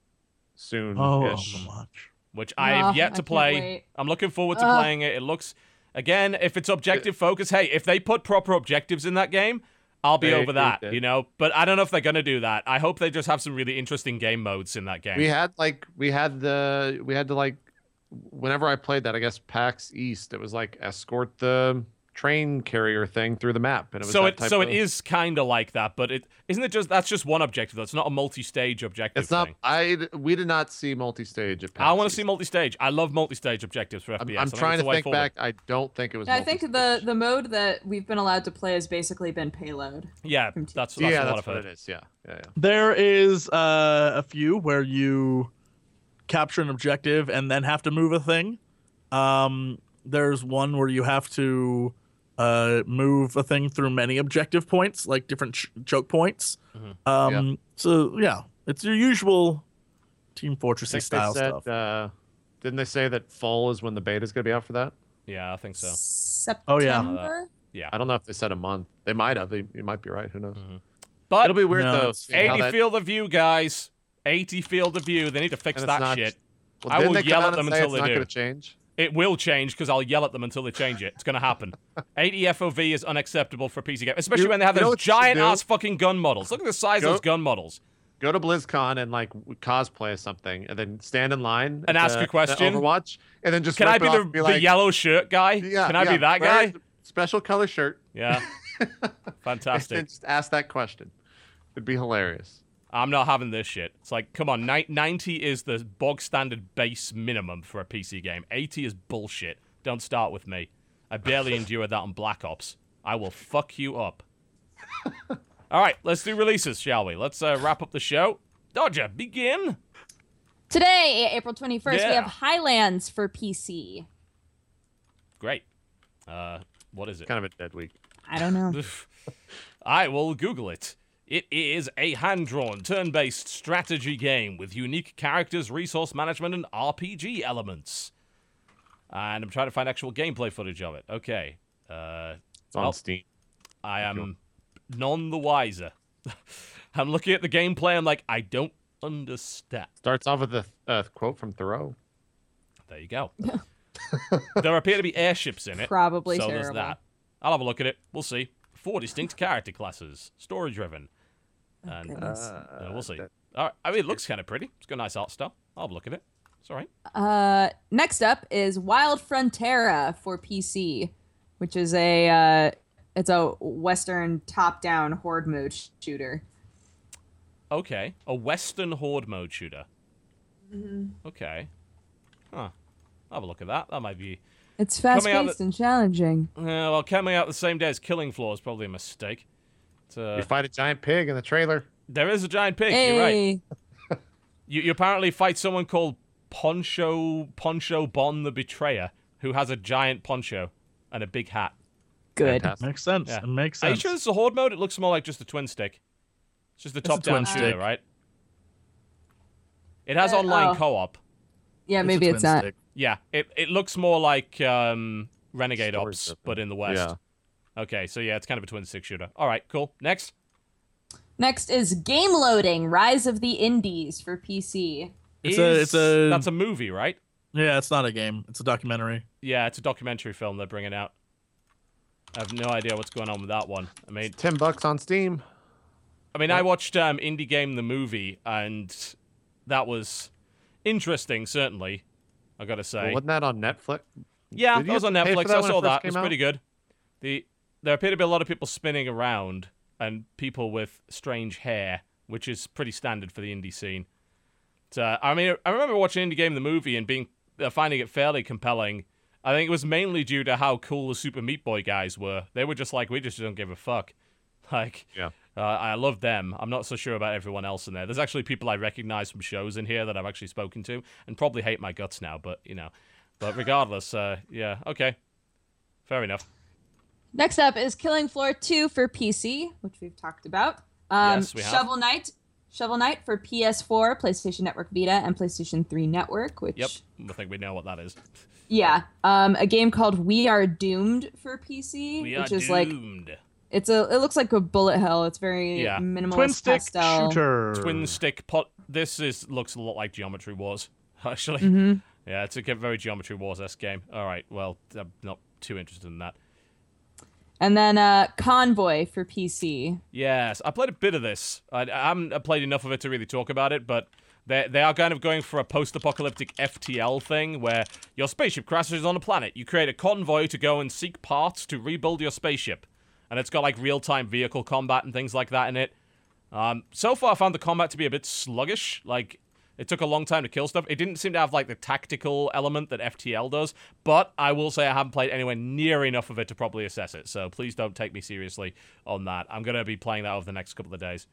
Speaker 4: soon.
Speaker 3: oh so much
Speaker 1: Which
Speaker 2: Ah,
Speaker 1: I've yet to play. I'm looking forward to
Speaker 2: Ah.
Speaker 1: playing it. It looks again, if it's objective uh, focus, hey, if they put proper objectives in that game, I'll be
Speaker 4: They-
Speaker 1: over that, you know. But I don't know if they're gonna do that. I hope they just have some really interesting game modes in that game.
Speaker 4: We had like we had the we had to like whenever I played that, I guess PAX East, it was like escort the train carrier thing through the map, and it was
Speaker 1: so
Speaker 4: that
Speaker 1: it
Speaker 4: type
Speaker 1: so
Speaker 4: of,
Speaker 1: it is kind of like that, but it isn't it just that's just one objective. That's not a multi-stage objective.
Speaker 4: It's not.
Speaker 1: Thing.
Speaker 4: I we did not see multi-stage at
Speaker 1: I want to see multi-stage. I love multi-stage objectives for
Speaker 4: I'm,
Speaker 1: FPS.
Speaker 4: I'm
Speaker 1: I think
Speaker 4: trying
Speaker 1: it's
Speaker 4: to think
Speaker 1: forward.
Speaker 4: back. I don't think it was.
Speaker 2: Yeah, I think the the mode that we've been allowed to play has basically been payload.
Speaker 1: Yeah, that's, that's
Speaker 4: yeah,
Speaker 1: what
Speaker 4: that's
Speaker 1: I've
Speaker 4: what it is. Yeah, yeah, yeah.
Speaker 3: There is uh, a few where you capture an objective and then have to move a thing. Um, there's one where you have to uh, move a thing through many objective points, like different ch- choke points.
Speaker 1: Mhm.
Speaker 3: Um, So yeah, it's your usual Team
Speaker 4: I
Speaker 3: Fortressy style
Speaker 4: said,
Speaker 3: stuff.
Speaker 4: uh, didn't they say that fall is when the beta is going to be out for that?
Speaker 1: Yeah, I think so.
Speaker 2: September.
Speaker 3: Oh, yeah.
Speaker 1: Yeah.
Speaker 4: I don't know if they said a month. They might have. They, you might be right. Who knows?
Speaker 1: But
Speaker 4: It'll be weird
Speaker 3: No,
Speaker 4: though.
Speaker 3: it's-
Speaker 4: seeing how
Speaker 1: 80
Speaker 4: that-
Speaker 1: field of view, guys. 80 field of view. They need to fix that
Speaker 4: not-
Speaker 1: shit.
Speaker 4: Well,
Speaker 1: I will
Speaker 4: they come
Speaker 1: yell at them
Speaker 4: and say
Speaker 1: until
Speaker 4: it's
Speaker 1: they
Speaker 4: not
Speaker 1: do.
Speaker 4: going to change.
Speaker 1: It will change because I'll yell at them until they change it. It's going to happen. 80 FOV is unacceptable for PC games, especially
Speaker 4: You-
Speaker 1: when they have those
Speaker 4: what you should
Speaker 1: giant ass fucking gun models. Look at the size
Speaker 4: Go-
Speaker 1: of those gun models.
Speaker 4: Go to BlizzCon and like cosplay something, and then stand in line
Speaker 1: And ask
Speaker 4: the-
Speaker 1: a question.
Speaker 4: Overwatch, and then just
Speaker 1: Can I be the,
Speaker 4: be
Speaker 1: the
Speaker 4: like,
Speaker 1: yellow shirt guy?
Speaker 4: Yeah,
Speaker 1: Can I
Speaker 4: yeah,
Speaker 1: be that guy?
Speaker 4: Special color shirt.
Speaker 1: Yeah. Fantastic.
Speaker 4: just ask that question. It'd be hilarious.
Speaker 1: I'm not having this shit. It's like, come on, 90 is the bog standard base minimum for a PC game. 80 is bullshit. Don't start with me. I barely endured that on Black Ops. I will fuck you up. All right, let's do releases, shall we? Let's uh, wrap up the show. Dodger, begin.
Speaker 2: Today, April 21st, we have Highlands for PC.
Speaker 1: Great. Uh, what is it?
Speaker 4: Kind of a dead week.
Speaker 2: I don't know.
Speaker 1: I will Google it. It is a hand drawn, turn based strategy game with unique characters, resource management, and RPG elements. And I'm trying to find actual gameplay footage of it. Okay. Uh,
Speaker 4: It's on
Speaker 1: Well-
Speaker 4: Steam.
Speaker 1: I am none the wiser. I'm looking at the gameplay. I'm like, I don't understand.
Speaker 4: Starts off with a uh, quote from Thoreau.
Speaker 1: There you go. there appear to be airships in it.
Speaker 2: Probably
Speaker 1: so there's that. I'll have a look at it. We'll see. Four distinct character classes, story driven. And
Speaker 2: goodness.
Speaker 1: uh, we'll see.
Speaker 4: that-
Speaker 1: All right. I mean, it looks kind of pretty. It's got a nice art style. I'll have a look at it. It's all right.
Speaker 2: Uh, next up is Wild Frontera for PC, which is a uh, it's a Western top-down horde mode sh- shooter.
Speaker 1: Okay. A Western Horde mode shooter.
Speaker 2: Mm-hmm.
Speaker 1: Okay. Huh. I'll have a look at that. That might be.
Speaker 2: It's fast-paced and challenging.
Speaker 1: Uh, well, coming out the same day as Killing Floor is probably a mistake. It's, uh,
Speaker 4: You fight a giant pig in the trailer.
Speaker 1: there is a giant pig. You're right. You, you apparently fight someone called Poncho Poncho Bon the Betrayer, who has a giant poncho and a big hat.
Speaker 2: good.
Speaker 4: Fantastic.
Speaker 3: Makes sense.
Speaker 1: Yeah.
Speaker 3: It makes sense.
Speaker 1: Are you sure this is a horde mode? It looks more like just a twin stick. It's just a
Speaker 3: It's a
Speaker 1: top-down
Speaker 3: twin
Speaker 1: shooter,
Speaker 3: stick.
Speaker 1: right? It has
Speaker 2: Uh,
Speaker 1: online
Speaker 2: oh.
Speaker 1: co-op.
Speaker 2: Yeah, maybe
Speaker 3: twin
Speaker 2: it's not.
Speaker 3: stick.
Speaker 1: Yeah, it it looks more like um, Renegade
Speaker 4: Story
Speaker 1: Ops,
Speaker 4: driven.
Speaker 1: but in the West.
Speaker 4: Yeah.
Speaker 1: Okay, so yeah, it's kind of a twin stick shooter. All right, cool. Next.
Speaker 2: Next is Game Loading: Rise of the Indies for PC.
Speaker 3: It's a- it's a-
Speaker 1: That's a movie, right?
Speaker 3: Yeah, it's not a game. It's a documentary.
Speaker 1: Yeah, it's a documentary film they're bringing out. I have no idea what's going on with that one. I mean,
Speaker 4: Ten bucks on Steam.
Speaker 1: I mean, I watched um, Indie Game the movie, and that was interesting. Certainly, I gotta say.
Speaker 4: Well, wasn't that on Netflix?
Speaker 1: yeah,
Speaker 4: did
Speaker 1: that was on
Speaker 4: to pay for
Speaker 1: Netflix. I saw that. It
Speaker 4: came
Speaker 1: was pretty good. The there appear to be a lot of people spinning around and people with strange hair, which is pretty standard for the indie scene. So, I mean, I remember watching Indie Game the movie and being uh, finding it fairly compelling. I think it was mainly due to how cool the Super Meat Boy guys were. They were just like, we just don't give a fuck. Like,
Speaker 4: Yeah.
Speaker 1: uh, I love them. I'm not so sure about everyone else in there. There's actually people I recognize from shows in here that I've actually spoken to and probably hate my guts now, but you know. But regardless, uh, yeah, okay. Fair enough.
Speaker 2: Next up is Killing Floor 2 for PC, which we've talked about. Um,
Speaker 1: Yes, we have.
Speaker 2: Shovel Knight, Shovel Knight for PS4, PlayStation Network Vita, and PlayStation 3 Network. Which,
Speaker 1: Yep. I think we know what that is.
Speaker 2: yeah, um, a game called We Are Doomed for PC,
Speaker 1: We are
Speaker 2: which is like
Speaker 1: doomed.
Speaker 2: it's a it looks like a bullet hell. It's very
Speaker 1: Yeah.
Speaker 2: minimalist
Speaker 3: Twin stick
Speaker 2: pastel.
Speaker 3: shooter.
Speaker 1: Twin stick pot. This is looks a lot like Geometry Wars, actually.
Speaker 2: Mm-hmm.
Speaker 1: Yeah, it's a very Geometry Wars esque game. All right, well, I'm not too interested in that.
Speaker 2: And then uh, Convoy for PC.
Speaker 1: Yes, I played a bit of this. I, I haven't played enough of it to really talk about it, but they they are kind of going for a post-apocalyptic FTL thing where your spaceship crashes on a planet. You create a convoy to go and seek parts to rebuild your spaceship, and it's got like real-time vehicle combat and things like that in it. Um, so far, I found the combat to be a bit sluggish. Like, it took a long time to kill stuff. It didn't seem to have like the tactical element that FTL does. But I will say I haven't played anywhere near enough of it to properly assess it. So please don't take me seriously on that. I'm gonna be playing that over the next couple of days.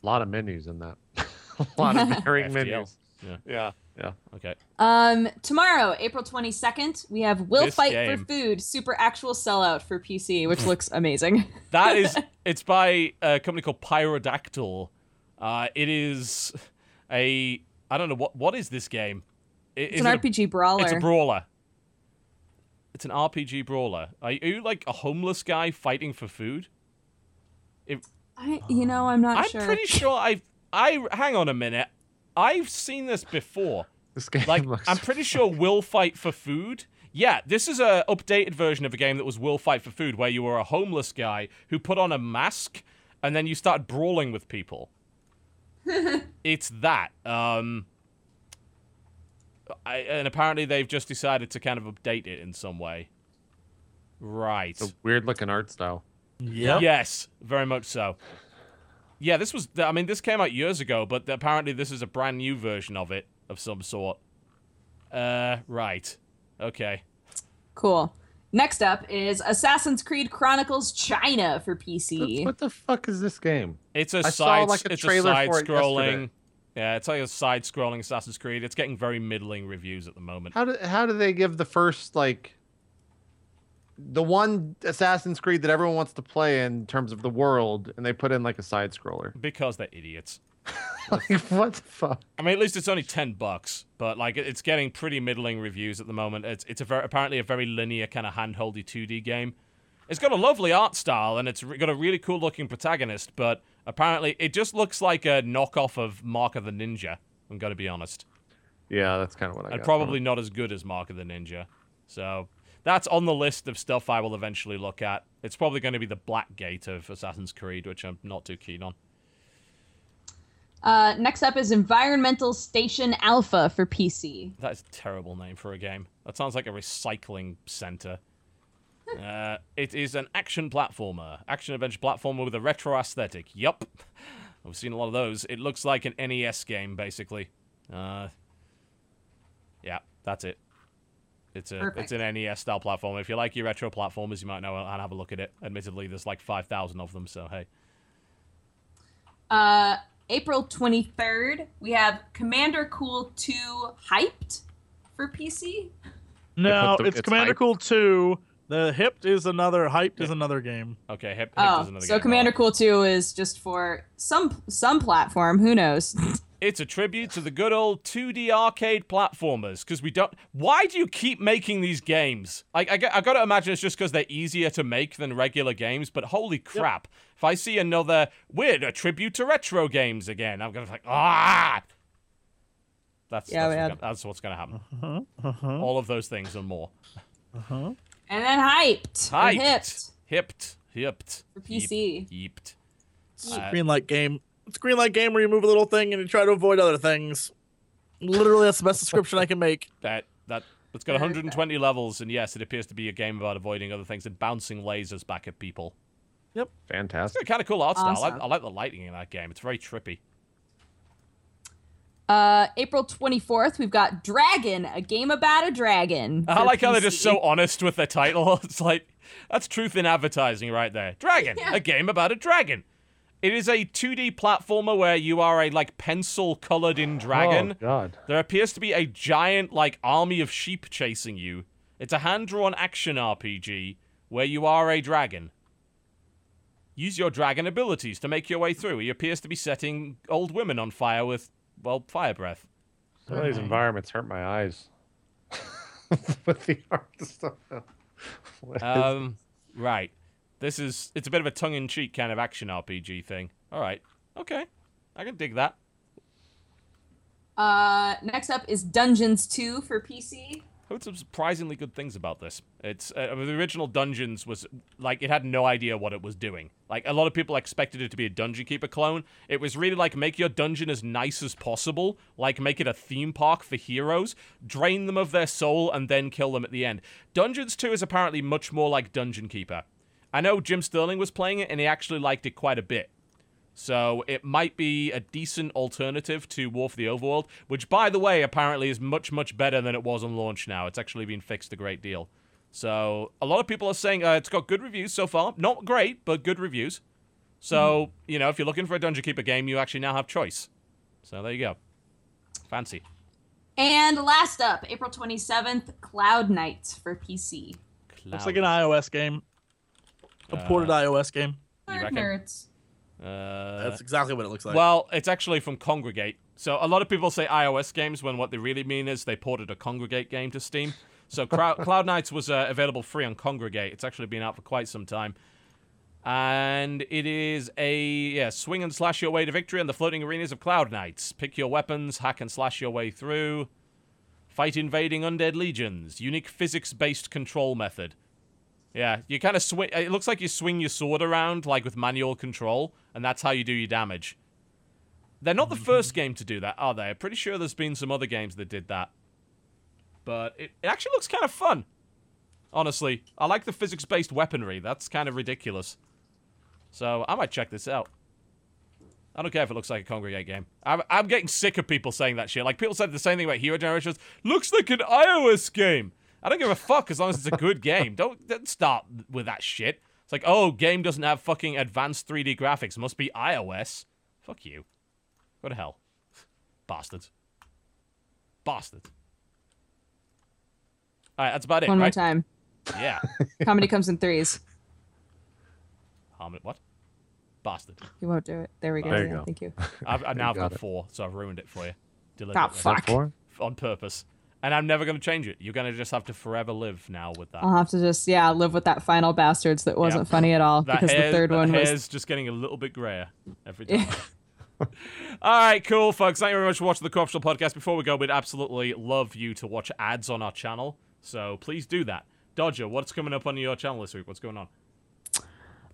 Speaker 4: A lot of menus in that. a lot of varying
Speaker 1: FTL.
Speaker 4: menus. Yeah, yeah. Yeah.
Speaker 1: Okay.
Speaker 2: Um, tomorrow, April 22nd, we have Will
Speaker 1: This
Speaker 2: Fight
Speaker 1: game.
Speaker 2: for Food Super Actual Sellout for PC, which looks amazing.
Speaker 1: That is, it's by a company called Pyrodactyl. Uh, it is a, I don't know what what is this game. I-
Speaker 2: It's an
Speaker 1: it a-
Speaker 2: RPG brawler.
Speaker 1: It's a brawler. It's an RPG brawler. Are you, are you like a homeless guy fighting for food?
Speaker 2: I, you know, I'm not sure.
Speaker 1: I'm
Speaker 2: sure.
Speaker 1: pretty sure I've. I hang on a minute. I've seen this before.
Speaker 4: This game
Speaker 1: Like
Speaker 4: looks.
Speaker 1: I'm pretty sure Will Fight for Food. Yeah, this is a updated version of a game that was Will Fight for Food, where you were a homeless guy who put on a mask and then you start brawling with people. It's that. Um, I, and apparently they've just decided to kind of update it in some way. Right.
Speaker 4: It's a weird looking art style.
Speaker 3: Yeah.
Speaker 1: Yes, very much so. Yeah, this was. I mean, this came out years ago, but apparently this is a brand new version of it of some sort. Uh, right. Okay.
Speaker 2: Cool. Next up is Assassin's Creed Chronicles China for PC.
Speaker 4: What the fuck is this game?
Speaker 1: It's a
Speaker 4: I
Speaker 1: side.
Speaker 4: saw, like, a
Speaker 1: it's
Speaker 4: trailer
Speaker 1: a side
Speaker 4: for it
Speaker 1: scrolling.
Speaker 4: yesterday.
Speaker 1: Yeah, it's like a side-scrolling Assassin's Creed. It's getting very middling reviews at the moment
Speaker 4: How do how do they give the first like the one Assassin's Creed that everyone wants to play in terms of the world, and they put in like a side scroller?
Speaker 1: because they're idiots.
Speaker 4: like what the fuck?
Speaker 1: I mean, at least it's only ten bucks, but like it's getting pretty middling reviews at the moment. It's it's a very, apparently a very linear kind of handholdy 2D game. It's got a lovely art style and it's got a really cool looking protagonist, but apparently it just looks like a knockoff of Mark of the Ninja. I'm gonna be honest,
Speaker 4: Yeah, that's kind of what I.
Speaker 1: and
Speaker 4: got
Speaker 1: probably
Speaker 4: from
Speaker 1: not as good as Mark of the Ninja. So that's on the list of stuff I will eventually look at. It's probably going to be the Blackgate of Assassin's Creed, which I'm not too keen on.
Speaker 2: Uh, next up is Environmental Station Alpha for PC.
Speaker 1: That is a terrible name for a game. That sounds like a recycling center. uh, it is an action platformer, action adventure platformer with a retro aesthetic. Yup, I've seen a lot of those. It looks like an NES game, basically. Uh, yeah, that's it. It's a
Speaker 2: Perfect.
Speaker 1: it's an NES style platformer. If you like your retro platformers, you might know and have a look at it. Admittedly, there's like five thousand of them, so hey.
Speaker 2: Uh, April 23rd, we have Commander Cool 2 Hyped for PC.
Speaker 3: No,
Speaker 4: put
Speaker 3: it's,
Speaker 4: it's
Speaker 3: Commander
Speaker 4: hyped.
Speaker 3: Cool 2. The hyped is another. Hyped is another game.
Speaker 1: Okay, hip, hip
Speaker 2: Oh,
Speaker 1: is another game.
Speaker 2: so
Speaker 1: game.
Speaker 2: Commander
Speaker 1: oh.
Speaker 2: Cool 2 is just for some some platform. Who knows?
Speaker 1: It's a tribute to the good old 2D arcade platformers because we don't. Why do you keep making these games? I, I, got- I gotta imagine it's just because they're easier to make than regular games. But holy crap! If I see another weird a tribute to retro games again, I'm gonna be like ah. That's
Speaker 2: Yeah,
Speaker 1: that's, what's gonna, that's what's gonna happen. Uh-huh, uh-huh. All of those things and more. Uh-huh.
Speaker 2: and then Hyped. or
Speaker 1: Hyped,
Speaker 2: Hipped
Speaker 1: hipped, hipped
Speaker 2: for PC.
Speaker 1: Yeeped.
Speaker 3: It's a green light game. It's a green light game where you move a little thing and you try to avoid other things. Literally, that's the best description I can make.
Speaker 1: That that it's got 120 levels, and yes, it appears to be a game about avoiding other things and bouncing lasers back at people.
Speaker 4: Yep, fantastic.
Speaker 1: kind of cool art style. I, I like the lighting in that game. It's very trippy.
Speaker 2: Uh, April 24th, we've got Dragon, a game about a dragon.
Speaker 1: I
Speaker 2: for
Speaker 1: like how they're just so honest with their title. It's like that's truth in advertising right there. Dragon,
Speaker 2: Yeah.
Speaker 1: a game about a dragon. It is a 2D platformer where you are a like pencil colored in dragon.
Speaker 4: Oh God.
Speaker 1: There appears to be a giant like army of sheep chasing you. It's a hand-drawn action RPG where you are a dragon. Use your dragon abilities to make your way through. He appears to be setting old women on fire with well, fire breath.
Speaker 4: Some of these environments hurt my eyes. With the art stuff. What is-
Speaker 1: Um, right. This is it's a bit of a tongue-in-cheek kind of action RPG thing. All right. Okay. I can dig that.
Speaker 2: Uh, next up is Dungeons 2 for PC.
Speaker 1: heard some surprisingly good things about this. It's uh, the original Dungeons was like it had no idea what it was doing. Like a lot of people expected it to be a Dungeon Keeper clone. It was really like make your dungeon as nice as possible, like make it a theme park for heroes, drain them of their soul, and then kill them at the end. Dungeons 2 is apparently much more like Dungeon Keeper. I know Jim Sterling was playing it and he actually liked it quite a bit. So it might be a decent alternative to War for the Overworld, which, by the way, apparently is much, much better than it was on launch now. It's actually been fixed a great deal. So a lot of people are saying uh, it's got good reviews so far. Not great, but good reviews. So, you know, if you're looking for a Dungeon Keeper game, you actually now have choice. So there you go. Fancy.
Speaker 2: And last up, April 27th, Cloud Knights for PC.
Speaker 3: Looks like an iOS game. A ported
Speaker 1: Uh,
Speaker 3: iOS game.
Speaker 1: You
Speaker 2: Nerd
Speaker 1: reckon?
Speaker 2: nerds.
Speaker 1: Uh,
Speaker 3: That's exactly what it looks like.
Speaker 1: well, it's actually from Kongregate. So a lot of people say iOS games when what they really mean is they ported a Kongregate game to Steam. So Crowd, Cloud Knights was uh, available free on Kongregate. It's actually been out for quite some time. And it is a yeah, swing and slash your way to victory in the floating arenas of Cloud Knights. Pick your weapons, hack and slash your way through. Fight invading undead legions. Unique physics-based control method. Yeah, you kind of swing. It looks like you swing your sword around like with manual control, and that's how you do your damage. They're not the first game to do that, are they? I'm pretty sure there's been some other games that did that. But it, it actually looks kind of fun. Honestly, I like the physics-based weaponry. That's kind of ridiculous. So I might check this out. I don't care if it looks like a Kongregate game. I'm, I'm getting sick of people saying that shit. Like, people said the same thing about Hero Generations. Looks like an iOS game. I don't give a fuck as long as it's a good game. Don't, don't start with that shit. It's like, oh, game doesn't have fucking advanced 3D graphics. Must be iOS. Fuck you. Go to hell. Bastards. Bastards. Alright, that's about it,
Speaker 2: One more time.
Speaker 1: Yeah.
Speaker 2: Comedy comes in threes.
Speaker 1: Harmon, what? Bastard.
Speaker 2: You won't do it. There we go.
Speaker 4: There you
Speaker 2: Yeah,
Speaker 4: go.
Speaker 2: Thank you.
Speaker 1: I've, I now I've
Speaker 4: got
Speaker 1: got four, so I've ruined it for you.
Speaker 2: Ah,
Speaker 1: Deliberately.
Speaker 2: fuck.
Speaker 1: On purpose. And I'm never going to change it. You're going to just have to forever live now with that.
Speaker 2: I'll have to just yeah live with that final bastards that wasn't
Speaker 1: Yeah.
Speaker 2: funny at all
Speaker 1: that
Speaker 2: because
Speaker 1: hair,
Speaker 2: the third one was
Speaker 1: just getting a little bit grayer every time. All right, cool, folks. Thank you very much for watching the Co-Optional podcast. Before we go, we'd absolutely love you to watch ads on our channel, so please do that. Dodger, what's coming up on your channel this week? What's going on?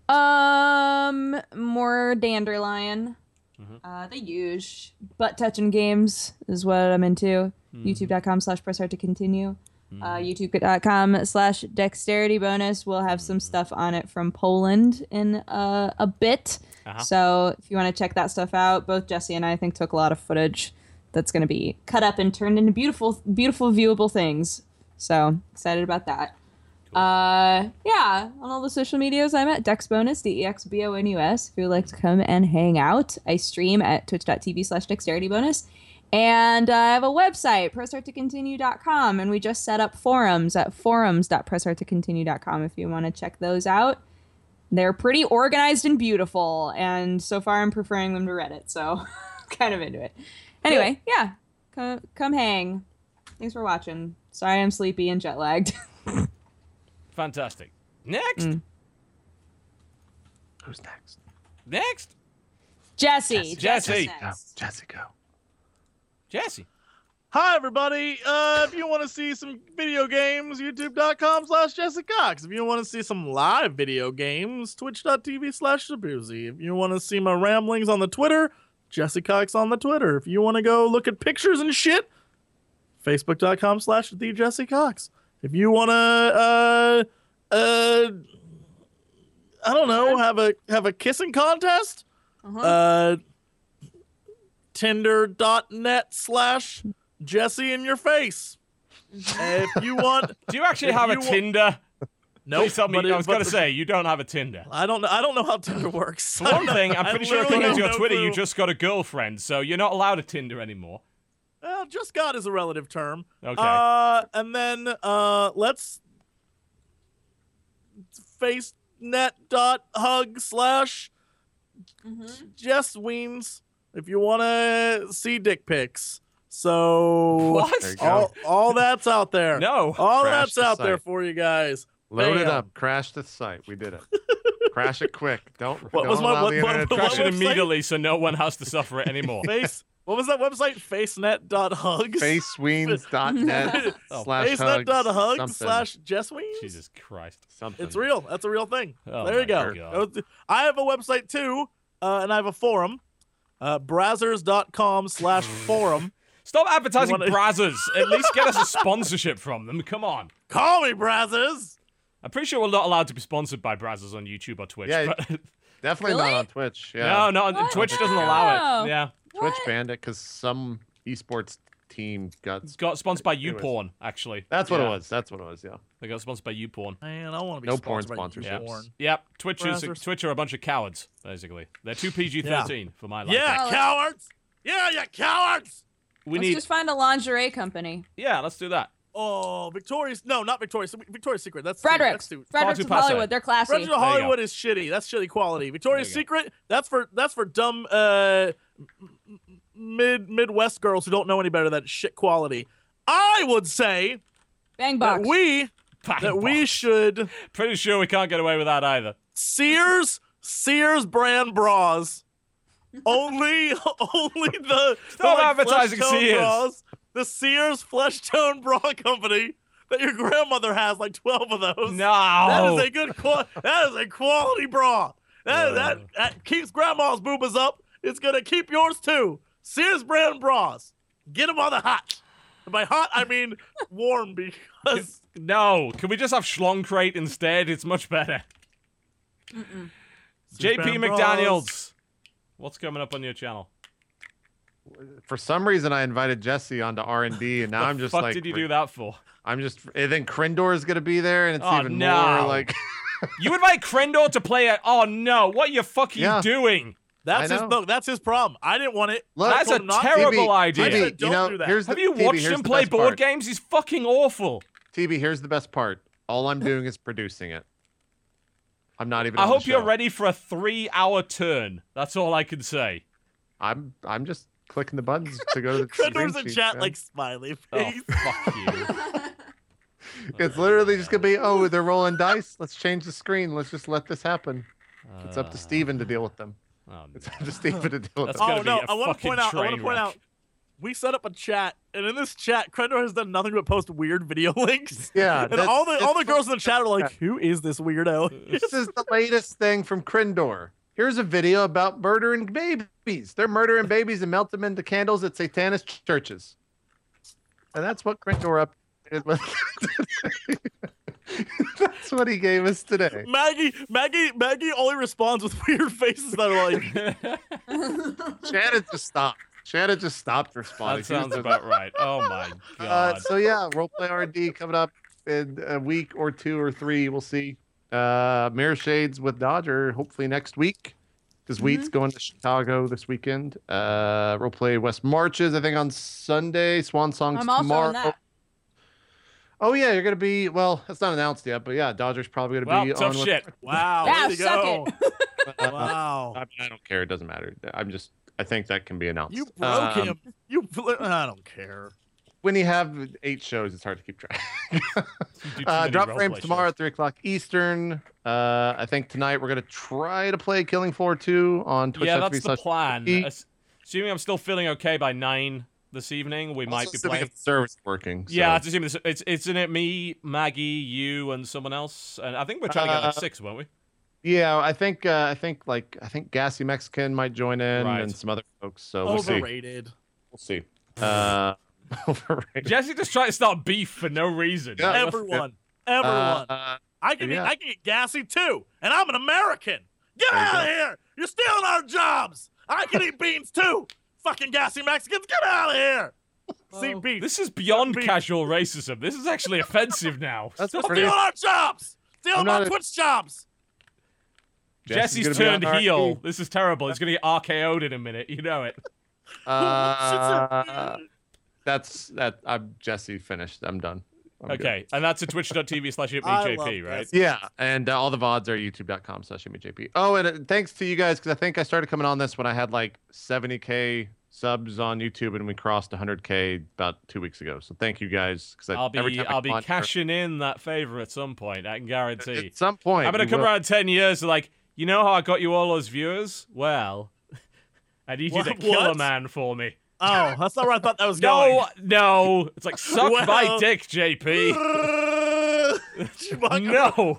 Speaker 2: Um, more dandelion. Uh, the huge butt touching games is what I'm into. YouTube.com slash press heart to continue. Uh, YouTube.com slash dexterity bonus. We'll have some stuff on it from Poland in uh, a bit.
Speaker 1: Uh-huh.
Speaker 2: So if you want to check that stuff out, both Jesse and I, I think took a lot of footage that's going to be cut up and turned into beautiful, beautiful, viewable things. So excited about that. Uh, yeah, on all the social medias, I'm at DexBonus, D E X B O N U S. If you'd like to come and hang out, I stream at twitch.tv slash dexteritybonus. And uh, I have a website, presshearttocontinue.com, and we just set up forums at forums.presshearttocontinue.com if you want to check those out. They're pretty organized and beautiful, and so far I'm preferring them to Reddit, so kind of into it. Anyway, yeah, come, come hang. Thanks for watching. Sorry I'm sleepy and jet lagged.
Speaker 1: Fantastic. Next,
Speaker 2: Mm.
Speaker 4: Who's next?
Speaker 1: next,
Speaker 2: Jesse.
Speaker 1: Jesse.
Speaker 4: Go. Jesse, go.
Speaker 1: Jesse.
Speaker 3: Hi, everybody. Uh, if you want to see some video games, youtube.com slash Jesse Cox. If you want to see some live video games, twitch.tv slash Shabuzi. If you want to see my ramblings on the Twitter, Jesse Cox on the Twitter. If you want to go look at pictures and shit, facebook.com slash the Jesse Cox. If you want to, uh, uh, I don't know, have a have a kissing contest,
Speaker 2: Uh-huh.
Speaker 3: uh, tinder.net slash Jesse in your face. if you want,
Speaker 1: Do you actually have a
Speaker 3: you wa-
Speaker 1: Tinder?
Speaker 3: no,
Speaker 1: Please tell me. I was going to
Speaker 3: the-
Speaker 1: say, you don't have a Tinder.
Speaker 3: I don't know. I don't know how Tinder works.
Speaker 1: For one thing, I'm pretty sure according to your
Speaker 3: no
Speaker 1: Twitter, you just got a girlfriend, so you're not allowed a Tinder anymore.
Speaker 3: Well, just God is a relative term.
Speaker 1: Okay.
Speaker 3: Uh, and then uh, let's facenet.hug slash Jess Weens if you want to see dick pics. So
Speaker 1: What?
Speaker 4: There you go.
Speaker 3: all, all that's out there.
Speaker 1: No.
Speaker 3: All
Speaker 4: Crash
Speaker 3: that's
Speaker 4: the
Speaker 3: out there for you guys.
Speaker 4: Load it up. Crash the site. We did it. Crash it quick. Don't.
Speaker 3: What
Speaker 4: don't
Speaker 3: was my-
Speaker 4: allow
Speaker 3: what- what-
Speaker 4: internet
Speaker 3: what-
Speaker 4: to
Speaker 1: Crash it
Speaker 3: website?
Speaker 1: immediately so no one has to suffer it anymore.
Speaker 3: Face. What was that website? Facenet.hugs.
Speaker 4: Faceweens.net
Speaker 1: Oh,
Speaker 4: slash hugs.
Speaker 3: Facenet.hugs
Speaker 4: something.
Speaker 3: slash Jess Weens.
Speaker 1: Jesus Christ.
Speaker 4: Something.
Speaker 3: It's real. That's a real thing.
Speaker 1: Oh
Speaker 3: there you go.
Speaker 1: God.
Speaker 3: I have a website too, uh, and I have a forum. Uh, brazzers.com slash forum.
Speaker 1: Stop advertising
Speaker 3: You wanna-
Speaker 1: Brazzers. At least get us a sponsorship from them. Come on.
Speaker 3: Call me Brazzers.
Speaker 1: I'm pretty sure we're not allowed to be sponsored by Brazzers on YouTube or Twitch.
Speaker 4: Yeah,
Speaker 1: but
Speaker 4: Definitely
Speaker 2: Really?
Speaker 4: not on Twitch.
Speaker 1: no,
Speaker 4: Yeah.
Speaker 1: no,
Speaker 2: What?
Speaker 1: Twitch doesn't allow it. Yeah.
Speaker 4: Twitch
Speaker 2: What?
Speaker 4: banned it because some esports team got.
Speaker 1: It's got sponsored by
Speaker 4: It was-
Speaker 1: YouPorn, actually.
Speaker 4: That's what
Speaker 1: Yeah.
Speaker 4: it was. That's what it was. Yeah.
Speaker 1: They got sponsored by YouPorn.
Speaker 3: Man, I want to be
Speaker 4: No porn
Speaker 3: sponsored by
Speaker 4: sponsorships.
Speaker 3: porn.
Speaker 1: Yep. Twitch is
Speaker 3: Brazzers.
Speaker 1: Twitch are a bunch of cowards, basically. They're too PG-13 for my liking.
Speaker 3: Yeah,
Speaker 2: Oh,
Speaker 3: cowards. Yeah, you cowards.
Speaker 1: we
Speaker 2: Let's
Speaker 1: need.
Speaker 2: just find a lingerie company.
Speaker 1: Yeah, let's do that.
Speaker 3: Oh, Victoria's. No, not Victoria's. Victoria's Secret. That's
Speaker 2: Frederick's.
Speaker 3: That's too.
Speaker 2: Frederick's
Speaker 1: too
Speaker 2: of
Speaker 1: passe.
Speaker 2: Hollywood. They're classy.
Speaker 3: Frederick's
Speaker 1: you go.
Speaker 3: Hollywood is shitty. That's shitty quality. Victoria's Secret. That's for that's for dumb uh mid Midwest girls who don't know any better. That shit quality. I would say
Speaker 2: Bang
Speaker 3: that we
Speaker 1: Bang
Speaker 3: that we should
Speaker 1: Pretty sure we can't get away with that either.
Speaker 3: Sears Sears brand bras. only only the, the
Speaker 1: Stop
Speaker 3: like,
Speaker 1: advertising
Speaker 3: flesh
Speaker 1: Sears.
Speaker 3: bras. The Sears Flesh Tone Bra Company that your grandmother has like twelve of those.
Speaker 1: No.
Speaker 3: That is a good quality. That is a quality bra. That,
Speaker 1: Uh.
Speaker 3: that that keeps grandma's boobas up. It's gonna keep yours too. Sears brand bras. Get them on the hot. And by hot, I mean warm because
Speaker 1: No. Can we just have Schloncrate instead? It's much better. JP
Speaker 3: brand bras.
Speaker 1: McDaniels. What's coming up on your channel?
Speaker 4: For some reason, I invited Jesse onto R and D, and now
Speaker 1: the
Speaker 4: I'm just
Speaker 1: fuck
Speaker 4: like,
Speaker 1: did you do that for?
Speaker 4: I'm just. And then Crendor is gonna be there, and it's
Speaker 1: Oh,
Speaker 4: even
Speaker 1: no.
Speaker 4: more like.
Speaker 1: You invite Crendor to play it? Oh no! What you fuck are
Speaker 4: Yeah.
Speaker 1: you doing?
Speaker 3: That's his
Speaker 4: know.
Speaker 3: no, that's his problem. I didn't want it.
Speaker 4: Look,
Speaker 1: That's a
Speaker 3: not
Speaker 1: terrible
Speaker 4: TB,
Speaker 1: idea.
Speaker 3: I
Speaker 4: TB,
Speaker 3: don't
Speaker 4: you know,
Speaker 3: do that.
Speaker 4: here's the,
Speaker 1: Have you
Speaker 4: TB,
Speaker 1: watched him play board
Speaker 4: part.
Speaker 1: games? He's fucking awful.
Speaker 4: TB, here's the best part. All I'm doing is producing it. I'm not even.
Speaker 1: I
Speaker 4: on the
Speaker 1: hope you're ready for a three-hour turn. That's all I can say.
Speaker 4: I'm. I'm just clicking the buttons to go to the.
Speaker 3: Crendor's
Speaker 4: screen
Speaker 3: in
Speaker 4: sheet,
Speaker 3: chat
Speaker 4: man.
Speaker 3: like smiley
Speaker 1: Oh
Speaker 3: face.
Speaker 1: fuck you!
Speaker 4: It's literally just gonna be. Oh, they're rolling dice. Let's change the screen. Let's just let this happen. It's up to
Speaker 1: Uh,
Speaker 4: Steven to deal with them.
Speaker 1: Oh,
Speaker 4: It's up to Steven to deal with
Speaker 1: That's
Speaker 4: them.
Speaker 1: gonna
Speaker 3: oh
Speaker 1: be
Speaker 3: no!
Speaker 1: a
Speaker 3: I want to point out. I want to point out. We set up a chat, and in this chat, Crendor has done nothing but post weird video links.
Speaker 4: Yeah,
Speaker 3: And all the all the girls in the chat are like, "Who is this weirdo?"
Speaker 4: This is the latest thing from Crendor. Here's a video about murdering babies. They're murdering babies and melt them into candles at satanist churches. And that's what Crendor updated with. that's what he gave us today.
Speaker 3: Maggie, Maggie, Maggie only responds with weird faces that are like,
Speaker 4: Shannon just stopped. Shannon just stopped responding.
Speaker 1: that sounds about right. Oh my
Speaker 4: Uh,
Speaker 1: god.
Speaker 4: so yeah, roleplay R&D coming up in a week or two or three. We'll see. Uh, Mirror Shades with Dodger hopefully next week because Wheat's going to Chicago this weekend. Uh, roleplay West Marches I think on Sunday. Swan Songs
Speaker 2: I'm also
Speaker 4: tomorrow.
Speaker 2: On that.
Speaker 4: Oh yeah, you're gonna be well. That's not announced yet, but yeah, Dodger's probably gonna
Speaker 1: well,
Speaker 4: be
Speaker 1: tough
Speaker 4: on. with-
Speaker 1: shit.
Speaker 3: "Wow,
Speaker 2: Yeah, suck
Speaker 3: go.
Speaker 2: it.
Speaker 3: Wow,
Speaker 4: I, I don't care. It doesn't matter. I'm just. I think that can be announced.
Speaker 3: you broke
Speaker 4: Um,
Speaker 3: him. You, bl- I don't care."
Speaker 4: When you have eight shows, it's hard to keep track.
Speaker 1: You do too
Speaker 4: Uh, drop
Speaker 1: roleplay
Speaker 4: frames
Speaker 1: shows.
Speaker 4: tomorrow at three o'clock Eastern. Uh, I think tonight we're gonna try to play Killing Floor two on Twitch.
Speaker 1: Yeah, that's the plan. Assuming I'm still feeling okay by nine this evening, we might be
Speaker 4: assuming
Speaker 1: playing.
Speaker 4: if the service is working. So.
Speaker 1: Yeah, it's assuming it's, it's isn't it me, Maggie, you, and someone else, and I think we're trying to get like
Speaker 4: Uh,
Speaker 1: six, weren't we?
Speaker 4: yeah. I think uh, I think like I think Gassy Mexican might join in
Speaker 1: Right.
Speaker 4: and some other folks. So we'll see.
Speaker 3: Overrated.
Speaker 4: We'll see. Uh, overrated.
Speaker 1: Jesse just tried to start beef for no reason.
Speaker 4: Yeah.
Speaker 1: Like,
Speaker 3: Everyone, everyone.
Speaker 4: Uh,
Speaker 3: I can
Speaker 4: yeah.
Speaker 3: I can get gassy too, and I'm an American. Get
Speaker 4: There you
Speaker 3: out of here! You're stealing our jobs. I can eat beans too. Fucking gassy Mexicans, get out of here. See
Speaker 2: Oh.
Speaker 3: beef.
Speaker 1: This is beyond
Speaker 3: Beef.
Speaker 1: casual racism. This is actually offensive now.
Speaker 4: That's
Speaker 1: Stop
Speaker 4: pretty-
Speaker 3: stealing our jobs. Stealing
Speaker 4: I'm
Speaker 3: our
Speaker 4: not a-
Speaker 3: Twitch jobs.
Speaker 1: Jesse's
Speaker 4: gonna be on
Speaker 1: turned
Speaker 4: RP.
Speaker 1: heel. This is terrible. He's gonna get RKO'd in a minute. You know it.
Speaker 4: Uh, that's that. I'm Jesse. Finished. I'm done. I'm good.
Speaker 1: Okay, and that's at twitch.tv slash
Speaker 3: I
Speaker 1: right?
Speaker 3: Jesse.
Speaker 4: Yeah, and uh, all the VODs are youtube.com slash JP. Oh, and uh, thanks to you guys, because I think I started coming on this when I had like 70K subs on YouTube and we crossed 100K about two weeks ago. So thank you guys. Because
Speaker 1: I'll be
Speaker 4: time I
Speaker 1: I'll be
Speaker 4: come on
Speaker 1: cashing in that favor at some point. I can guarantee.
Speaker 4: At some point.
Speaker 1: I'm gonna come
Speaker 4: will.
Speaker 1: around ten years. Like, you know how I got you all those viewers? Well, I need you to
Speaker 3: What-
Speaker 1: kill a man for me.
Speaker 3: Oh, that's not where I thought that was going.
Speaker 1: No, no. It's like suck my dick, JP. no,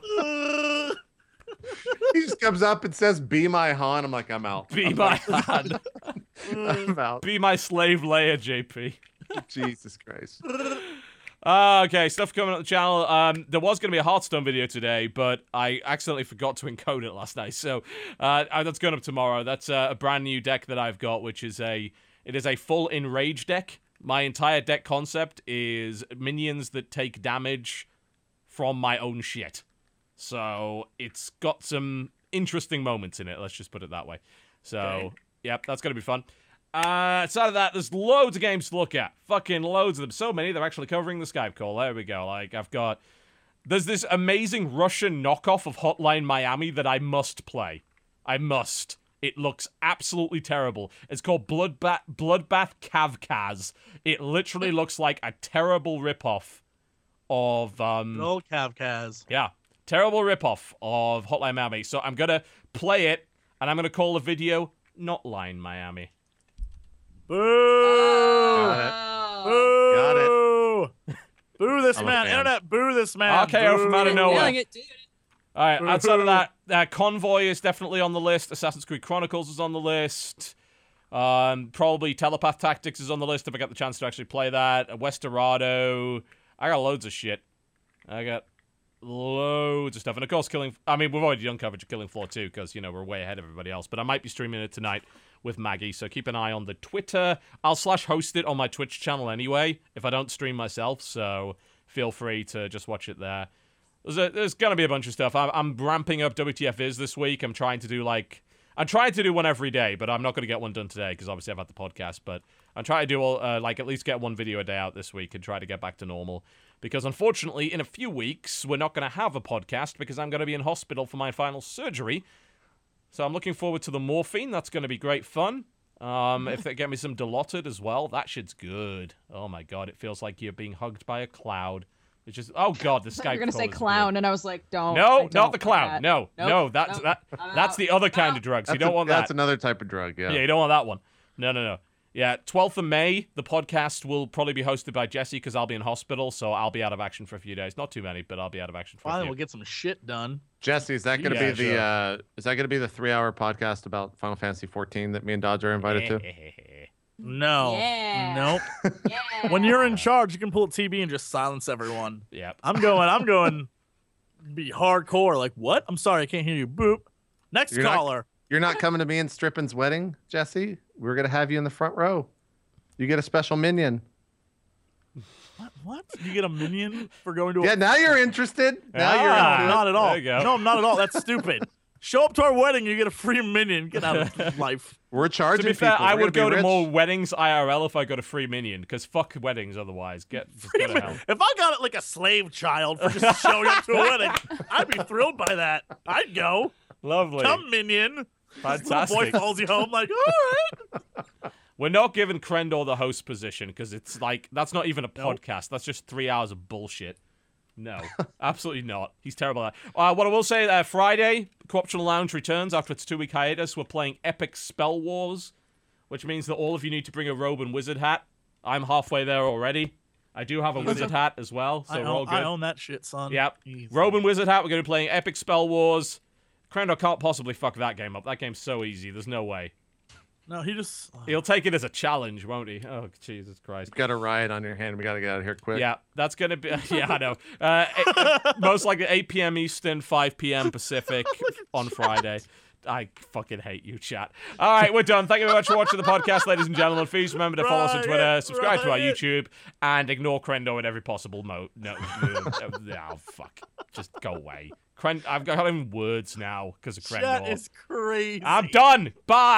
Speaker 4: He just comes up and says, Be my Han. I'm like, I'm out.
Speaker 1: be
Speaker 4: I'm
Speaker 1: my hand.
Speaker 4: I'm out.
Speaker 1: Be my slave layer, JP.
Speaker 4: Jesus Christ.
Speaker 1: Uh, okay, stuff coming up the channel. Um, there was going to be a Hearthstone video today, but I accidentally forgot to encode it last night. So uh, uh, that's going up tomorrow. That's uh, a brand new deck that I've got, which is a it is a full enrage deck. My entire deck concept is minions that take damage from my own shit. So it's got some interesting moments in it. Let's just put it that way. So
Speaker 3: Okay.
Speaker 1: yep, that's going to be fun. Uh, outside of that, there's loads of games to look at. Fucking loads of them. So many, they're actually covering the Skype call. There we go. Like, I've got. There's this amazing Russian knockoff of Hotline Miami that I must play. I must. It looks absolutely terrible. It's called Bloodbath Bloodbath Kavkaz. It literally looks like a terrible ripoff of um
Speaker 3: old Kavkaz.
Speaker 1: yeah, terrible ripoff of Hotline Miami. So I'm gonna play it, and I'm gonna call the video "Not Line Miami."
Speaker 3: Boo!
Speaker 4: Got it. Got
Speaker 3: Boo! Boo this
Speaker 4: I'm
Speaker 3: man. Internet, boo this man.
Speaker 1: RKO from out of
Speaker 3: Boo.
Speaker 1: nowhere.
Speaker 2: Feeling it, dude.
Speaker 1: All right, outside of that, uh, Convoy is definitely on the list. Assassin's Creed Chronicles is on the list. Um, probably Telepath Tactics is on the list if I get the chance to actually play that. Uh, Westerado. I got loads of shit. I got loads of stuff. And of course, Killing. I mean, we've already done coverage of Killing Floor 2 because, you know, we're way ahead of everybody else. But I might be streaming it tonight with Maggie. So keep an eye on the Twitter. I'll slash host it on my Twitch channel anyway if I don't stream myself. So feel free to just watch it there. There's, a, there's gonna be a bunch of stuff. I'm, I'm ramping up WTF is this week. I'm trying to do like I'm trying to do one every day, but I'm not gonna get one done today because obviously I've had the podcast. But I'm trying to do all uh, like at least get one video a day out this week and try to get back to normal. Because unfortunately, in a few weeks, we're not gonna have a podcast because I'm gonna be in hospital for my final surgery. So I'm looking forward to the morphine. That's gonna be great fun. Um, if they get me some Dilaudid as well, that shit's good. Oh my god, it feels like you're being hugged by a cloud. It's just oh god, the
Speaker 2: I thought
Speaker 1: Skype
Speaker 2: you were gonna say
Speaker 1: is good.
Speaker 2: clown, and I was like, don't.
Speaker 1: No,
Speaker 2: don't
Speaker 1: not the clown.
Speaker 2: that.
Speaker 1: No,
Speaker 2: Nope,
Speaker 1: no, that's
Speaker 2: nope,
Speaker 1: that. That's the other kind of drugs.
Speaker 4: That's,
Speaker 1: you don't
Speaker 4: a-
Speaker 1: want
Speaker 4: that's
Speaker 1: that.
Speaker 4: That's another type of drug. Yeah.
Speaker 1: Yeah, you don't want that one. No, no, no. Yeah, 12th of May, the podcast will probably be hosted by Jesse because I'll be in hospital, so I'll be out of action for a few days. Not too many, but I'll be out of action for a
Speaker 3: Finally,
Speaker 1: few.
Speaker 3: we'll get some shit done.
Speaker 4: Jesse, is that going to
Speaker 1: Yeah,
Speaker 4: be the
Speaker 1: sure.
Speaker 4: uh, is that going to be the three hour podcast about Final Fantasy 14 that me and Dodge are invited to?
Speaker 3: No.
Speaker 2: Yeah.
Speaker 3: Nope.
Speaker 2: Yeah.
Speaker 3: When you're in charge, you can pull a TB and just silence everyone.
Speaker 1: Yep.
Speaker 3: I'm going. I'm going. Be hardcore. Like what? I'm sorry, I can't hear you. Boop. Next
Speaker 4: You're not-
Speaker 3: caller.
Speaker 4: You're not coming to me and Strippin's wedding, Jesse. We're gonna have you in the front row. You get a special minion.
Speaker 3: What? What? You get a minion for going to a
Speaker 4: Yeah, now you're interested. Now
Speaker 1: Ah.
Speaker 4: you're
Speaker 3: No,
Speaker 4: into it.
Speaker 3: not at all.
Speaker 1: There you go.
Speaker 3: No, not at all. That's stupid. Show up to our wedding, you get a free minion. Get out of life.
Speaker 4: We're charging
Speaker 1: To be fair,
Speaker 4: people.
Speaker 1: I
Speaker 4: We're
Speaker 1: would go
Speaker 4: be
Speaker 1: to
Speaker 4: rich.
Speaker 1: more weddings IRL if I got a free minion, because fuck weddings otherwise. Get just go to.
Speaker 3: If I got it like a slave child for just showing up to a wedding, I'd be thrilled by that. I'd go.
Speaker 1: Lovely.
Speaker 3: Come, minion. Little boy
Speaker 1: Fantastic.
Speaker 3: follows you home like, all right.
Speaker 1: We're not giving Crendor the host position because it's like that's not even a
Speaker 3: Nope.
Speaker 1: podcast. That's just three hours of bullshit. No, absolutely not. He's terrible at that. Uh, what I will say, uh, Friday, Corruption Lounge returns after its two-week hiatus. We're playing Epic Spell Wars, which means that all of you need to bring a robe and wizard hat. I'm halfway there already. I do have a wizard hat as well, so
Speaker 3: I,
Speaker 1: we're all good.
Speaker 3: I own that shit, son.
Speaker 1: Yep.
Speaker 3: Easy.
Speaker 1: Robe and Wizard Hat, we're going to be playing Epic Spell Wars. Crendor can't possibly fuck that game up. That game's so easy. There's no way.
Speaker 3: No, he just.
Speaker 1: He'll take it as a challenge, won't he? Oh, Jesus Christ.
Speaker 4: Got a riot on your hand. We got to get out of here quick.
Speaker 1: Yeah, that's going to be. Yeah, I know. Uh, most likely 8 p.m. Eastern, 5 p.m. Pacific on Friday. I fucking hate you, chat. All right, we're done. Thank you very much for watching the podcast, ladies and gentlemen. Please remember to follow us on Twitter, subscribe to our. YouTube, and ignore Crendor in every possible mode. No, no, oh, fuck. Just go away. Cren- I've got him words now because of Crendor.
Speaker 3: is crazy.
Speaker 1: I'm done. Bye.